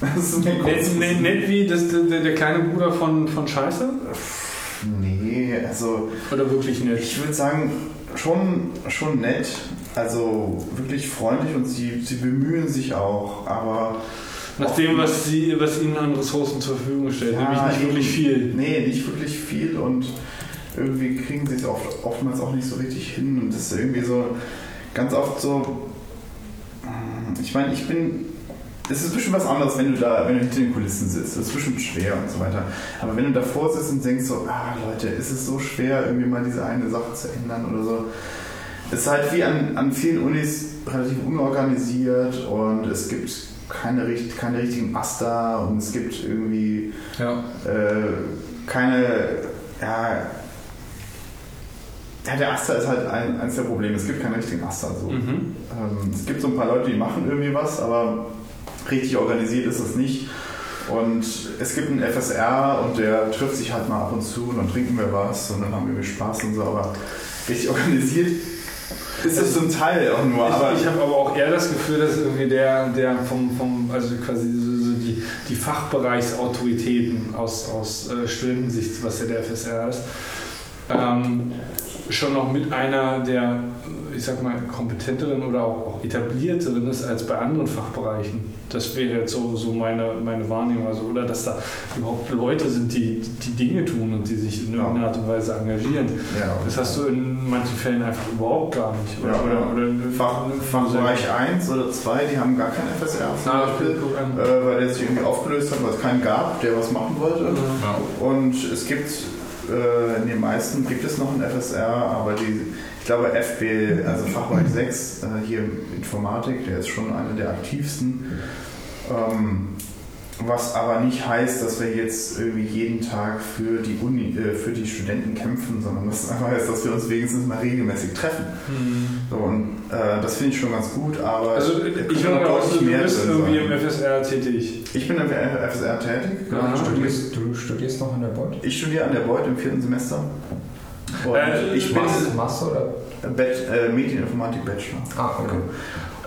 Das ist Nett, nett, nett wie das, der, der kleine Bruder von, von Scheiße? Nee, also Oder wirklich nett? ich würde sagen, schon, schon nett. Also wirklich freundlich und sie, sie bemühen sich auch, aber Nach dem, was, sie, was ihnen an Ressourcen zur Verfügung stellt, Ja, nämlich nicht eben. wirklich viel. Nee, nicht wirklich viel und irgendwie kriegen sie es oft, oftmals auch nicht so richtig hin und das ist irgendwie so ganz oft so. mm, Ich meine, ich bin. Es ist bestimmt was anderes, wenn du da, wenn du hinter den Kulissen sitzt. Das ist bestimmt schwer und so weiter. Aber wenn du davor sitzt und denkst so, ah Leute, ist es so schwer, irgendwie mal diese eine Sache zu ändern oder so. Es ist halt wie an, an vielen Unis relativ unorganisiert und es gibt keine, keine richtigen Master und es gibt irgendwie Ja. äh, keine, ja, ja, der Aster ist halt ein, eines der Probleme. Es gibt keinen richtigen Aster. So. Mhm. Ähm, es gibt so ein paar Leute, die machen irgendwie was, aber richtig organisiert ist es nicht. Und es gibt einen FSR und der trifft sich halt mal ab und zu und dann trinken wir was und dann haben wir irgendwie Spaß und so, aber richtig [laughs] organisiert ist es zum Teil auch nur. Aber ich ich habe aber auch eher das Gefühl, dass irgendwie der, der vom, vom also quasi so die, die Fachbereichsautoritäten aus, aus äh, Studentensicht, was ja der FSR ist, ähm, schon noch mit einer der, ich sag mal, kompetenteren oder auch, etablierteren ist als bei anderen Fachbereichen. Das wäre jetzt so, so meine, meine Wahrnehmung. Also, oder dass da überhaupt Leute sind, die die Dinge tun und die sich in irgendeiner Art und Weise engagieren. Ja. Das hast du in manchen Fällen einfach überhaupt gar nicht. Oder, Ja, oder, oder Fach, Fachbereich 1 oder 2, die haben gar kein FSR zum Ah, Beispiel, äh, weil der sich irgendwie aufgelöst hat, weil es keinen gab, der was machen wollte. Und es gibt, äh, in den meisten gibt es noch ein FSR, aber die, ich glaube FB, also Fachbereich 6, äh, hier Informatik, der ist schon einer der aktivsten. Ähm, was aber nicht heißt, dass wir jetzt irgendwie jeden Tag für die Uni, äh, für die Studenten kämpfen, sondern das einfach heißt, dass wir uns wenigstens mal regelmäßig treffen. So, und äh, das finde ich schon ganz gut, aber Also ich noch raus, deutlich du mehr bist drin irgendwie im FSR tätig. Ich bin im FSR tätig. Ja. Du studierst, du studierst noch an der Beuth? Ich studiere an der Beuth im vierten Semester. Und Äh, ich bin Master, oder? Bett, äh, Medieninformatik Bachelor. Ah, okay.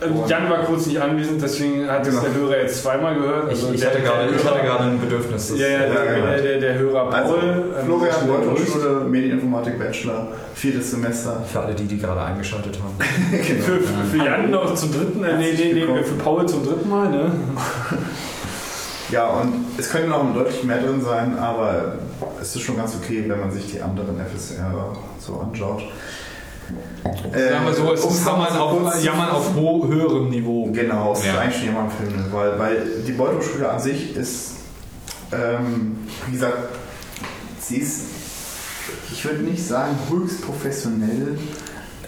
Ähm, Jan war kurz nicht anwesend, deswegen hat es Genau. der Hörer jetzt zweimal gehört. Ich, Also ich, der- hatte gerade, ich hatte gerade ein Bedürfnis. Ja, ja, der, Ja, der, der, der Hörer Also, Paul. ähm, Florian schnell Beuth grüßt. Schule, Medieninformatik Bachelor, viertes Semester. Für alle die, die gerade eingeschaltet haben. [laughs] genau. Für, für, für Jan noch zum dritten, äh, nee, nee, nee, für Paul zum dritten Mal, ne? [laughs] Ja, und es könnte noch deutlich mehr drin sein, aber es ist schon ganz okay, wenn man sich die anderen FSR so anschaut. Äh, Sagen wir so, es um ist Jammern auf, Jammern auf ho höherem Niveau. Genau, es ist Ja. eigentlich schon jemand Film, weil, weil die Beutelschule an sich ist, ähm, wie gesagt, sie ist, ich würde nicht sagen höchst professionell,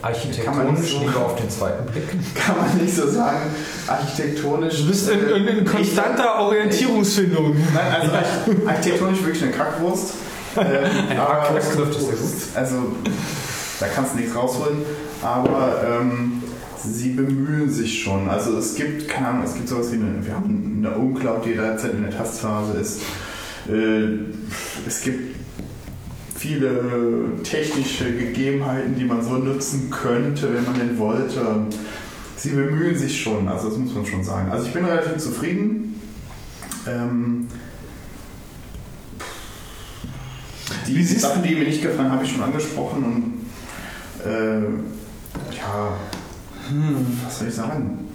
Kann man Architektonisch nicht so- auf den zweiten Blick. [laughs] kann man nicht so sagen, architektonisch. Du bist in, in, in konstanter Orientierungsfindung. Nein, also arch- architektonisch wirklich eine Kackwurst. [laughs] Ähm, aber, es sehr gut. also da kannst du nichts rausholen, aber ähm, sie bemühen sich schon. Also es gibt, keine Ahnung, es gibt sowas wie eine, wir haben eine Umcloud, die derzeit in der Testphase ist. Äh, es gibt viele technische Gegebenheiten, die man so nutzen könnte, wenn man denn wollte. Sie bemühen sich schon, also das muss man schon sagen. Also ich bin relativ zufrieden. Ähm, die Wie Sachen, die mir nicht gefallen, habe ich schon angesprochen und äh, ja, was soll ich sagen?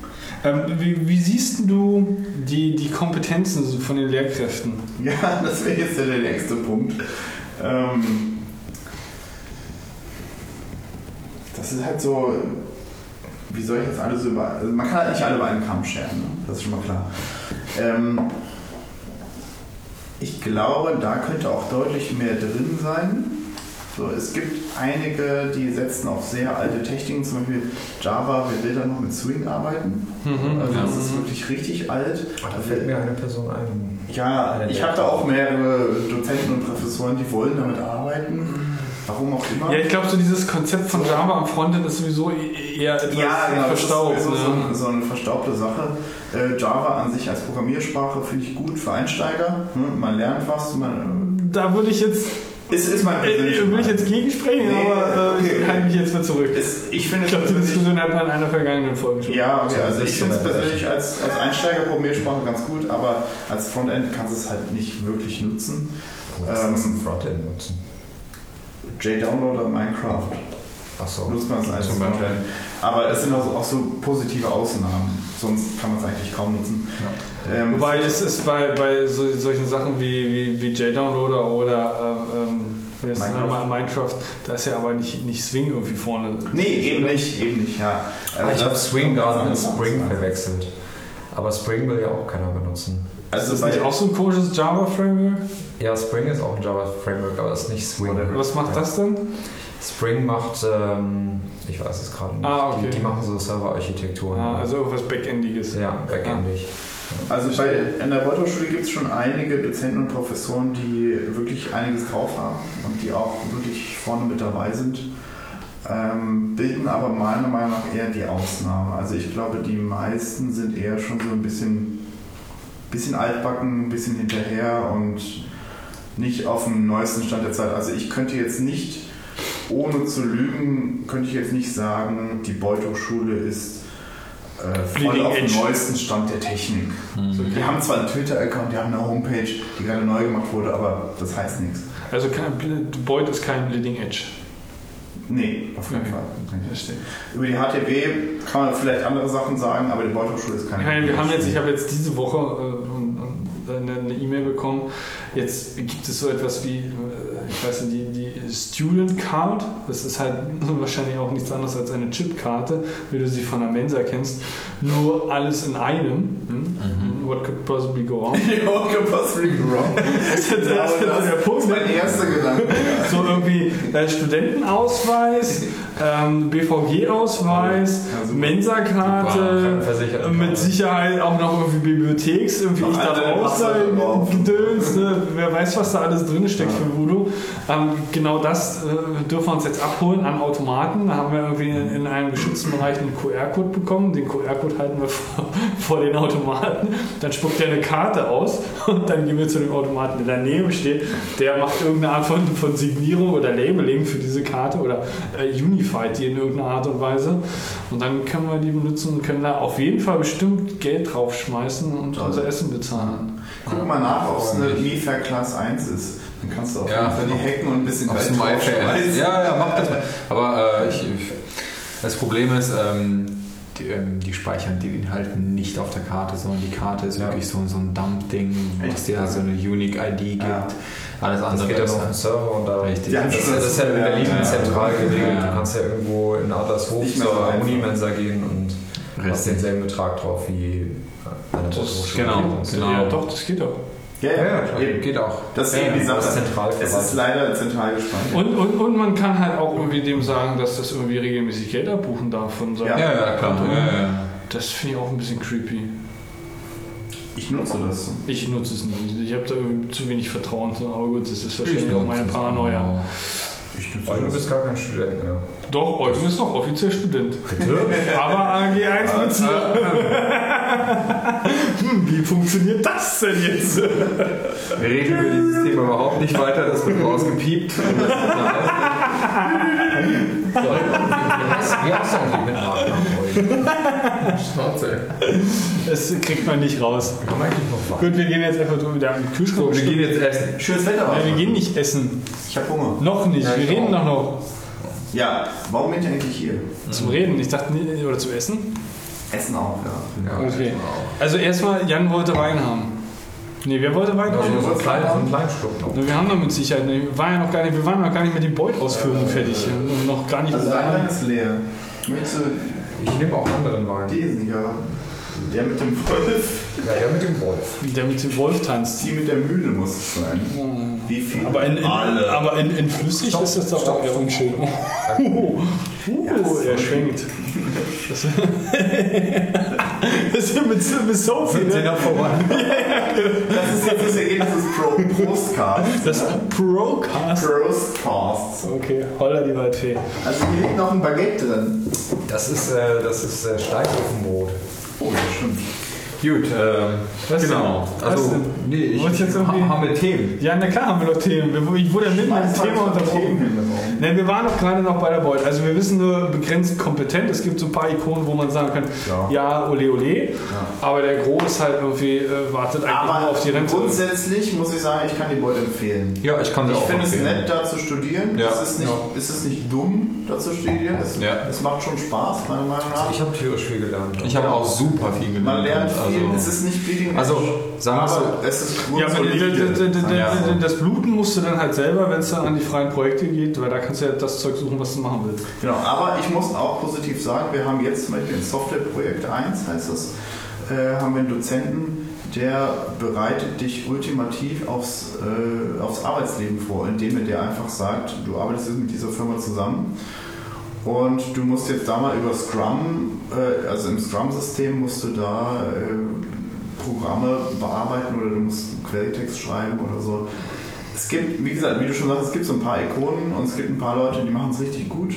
Ähm, wie, wie siehst du die, die Kompetenzen von den Lehrkräften? Ja, [laughs] das wäre jetzt der nächste Punkt. Ähm, das ist halt so, wie soll ich jetzt alles über. Also man kann halt nicht alle über einen Kamm scheren, ne? das ist schon mal klar. Ähm, ich glaube, da könnte auch deutlich mehr drin sein. So, es gibt einige, die setzen auf sehr alte Techniken, zum Beispiel Java, wer will da noch mit Swing arbeiten? Also das ist wirklich richtig alt. Da fällt mir eine Person ein. Ja, ich habe da auch mehrere Dozenten und Professoren, die wollen damit arbeiten. Warum auch immer. Ja, ich glaube, so dieses Konzept von Java am Frontend ist sowieso e- eher etwas Ja, genau, verstaubt. das ist sowieso ne? so, eine, so eine verstaubte Sache. Äh, Java an sich als Programmiersprache finde ich gut für Einsteiger. Ne? Man lernt was. Man, Da würde ich jetzt, äh, ist, ist mein persönlicher will ich jetzt gegensprechen, Nee, aber äh, okay, ich halte mich jetzt mal zurück. ist, ich finde Ich glaube, die Diskussion hat man in einer vergangenen Folge schon. Ja, okay, also ich ist finde es persönlich als, als Einsteiger-Programmiersprache ganz gut, aber als Frontend kannst du es halt nicht wirklich nutzen. Was ist Ähm, ein Frontend nutzen? JDownloader Minecraft. Achso. nutzt man es als Zum Beispiel. Frontend. Aber es sind auch, auch so positive Ausnahmen, sonst kann man es eigentlich kaum nutzen. Ähm, Wobei es ist bei, bei so, solchen Sachen wie, wie, wie JDownloader oder ähm, das Minecraft. Minecraft, da ist ja aber nicht, nicht Swing irgendwie vorne. nee, eben nicht, eben nicht, ja. Ah, ich habe Swing gerade mit Spring verwechselt. Aber Spring will ja auch keiner benutzen. Also Ist das nicht auch so ein komisches Java-Framework? Ja, Spring ist auch ein Java-Framework, aber es ist nicht Swing. Was macht Ja. das denn? Spring macht, ähm, ich weiß es gerade nicht. Ah, okay. die, die machen so Serverarchitekturen. Ah, also irgendwas Backendiges. ja, backendig. also bei, in der Beutelschule gibt es schon einige Dozenten und Professoren, die wirklich einiges drauf haben und die auch wirklich vorne mit dabei sind. Ähm, bilden aber meiner Meinung nach eher die Ausnahme. Also ich glaube, die meisten sind eher schon so ein bisschen, bisschen altbacken, ein bisschen hinterher und nicht auf dem neuesten Stand der Zeit. Also ich könnte jetzt nicht, ohne zu lügen, könnte ich jetzt nicht sagen, die Beutelschule ist äh, voll auf dem neuesten Stand der Technik. Mhm. So, die haben zwar einen Twitter-Account, die haben eine Homepage, die gerade neu gemacht wurde, aber das heißt nichts. Also Boyd ist kein Bleeding Edge. Nee, auf jeden Okay. Fall. Verstehe. Über die HTW kann man vielleicht andere Sachen sagen, aber die Beutelschule ist keine. Meine, wir haben jetzt, ich habe jetzt diese Woche äh, eine E-Mail bekommen. Jetzt gibt es so etwas wie, äh, ich weiß nicht, die, die Student Card. Das ist halt [laughs] wahrscheinlich auch nichts anderes als eine Chipkarte, wie du sie von der Mensa kennst. Nur alles in einem. Hm? What could possibly go wrong? [laughs] Ja, possibly wrong. [laughs] Das ist der, Das der ist Punkt. mein erster Gedanke. So irgendwie äh, Studentenausweis, ähm, BVG-Ausweis, Super, Mensa-Karte, äh, mit Sicherheit auch noch irgendwie Bibliotheks, irgendwie ich darf raus drauf. sein, Gedöns, ne? [laughs] wer weiß, was da alles drin steckt für Voodoo. Ähm, genau das äh, dürfen wir uns jetzt abholen an Automaten. Da haben wir irgendwie in, in einem geschützten Bereich einen QR-Code bekommen. Den QR-Code halten wir [laughs] vor, vor den Automaten. Dann spuckt er eine Karte aus [laughs] und dann gehen wir zu dem Automaten, der daneben steht. Der macht irgendeine Art von, von Signierung oder Labeling für diese Karte oder äh, unified die in irgendeiner Art und Weise. Und dann können wir die benutzen und können da auf jeden Fall bestimmt Geld draufschmeißen und Toll. unser Essen bezahlen. Guck mal nach, ob es eine MIFA Class 1 ist. Dann kannst du auf Ja. jeden Fall die hacken und ein bisschen Geld draufschmeißen. Ja, ja, mach das mal. Aber äh, ich, ich, das Problem ist, ähm, die, ähm, die speichern den Inhalt nicht auf der Karte, sondern die Karte ist Ja. wirklich so, so ein Dump-Ding, was dir so eine Unique-ID gibt. Ja. Alles Das andere geht dann ist auf den Server und da. Richtig. Ja, Das, ist- das ist ja in Berlin Ja. zentral geregelt. Ja. Du kannst ja irgendwo in Adlershof zur. Unimensa gehen und hast denselben Betrag drauf wie an der Das- Hochschule. genau. Genau. Ja, doch, das geht doch. Ja, Ja, ja, ja, klar. eben. Geht auch. Das ist Ja, eben die ja, Sache. das zentral es ist leider zentral gespeichert. Und, und, und man kann halt auch irgendwie dem sagen, dass das irgendwie regelmäßig Geld abbuchen darf von seinem Ja. Ja, ja, klar. Ja, ja. Das finde ich auch ein bisschen creepy. Ich nutze das. Ich nutze es nicht. Ich habe da zu wenig Vertrauen zu, aber gut, das ist Ich wahrscheinlich auch meine nutze es Paranoia. Ich Weil du bist gar kein Student mehr. Doch, Eugen ist noch offiziell Student. [laughs] Aber AG1 mit [laughs] hm, Wie funktioniert das denn jetzt? Wir reden über dieses Thema überhaupt nicht weiter, das wird rausgepiept. [laughs] Wie hast du eigentlich mit Nachnamen [laughs] Schnauze. Das kriegt man nicht raus. Haben wir eigentlich noch? Gut, wir gehen jetzt einfach drüber da im Kühlschrank. Wir gehen jetzt essen. Schönes Wetter Nein, wir gehen nicht essen. Ich habe Hunger. Noch nicht. Ja, wir reden doch noch. Ja, warum bin ich eigentlich hier? Zum Reden. Ich dachte, oder zum Essen. Essen auch, ja. Ja, Okay. Also erstmal, Jan wollte Wein haben. Nee, wer wollte Wein Also haben? Schluck noch. Na, Wir haben noch mit Sicherheit, ne, wir waren ja noch gar nicht, wir waren noch gar nicht mit den Beut-Ausführungen fertig. Wir haben noch gar nicht Also ist leer. Möchtest du Ich nehme auch anderen Wein. diesen hier? Der mit dem Wolf. Ja, der mit dem Wolf. der mit dem Wolf tanzt. Die mit der Mühle muss es sein. Wie viel? Aber in, in, Alle. aber in, in flüssig Stopp, ist das doch stopp, auch eher stopp. unschön. Uh, uh, er schwenkt. Das, das ist mit, mit Sophie, ne? voran. [laughs] Das ist jetzt das Ergebnis des Pro Prostcasts. Das Procast. Prostcasts. Okay, holla die Waldfee. Also hier liegt noch ein Baguette drin. Das ist, äh, das ist äh, Steigofenbrot. Oh, das stimmt. Gut, ähm, Was genau. denn? Also, denn? nee, ich, du jetzt irgendwie- haben wir Themen. Ja, na klar haben wir noch Themen. Ich wurde ja mitten im Meist Thema ich unterbrochen. Ne, wir waren doch gerade noch bei der Beut. Also wir wissen nur begrenzt kompetent. Es gibt so ein paar Ikonen, wo man sagen kann, ja, Ja. ole ole. Aber der Gro ist halt irgendwie, äh, wartet eigentlich nur Aber auf die Rente. grundsätzlich muss ich sagen, ich kann die Beute empfehlen. Ja, ich kann sie Ich auch finde es nett, da zu studieren. Ja. Es, ist nicht, es ist nicht dumm, da zu studieren. Es, Ja. es macht schon Spaß, meiner Meinung nach. Ich habe tierisch viel gelernt. Ich habe auch super viel gelernt. Man lernt viel. Also, es ist nicht bleeding also sagen wir so. aber es ist d- Ja. d- das Bluten musst du dann halt selber, wenn es dann an die freien Projekte geht, weil da kannst du ja das Zeug suchen, was du machen willst. Genau, aber ich muss auch positiv sagen, wir haben jetzt zum Beispiel in Softwareprojekt 1, heißt das, äh, haben wir einen Dozenten, der bereitet dich ultimativ aufs, äh, aufs Arbeitsleben vor, indem er dir einfach sagt, du arbeitest jetzt mit dieser Firma zusammen und du musst jetzt da mal über Scrum, äh, also im Scrum-System musst du da äh, Programme bearbeiten oder du musst einen Quelltext schreiben oder so. Es gibt, wie gesagt, wie du schon sagst, es gibt so ein paar Ikonen und es gibt ein paar Leute, die machen es richtig gut.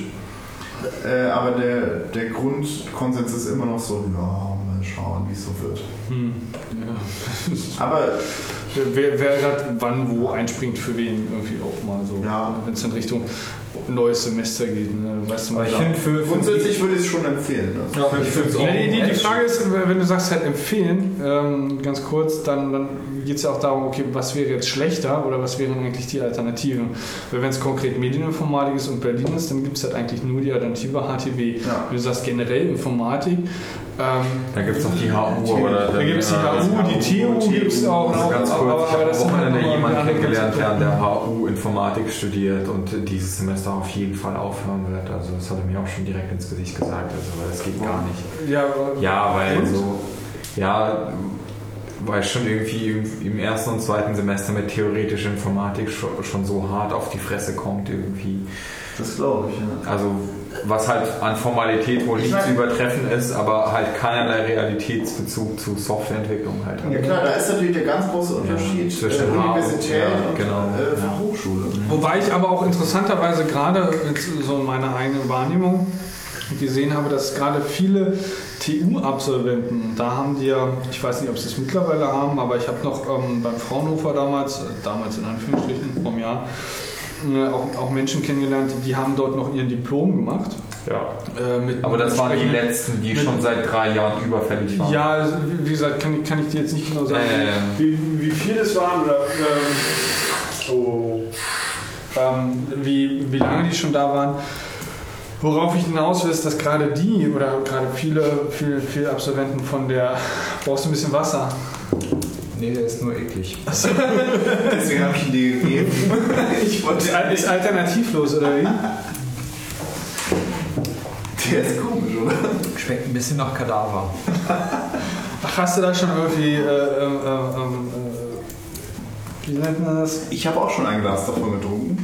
Äh, aber der, der Grundkonsens ist immer noch so, ja, mal schauen, wie es so wird. Hm. [laughs] Aber Wer, wer gerade wann wo einspringt für wen irgendwie auch mal so. Ja. Wenn es in Richtung neues Semester geht. Ne? Weißt du mal, ich finde für, für grundsätzlich würde ich es schon empfehlen. Das. Ja, ich es auch. Die, die, die Frage ist, wenn du sagst halt empfehlen, ähm, ganz kurz, dann, dann geht es ja auch darum, okay, was wäre jetzt schlechter oder was wären eigentlich die Alternativen? Weil wenn es konkret Medieninformatik ist und Berlin ist, dann gibt es halt eigentlich nur die Alternative HTW. Ja. Wenn du sagst generell Informatik, ähm, Da gibt es noch die HU oder da gibt es die HU, die TU gibt es auch noch. ganz kurz, aber- ich aber habe das am Wochenende jemanden kennengelernt, der an der HU Informatik studiert und dieses Semester auf jeden Fall aufhören wird. Also das hat er mir auch schon direkt ins Gesicht gesagt, also weil das geht gar nicht. Ja, Ja, weil Und? so, ja, weil schon irgendwie im, ersten und zweiten Semester mit theoretischer Informatik schon, schon so hart auf die Fresse kommt irgendwie. Das glaube ich, ja. Also was halt an Formalität wohl Ich nicht zu übertreffen ist, aber halt keinerlei Realitätsbezug zu Softwareentwicklung halt. Ja klar, da ist natürlich der ganz große Unterschied zwischen äh, H- Universität ja, und genau, äh, ja. Fachhochschule. Wobei ich aber auch interessanterweise gerade so in meiner eigenen Wahrnehmung gesehen habe, dass gerade viele TU-Absolventen, da haben die ja, ich weiß nicht, ob sie es mittlerweile haben, aber ich habe noch ähm, beim Fraunhofer damals, äh, damals in Anführungsstrichen, vom Jahr, auch, auch Menschen kennengelernt, die, die haben dort noch ihren Diplom gemacht. Ja. Äh, Aber das waren die letzten, die mit- schon seit drei Jahren überfällig waren. Ja, also, wie gesagt, kann, ich- kann ich dir jetzt nicht genau sagen, ja. Wie, wie viel es waren oder ähm, oh, ähm, wie, wie lange die schon da waren. Worauf ich hinaus will, ist, dass gerade die oder gerade viele, viele, viele Absolventen von der. Brauchst du ein bisschen Wasser? Nee, der ist nur eklig. [laughs] Deswegen habe ich ihn dir gegeben. [laughs] ich wollte. Ist alternativlos oder wie? Der ist komisch, oder? Schmeckt ein bisschen nach Kadaver. [laughs] Ach, hast du da schon irgendwie. Äh, ähm, ähm, äh, wie nennt man das? Ich habe auch schon ein Glas davon getrunken.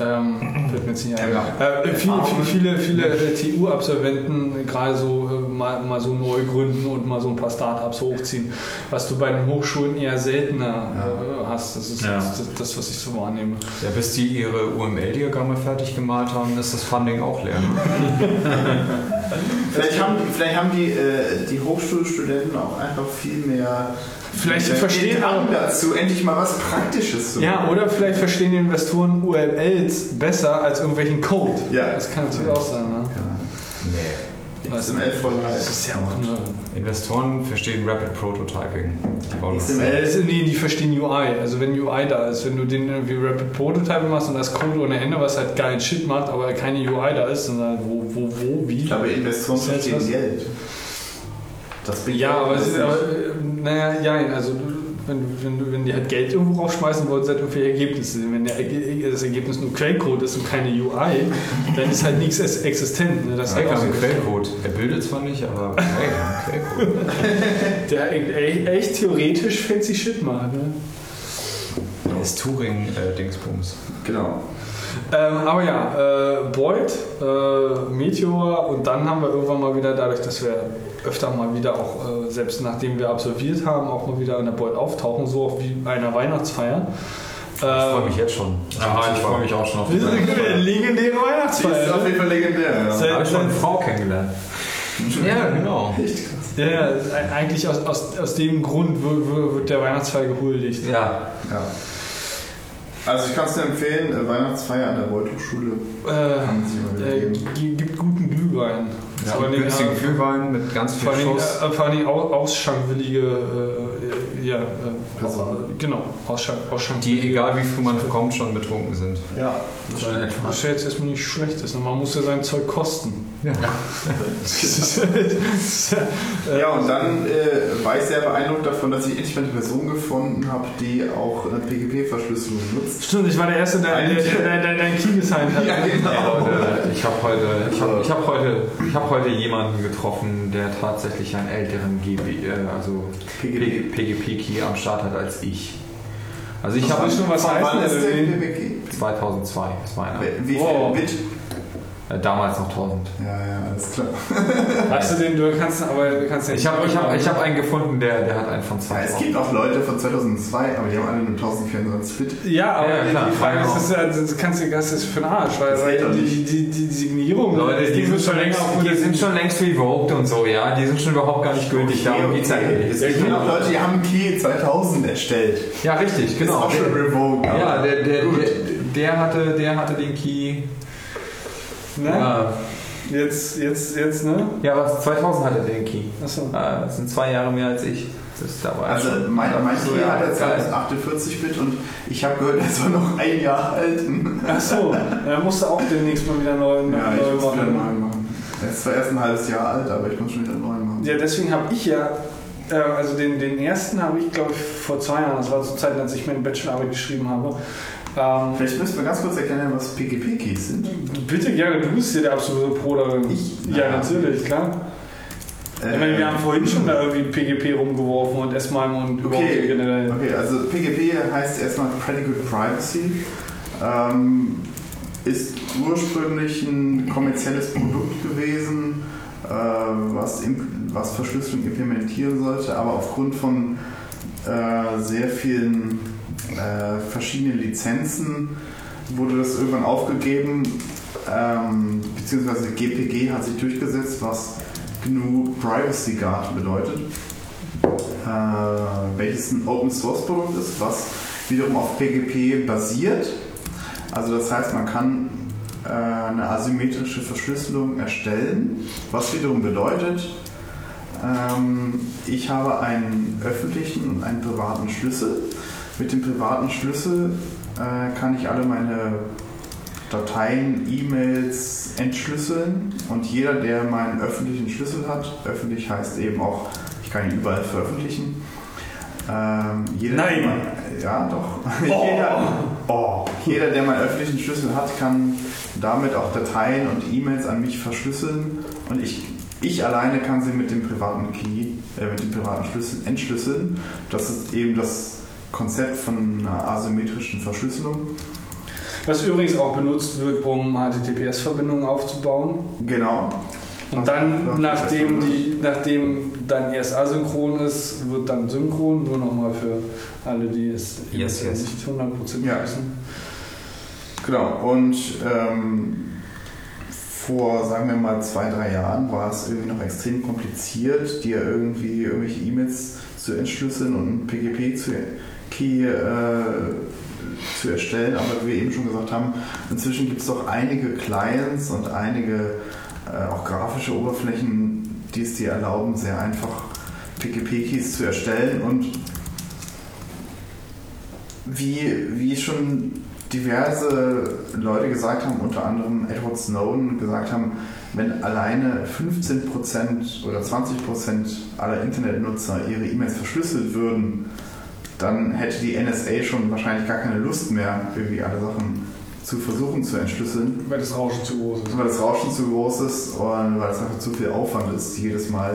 Ähm, fällt mir jetzt nicht ein. Ja. Äh, viele, viele, viele, äh, TU-Absolventen gerade so äh, mal, mal so neu gründen und mal so ein paar Startups hochziehen, was du bei den Hochschulen eher seltener äh, hast. Das ist Ja. das, das, was ich so wahrnehme. Ja, bis die ihre UML-Diagramme fertig gemalt haben, ist das Funding auch leer. [laughs] Vielleicht haben, vielleicht haben die, äh, die Hochschulstudenten auch einfach viel mehr. Vielleicht verstehen auch- dazu, endlich mal was Praktisches zu Ja, machen. oder vielleicht verstehen die Investoren UMLs besser als irgendwelchen Code. Ja. Das kann natürlich auch sein. XML voll Das ist ja auch eine. Investoren verstehen Rapid Prototyping. XML ist- Nee, die verstehen UI. Also wenn UI da ist, wenn du den irgendwie Rapid Prototype machst und das Code ohne Ende, was halt geilen Shit macht, aber keine UI da ist, dann halt wo, wo, wo, wie. Ich glaube, Investoren verstehen? Geld. Das bringt Ja, aber, aber äh, naja, ja, also wenn, wenn, du- wenn die halt Geld irgendwo rausschmeißen wollen, seid irgendwelche Ergebnisse. Wenn der, das Ergebnis nur Quellcode ist und keine UI, dann ist halt nichts ex- existent. Ne? Das ist Hey, wir einfach haben so. einen Quellcode. Er bildet zwar nicht, aber hey, Quellcode. [laughs] Der e- echt theoretisch fancy Shit macht. Ne? Das ist Turing-Dingsbums. Genau. Ähm, aber ja, äh, Boyd, äh, Meteor und dann haben wir irgendwann mal wieder, dadurch, dass wir öfter mal wieder auch, äh, selbst nachdem wir absolviert haben, auch mal wieder an der Boyd auftauchen, so auch wie bei einer Weihnachtsfeier. Ich freue mich jetzt schon. Aha, ich freue mich auch schon auf Das die eine legendäre Die ist auf Weihnachtsfeier. jeden Fall legendär. Ja. Da habe ich schon eine Frau kennengelernt. Ja, genau. Echt krass. Ja, ja, eigentlich aus, aus, aus dem Grund wird, wird- wird der Weihnachtsfeier gehuldigt. Ja, Ja. Also ich kann es dir empfehlen, äh, Weihnachtsfeier an der Beutelschule. Äh, äh, gibt guten Glühwein. Ja, günstigen Glühwein mit ganz viel Vor Schuss. äh, vor au- ausschankwillige, äh, ja, äh, genau, Ausschank. Die, egal wie früh man kommt, schon betrunken sind. Ja. das. Was ja jetzt erstmal nicht schlecht ist. Man muss ja sein Zeug kosten. Ja. [laughs] Das das äh, Ja, und dann äh, war ich sehr beeindruckt davon, dass ich endlich mal eine Person gefunden habe, die auch eine PGP-Verschlüsselung nutzt. Stimmt, ich war der Erste, der, der, der, der, der ein Key gesigned hat. Ja, genau. Ich habe heute, ich hab, ich hab heute, ich hab heute jemanden getroffen, der tatsächlich einen älteren GB, äh, also PGP. PGP-Key am Start hat als ich. Also ich habe du was wann ist oder der wie? PGP? 2002, das war einer. Wie viel Wow. Bit? Äh, damals noch 1000. Ja, ja, alles klar. [laughs] Hast du den, du kannst aber du kannst den Ich habe ich hab, ich hab einen gefunden, der, der hat einen von Ja, 2000. es gibt auch Leute von 2002, aber die haben alle nur 1024 Bit. Ja, aber Ja, klar, die Frage genau. ist, das, ist ja- das kannst du das ist für den Arsch, weil, Das weil die, die, die, die Signierung, Leute, das die sind, schon längst, auf die sind schon längst revoked und so, ja. Die sind schon überhaupt gar nicht gültig. Darum geht's ja nicht. Es nur- auch Leute, die haben einen Key 2000 erstellt. Ja, richtig, Ist genau. auch schon revoked. Ja, der, der, der, der, hatte, der hatte den Key. Ne? Ja, Jetzt, jetzt, jetzt, ne? ja was? 2000 hatte den Key. Achso. Ah, Das sind zwei Jahre mehr als ich. Das, da war Also mein, mein so, ja, hat jetzt geil. halt 48-Bit und ich habe gehört, er soll noch ein Jahr halten. Ach so, dann musst du auch demnächst mal wieder neu, neu, Ja, ich muss wieder einen machen. neuen machen. Er ist zwar erst ein halbes Jahr alt, aber ich muss schon wieder neuen machen. Ja, deswegen habe ich ja, äh, also den, den ersten habe ich, glaube ich, vor zwei Jahren, das war zur Zeit, als ich meine Bachelorarbeit geschrieben habe. Ähm, Vielleicht müssen wir ganz kurz erklären, was PGP-Keys sind. bitte, Gerrit, du bist hier der absolute Pro darin. Ich? Ja, Ja. natürlich, klar. Äh, ich meine, wir haben vorhin schon da irgendwie PGP rumgeworfen und S-MIME und überhaupt Okay, generell. okay, also PGP heißt erstmal Pretty Good Privacy. Ähm, ist ursprünglich ein kommerzielles Produkt gewesen, äh, was, im, was Verschlüsselung implementieren sollte, aber aufgrund von äh, sehr vielen äh, verschiedenen Lizenzen wurde das irgendwann aufgegeben, ähm, beziehungsweise GPG hat sich durchgesetzt, was GNU Privacy Guard bedeutet äh, welches ein Open Source Produkt ist, was wiederum auf PGP basiert. Also das heißt, man kann äh, eine asymmetrische Verschlüsselung erstellen, was wiederum bedeutet, ähm, ich habe einen öffentlichen und einen privaten Schlüssel. Mit dem privaten Schlüssel äh, kann ich alle meine Dateien, E-Mails entschlüsseln und jeder, der meinen öffentlichen Schlüssel hat, öffentlich heißt eben auch, ich kann ihn überall veröffentlichen. Ähm, jeder, Nein. Der mein, ja, doch. Oh. [laughs] jeder, oh, jeder, der meinen öffentlichen Schlüssel hat, kann damit auch Dateien und E-Mails an mich verschlüsseln und ich, ich alleine kann sie mit dem privaten Key, äh, mit dem privaten Schlüssel entschlüsseln. Das ist eben das Konzept von einer asymmetrischen Verschlüsselung. Was übrigens auch benutzt wird, um HTTPS-Verbindungen aufzubauen. Genau. Und dann, nachdem, die, nachdem dann erst asynchron ist, wird dann synchron. Nur nochmal für alle, die es Yes, yes. nicht 100% Ja. wissen. Genau, und ähm, vor, sagen wir mal, zwei, drei Jahren war es irgendwie noch extrem kompliziert, dir irgendwie irgendwelche E-Mails zu entschlüsseln und einen PGP-Key äh, zu erstellen. Aber wie wir eben schon gesagt haben, inzwischen gibt es doch einige Clients und einige äh, auch grafische Oberflächen, die es dir erlauben, sehr einfach PGP-Keys zu erstellen und wie, wie schon diverse Leute gesagt haben, unter anderem Edward Snowden gesagt haben, wenn alleine 15% oder 20% aller Internetnutzer ihre E-Mails verschlüsselt würden, dann hätte die NSA schon wahrscheinlich gar keine Lust mehr, irgendwie alle Sachen zu versuchen zu entschlüsseln, Weil das Rauschen zu groß ist. weil das Rauschen zu groß ist und weil es einfach zu viel Aufwand ist, jedes Mal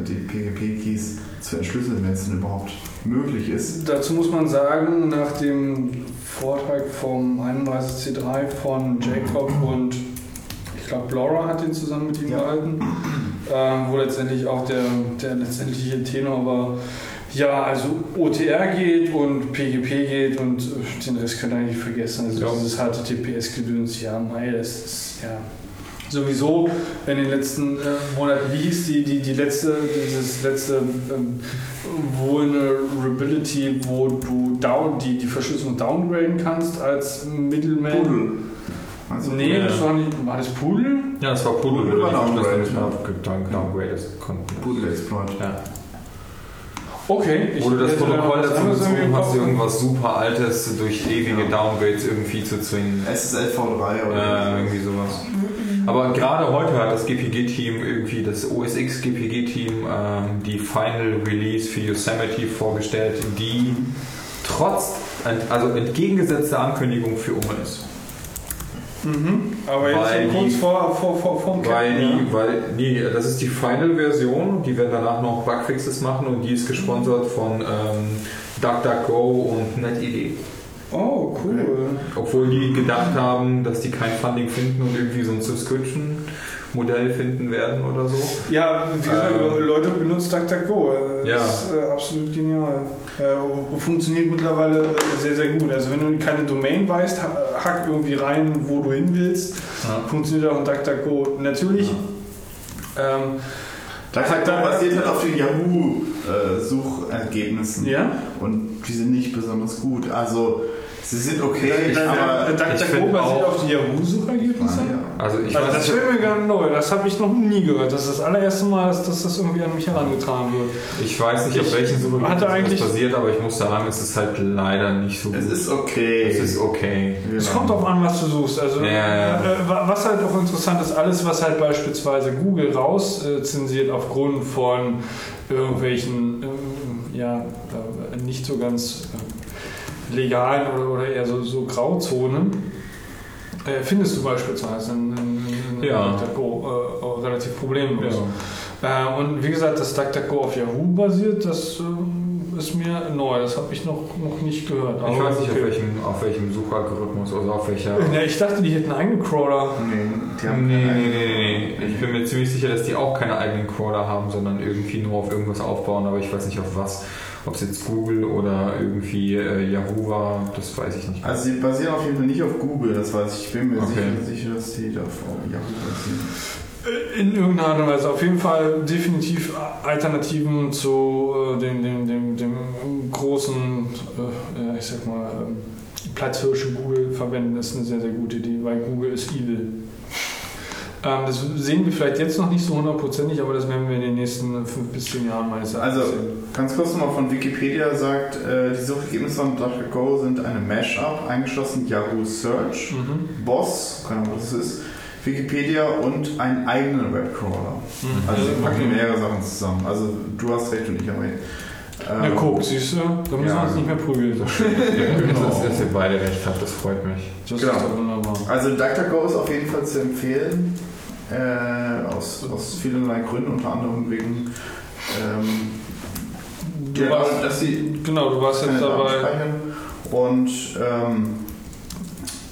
äh, die PGP-Keys zu entschlüsseln, wenn es denn überhaupt möglich ist. Dazu muss man sagen, nach dem Vortrag vom 31C3 von Jacob und ich glaube Laura hat den zusammen mit ihm Ja. gehalten, ähm, wo letztendlich auch der, der letztendliche Tenor war, ja, also OTR geht und PGP geht und äh, den Rest könnt ihr eigentlich vergessen. Also Ja. dieses HTTPS-Gedöns, ja, mei, das ist ja sowieso in den letzten äh, Monaten, wie hieß die, die, die letzte, dieses letzte ähm, Vulnerability, wo du down, die, die Verschlüsselung downgraden kannst als Middleman? Pudel. Also, Nee, Ja. das war nicht, war das Pudel? Ja, das war Pudel, Pudel wo war die Downgrade, Verschlüsselung konnten. Pudel-Exploit. Ja. Okay. ich Wo du das Protokoll dazu gezogen hast, Kopf. irgendwas super Altes durch ewige Ja. Downgrades irgendwie zu zwingen. SSL-V3 oder Äh, irgendwie sowas. Aber gerade heute hat das GPG-Team irgendwie, das OSX-GPG-Team, ähm, die Final Release für Yosemite vorgestellt, die trotz, also entgegengesetzter Ankündigung für Oma ist. Mhm. Aber jetzt Weil kurz die- vor, vor, vor, vom Weil Captain, die, weil, nee, das ist die Final-Version, die werden danach noch Bugfixes machen und die ist gesponsert von ähm, DuckDuckGo und NetED. Oh, cool. Obwohl die gedacht haben, dass die kein Funding finden und irgendwie so ein Subscription-Modell finden werden oder so. Ja, wie gesagt, Ähm. Leute benutzen DuckDuckGo. Das Ja. ist äh, absolut genial. Äh, funktioniert mittlerweile äh, sehr, sehr gut. Also wenn du keine Domain weißt, ha- hack irgendwie rein, wo du hin willst. Ja. Funktioniert auch in DuckDuckGo. Natürlich. Ähm, DuckDuckGo Da- basiert halt auf den Yahoo-Suchergebnissen. ja. Und die sind nicht besonders gut. Also Sie sind okay, Äh, aber DuckDuckGo find basiert auch- auf die Yahoo-Suchergebnisse? Also ich Also das fällt mir ganz neu, das habe ich noch nie gehört. Das ist das allererste Mal, dass, dass das irgendwie an mich herangetragen wird. ich weiß nicht, auf Ich welchen hatte Suchergebnissen das basiert, aber ich muss sagen, es ist halt leider nicht so es gut. ist okay. es ist okay. Es Genau. kommt drauf an, was du suchst. Also, Ja, ja. Äh, wa- was halt auch interessant ist, alles, was halt beispielsweise Google raus äh, zensiert aufgrund von irgendwelchen, ähm, ja, nicht so ganz äh, legalen oder, oder eher so, so Grauzonen, äh, findest du beispielsweise in, in, in Ja. DuckDuckGo äh, relativ problemlos. Ja. Äh, und wie gesagt, das DuckDuckGo auf Yahoo basiert, das ähm, ist mir neu. Das habe ich noch, noch nicht gehört. Ich weiß nicht, okay. auf welchem, auf welchem Suchalgorithmus oder auf welcher. [laughs] Ja, ich dachte, die hätten eigene Crawler. Nee, die haben Nee, nee, keine- nee, nee, nee. Ich bin mir ziemlich sicher, dass die auch keine eigenen Crawler haben, sondern irgendwie nur auf irgendwas aufbauen, aber ich weiß nicht auf was. Ob es jetzt Google oder irgendwie äh, Yahoo war, das weiß ich nicht. Also sie basieren auf jeden Fall nicht auf Google, das weiß ich. Ich bin mir Okay. sicher, sicher, dass die da auf Yahoo basieren. In irgendeiner Art und Weise. Auf jeden Fall definitiv Alternativen zu äh, dem, dem, dem, dem großen, äh, ich sag mal, ähm, Platzhirsche Google verwenden, ist eine sehr, sehr gute Idee, weil Google ist evil. Ähm, das sehen wir vielleicht jetzt noch nicht so hundertprozentig, aber das werden wir in den nächsten fünf bis zehn Jahren meines Erachtens Also, ganz kurz nochmal von Wikipedia sagt, äh, die Suchergebnisse von DuckDuckGo sind eine Mashup, eingeschlossen Yahoo Search, Mhm. Boss, keine Ahnung, was das ist, Wikipedia und einen eigenen Webcrawler. Mhm. Also sie packen mehrere Sachen zusammen. Also du hast recht und ich habe recht. Ja, Ähm, guck, siehst du, da müssen ja. wir uns nicht mehr prügeln. dass, dass ihr beide recht habt, das freut mich. Das Genau. ist doch wunderbar. Also DuckDuckGo ist auf jeden Fall zu empfehlen. Äh, aus, aus vielerlei Gründen, unter anderem wegen ähm, Du ja, warst, dass sie genau, du warst jetzt dabei. Und ähm,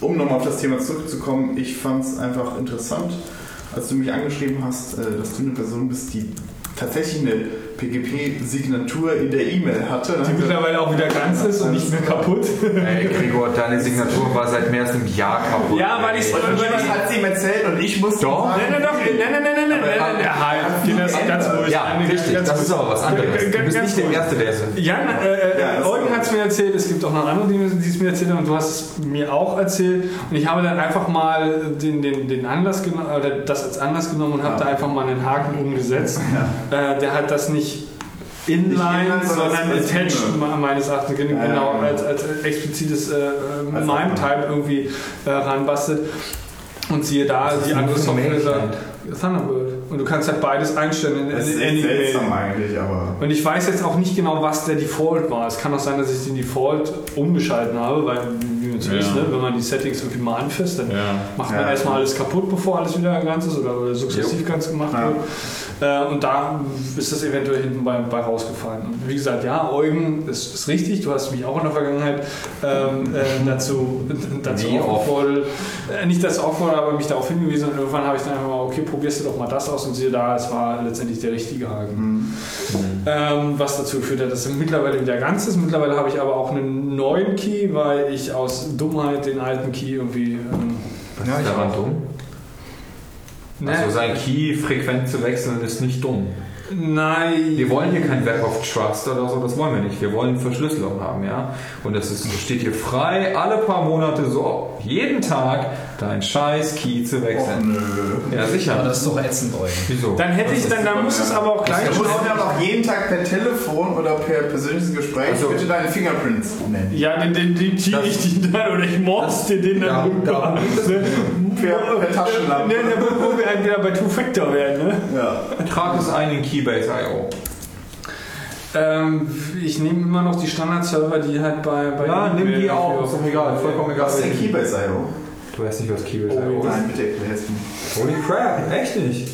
um nochmal auf das Thema zurückzukommen, ich fand es einfach interessant, als du mich angeschrieben hast, äh, dass du eine Person bist, die tatsächlich eine PGP-Signatur in der E-Mail hatte. Die mittlerweile auch wieder ganz ist und nicht mehr kaputt. Ey, Gregor, deine Signatur war seit mehr als einem Jahr kaputt. Ja, weil ich... es hat sie ihm erzählt und ich musste... Doch. Nein, nein, doch. Nein, nein, nein, nein, nein. Nein, das ganz ruhig. Ja, richtig. Das ist aber was anderes. Du bist nicht der Erste, der es... Jan, äh, äh, Eugen hat es mir erzählt, es gibt auch noch andere, die es mir erzählt haben und du hast es mir auch erzählt und ich habe dann einfach mal den, den, den Anlass genommen, das als Anlass genommen und habe da einfach mal einen Haken umgesetzt. Äh, der hat das nicht inline, inline, sondern attached meines Erachtens, genau, Ja, genau. als, als explizites äh, Als MIME-Type irgendwie äh, ranbastelt. Und siehe da, die andere Software sagt Thunderbird. Und du kannst halt beides einstellen in, das ist in echt seltsam eigentlich, aber Und ich weiß jetzt auch nicht genau, was der Default war. Es kann auch sein, dass ich den Default umgeschalten habe, weil, wie man es Ja. ne, wenn man die Settings irgendwie mal anfasst, dann Ja. macht man Ja. erstmal alles kaputt, bevor alles wieder ganz ist oder, oder sukzessiv ganz gemacht wird. Äh, und da ist das eventuell hinten bei, bei rausgefallen. Und wie gesagt, ja, Eugen ist, ist richtig. Du hast mich auch in der Vergangenheit ähm, äh, dazu, [laughs] dazu oft? aufgefordert, äh, nicht das aufgefordert, aber mich darauf hingewiesen. Und irgendwann habe ich dann einfach mal, okay, probierst du doch mal das aus und siehe da, es war letztendlich der richtige Haken. hm. Ähm, was dazu geführt hat, dass er mittlerweile wieder ganz ist. Mittlerweile habe ich aber auch einen neuen Key, weil ich aus Dummheit den alten Key irgendwie. Ähm, Was Ja, ich auch. dumm? Ne, Also sein Key frequent zu wechseln ist nicht dumm. nein. Wir wollen hier kein Web of Trust oder so, das wollen wir nicht. Wir wollen Verschlüsselung haben, ja. Und das ist, steht hier frei, alle paar Monate so, jeden Tag dein scheiß Key zu Och, wechseln. nö. Ja, Aber sicher. das ist doch ätzend, Eugen. Wieso? Dann hätte ich, dann, dann muss es aber auch gleich Du musst mir aber auch jeden Tag per Telefon oder per persönliches Gespräch Also- bitte deine Fingerprints nennen. Ja, den, den, den Key ich dich dann oder ich mords dir den dann Ja, rüber. Ne? Per, per Taschenlampe. Ne, ne, wo wir wieder bei Two-Factor werden, ne? Ja. Trag es ein in Keybase.io. Ähm, ich nehme immer noch die Standard-Server, die halt bei. bei Ja, nimm die auch, ist doch egal, vollkommen egal. Was ist denn Keybase.io? Du weißt nicht, was Keybase.io Oh, ist? Nein, bitte mir. Holy crap, echt nicht.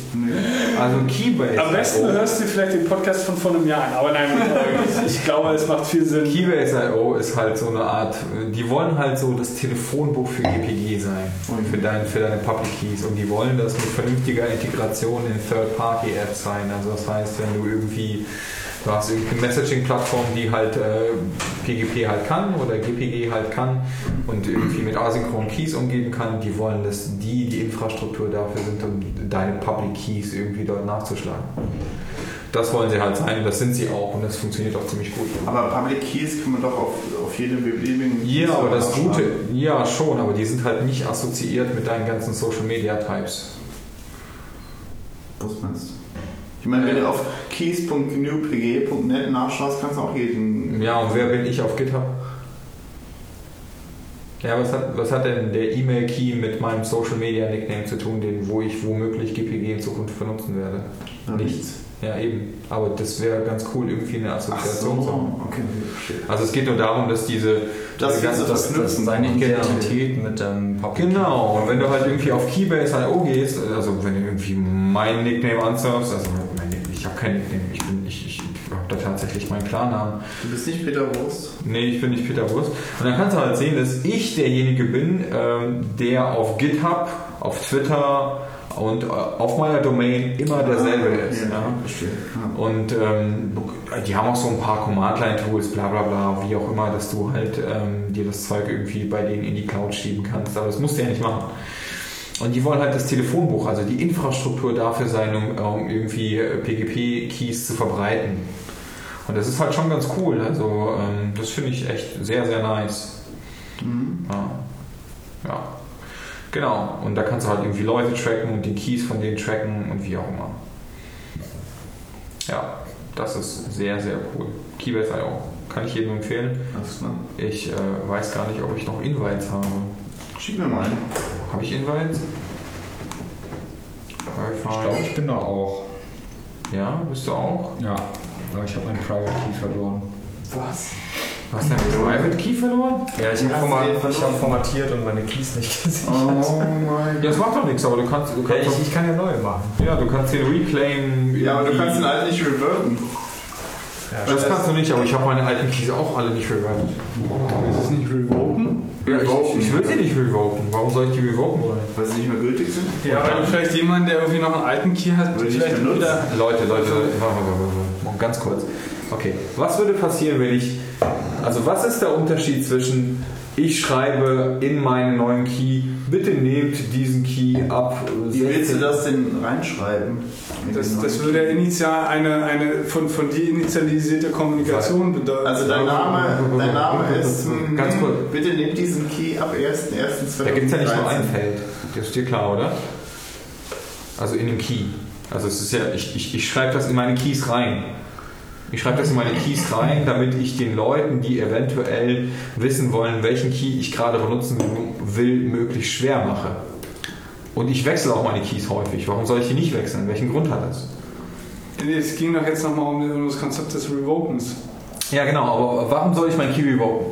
Also Keybase. Am besten hörst du vielleicht den Podcast von vor einem Jahr an, aber nein, [laughs] ich, glaube, es macht viel Sinn. Keybase.io ist halt so eine Art, die wollen halt so das Telefonbuch für GPG sein und für, dein, für deine Public Keys und die wollen das mit vernünftiger Integration in Third-Party-Apps sein. Also das heißt, wenn du irgendwie, du hast irgendeine Messaging-Plattform, die halt äh, PGP halt kann oder GPG halt kann und irgendwie mit asynchronen Keys umgehen kann, die wollen, dass die die Infrastruktur dafür sind, um deine Public Keys irgendwie dort nachzuschlagen. Das wollen sie halt sein und das sind sie auch und das funktioniert auch ziemlich gut. Aber Public Keys kann man doch auf, auf jedem beliebigen Ja, aber das Gute, ja schon, aber die sind halt nicht assoziiert mit deinen ganzen Social Media Types. Was meinst du? Ich meine, wenn du auf keys.gnupg.net nachschaust, kannst du auch jeden. Ja, und wer bin ich auf GitHub? Ja, was hat, was hat denn der E-Mail-Key mit meinem Social Media Nickname zu tun, den, wo ich womöglich GPG in Zukunft benutzen werde? Ja, Nichts. Ja, eben. Aber das wäre ganz cool, irgendwie eine Assoziation zu haben. so, okay, verstehe. Also es geht nur darum, dass diese. Das diese ganze- Das, das seine Identität mit dem Public Genau, und wenn du halt irgendwie auf Keybase.io gehst, also wenn du irgendwie mein Nickname ansurfst, also ich habe kein Nickname, ich, bin, ich, ich habe da tatsächlich meinen Klarnamen. Du bist nicht Peter Wurst. Nee, ich bin nicht Peter Wurst. Und dann kannst du halt sehen, dass ich derjenige bin, ähm, der auf GitHub, auf Twitter und äh, auf meiner Domain immer derselbe ist. Ja, Ja. verstehe. Ja. Und ähm, die haben auch so ein paar Command-Line-Tools, bla bla bla, wie auch immer, dass du halt ähm, dir das Zeug irgendwie bei denen in die Cloud schieben kannst. Aber das musst du ja nicht machen. Und die wollen halt das Telefonbuch, also die Infrastruktur dafür sein, um, um irgendwie PGP-Keys zu verbreiten. Und das ist halt schon ganz cool. Also ähm, das finde ich echt sehr, sehr nice. Mhm. Ja. ja. Genau. Und da kannst du halt irgendwie Leute tracken und die Keys von denen tracken und wie auch immer. Ja, das ist sehr, sehr cool. Keybase.io. Kann ich jedem empfehlen. Ich äh, weiß gar nicht, ob ich noch Invites habe. Schick mir mal einen. Habe ich Invites? Ich glaube, ich bin da auch. Ja, bist du auch? Ja, aber ich habe meinen Private Key verloren. Was? Du hast deinen Private Key verloren? Ja, ich habe Hast forma du den ich verloren? hab formatiert und meine Keys nicht [laughs] gesichert. Oh mein Ja, das macht doch nichts, aber du kannst, du Ja, kannst, ich, ich kann ja neue machen. ja, du kannst den reclaim. Ja, aber du kannst ihn halt nicht reverten. Das kannst du nicht, aber ich habe meine alten Keys auch alle nicht reverted. Ist es nicht revoken? Ja, ich, ich will sie nicht revoken. Warum soll ich die revoken wollen? Weil sie nicht mehr gültig sind? Ja, weil du vielleicht jemanden, der irgendwie noch einen alten Key hat, Würde ich vielleicht benutzen. wieder. Leute, Leute, warte, warte, warte, warte, ganz kurz. Okay, was würde passieren, wenn ich. Also, was ist der Unterschied zwischen ich schreibe in meinen neuen Key, bitte nehmt diesen Key ab. Wie willst du das denn reinschreiben? Das, dem das würde ja initial eine, eine von, von dir initialisierte Kommunikation bedeuten. Also dein Name, dein Name [laughs] ist. Ganz kurz. Bitte nehmt diesen Key ab 1.1.2013. Da gibt es ja nicht nur ein Feld. Das ist dir klar, oder? Also in den Key. Also es ist ja, ich, ich, ich schreibe das in meine Keys rein. Ich schreibe das in meine Keys rein, damit ich den Leuten, die eventuell wissen wollen, welchen Key ich gerade benutzen will, möglichst schwer mache. Und ich wechsle auch meine Keys häufig. Warum soll ich die nicht wechseln? Welchen Grund hat das? Es ging doch jetzt nochmal um das Konzept des Revokens. Ja, genau, aber warum soll ich mein Key revoken?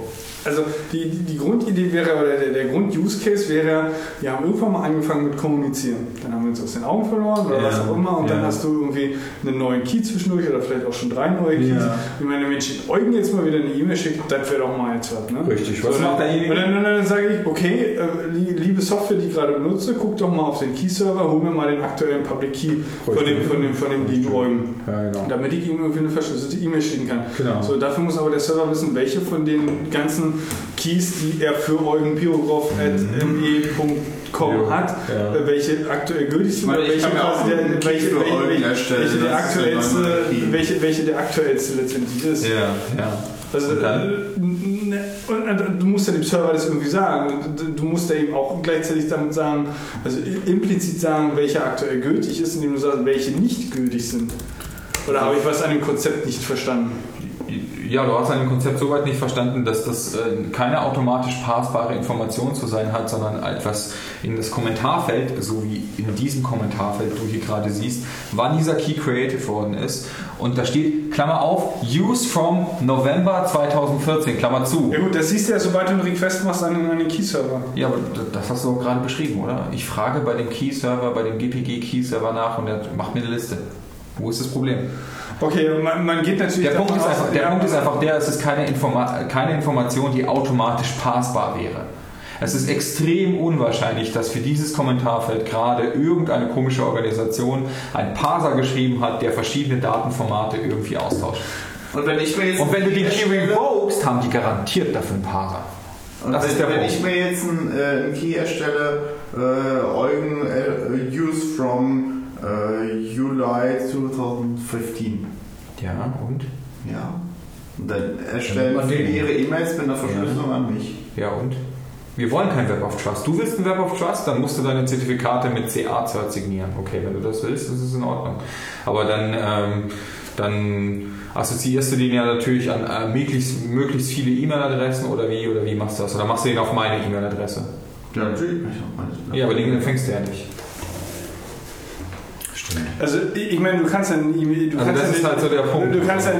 Also die, die, Grundidee wäre, oder der, der Grund-Use-Case wäre, wir haben irgendwann mal angefangen mit Kommunizieren. Dann haben wir uns aus den Augen verloren oder Ja, was auch immer und dann ja. hast du irgendwie einen neuen Key zwischendurch oder vielleicht auch schon drei neue Keys. Ja. Und wenn der Mensch Eugen jetzt mal wieder eine E-Mail schickt, das wäre doch mal jetzt was. Ne? Richtig. Was So, macht dann, derjenige? und dann, dann, dann sage ich, okay, äh, li- liebe Software, die ich gerade benutze, guck doch mal auf den Key-Server, hol mir mal den aktuellen Public Key von dem, von dem, von dem lieben Eugen. Ja, genau. Damit ich ihm irgendwie eine verschlüsselte E-Mail schicken kann. Genau. So, dafür muss aber der Server wissen, welche von den ganzen Keys, die er für Eugen Pirograph.me.com Ja. hat, Ja. äh, welche aktuell gültig sind, meine, welche, der, welche, welche, welche, welche, der aktuellste, welche, welche der aktuellste letztendlich ist. Ja, ja. Also, Und äh, du musst ja dem Server das irgendwie sagen. Du- musst ja ihm auch gleichzeitig damit sagen, also implizit sagen, welcher aktuell gültig ist, indem du sagst, welche nicht gültig sind. Oder habe ich was an dem Konzept nicht verstanden? Ja, du hast an dem Konzept soweit nicht verstanden, dass das äh, keine automatisch passbare Information zu sein hat, sondern etwas in das Kommentarfeld, so wie in diesem Kommentarfeld du hier gerade siehst, wann dieser Key created worden ist. Und da steht, Klammer auf, use from November 2014, Klammer zu. Ja gut, das siehst du ja, sobald du einen Request machst an den Key-Server. Ja, aber das hast du auch gerade beschrieben, oder? Ich frage bei dem Key-Server, bei dem GPG-Key-Server nach und er macht mir eine Liste. Wo ist das Problem? Okay, man, man geht natürlich Der, Punkt ist, aus, einfach, der ja, Punkt ist einfach der, es ist keine, Informa keine Information, die automatisch passbar wäre. Es ist extrem unwahrscheinlich, dass für dieses Kommentarfeld gerade irgendeine komische Organisation einen Parser geschrieben hat, der verschiedene Datenformate irgendwie austauscht. Und wenn ich mir jetzt Und wenn du den Key revokest, haben die garantiert dafür einen Parser. Und Das wenn, ist der wenn Punkt. ich mir jetzt einen, äh, einen Key erstelle, äh, Eugen äh, use from Äh, Juli 2015. Ja, und? Ja. Und dann erstellen man viele ihre E-Mails mit einer Verschlüsselung an mich. Ja, und? Wir wollen kein Web of Trust. Du willst ein Web of Trust, dann musst du deine Zertifikate mit CA-Cert signieren. Okay, wenn du das willst, das ist in Ordnung. Aber dann, ähm, dann assoziierst du den ja natürlich an äh, möglichst, möglichst viele E-Mail-Adressen oder wie, oder wie machst du das? Oder machst du den auf meine E-Mail-Adresse? Ja, natürlich. Ja, aber den empfängst du ja nicht. Also ich meine, du kannst E-Mail, du Also kannst das ja ist halt so der Punkt. Du kannst ja,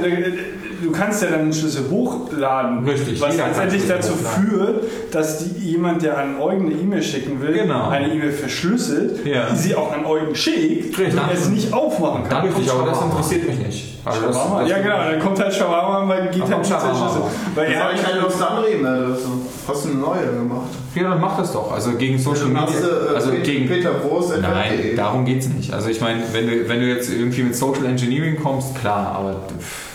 du kannst ja dann einen Schlüssel hochladen, Richtig, was letztendlich dazu hochladen. führt, dass die, jemand, der an Eugen eine E-Mail schicken will, Genau. eine E-Mail verschlüsselt, Ja. die sie auch an Eugen schickt Richtig. und er es nicht aufmachen kann. Richtig, aber das interessiert mich nicht. Also das, das, ja genau, dann kommt halt Shawarma, weil geht Dann halt. Schlüssel. Weil Jetzt er habe ich halt noch eine andere E-Mail-Adresse. Hast du eine neue gemacht? Ja, dann mach das doch. Also gegen Social Media. du, äh, Also Peter- gegen. Peter Groß, Nein, darum geht's nicht. Also ich meine, wenn du, wenn du jetzt irgendwie mit Social Engineering kommst, klar, aber pff,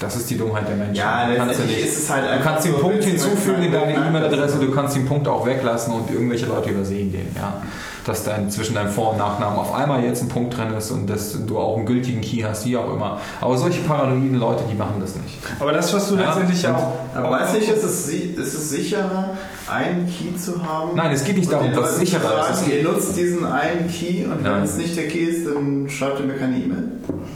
das ist die Dummheit der Menschen. Ja, du kannst ja nicht. ist es halt Du kannst den so, Punkt hinzufügen in deine merkt, E-Mail-Adresse, du kannst den Punkt auch weglassen und irgendwelche Leute übersehen den, ja. Dass dein, zwischen deinem Vor- und Nachnamen auf einmal jetzt ein Punkt drin ist und dass du auch einen gültigen Key hast, wie auch immer. Aber solche paranoiden Leute, die machen das nicht. aber das, was du Ja, letztendlich auch... Aber weiß nicht, ist es, ist es sicherer, einen Key zu haben? Nein, es geht nicht darum, was sicherer ist. Ihr nutzt diesen einen Key und Nein. wenn es nicht der Key ist, dann schreibt ihr mir keine E-Mail.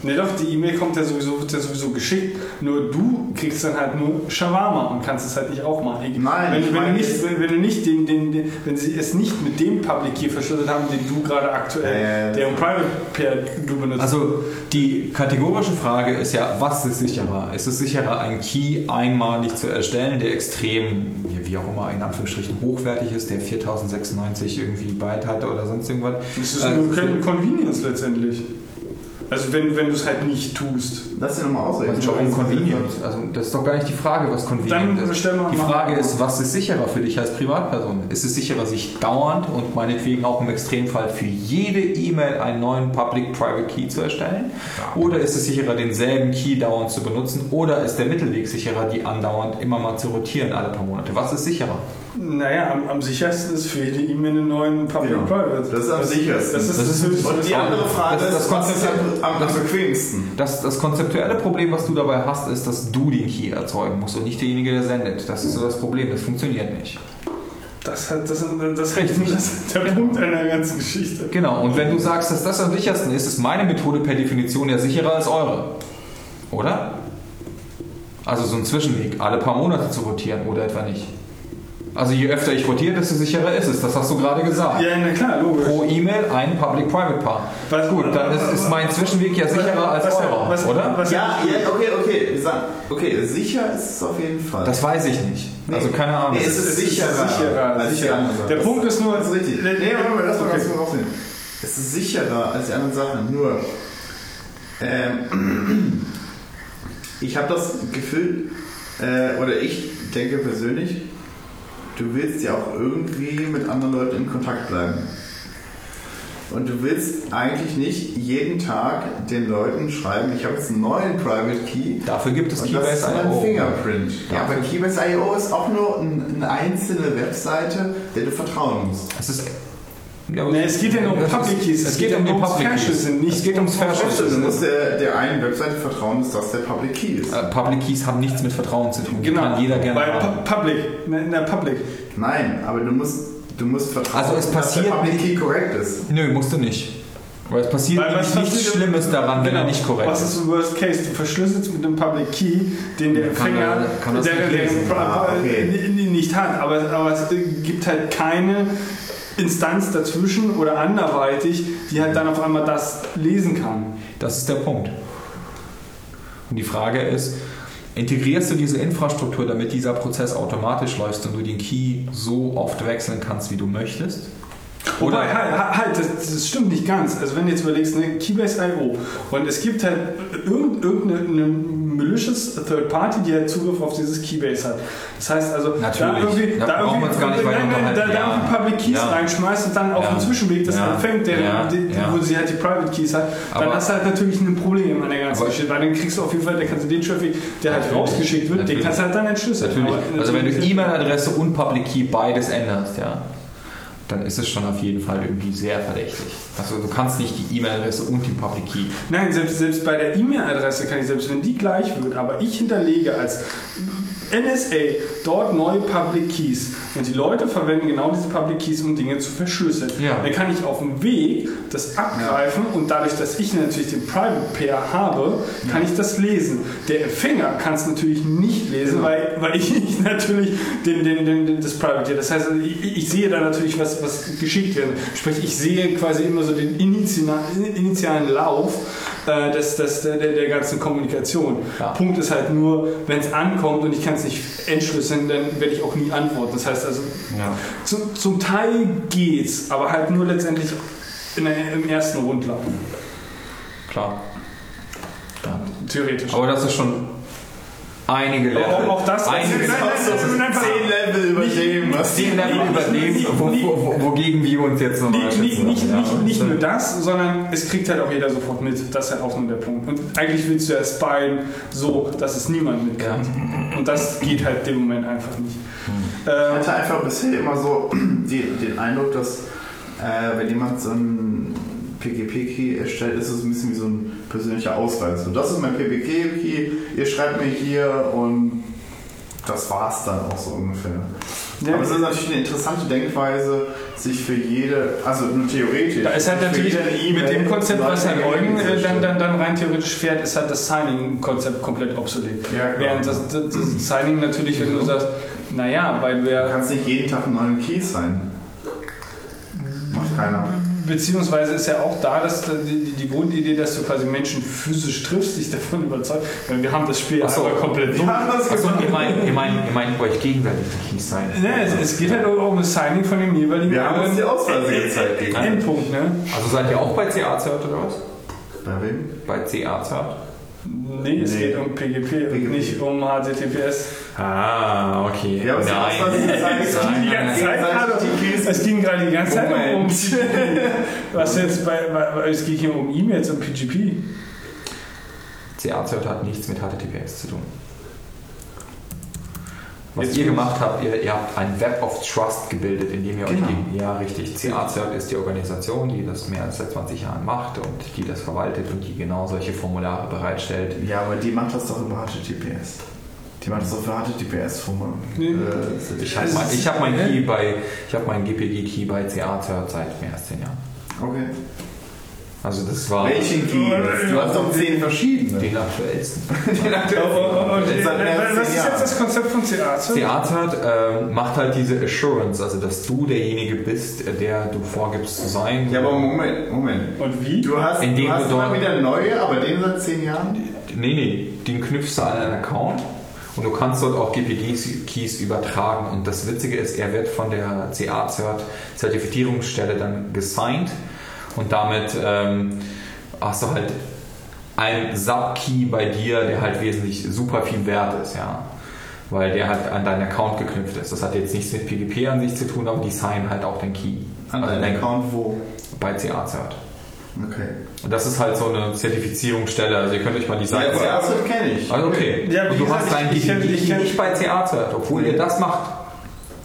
Ne, doch, die E-Mail kommt ja sowieso, wird ja sowieso geschickt. Nur du kriegst dann halt nur Shawarma und kannst es halt nicht aufmachen. Nein, wenn, ich du- wenn, meine du nicht, wenn, wenn du nicht den, den, den, wenn sie es nicht mit dem Public Key verschlüsselt haben, den du gerade aktuell, Äh, der im Private Pair du benutzt. Also die kategorische Frage ist ja, was ist sicherer? Ist es sicherer, einen Key einmalig zu erstellen, der extrem, wie auch immer, in Anführungsstrichen hochwertig ist, der 4096 irgendwie Byte hat oder sonst irgendwas? das ist Äh, nur keine Convenience letztendlich. Also wenn, wenn du es halt nicht tust. Lass dir nochmal ausreden. Was ist warum convenient? Also das ist doch gar nicht die Frage, was convenient Dann ist. stellen wir Die Frage ist, was ist sicherer für dich als Privatperson? Ist es sicherer, sich dauernd und meinetwegen auch im Extremfall für jede E-Mail einen neuen Public-Private Key zu erstellen? Oder ist es sicherer, denselben Key dauernd zu benutzen? Oder ist der Mittelweg sicherer, die andauernd immer mal zu rotieren alle paar Monate? Was ist sicherer? Naja, am, am sichersten ist für jede E-Mail einen neuen Public Genau. Private. Das ist am sichersten. Das ist Das das, ist- höchste. Und die andere Frage Das ist das ist, was ist Konzept- am, am, am bequemsten? Das, das konzeptuelle Problem, was du dabei hast, ist, dass du den Key erzeugen musst und nicht derjenige, der sendet. Das ist so das Problem. Das funktioniert nicht. Das, hat, das, das, Richtig. das ist der Punkt einer ganzen Geschichte. Genau, und wenn du sagst, dass das am sichersten ist, ist meine Methode per Definition ja sicherer als eure. Oder? Also so ein Zwischenweg, alle paar Monate zu rotieren oder etwa nicht. Also je öfter ich rotiere, desto sicherer ist es. Das hast du gerade gesagt. Ja, na klar, logisch. Pro E-Mail ein Public-Private-Paar. Was- Gut, dann ist, ist mein Zwischenweg ja sicherer als Was- eurer, was- oder? was- Ja, ja, okay, okay. Wir sagen, okay, sicher ist es auf jeden Fall. Das weiß ich nicht. Also keine Ahnung. Nee, es ist sicherer. sicherer, als die sicherer. anderen Sachen. Der Punkt ist nur, Das ist richtig. Nee, warte mal, lass mal Okay. ganz kurz aussehen. Es ist sicherer als die anderen Sachen. Nur, ähm, [clears throat] ich habe das Gefühl, äh, oder ich denke persönlich, du willst ja auch irgendwie mit anderen Leuten in Kontakt bleiben. Und du willst eigentlich nicht jeden Tag den Leuten schreiben, ich habe jetzt einen neuen Private Key. Dafür gibt es Und das ist IO. Fingerprint. Ja, aber Keybase.io ist auch nur ein- eine einzelne Webseite, der du vertrauen musst. Es ist. Ja, Nee, es geht ja nur um ist- Public Keys. Es geht um die ums Public Keys. Verschlüsseln, nicht Es geht ums ums Also, du Verschlüsseln. musst der, der einen Webseite vertrauen, dass das der Public Key ist. Äh, Public Keys haben nichts mit Vertrauen zu tun. Genau. Kann jeder gerne Bei haben. Pu- Public, ne, in der Public. Nein, aber du musst, du musst vertrauen, Also es passiert dass der Public Key korrekt ist. Nö, musst du nicht. Weil es passiert Weil was nämlich nichts Schlimmes daran, wenn Genau. er nicht korrekt Was ist. ist im Worst Case? Du verschlüsselst mit dem Public Key, den der Empfänger er- nicht Ah, okay. nicht hat. Aber, aber es gibt halt keine Instanz dazwischen oder anderweitig, die halt dann auf einmal das lesen kann. Das ist der Punkt. Und die Frage ist, integrierst du diese Infrastruktur, damit dieser Prozess automatisch läuft und du den Key so oft wechseln kannst, wie du möchtest? Wobei, Oder halt, halt das, das stimmt nicht ganz. Also wenn du jetzt überlegst, ne, Keybase.io und es gibt halt irgend- irgendeine eine malicious Third Party, die halt Zugriff auf dieses Keybase hat. Das heißt also, Natürlich. da irgendwie, Da brauchen wir uns gar nicht weiter nein, nein, da, unterhalten. da Ja. irgendwie Public Keys Ja. reinschmeißt und dann auf Ja. dem Zwischenweg das Ja. empfängt, der, Ja. die, wo sie halt die Private Keys hat, dann Aber- hast du halt natürlich ein Problem an der ganzen Geschichte, weil dann kriegst du auf jeden Fall, dann kannst du den Traffic, der halt rausgeschickt wird, den Natürlich. kannst du halt dann entschlüsseln. Natürlich. Also wenn du E-Mail-Adresse und Public Key beides änderst, ja, dann ist es schon auf jeden Fall irgendwie sehr verdächtig. Also du kannst nicht die E-Mail-Adresse und die Public Key. Nein, selbst, selbst bei der E-Mail-Adresse kann ich, selbst wenn die gleich wird, aber ich hinterlege als NSA dort neue Public Keys und die Leute verwenden genau diese Public Keys, um Dinge zu verschlüsseln. Ja. Dann kann ich auf dem Weg das abgreifen und dadurch, dass ich natürlich den Private Pair habe, kann ich das lesen. Der Empfänger kann es natürlich nicht lesen, weil, weil ich [laughs] natürlich den, den, den, den, das Private Pair. Das heißt, also ich, ich sehe da natürlich, was, was geschickt wird. Sprich, ich sehe quasi immer so den initialen Lauf äh, des, des, der, der ganzen Kommunikation. Ja. Punkt ist halt nur, wenn es ankommt und ich kann es nicht entschlüsseln, dann werde ich auch nie antworten. Das heißt also, Ja. zum, zum Teil geht's, aber halt nur letztendlich in der, im ersten Rundlauf. Klar. Ja. Theoretisch. Aber das ist schon einige Level. Auch- auch das- einige Nein, nein, nein, nein. Zehn Level über dem, was Zehn Level über dem, wo, wo, wo, wogegen wir uns jetzt nochmal Nicht, nicht, nicht, nicht, nicht nur das, sondern es kriegt halt auch jeder sofort mit. Das ist halt auch nur der Punkt. Und eigentlich willst du ja spyen so, dass es niemand mitkriegt. Ja. Und das geht halt im Moment einfach nicht. Ich hatte einfach bisher immer so [clears throat] den Eindruck, dass äh, wenn jemand so ein PGP-Key erstellt, ist es ein bisschen wie so ein persönlicher Ausweis. So, das ist mein PGP-Key, ihr schreibt mir hier und das war's dann auch so ungefähr. Ja. Aber es ist natürlich eine interessante Denkweise, sich für jede, also nur theoretisch. Da ist halt natürlich E-Mail mit dem Konzept, was Herr Eugen äh, dann, dann, dann rein theoretisch fährt, ist halt das Signing-Konzept komplett obsolet. Ja. Während das, das, das Signing natürlich, wenn du sagst, naja, weil Du wir, kannst nicht jeden Tag einen neuen Key sein. Macht keiner. Beziehungsweise ist ja auch da dass die, die, Grundidee, dass du quasi Menschen physisch triffst, dich davon überzeugt, weil wir haben das Spiel Ach so. aber komplett das Achso, ihr meint, ihr, meint, ihr meint euch gegenseitig Keys sein. Ne, es, es geht halt auch um das Signing von dem jeweiligen Wir haben uns die Ausweise gezeigt. Endpunkt, ne? Also seid ihr auch bei CA-Cert oder was? Bei wem? Bei CA-Cert? Nee, es Nee. geht um PGP, und PGP. nicht um HTTPS. Ah, okay. Ja, aber gezeigt. [laughs] Es ging die ganze Zeit gerade es ging gerade die ganze Zeit um. [laughs] Was jetzt bei, bei, es ging hier um E-Mails und PGP. CA-Cert hat nichts mit HTTPS zu tun. Was ihr gemacht habt, ihr, ihr habt ein Web of Trust gebildet, indem ihr Genau. euch die, ja richtig, CA-Cert ist die Organisation, die das mehr als seit 20 Jahren macht und die das verwaltet und die genau solche Formulare bereitstellt. Ja, aber die macht das doch über HTTPS. Die macht das doch für HTTPS-Formel. Nee. Äh, Ich habe mein, ich hab mein Key bei, ich habe meinen GPG-Key bei CA-Cert seit mehr als 10 Jahren. okay. Also das war Welchen Key? Du hast doch zehn verschiedene. den aktuellsten. [laughs] Und, und, Seit mehr als was ist jetzt das Konzept von CA? CA-Cert ähm, macht halt diese Assurance, also dass du derjenige bist, der du vorgibst zu sein. Ja, aber Moment, Moment. Und wie? Du hast, Indem du hast du immer wieder neue, aber den seit zehn Jahren? Nee, nee, den knüpfst du an einen Account und du kannst dort auch GPG-Keys übertragen. Und das Witzige ist, er wird von der CA-Zertifizierungsstelle dann gesigned und damit ähm, hast du halt einen Sub-Key bei dir, der halt wesentlich super viel wert ist, ja. Weil der halt an deinen Account geknüpft ist. Das hat jetzt nichts mit PGP an sich zu tun, aber die signen halt auch den Key. An Also deinem dein- Account wo? Bei CA-Cert. Okay. Und das ist halt so eine Zertifizierungsstelle. Also ihr könnt euch mal die Ja, Seite CA-Cert kenne ich. also okay. Ja, und du hast dein ich- ich kenn- ich kenn- nicht bei CA-Cert, obwohl ihr das macht.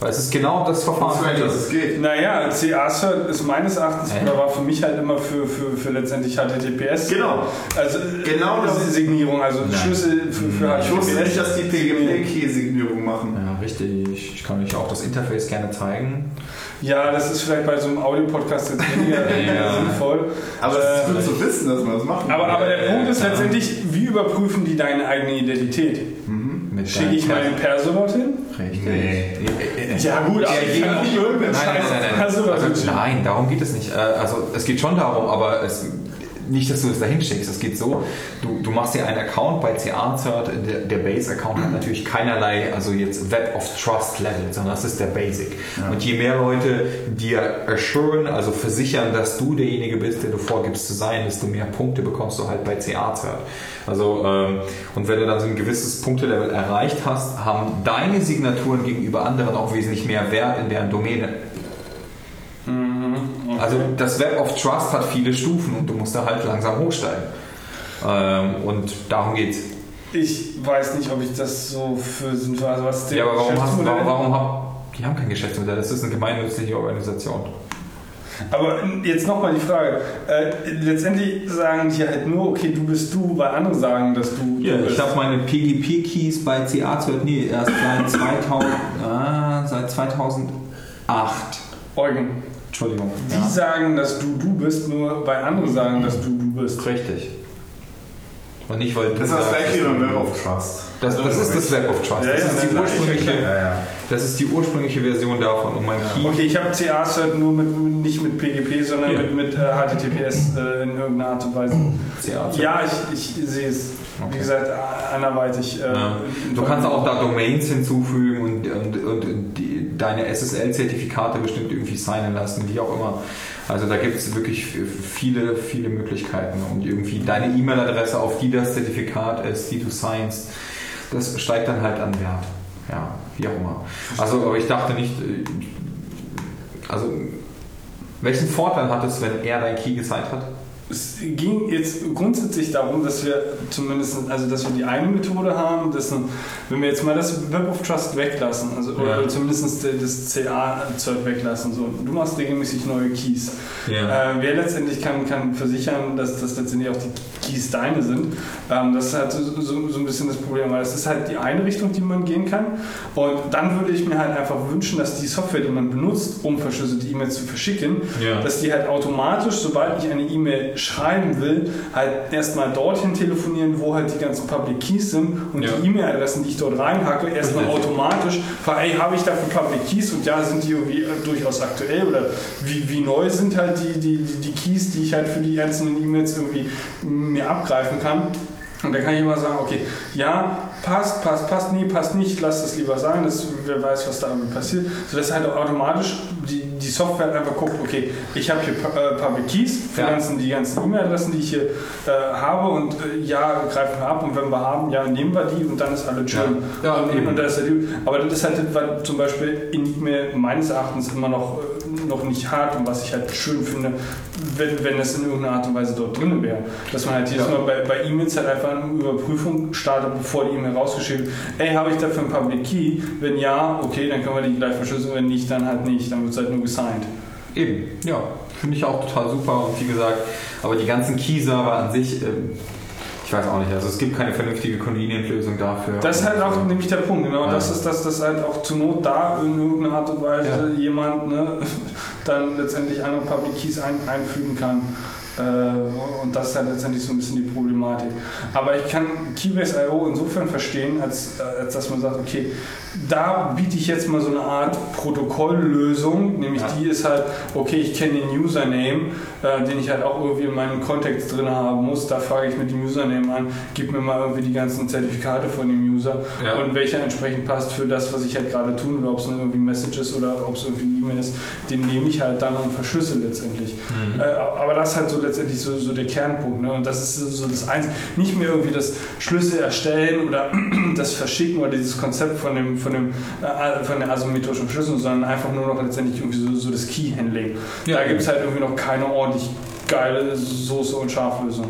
Weil es ist genau das Verfahren. Weiß, dass es geht. Naja, CA-Cert ist meines Erachtens Hä? oder war für mich halt immer für, für, für letztendlich HTTPS. Genau. Also Genau das das- ist Signierung, also Nein. Schlüssel für, für. HTTPS. Ich wusste nicht, dass die PGP-Key-Signierung machen. Ja, richtig. Ich kann euch auch das Interface gerne zeigen. Ja, das ist vielleicht bei so einem Audio-Podcast jetzt weniger [laughs] Ja. sinnvoll. Aber es ist Äh, gut zu wissen, dass man das macht. aber, aber der Punkt ist letztendlich, wie überprüfen die deine eigene Identität? Mit Schicke ich meinen Perso dorthin? Richtig. Nee. Ja gut, aber ich kann nicht irgendeinen Scheiß Perso dorthin Also, schicken. nein, darum geht es nicht. Äh, Also es geht schon darum, aber es, nicht, dass du es dahin schickst. Es geht so, du, du machst dir einen Account bei CA-Cert, der, der Base-Account hat natürlich keinerlei, also jetzt Web of Trust Level, sondern das ist der Basic. Und je mehr Leute dir assuren, also versichern, dass du derjenige bist, der du vorgibst zu sein, desto mehr Punkte bekommst du halt bei CA-Cert. Also, ähm, und wenn du dann so ein gewisses Punktelevel erreicht hast, haben deine Signaturen gegenüber anderen auch wesentlich mehr Wert in deren Domäne. Also das Web of Trust hat viele Stufen und du musst da halt langsam hochsteigen. Ähm, und darum geht's. Ich weiß nicht, ob ich das so für sinnvoll, also was Ja, aber warum hast du, warum, warum hab, Die haben kein Geschäftsmodell, das ist eine gemeinnützige Organisation. Aber jetzt nochmal die Frage. Äh, letztendlich sagen die halt nur, okay, du bist du, weil andere sagen, dass du. Ja, du ich habe meine PGP-Keys bei CA zu nee, erst seit, 2000, [laughs] ah, seit 2008. Eugen, Entschuldigung. die sagen, dass du du bist, nur weil andere sagen, dass du du bist. Richtig. Und nicht, weil du Das ist das gleiche wie beim Web of Trust. Das, das ist das Web of Trust. Ja, Das ja, ist die ja, ursprüngliche, Ja, ja. das ist die ursprüngliche Version davon. Und mein Key Okay, ich habe CA-Cert nur mit, nicht mit PGP, sondern Ja. mit, mit äh, HTTPS äh, in irgendeiner Art und Weise. CA. Ja, ich, ich sehe es. Wie Okay. gesagt, anderweitig. Äh, Ja. Du kannst auch da Domains hinzufügen und, und, und die, deine SSL-Zertifikate bestimmt irgendwie signen lassen, wie auch immer. Also da gibt es wirklich viele, viele Möglichkeiten und irgendwie deine E-Mail-Adresse, auf die das Zertifikat ist, die du signst, das steigt dann halt an Wert. Ja, wie auch immer. Also, aber ich dachte nicht, äh, also welchen Vorteil hat es, wenn er dein Key gesigned hat? Es ging jetzt grundsätzlich darum, dass wir zumindest, also dass wir die eine Methode haben, dass, wenn wir jetzt mal das Web of Trust weglassen, also Ja. oder zumindest das CA-Zeug weglassen, so, du machst regelmäßig neue Keys. Äh, wer letztendlich kann, kann versichern, dass das letztendlich auch die Keys deine sind. Ähm, das ist halt so, so, so ein bisschen das Problem, weil es ist halt die eine Richtung, die man gehen kann. Und dann würde ich mir halt einfach wünschen, dass die Software, die man benutzt, um verschlüsselte E-Mails zu verschicken, Ja. dass die halt automatisch, sobald ich eine E-Mail schreiben will, halt erstmal dorthin telefonieren, wo halt die ganzen Public Keys sind und Ja. die E-Mail-Adressen, die ich dort reinhacke, erstmal Richtig. automatisch frage, ey, habe ich dafür Public Keys und ja, sind die irgendwie äh, durchaus aktuell oder wie, wie neu sind halt die, die, die, die Keys, die ich halt für die einzelnen E-Mails irgendwie mir abgreifen kann. Und dann kann ich immer sagen, okay, ja, passt, passt, passt, nee, passt nicht, lass das lieber sein, dass wer weiß, was da irgendwie passiert. Sodass halt automatisch die Software halt einfach guckt, okay, ich habe hier äh, Public Keys für Ja. ganzen, die ganzen E-Mail-Adressen, die ich hier äh, habe und äh, ja, greifen wir ab und wenn wir haben, ja, nehmen wir die und dann ist alles schön. Ja. Und, eben. und das ist halt, gut. aber das ist halt, was zum Beispiel Enigma meines Erachtens immer noch, äh, noch nicht hat und was ich halt schön finde, wenn, wenn das in irgendeiner Art und Weise dort drin wäre. Dass man halt jedes. Mal bei, bei E-Mails halt einfach eine Überprüfung startet, bevor die E-Mail rausgeschickt wird. Ey, habe ich dafür einen Public Key? Wenn ja, okay, dann können wir die gleich verschlüsseln. Wenn nicht, dann halt nicht. Dann wird es halt nur gesigned. Eben, ja, finde ich auch total super und wie gesagt, aber die ganzen Key-Server an sich, ähm, ich weiß auch nicht, also es gibt keine vernünftige Convenient-Lösung dafür. Das ist halt auch Also, nämlich der Punkt. Genau, Ja. das ist, dass das halt auch zur Not da in irgendeiner Art und Weise Ja. jemand ne, dann letztendlich andere Public Keys ein, einfügen kann. Äh, Und das ist halt letztendlich so ein bisschen die Problematik. Aber ich kann Keybase.io insofern verstehen, als, äh, als dass man sagt, okay, da biete ich jetzt mal so eine Art Protokolllösung, nämlich Ja. die ist halt, okay, ich kenne den Username, äh, den ich halt auch irgendwie in meinem Kontext drin haben muss. Da frage ich mit dem Username an, gib mir mal irgendwie die ganzen Zertifikate von dem User Ja. und welcher entsprechend passt für das, was ich halt gerade tun will, ob es irgendwie ein Message ist oder ob es irgendwie E-Mail ist, den nehme ich halt dann und verschlüssel letztendlich. Mhm. Äh, aber das ist halt so letztendlich so, so der Kernpunkt. Ne? Und das ist so das Einzige. Nicht mehr irgendwie das Schlüssel erstellen oder [clears throat] das Verschicken oder dieses Konzept von, dem, von, dem, äh, von der asymmetrischen Verschlüsselung, sondern einfach nur noch letztendlich irgendwie so, so das Key-Handling. Ja. Da gibt es halt irgendwie noch keine ordentlich geile Soße- und Scharflösung.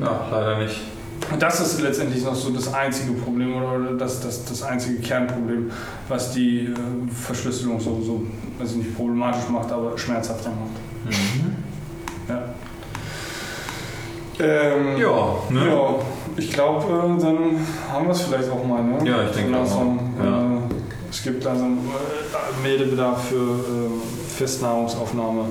Ja, leider nicht. Und das ist letztendlich noch so das einzige Problem oder das, das, das einzige Kernproblem, was die äh, Verschlüsselung so, so also nicht problematisch macht, aber schmerzhafter macht. Ja. Ähm, Ja, ne? ja, ich glaube, äh, dann haben wir es vielleicht auch mal. Ne? Ja, ich denke So langsam, auch, ja. Äh, es gibt langsam äh, Meldebedarf für äh, Festnahrungsaufnahme.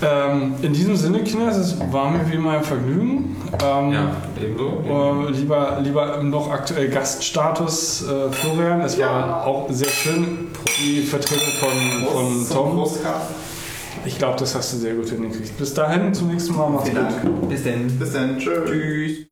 Ähm, in diesem Sinne, Kinder, es war mir wie immer ein Vergnügen. Ähm, Ja, ebenso. äh, lieber, lieber noch aktuell Gaststatus äh, Florian. Es war auch sehr schön, die Vertretung von, von Tom. Ich glaube, das hast du sehr gut hingekriegt. Bis dahin, zum nächsten Mal. Macht's Vielen gut. Dank. Bis denn. Bis dann. Tschö. Tschüss.